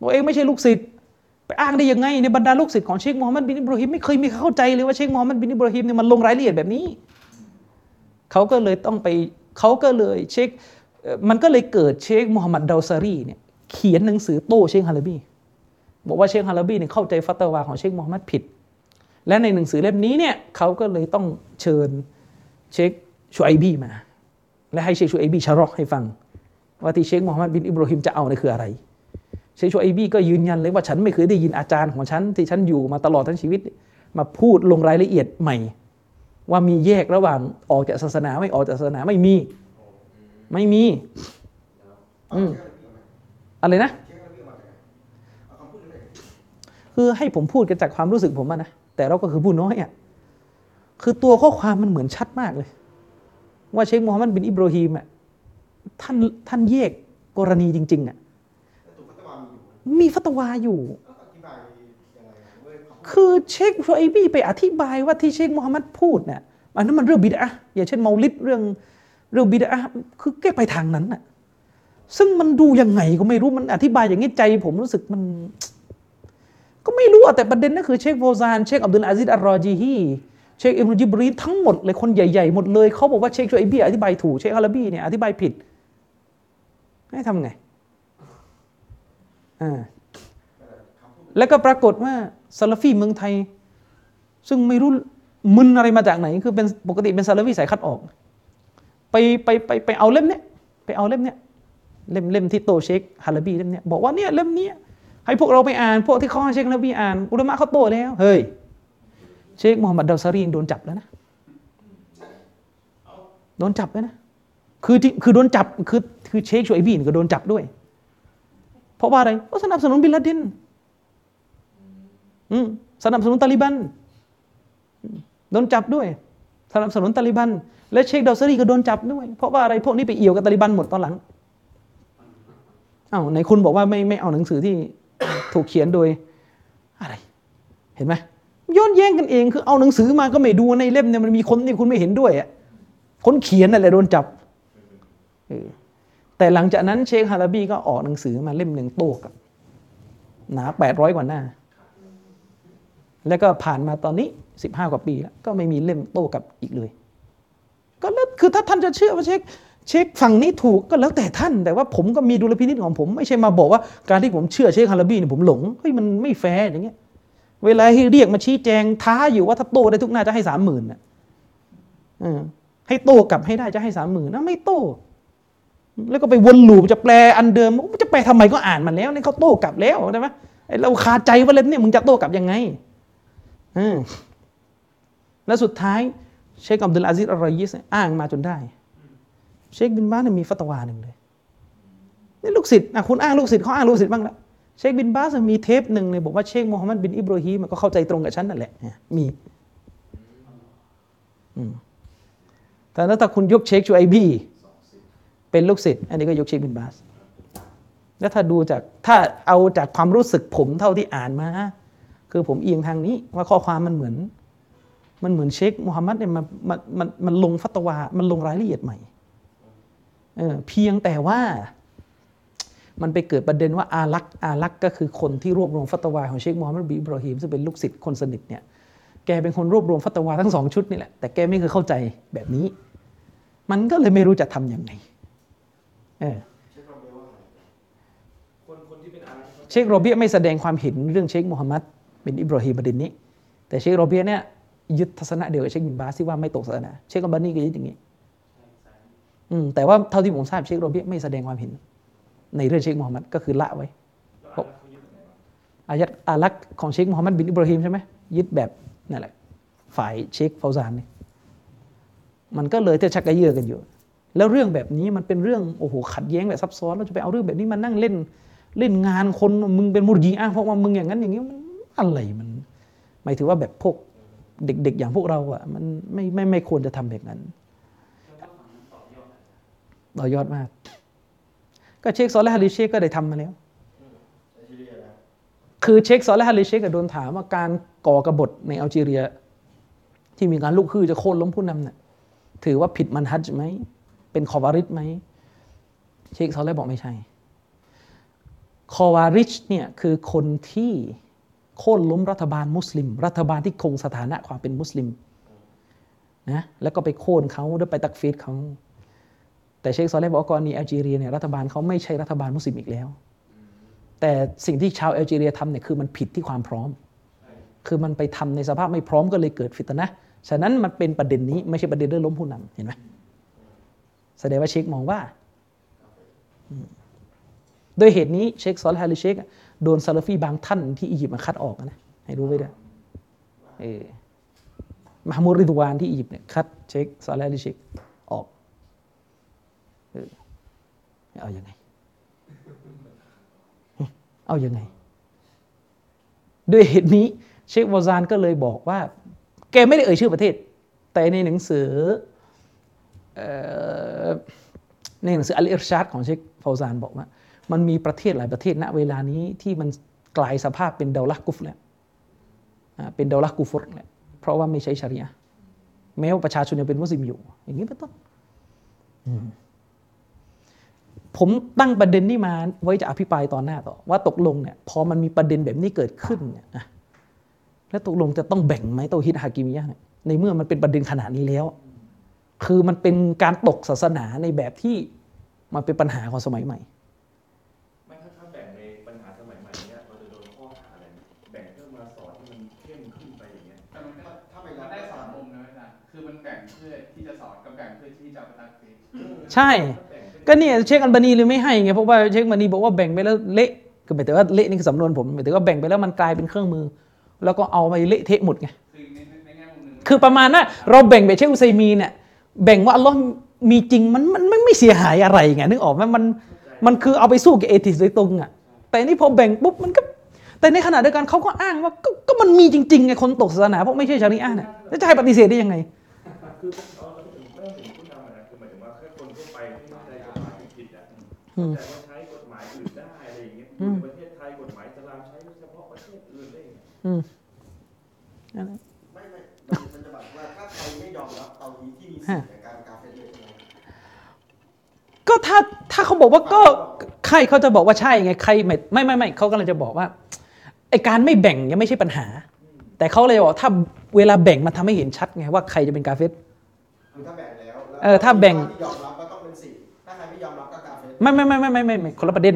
ตัวเองไม่ใช่ลูกศิษย์ไปอ้างได้ยังไงในบรรดาลูกศิษย์ของเชคมูฮัมหมัดบินอิบราฮิมไม่เคยมีใครเข้าใจเลยว่าเชคมูฮัมหมัดบินอิบราฮิมเนี่ยมันลงรายละเอียดแบบนี้ เขาก็เลยต้องไปเขาก็เลยเชคมันก็เลยเกิดเชคมูฮัมหมัดดาวซารีเนี่ยเขียนหนังสือโต้เชคฮาราบีบอกว่าเชคฮาราบีเนี่ยเข้าใจฟัตวาของเชคมูฮัมหมัดผิด และในหนังสือเล่มนี้เนี่ยเขาก็เลยต้องเชิญเชคชูไอบีมา และให้เชคชูไอบีชะรอกให้ฟัง ว่าที่เชคมูฮัมหมัดบินอิบราฮิมจะเอาเนี่ยคืออะไร เชคชูไอบีก็ยืนยันเลยว่าฉันไม่เคยได้ยินอาจารย์ของฉันที่ฉันอยู่มาตลอดทั้งชีวิต มาพูดลงรายละเอียดใหม่ ว่ามีแยกระหว่างออกจากศาสนาไม่ออกจากศาสนาไม่มี ไม่มีอืมอะไรนะ คือให้ผมพูดกันจากความรู้สึกผมอะนะแต่เราก็คือผู้น้อยอะคือตัวข้อความมันเหมือนชัดมากเลย ว่าเชคมูฮัมมัดบินอิบราฮิมอะท่านท่านแยกกรณีจริง ๆอะแต่ถูกฟัตวามีอยู่มีฟัตวาอยู่ คือเชคชูไอบีไปอธิบายว่าที่เชคมูฮัมหมัดพูดเนี่ยอันนั้นมันเรื่องบิดอะอย่างเช่นเมาลิดเรื่องเรื่องบิดอะคือแก้ไปทางนั้นน่ะซึ่งมันดูยังไงก็ไม่รู้มันอธิบายอย่างนี้ใจ ผมรู้สึกมัน ก็ไม่รู้แต่ประเด็นนั่นคือเชคโฟซานเชคอับดุลอาซิดอัลรอจีฮีเชคอิบนุจิบรีทั้งหมดเลยคนใหญ่ๆหมดเลยเขาบอกว่าเชคชูไอบีอธิบายถูกเชคฮาราบีเนี่ยอธิบายผิดให้ทำไงอ่า แล้วก็ปรากฏว่าซาลาฟีเมืองไทย ซึ่งไม่รู้มึนอะไรมาจากไหน คือเป็นปกติเป็นซาลาฟีสายคัดออก ไปไปไปไปเอาเล่มเนี้ยไปเอาเล่มเนี้ยเล่มเล่มที่โตเชคฮาลาบีเล่มเนี้ยบอกว่าเนี่ยเล่มเนี้ยให้พวกเราไปอ่านพวกที่ขาให้เชคฮาลาบีอ่าน อุลามะเขาโตแล้วเฮ้ยเชคมูฮัมหมัดดาวซารียังโดนจับแล้วนะโดนจับแล้วนะคือที่คือโดนจับคือคือเชคชูไอบีนก็โดนจับด้วย เพราะว่าอะไรเพราะสนับสนุนบินลาดิน สนับสนุนตาลิบันโดนจับด้วย สนับสนุนตาลิบัน และเชคดาวซารีก็โดนจับด้วย เพราะว่าอะไรพวกนี้ไปเอี่ยวกับตาลิบันหมดตอนหลังอ้าวไหนคุณบอกว่าไม่ไม่เอาหนังสือที่ถูกเขียนโดยอะไร เห็นไหมย้อนแย้งกันเองคือเอาหนังสือมาก็ไม่ดูในเล่มเนี่ยมันมีคนที่คุณไม่เห็นด้วยอะคนเขียนนั่นแหละโดนจับแต่หลังจากนั้นเชคฮาราบีก็ออกหนังสือมาเล่มหนึ่งโต้กับหนาแปดร้อยกว่าหน้า แล้วก็ผ่านมาตอนนี้สิบห้ากว่าปีแล้วก็ไม่มีเล่มโต้กลับอีกเลย ก็แล้วคือถ้าท่านจะเชื่อว่าเช็คเช็คฝั่งนี้ถูกก็แล้วแต่ท่าน แต่ว่าผมก็มีดุลพินิจของผม ไม่ใช่มาบอกว่าการที่ผมเชื่อเชคฮาลาบีเนี่ยผมหลงเฮ้ยมันไม่แฟร์อย่างเงี้ยเวลาให้เรียกมาชี้แจงท้าอยู่ว่าถ้าโต้ได้ทุกหน้าจะให้สามหมื่นน่ะให้โต้กลับให้ได้จะให้สามหมื่นนะไม่โต้แล้วก็ไปวน loop จะแปลอันเดิมจะแปลทำไมก็อ่านมันแล้วนี่เขาโต้กลับแล้วใช่ไหมเราคาใจว่าเล่มเนี่ยมึงจะโต้กลับยังไง แล้วสุดท้าย เชคอับดุลอาซิซอัลรอยิสอ้างมาจนได้ เชคบินบาสเนี่ยมีฟัตวาหนึ่งเลยนี่ลูกศิษย์คุณอ้างลูกศิษย์เขาอ้างลูกศิษย์บ้างแล้วเชคบินบาสมีเทปหนึ่งเลยบอกว่าเชคมูฮัมหมัดบินอิบราฮิมมันก็เข้าใจตรงกับฉันนั่นแหละ มีอแต่ถ้าคุณยกเชคชูไอบีเป็นลูกศิษย์อันนี้ก็ยกเชคบินบาส แล้วถ้าดูจากถ้าเอาจากความรู้สึกผมเท่าที่อ่านมา คือผมเอียงทางนี้ว่าข้อความมันเหมือน มันเหมือนเชคมูฮัมหมัดเนี่ยมันมันมันมันลงฟัตวา มันลงรายละเอียดใหม่เออเพียงแต่ว่า มันไปเกิดประเด็นว่าอาลักษ์อาลักษ์ก็คือคนที่รวบรวมฟัตวาของเชคมูฮัมหมัดบินอิบราฮิมซึ่งเป็นลูกศิษย์คนสนิทเนี่ยแกเป็นคนรวบรวมฟัตวาทั้งสองชุดนี่แหละแต่แกไม่เคยเข้าใจแบบนี้ มันก็เลยไม่รู้จะทำยังไงเออเช็คเราเบลว่าไงคนคนที่เป็นอาร์ตเชคโรเบียไม่แสดงความเห็นเรื่องเชคมูฮัมหมัด เป็นอิบราฮิมประเด็นนี้ แต่เชคโรเบียเนี่ยยึดทัศนะเดียวกับเชคบินบาสที่ว่าไม่ตกศาสนา เชคกับบานี่ก็ยึดอย่างนี้อืมแต่ว่าเท่าที่ผมทราบเชคโรเบียไม่แสดงความเห็น ในเรื่องเชคมูฮัมหมัดก็คือละไว้อายัดอาลักษ์ของเชคมูฮัมหมัดบินอิบราฮิมใช่ไหมยึดแบบนั่นแหละฝ่ายเชคฟาวซานนี่มันก็เลยจะชักกระเยือกันอยู่ แล้วเรื่องแบบนี้มันเป็นเรื่องโอ้โหขัดแย้งแบบซับซ้อนเราจะไปเอาเรื่องแบบนี้มานั่งเล่นเล่นงานคนมึงเป็นมุรยีอ้างเพราะว่ามึงอย่างนั้นอย่างนี้มัน อะไรมัน หมายถึงว่าแบบพวกเด็ก ๆ อย่างพวกเราอะมันไม่ไม่ไม่ควรจะทำแบบนั้นต่อยอดมาก ก็เชคซอลและฮาริเชคก็ได้ทำมาแล้วคือเชคซอลและห์อาลิเชคก็โดนถามว่าการก่อกบฏในอัลจีเรีย ที่มีการลุกฮือจะโค่นล้มผู้นำเนี่ยถือว่าผิดมันฮัจไหม เป็นคอวาริชไหม เชคซอลและห์บอกไม่ใช่คอวาริชเนี่ยคือคนที่ โค่นล้มรัฐบาลมุสลิม รัฐบาลที่คงสถานะความเป็นมุสลิมนะแล้วก็ไปโค่นเขาด้วยไปตักฟีรเขาแต่เชคซอลและห์บอกว่ากรณีแอลจีเรียเนี่ยรัฐบาลเขาไม่ใช่รัฐบาลมุสลิมอีกแล้ว แต่สิ่งที่ชาวแอลจีเรียทำเนี่ยคือมันผิดที่ความพร้อม คือมันไปทำในสภาพไม่พร้อมก็เลยเกิดฟิตนะฉะนั้นมันเป็นประเด็นนี้ไม่ใช่ประเด็นเรื่องล้มผู้นำเห็นไหมแสดงว่าเชคมองว่า โดยเหตุนี้เชคซอลและห์อาลิเชค โดนซาลาฟีบางท่านที่อียิปต์มาคัดออกนะให้รู้ไว้ด้วยเออมาฮามูดริดวานที่อียิปต์เนี่ยคัดเชคซอลและห์อาลิเชคออกเออเอาอยัางไง เอาอยัางไง ด้วยเหตุนี้เชควาซานก็เลยบอกว่า แกไม่ได้เอ่ยชื่อประเทศ แต่ในหนังสือเอ่อในหนังสืออัลอิรชาดของเชคฟาวซานบอกว่า มันมีประเทศหลายประเทศณเวลานี้ที่มันกลายสภาพเป็นเดาลักกุฟแล้วอ่าเป็นเดาลักกุฟรแล้วเพราะว่าไม่ใช้ชาริอะห์แม้ว่าประชาชนยังเป็นมุสลิมอยู่ อย่างนี้เป็นต้นอืมผมตั้งประเด็นนี้มาไว้จะอภิปรายตอนหน้าต่อ ว่าตกลงเนี่ยพอมันมีประเด็นแบบนี้เกิดขึ้นเนี่ยอะแล้วตกลงจะต้องแบ่งไหมเตาฮิดฮากิมิยะห์เนี่ยในเมื่อมันเป็นประเด็นขนาดนี้แล้ว คือมันเป็นการตกศาสนาในแบบที่มันเป็นปัญหาของสมัยใหม่ ใช่ ก็เนี่ยเช็คอัลบานีเลยไม่ให้ไงเพราะว่าเช็คบานีบอกว่าแบ่งไปแล้วเละคือหมายถึงว่าเละนี่คือสำนวนผมหมายถึงว่าแบ่งไปแล้วมันกลายเป็นเครื่องมือ แล้วก็เอาไปเละเทะหมดไงคือประมาณน่ะเราแบ่งแบบเชคอุซัยมีเนี่ยแบ่งว่าอัลลอฮ์มีจริงมันมันมันไม่เสียหายอะไรไงนึกออกไหมมันมันคือเอาไปสู้กับเอทิสโดยตรงอะแต่นี่พอแบ่งปุ๊บมันก็แต่ในขณะเดียวกันเขาก็อ้างว่าก็ก็มันมีจริงๆไงคนตกศาสนาเพราะไม่ใช่ชาริอะห์เนี่ยจะให้ปฏิเสธได้ยังไง แต่ว่าใช้กฎหมายอื่นได้อะไรอย่างเงี้ยอืมในประเทศไทยกฎหมายอิสลามใช้เฉพาะประเทศอื่นได้ยังไงอืมนั่นแหละไม่ไม่มันมันจะแบบว่าถ้าใครไม่ยอมรับเตาฮีที่มีสิทธิ์ในการกาเฟตเลยใช่ไหมก็ถ้าถ้าเขาบอกว่าก็ใครเขาจะบอกว่าใช่ไงใครไม่ไม่ไม่ไม่เขากำลังจะบอกว่าไอการไม่แบ่งยังไม่ใช่ปัญหา แต่เขาเลยบอกถ้าเวลาแบ่งมันทำให้เห็นชัดไงว่าใครจะเป็นกาเฟสคือถ้าแบ่งแล้วล้วเออถ้าแบ่ง ไม่ไม่ไม่ไม่ไม่ไม่คนละประเด็น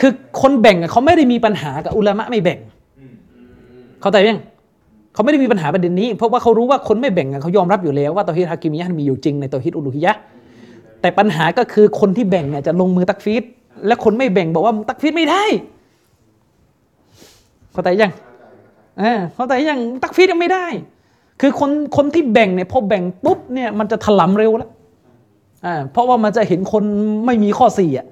คือคนแบ่งเขาไม่ได้มีปัญหากับอุลามะไม่แบ่ง เข้าใจยังเขาไม่ได้มีปัญหาประเด็นนี้ เพราะว่าเขารู้ว่าคนไม่แบ่งเขายอมรับอยู่แล้วว่าตอฮิดฮากิมียะมีอยู่จริงในตอฮิดอุลูฮิยะแต่ปัญหาก็คือคนที่แบ่งเนี่ยจะลงมือตักฟีดและคนไม่แบ่งบอกว่าตักฟีดไม่ได้ เข้าใจยังเออเข้าใจยังตักฟีดยังไม่ได้ คือคนคนที่แบ่งเนี่ยพอแบ่งปุ๊บเนี่ยมันจะถลำเร็วแล้ว เพราะว่ามันจะเห็นคนไม่มีข้อสี่อะ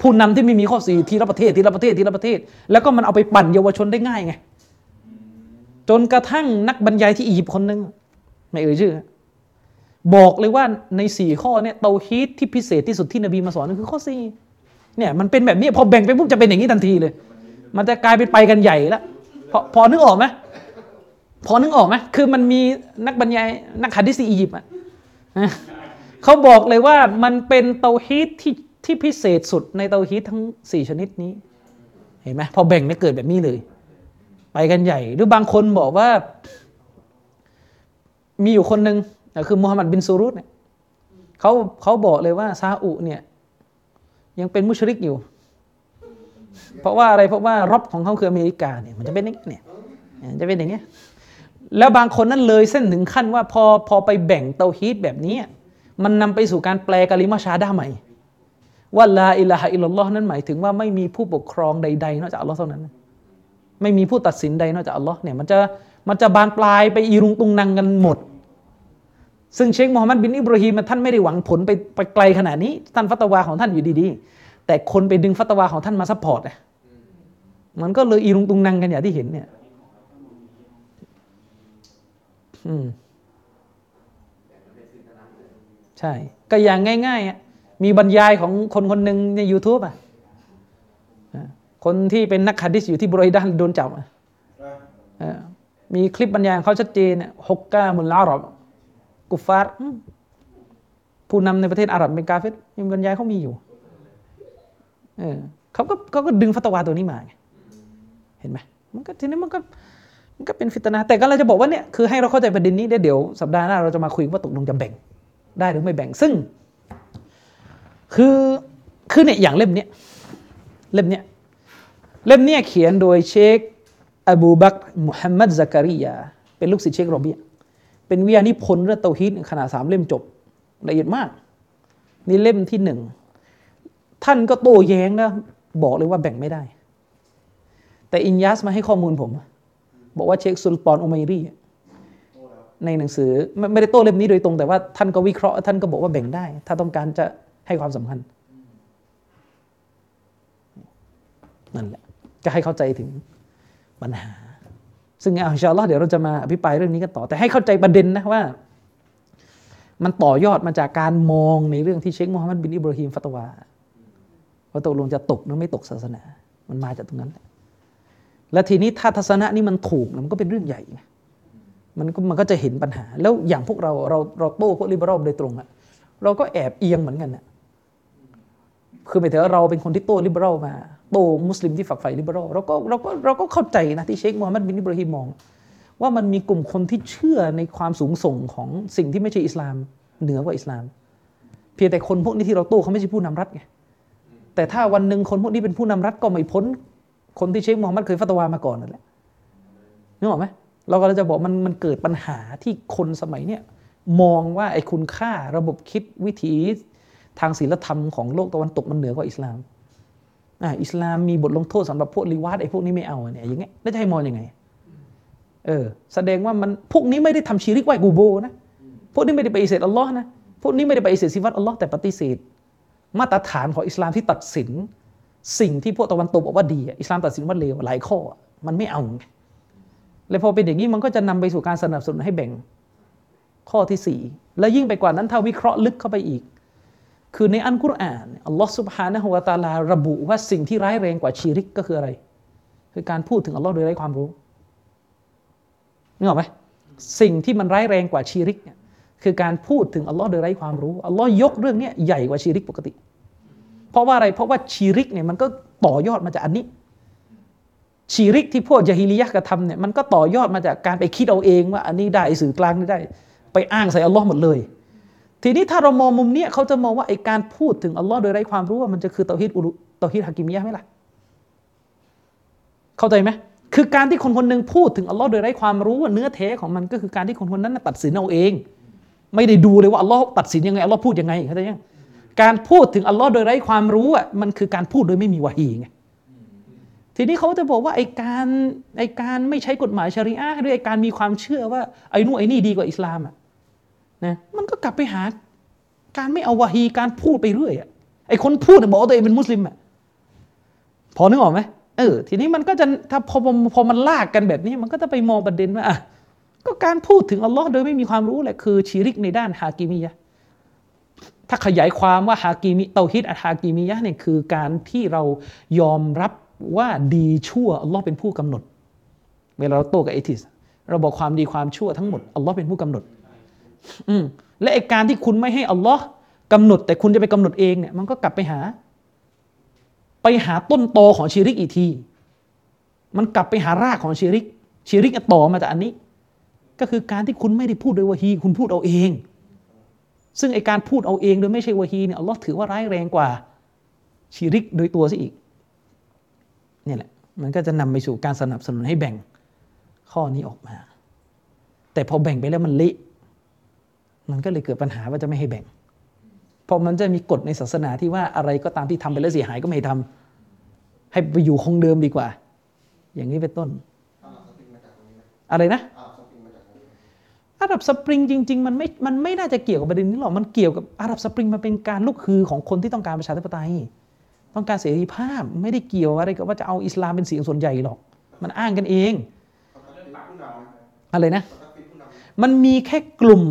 ผู้นำที่ไม่มีข้อสี่ทีละประเทศทีละประเทศทีละประเทศ แล้วก็มันเอาไปปั่นเยาวชนได้ง่ายไงจนกระทั่งนักบรรยายที่อียิปต์คนหนึ่งไม่เอ่ยชื่อ บอกเลยว่าในสี่ข้อเนี่ยเตาฮีตที่พิเศษที่สุดที่นบีมาสอนนั่นคือข้อสี่เนี่ยมันเป็นแบบนี้พอแบ่งไปปุ๊บจะเป็นอย่างนี้ทันทีเลย มันจะกลายเป็นไปกันใหญ่ล้วพอพอนึกออกไหมพอนึกออกไหมคือมันมีนักบรรยายนักฮะดิษที่อียิปต์อะ เขาบอกเลยว่ามันเป็นเตาฮีตที่ที่พิเศษสุดในเตาฮีตทั้งสี่ชนิดนี้ เห็นไหมพอแบ่งเนี่เกิดแบบนี้เลย ไปกันใหญ่ หรือบางคนบอกว่า มีอยู่คนหนึ่งคือมูฮัมหมัดบินซูรุตเนี่ยเขาเขาบอกเลยว่าซาอุเนี่ย ยังเป็นมุชริกอยู่ เพราะว่าอะไรเพราะว่ารบของเขาคืออเมริกาเนี่ยมันจะเป็นอย่างนี้เนี่ยจะเป็นอย่างเงี้ยแล้วบางคนนั้นเลยเส้นถึงขั้นว่าพอพอไปแบ่งเตาฮีดแบบนี้ มันนำไปสู่การแปลกะลิมาชาดาใหม่ว่าลาอิลาฮะอิลลอฮ์นั้นหมายถึงว่าไม่มีผู้ปกครองใดๆนอกจากอัลลอฮ์เท่านั้น ไม่มีผู้ตัดสินใดนอกจากอัลลอฮ์เนี่ยมันจะมันจะบานปลายไปอีรุงตุงนังกันหมด ซึ่งเชคมูฮัมหมัดบินอิบราฮิมท่านไม่ได้หวังผลไปไปไกลขนาดนี้ ท่านฟัตวาของท่านอยู่ดีๆ แต่คนไปดึงฟัตวาของท่านมา support มันก็เลยอีรุงตุงนังกันอย่างที่เห็นเนี่ย อืม ใช่ ก็อย่างง่ายๆอะมีบรรยายของคนคนหนึ่งใน YouTube อะอะคนที่เป็นนักฮะดิษอยู่ที่บรอยดานโดนจับอะนะเออมีคลิปบรรยายของเขาชัดเจนเนี่ยฮกกามุลอาหรับกุฟาร์อืมผู้นำในประเทศอาหรับเป็นกาเฟตมีบรรยายเขามีอยู่เออเขาก็เขาก็ดึงฟัตวาตัวนี้มาไงเห็นไหมมันก็ทีนี้มันก็มันก็เป็นฟิตนาแต่ก็เราจะบอกว่าเนี่ยคือให้เราเข้าใจประเด็นนี้เดี๋ยวเดี๋ยวสัปดาห์หน้าเราจะมาคุยว่าตกลงจะแบ่ง ได้หรือไม่แบ่งซึ่ง คือคือเนี่ยอย่างเล่มเนี้ยเล่มเนี้ยเล่มเนี้ยเขียนโดยเชคอบูบักมุฮัมมัดซักริยา เป็นลูกศิษย์เชคโรเบียเป็นวิทยานิพนธ์เรื่องเตาฮีดขนาดสามเล่มจบละเอียดมาก นี่เล่มที่หนึ่งท่านก็โต้แย้งนะบอกเลยว่าแบ่งไม่ได้ แต่อินยัสมาให้ข้อมูลผม บอกว่าเชคสุลตานอุมัยรี ในหนังสือไม่ได้โต้เล่มนี้โดยตรงแต่ว่าท่านก็วิเคราะห์ท่านก็บอกว่าแบ่งได้ ถ้าต้องการจะให้ความสำคัญนั่นแหละจะให้เข้าใจถึงปัญหา ซึ่งอินชาลอเดี๋ยวเราจะมาอภิปรายเรื่องนี้กันต่อ แต่ให้เข้าใจประเด็นนะว่า มันต่อยอดมาจากการมองในเรื่องที่เชคมูฮัมหมัดบินอิบราฮิมฟัตวาว่าตกลงจะตกหรือไม่ตกศาสนา มันมาจากตรงนั้นแหละและทีนี้ถ้าทัศนะนี้มันถูกมันก็เป็นเรื่องใหญ่ไง มันก็มันก็จะเห็นปัญหา แล้วอย่างพวกเราเราเราโต้พวกลิเบอรัลโดยตรงอะเราก็แอบเอียงเหมือนกันนะคือหมายถึงว่าเราเป็นคนที่โต้ลิเบอรัลมา โต้มุสลิมที่ฝักใฝ่ลิเบอรัลเราก็เราก็เราก็เข้าใจนะที่เชคมูฮัมหมัดบินอิบราฮิมมอง ว่ามันมีกลุ่มคนที่เชื่อในความสูงส่งของสิ่งที่ไม่ใช่อิสลามเหนือกว่าอิสลาม เพียงแต่คนพวกนี้ที่เราโต้เขาไม่ใช่ผู้นำรัฐไงแต่ถ้าวันหนึ่งคนพวกนี้เป็นผู้นำรัฐก็ไม่พ้น คนที่เชคมูฮัมหมัดเคยฟัตวามาก่อนนั่นแหละนึกออกไหม เราก็เลยจะบอกมันมันเกิดปัญหาที่คนสมัยเนี้ยมองว่าไอ้คุณค่าระบบคิดวิถีทางศีลธรรมของโลกตะวันตกมันเหนือกว่าอิสลามอ่าอิสลามมีบทลงโทษสำหรับพวกลิวาดไอ้พวกนี้ไม่เอาเนี่ยอย่างเงี้ยแล้วจะให้มองยังไงเออแสดงว่ามันพวกนี้ไม่ได้ทำชีริกไหวกูโบนะพวกนี้ไม่ได้ปฏิเสธอัลลอฮ์นะพวกนี้ไม่ได้ปฏิเสธสิฟัตอัลลอฮ์แต่ปฏิเสธ มาตรฐานของอิสลามที่ตัดสิน สิ่งที่พวกตะวันตกบอกว่าดีอิสลามตัดสินว่าเลวหลายข้อมันไม่เอา ไงเลยพอเป็นอย่างนี้มันก็จะนำไปสู่การสนับสนุนให้แบ่งข้อที่สี่แล้วยิ่งไปกว่านั้นถ้าวิเคราะห์ลึกเข้าไปอีก คือในอันกุรอานอัลลอฮ์สุบฮานะฮุวาตาลาระบุว่าสิ่งที่ร้ายแรงกว่าชีริกก็คืออะไร คือการพูดถึงอัลลอฮ์โดยไร้ความรู้นึกออกไหมสิ่งที่มันร้ายแรงกว่าชีริกเนี่ยคือการพูดถึงอัลลอฮ์โดยไร้ความรู้อัลลอฮ์ยกเรื่องนี้ใหญ่กว่าชีริกปกติ เพราะว่าอะไรเพราะว่าชีริกเนี่ยมันก็ต่อยอดมาจากอันนี้ ชีริกที่พวกยะฮิลิยะกระทำเนี่ยมันก็ต่อยอดมาจากการไปคิดเอาเองว่า อันนี้ได้สื่อกลางนี่ได้ ไปอ้างใส่อัลลอฮ์หมดเลย ทีนี้ถ้าเรามองมุมเนี้ยเขาจะมองว่าไอ้การพูดถึงอัลลอฮ์โดยไร้ความรู้ว่ามันจะคือเตาฮิดอุลุเตาฮิดฮากิมิยะไหมล่ะเข้าใจไหมคือการที่คนคนหนึ่งพูดถึงอัลลอฮ์โดยไร้ความรู้ว่าเนื้อแท้ของมันก็คือการที่คนคนนั้นตัดสินเอาเอง ไม่ได้ดูเลยว่าอัลลอฮ์ตัดสินยังไงอัลลอฮ์พูดยังไงเข้าใจยังการพูดถึงอัลลอฮ์โดยไร้ความรู้อะมันคือการพูดโดยไม่มีวะฮีไง ทีนี้เขาจะบอกว่าไอการไอการไม่ใช้กฎหมายชรีอะห์หรือไอการมีความเชื่อว่าไอ้นู่นไอ้นี่ดีกว่าอิสลามอะนะมันก็กลับไปหาการไม่เอาวะฮีการพูดไปเรื่อยอะไอคนพูดเนี่ยบอกว่าตัวเองเป็นมุสลิมอะพอนึกออกไหมเออทีนี้มันก็จะถ้าพอพอพอมันลากกันแบบนี้ มันก็จะไปมองประเด็นว่าอะก็การพูดถึงอัลลอฮ์โดยไม่มีความรู้แหละคือชีริกในด้านฮากิมียะถ้าขยายความว่าฮากิมิเตาฮิดอัฮากิมียะห์เนี่ยคือการที่เรายอมรับ ว่าดีชั่วอัลลอฮ์เป็นผู้กำหนด เวลาเราโต้กับเอทิสเราบอกความดีความชั่วทั้งหมดอัลลอฮ์เป็นผู้กำหนด อืมและไอการที่คุณไม่ให้อัลลอฮ์กำหนด แต่คุณจะไปกำหนดเองเนี่ยมันก็กลับไปหา ไปหาต้นตอของชีริกอีกที มันกลับไปหารากของชีริกชีริกต่อมาจากอันนี้ ก็คือการที่คุณไม่ได้พูดโดยวะฮีคุณพูดเอาเอง ซึ่งไอการพูดเอาเองโดยไม่ใช่วะฮีเนี่ยอัลลอฮ์ถือว่าร้ายแรงกว่าชีริกโดยตัวซะอีก นี่ยแหละ มันก็จะนำไปสู่การสนับสนุนให้แบ่งข้อนี้ออกมา แต่พอแบ่งไปแล้วมันละมันก็เลยเกิดปัญหาว่าจะไม่ให้แบ่งเพราะมันจะมีกฎในศาสนาที่ว่าอะไรก็ตามที่ทำไปแล้วเสียหายก็ไม่ให้ทำให้ไปอยู่คงเดิมดีกว่า อย่างนี้เป็นต้น อะไรนะอาหรับสปริงจริงจริง ๆ มันไม่ มันไม่น่าจะเกี่ยวกับประเด็นนี้หรอก มันเกี่ยวกับอาหรับสปริงมันเป็นการลุกฮือของคนที่ต้องการประชาธิปไตย ต้องการเสรีภาพไม่ได้เกี่ยวอะไรกับว่าจะเอาอิสลามเป็นเสียงส่วนใหญ่หรอก มันอ้างกันเองอะไรนะ มันมีแค่กลุ่ม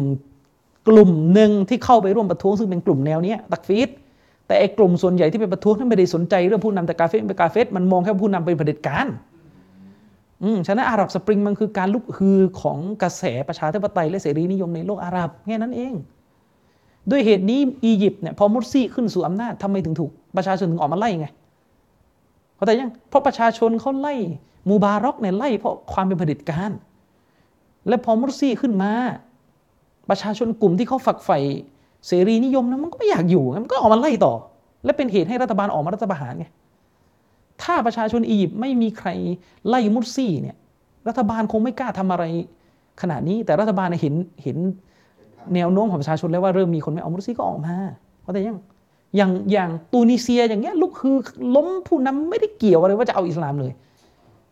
กลุ่มหนึ่งที่เข้าไปร่วมประท้วงซึ่งเป็นกลุ่มแนวเนี้ยตักฟีดแต่ไอ้กลุ่มส่วนใหญ่ที่ไปประท้วงนั้นไม่ได้สนใจเรื่องผู้นำแต่กาเฟสเป็นกาเฟสมันมองแค่ผู้นำเป็นเผด็จการอืมฉะนั้นอาหรับสปริงมันคือการลุกฮือของกระแสประชาธิปไตยและเสรีนิยมในโลกอาหรับแค่นั้นเอง ด้วยเหตุนี้อียิปต์เนี่ยพอมุรซีขึ้นสู่อำนาจทำไมถึงถูก ประชาชนถึงออกมาไล่ไงเข้าใจยัง เพราะประชาชนเขาไล่มูบารอกเนี่ยไล่เพราะความเป็นเผด็จการ และพอมุรซีขึ้นมา ประชาชนกลุ่มที่เขาฝักใฝ่เสรีนิยมนะมันก็ไม่อยากอยู่มันก็ออกมาไล่ต่อ และเป็นเหตุให้รัฐบาลออกมารัฐประหารไงถ้าประชาชนอียิปต์ไม่มีใครไล่มุรซีเนี่ยรัฐบาลคงไม่กล้าทำอะไรขนาดนี้แต่รัฐบาลเห็นเห็นแนวโน้มของประชาชนแล้วว่าเริ่มมีคนไม่เอามุรซีก็ออกมาเข้าใจยัง อย่างอย่างตูนิเซียอย่างเงี้ยลุกคือล้มผู้นำไม่ได้เกี่ยวอะไรว่าจะเอาอิสลามเลย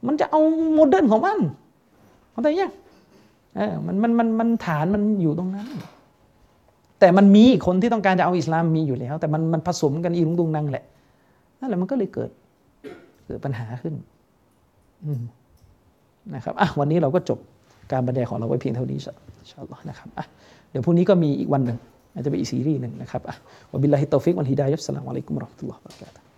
มันจะเอาmodern ของมันเข้าใจยังเออมันมันมันมันฐานมันอยู่ตรงนั้น แต่มันมีคนที่ต้องการจะเอาอิสลามมีอยู่แล้ว แต่มันมันผสมกันอีรุงตุงนังแหละนั่นแหละมันก็เลยเกิดเกิดปัญหาขึ้นนะครับอะวันนี้เราก็จบการบรรยายของเราไว้เพียงเท่านี้إن شاء اللهนะครับอะเดี๋ยวพรุ่งนี้ก็มีอีกวันหนึ่ง อาจจะเป็นอีกซีรีส์หนึ่งนะครับอะوبالله التوفيق والهداية السلام عليكم ورحمة الله وبركاته